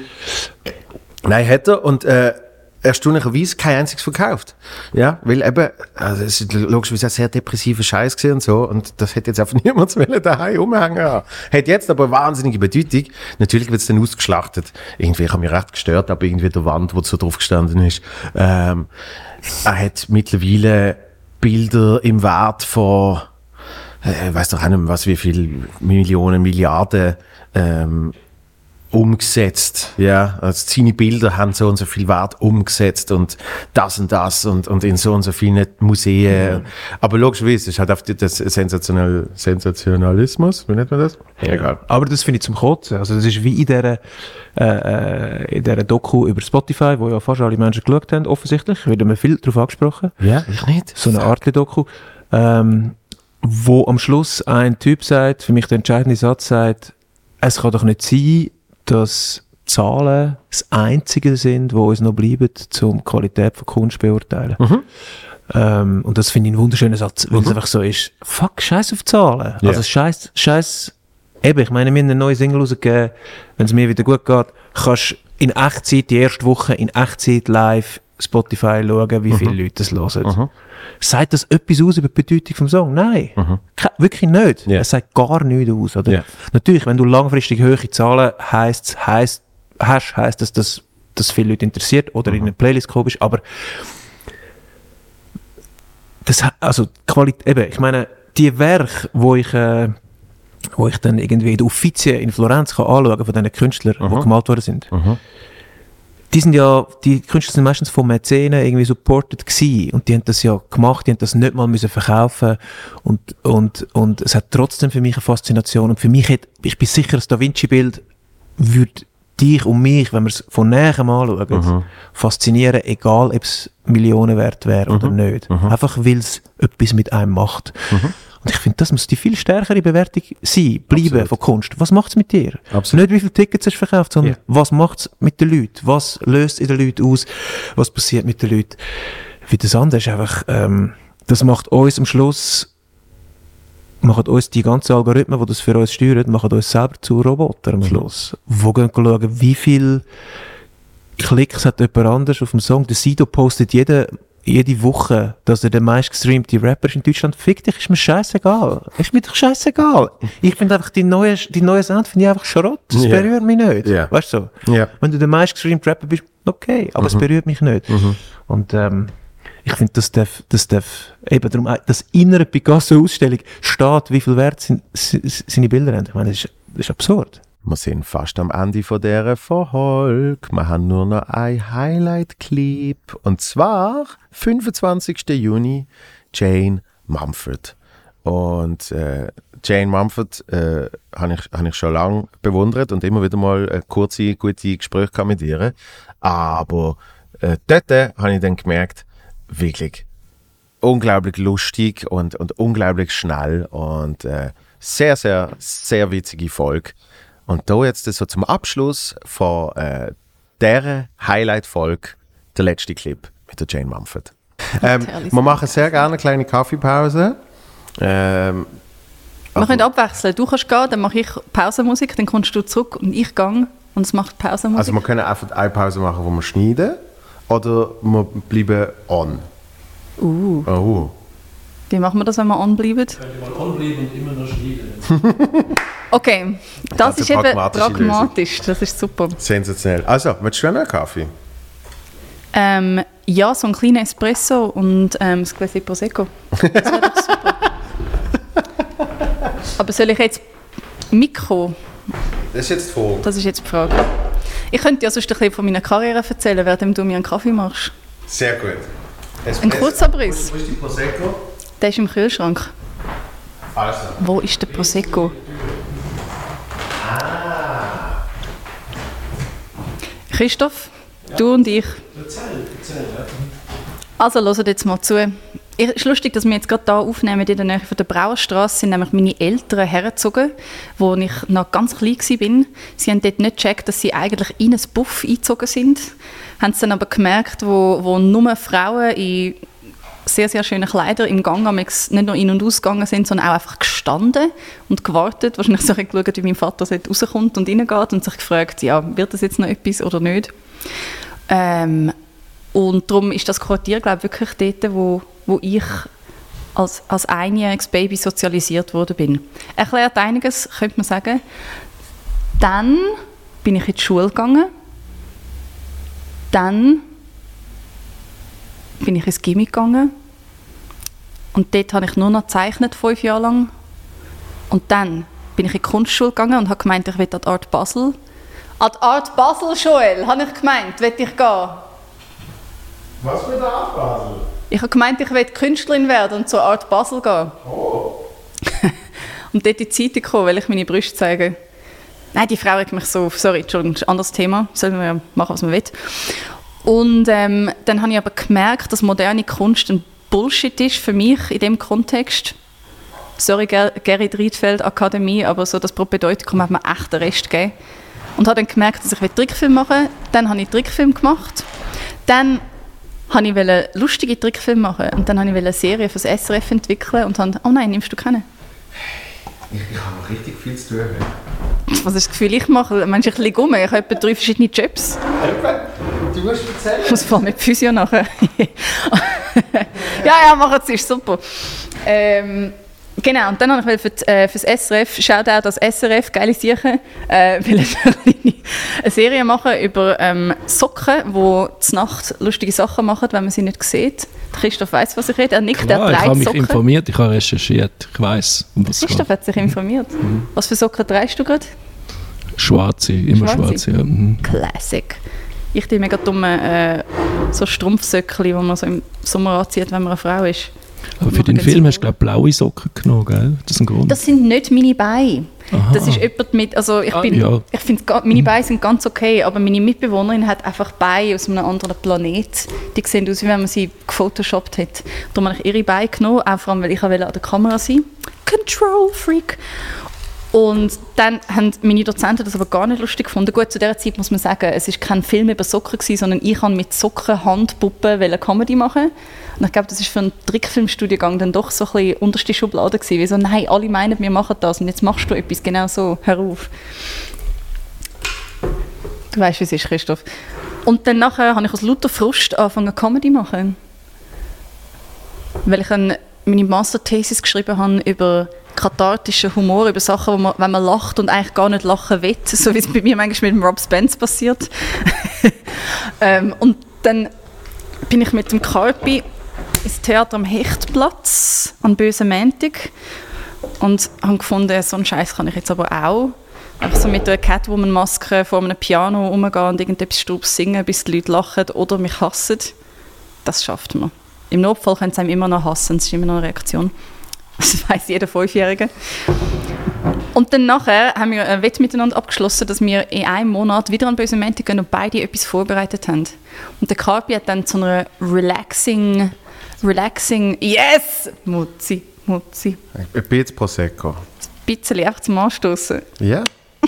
S1: Nein, hat er. Und äh, erstaunlicherweise kein einziges verkauft. Ja, weil eben, also es ist logischerweise ein sehr depressiver Scheiß gewesen und so. Und das hätte jetzt einfach [laughs] niemand wollen daheim umhängen. haben. Hat jetzt aber wahnsinnige Bedeutung. Natürlich wird es dann ausgeschlachtet. Irgendwie ich habe mich recht gestört, aber irgendwie der Wand, wo so drauf gestanden ist. Ähm, er hat mittlerweile Bilder im Wert von, äh, ich weiß doch auch nicht was, wie viel Millionen, Milliarden ähm, umgesetzt. Ja, also seine Bilder haben so und so viel Wert umgesetzt und das und das und, und in so und so vielen Museen. Aber logischerweise ist halt auf das Sensational, Sensationalismus, wie nennt man das? Egal.
S17: Aber das finde ich zum Kotzen. Also das ist wie in dieser, äh, äh, in dieser Doku über Spotify, wo ja fast alle Menschen geschaut haben, offensichtlich. Wird mir viel darauf angesprochen.
S1: Ja, ich nicht.
S17: So eine Art Doku. Ähm, wo am Schluss ein Typ sagt, für mich der entscheidende Satz sagt, es kann doch nicht sein, dass Zahlen das Einzige sind, wo uns noch bleiben, zum die Qualität von Kunst beurteilen.
S1: Mhm.
S17: Ähm, und das finde ich einen wunderschönen Satz, weil es einfach so ist, fuck, scheiß auf Zahlen.
S1: Ja.
S17: Also scheiß, scheiß eben, ich meine, wir haben eine neue Single rausgegeben, wenn es mir wieder gut geht, kannst in Echtzeit, die erste Woche in Echtzeit live Spotify schauen, wie viele
S1: Mhm.
S17: Leute das hören.
S1: Mhm.
S17: Sagt das etwas aus über die Bedeutung vom Song? Nein. Ke- Wirklich nicht. Es sagt gar nichts aus. Oder? Natürlich, wenn du langfristig hohe Zahlen heisst, heisst, hast, heisst das, dass das viele Leute interessiert oder in eine Playlist gekommen bist, aber das, also die Qualität, eben, ich meine, die Werke, wo ich, äh, wo ich dann irgendwie in der Uffizie in Florenz kann anschauen von diesen Künstlern, die gemalt worden sind, die sind ja, die Künstler sind meistens von Mäzenen irgendwie supported gewesen und die haben das ja gemacht, die haben das nicht mal müssen verkaufen und, und, und es hat trotzdem für mich eine Faszination und für mich hat, ich bin sicher, das Da Vinci-Bild würde dich und mich, wenn wir es von näherem anschauen,
S1: Mhm.
S17: faszinieren, egal ob es Millionen wert wäre oder
S1: Mhm.
S17: nicht.
S1: Mhm.
S17: Einfach weil es etwas mit einem macht. Und ich finde, das muss die viel stärkere Bewertung sein, bleiben von Kunst. Was macht es mit dir? Nicht wie viele Tickets hast du verkauft, sondern was macht es mit den Leuten? Was löst es in den Leuten aus? Was passiert mit den Leuten? Wie das andere ist einfach, ähm, das macht uns am Schluss, machen uns die ganzen Algorithmen, die das für uns steuern, machen uns selber zu Robotern am Schluss. Wo gehen schauen, wie viel Klicks hat jemand anders auf dem Song. Der Sido postet jede, jede Woche, dass er der meistgestreamte Rapper ist in Deutschland. Fick dich, ist mir scheißegal. Ist mir doch scheißegal. Ich finde einfach, die neue, die neue Sound finde ich einfach Schrott. Das
S1: Ja.
S17: berührt mich nicht.
S1: Ja.
S17: Weißt du so?
S1: Ja.
S17: Wenn du der meistgestreamte Rapper bist, okay, aber es
S1: Mhm.
S17: berührt mich nicht.
S1: Mhm.
S17: Und ähm, ich finde, das darf, das darf eben darum, das innere Picasso-Ausstellung steht, wie viel wert sind, seine Bilder haben. Ich meine, das ist, das ist absurd.
S1: Wir sind fast am Ende von dieser Folge. Wir haben nur noch ein Highlight-Clip. Und zwar 25. Juni, Jane Mumford. Und äh, Jane Mumford äh, habe ich, hab ich schon lange bewundert und immer wieder mal äh, kurze, gute Gespräche mit ihr. Aber äh, dort äh, habe ich dann gemerkt, wirklich unglaublich lustig und, und unglaublich schnell und äh, sehr, sehr, sehr witzige Folge. Und da jetzt so zum Abschluss von äh, dieser Highlight-Folge der letzte Clip mit der Jane Mumford. Ähm, wir machen sehr gerne eine kleine Kaffeepause. Ähm,
S26: Wir können abwechseln. Du kannst gehen, dann mache ich Pausenmusik, dann kommst du zurück und ich gehe und es macht Pausenmusik.
S1: also wir können einfach eine Pause machen, wo wir schneiden oder wir bleiben on.
S26: uh,
S1: Oh.
S26: Wie machen wir das, wenn wir on bleiben?
S8: Anbleiben und immer noch schneiden. [laughs]
S26: Okay, das
S1: Also
S26: ist eben pragmatisch. Das ist super.
S1: Sensationell. Also, willst du einen Kaffee?
S26: Ähm, ja, so ein kleiner Espresso und ähm, das Gläschen Prosecco. Das wäre doch super. [laughs] Aber soll ich jetzt Mikro?
S1: Das ist jetzt vor.
S26: Das ist jetzt die Frage. Ich könnte ja sonst ein bisschen von meiner Karriere erzählen, während du mir einen Kaffee machst.
S1: Sehr gut.
S26: Ein Kurzabriss.
S1: Wo ist die Prosecco?
S26: Der ist im Kühlschrank.
S1: Also.
S26: Wo ist der Prosecco? Christoph, du und ich. Also hört jetzt mal zu. Es ist lustig, dass wir jetzt gerade hier aufnehmen, in der Nähe von der Brauerstraße sind nämlich meine Eltern hergezogen, wo ich noch ganz klein war. Sie haben dort nicht gecheckt, dass sie eigentlich in ein Buff eingezogen sind. Haben es dann aber gemerkt, wo, wo nur Frauen in sehr, sehr schönen Kleidern im Gang nicht nur in- und ausgegangen sind, sondern auch einfach gestanden und gewartet. Wahrscheinlich so geschaut, wie mein Vater rauskommt und reingeht und sich gefragt, ja, wird das jetzt noch etwas oder nicht? Ähm, und darum ist das Quartier, glaube ich, wirklich dort, wo, wo ich als, als einjähriges Baby sozialisiert worden bin. Erklärt einiges, könnte man sagen. Dann bin ich in die Schule gegangen. Dann bin ich ins Gimmick gegangen. Und dort habe ich nur noch gezeichnet, fünf Jahre lang. Und dann bin ich in die Kunstschule gegangen und habe gemeint, ich will an die Art Basel. An die Art Basel, Joel, habe ich gemeint, will ich gehen.
S1: Was mit der Art Basel?
S26: Ich habe gemeint, ich will Künstlerin werden und zur Art Basel gehen. und dort in die Zeitung kommen, weil ich meine Brüste zeige. Nein, die Frau regt mich so auf. Sorry, Entschuldigung, ein anderes Thema. Sollen wir machen, was man will. Und ähm, dann habe ich aber gemerkt, dass moderne Kunst ein Bullshit ist für mich in dem Kontext. Sorry, Ger Gerrit Riedfeld Akademie, aber so das Propedeutikum hat mir echt den Rest gegeben. Und habe dann gemerkt, dass ich Trickfilm machen will. Dann habe ich Trickfilm gemacht. Dann wollte ich lustige Trickfilme machen. Und dann wollte ich eine Serie für das SRF entwickeln und habe, oh nein, nimmst du keine?
S24: Ich, ich habe noch richtig viel zu tun.
S26: Was ist das Gefühl, ich mache? Mensch, ich liege um. Ich habe etwa drei verschiedene Jobs.
S24: Du musst erzählen.
S26: Ich muss vor allem mit Physio nachher. [laughs] ja, ja, mach es, ist super. Ähm, genau, und dann habe ich für, die, äh, für das SRF, Shoutout als SRF, geile Sachen, äh, [laughs] will ich eine Serie machen über ähm, Socken, die zur Nacht lustige Sachen machen, wenn man sie nicht sieht. Christoph weiß, was ich rede. Er nickt,
S5: Klar,
S26: er
S5: ich habe
S26: trägt
S5: mich
S26: Socken.
S5: informiert, ich habe recherchiert, ich weiß, um was es geht.
S26: Christoph hat sich informiert. Was für Socken trägst du gerade?
S5: Schwarze, immer
S26: Schwarze?
S5: schwarze. ja. Mhm.
S26: Classic. Ich die mega dumme äh, so Strumpfsöckchen, die man so im Sommer anzieht, wenn man eine Frau ist.
S5: Aber für den Film hast du, glaube ich, blaue Socken genommen, gell? Das ist ein Grund.
S26: Das sind nicht meine Beine.
S5: Aha.
S26: Das ist jemand mit, also ich
S5: Ah,
S26: bin,
S5: ja.
S26: ich finde, meine Beine sind ganz okay, aber meine Mitbewohnerin hat einfach Beine aus einem anderen Planet. Die sehen aus, wie wenn man sie gefotoshoppt hat. Darum habe ich ihre Beine genommen, auch vor allem, weil ich an der Kamera sein Control Freak. Und dann haben meine Dozenten das aber gar nicht lustig gefunden. Gut, zu dieser Zeit muss man sagen, es ist kein Film über Socken gewesen, sondern ich habe mit Socken Handpuppen wollte Comedy machen. Und ich glaube, das ist für einen Trickfilmstudiengang dann doch so ein bisschen unterste Schublade gewesen. Wie so, nein, alle meinen, wir machen das und jetzt machst du etwas genau so. Hör auf. Du weißt, wie es ist, Christoph. Und dann nachher habe ich aus lauter Frust angefangen, Comedy zu machen. Weil ich eine, meine Masterthesis geschrieben habe über kathartischen Humor, über Sachen, wo man, wenn man lacht und eigentlich gar nicht lachen will, [laughs] so wie es bei mir manchmal mit dem Rob Spence passiert. [laughs] ähm, und dann bin ich mit dem Carpi ins Theater am Hechtplatz an Bösen Montag und habe gefunden, so einen Scheiß kann ich jetzt aber auch. Einfach so mit einer Catwoman-Maske vor einem Piano rumgehen und irgendetwas Strubs singen, bis die Leute lachen oder mich hassen. Das schafft man. Im Notfall können sie einem immer noch hassen, das ist immer noch eine Reaktion. Das weiß jeder Fünfjährige. Und dann nachher haben wir ein Wett miteinander abgeschlossen, dass wir in einem Monat wieder an böse Montag gehen und beide etwas vorbereitet haben. Und der Carpi hat dann zu einer relaxing, relaxing, yes, Mutzi, Mutzi,
S1: Ein bisschen Prosecco.
S26: ein bisschen einfach zum Anstoßen.
S1: Ja? [laughs]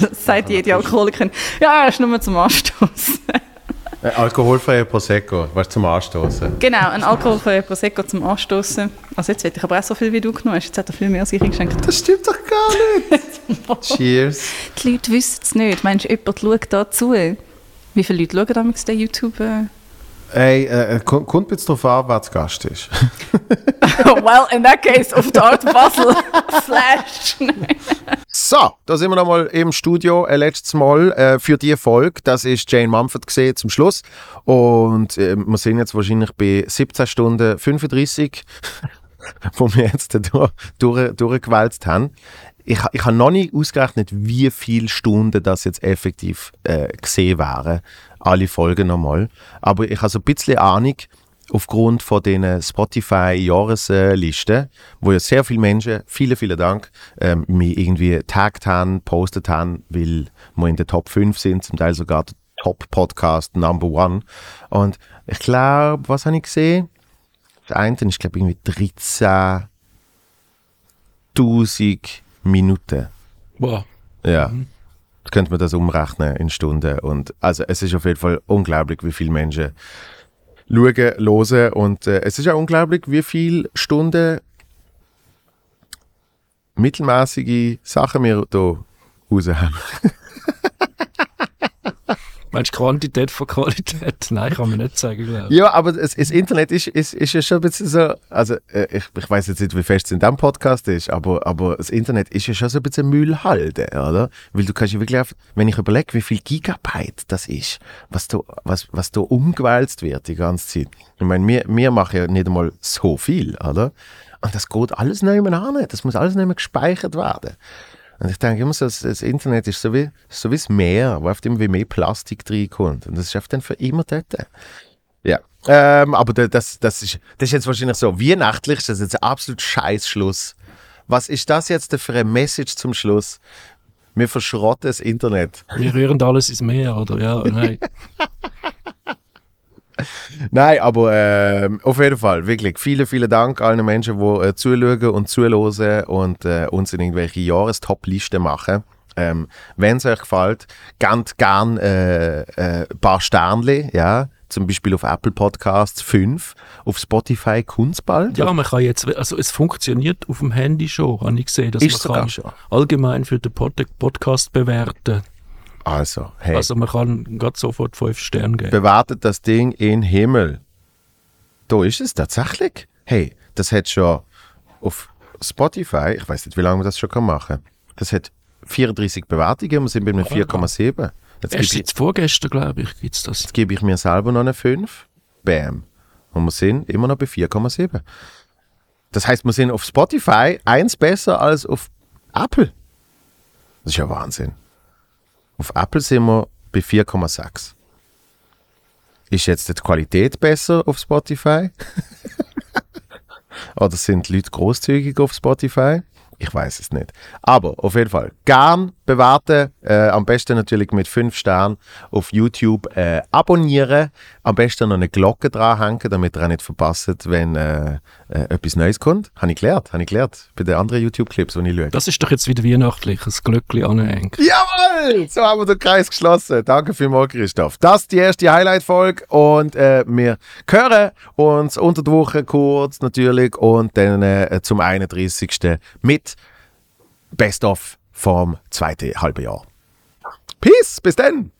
S26: Das sagt jede Alkoholikerin. Ja, das ist nur zum Anstoßen.
S1: Äh, alkoholfreier Prosecco, was zum Anstoßen.
S26: Genau, ein alkoholfreier Prosecco zum Anstoßen. Also jetzt will ich aber auch so viel wie du genommen hast. Jetzt hat er viel mehr als ich geschenkt.
S1: Das stimmt doch gar nicht. [laughs] Cheers.
S26: Die Leute wissen es nicht. Meinst du, jemand schaut da zu? Wie viele Leute schauen damals den YouTube? Äh?
S1: Ey, äh, kommt kommt jetzt darauf an, wer zu Gast ist. [laughs]
S26: well, in that case, auf der Art Basel. [laughs] Slash.
S1: So, da sind wir nochmal im Studio ein letztes Mal äh, für die Folge. Das ist Jane Mumford gesehen zum Schluss. Und äh, wir sind jetzt wahrscheinlich bei 17 Stunden 35, [laughs] wo wir jetzt durch, durch, durchgewälzt haben. Ich, ich habe noch nicht ausgerechnet, wie viele Stunden das jetzt effektiv äh, gesehen wären. Alle Folgen nochmal. Aber ich habe so ein bisschen Ahnung, aufgrund von den Spotify-Jahreslisten, wo ja sehr viele Menschen, vielen, vielen Dank, ähm, mich irgendwie taggt haben, postet haben, weil wir in der Top 5 sind, zum Teil sogar der Top-Podcast Number One. Und ich glaube, was habe ich gesehen? Der eine ist, glaube ich, irgendwie 13.000 Minuten.
S5: Wow.
S1: Ja. Jetzt könnte man das umrechnen in Stunden. Und also es ist auf jeden Fall unglaublich, wie viele Menschen schauen, hören und äh, es ist auch unglaublich, wie viele Stunden mittelmäßige Sachen wir hier raus haben. [laughs]
S5: Meinst du Quantität von Qualität? [laughs] Nein, kann man nicht sagen, glaube ich.
S1: Ja, aber das, das Internet ist, ist, ist ja schon ein bisschen so, also äh, ich, ich weiß jetzt nicht, wie fest es in diesem Podcast ist, aber, aber das Internet ist ja schon so ein bisschen Müllhalde, oder? Weil du kannst ja wirklich, auf, wenn ich überlege, wie viel Gigabyte das ist, was da, was, was da umgewälzt wird die ganze Zeit. Ich meine, wir, wir machen ja nicht einmal so viel, oder? Und das geht alles nicht mehr an, das muss alles nicht mehr gespeichert werden. Und ich denke immer so, das, das Internet ist so wie, so wie das Meer, wo oft immer wie mehr Plastik reinkommt. Und das ist oft dann für immer dort. Ja. Ähm, aber da- das, das, ist, das ist jetzt wahrscheinlich so. Weihnachtlich ist das jetzt ein absolut scheiß Schluss. Was ist das jetzt für eine Message zum Schluss? Wir verschrotten das Internet.
S5: Wir rühren alles ins Meer, oder? Ja, nein. [laughs] [laughs]
S1: Nein, aber ähm, auf jeden Fall, wirklich, vielen, vielen Dank allen Menschen, die äh, zuschauen und zuhören und äh, uns in irgendwelche Jahrestop-Listen machen. Ähm, Wenn es euch gefällt, gebt gern äh, äh, ein paar Sternchen, ja. zum Beispiel auf Apple Podcasts 5, auf Spotify kommt bald.
S5: Ja, man kann jetzt, also es funktioniert auf dem Handy schon, habe ich gesehen, dass
S1: Ist
S5: man kann
S1: schon.
S5: allgemein für den Pod Podcast bewerten.
S1: Also, hey.
S5: Also man kann gerade sofort fünf Sterne geben.
S1: bewertet das Ding in Himmel. Da ist es tatsächlich. Hey, das hat schon auf Spotify, ich weiß nicht, wie lange man das schon kann machen Das hat 34 Bewertungen, wir sind bei einem 4,7. Jetzt
S5: Erst seit vorgestern, glaube ich, gibt es das.
S1: jetzt gebe ich mir selber noch eine 5. Bam. Und wir sind immer noch bei 4,7. Das heißt, wir sind auf Spotify eins besser als auf Apple. Das ist ja Wahnsinn. Auf Apple sind wir bei 4,6. Ist jetzt die Qualität besser auf Spotify? [laughs] Oder sind die Leute großzügig auf Spotify? Ich weiß es nicht. Aber auf jeden Fall, gern bewerten. Äh, am besten natürlich mit 5 Sternen auf YouTube äh, abonnieren. Am besten noch eine Glocke dranhängen, damit ihr auch nicht verpasst, wenn äh, äh, etwas Neues kommt. Habe ich gelernt, habe ich gelernt. Bei den anderen YouTube-Clips, die ich schaue.
S5: Das ist doch jetzt wieder weihnachtlich, ein Glöckchen anhängen.
S1: Jawohl! So haben wir den Kreis geschlossen. Danke vielmals, Christoph. Das ist die erste Highlight-Folge und äh, wir hören uns unter der Woche kurz natürlich und dann äh, zum 31. mit Best of vom zweiten halben Jahr. Peace, bis dann!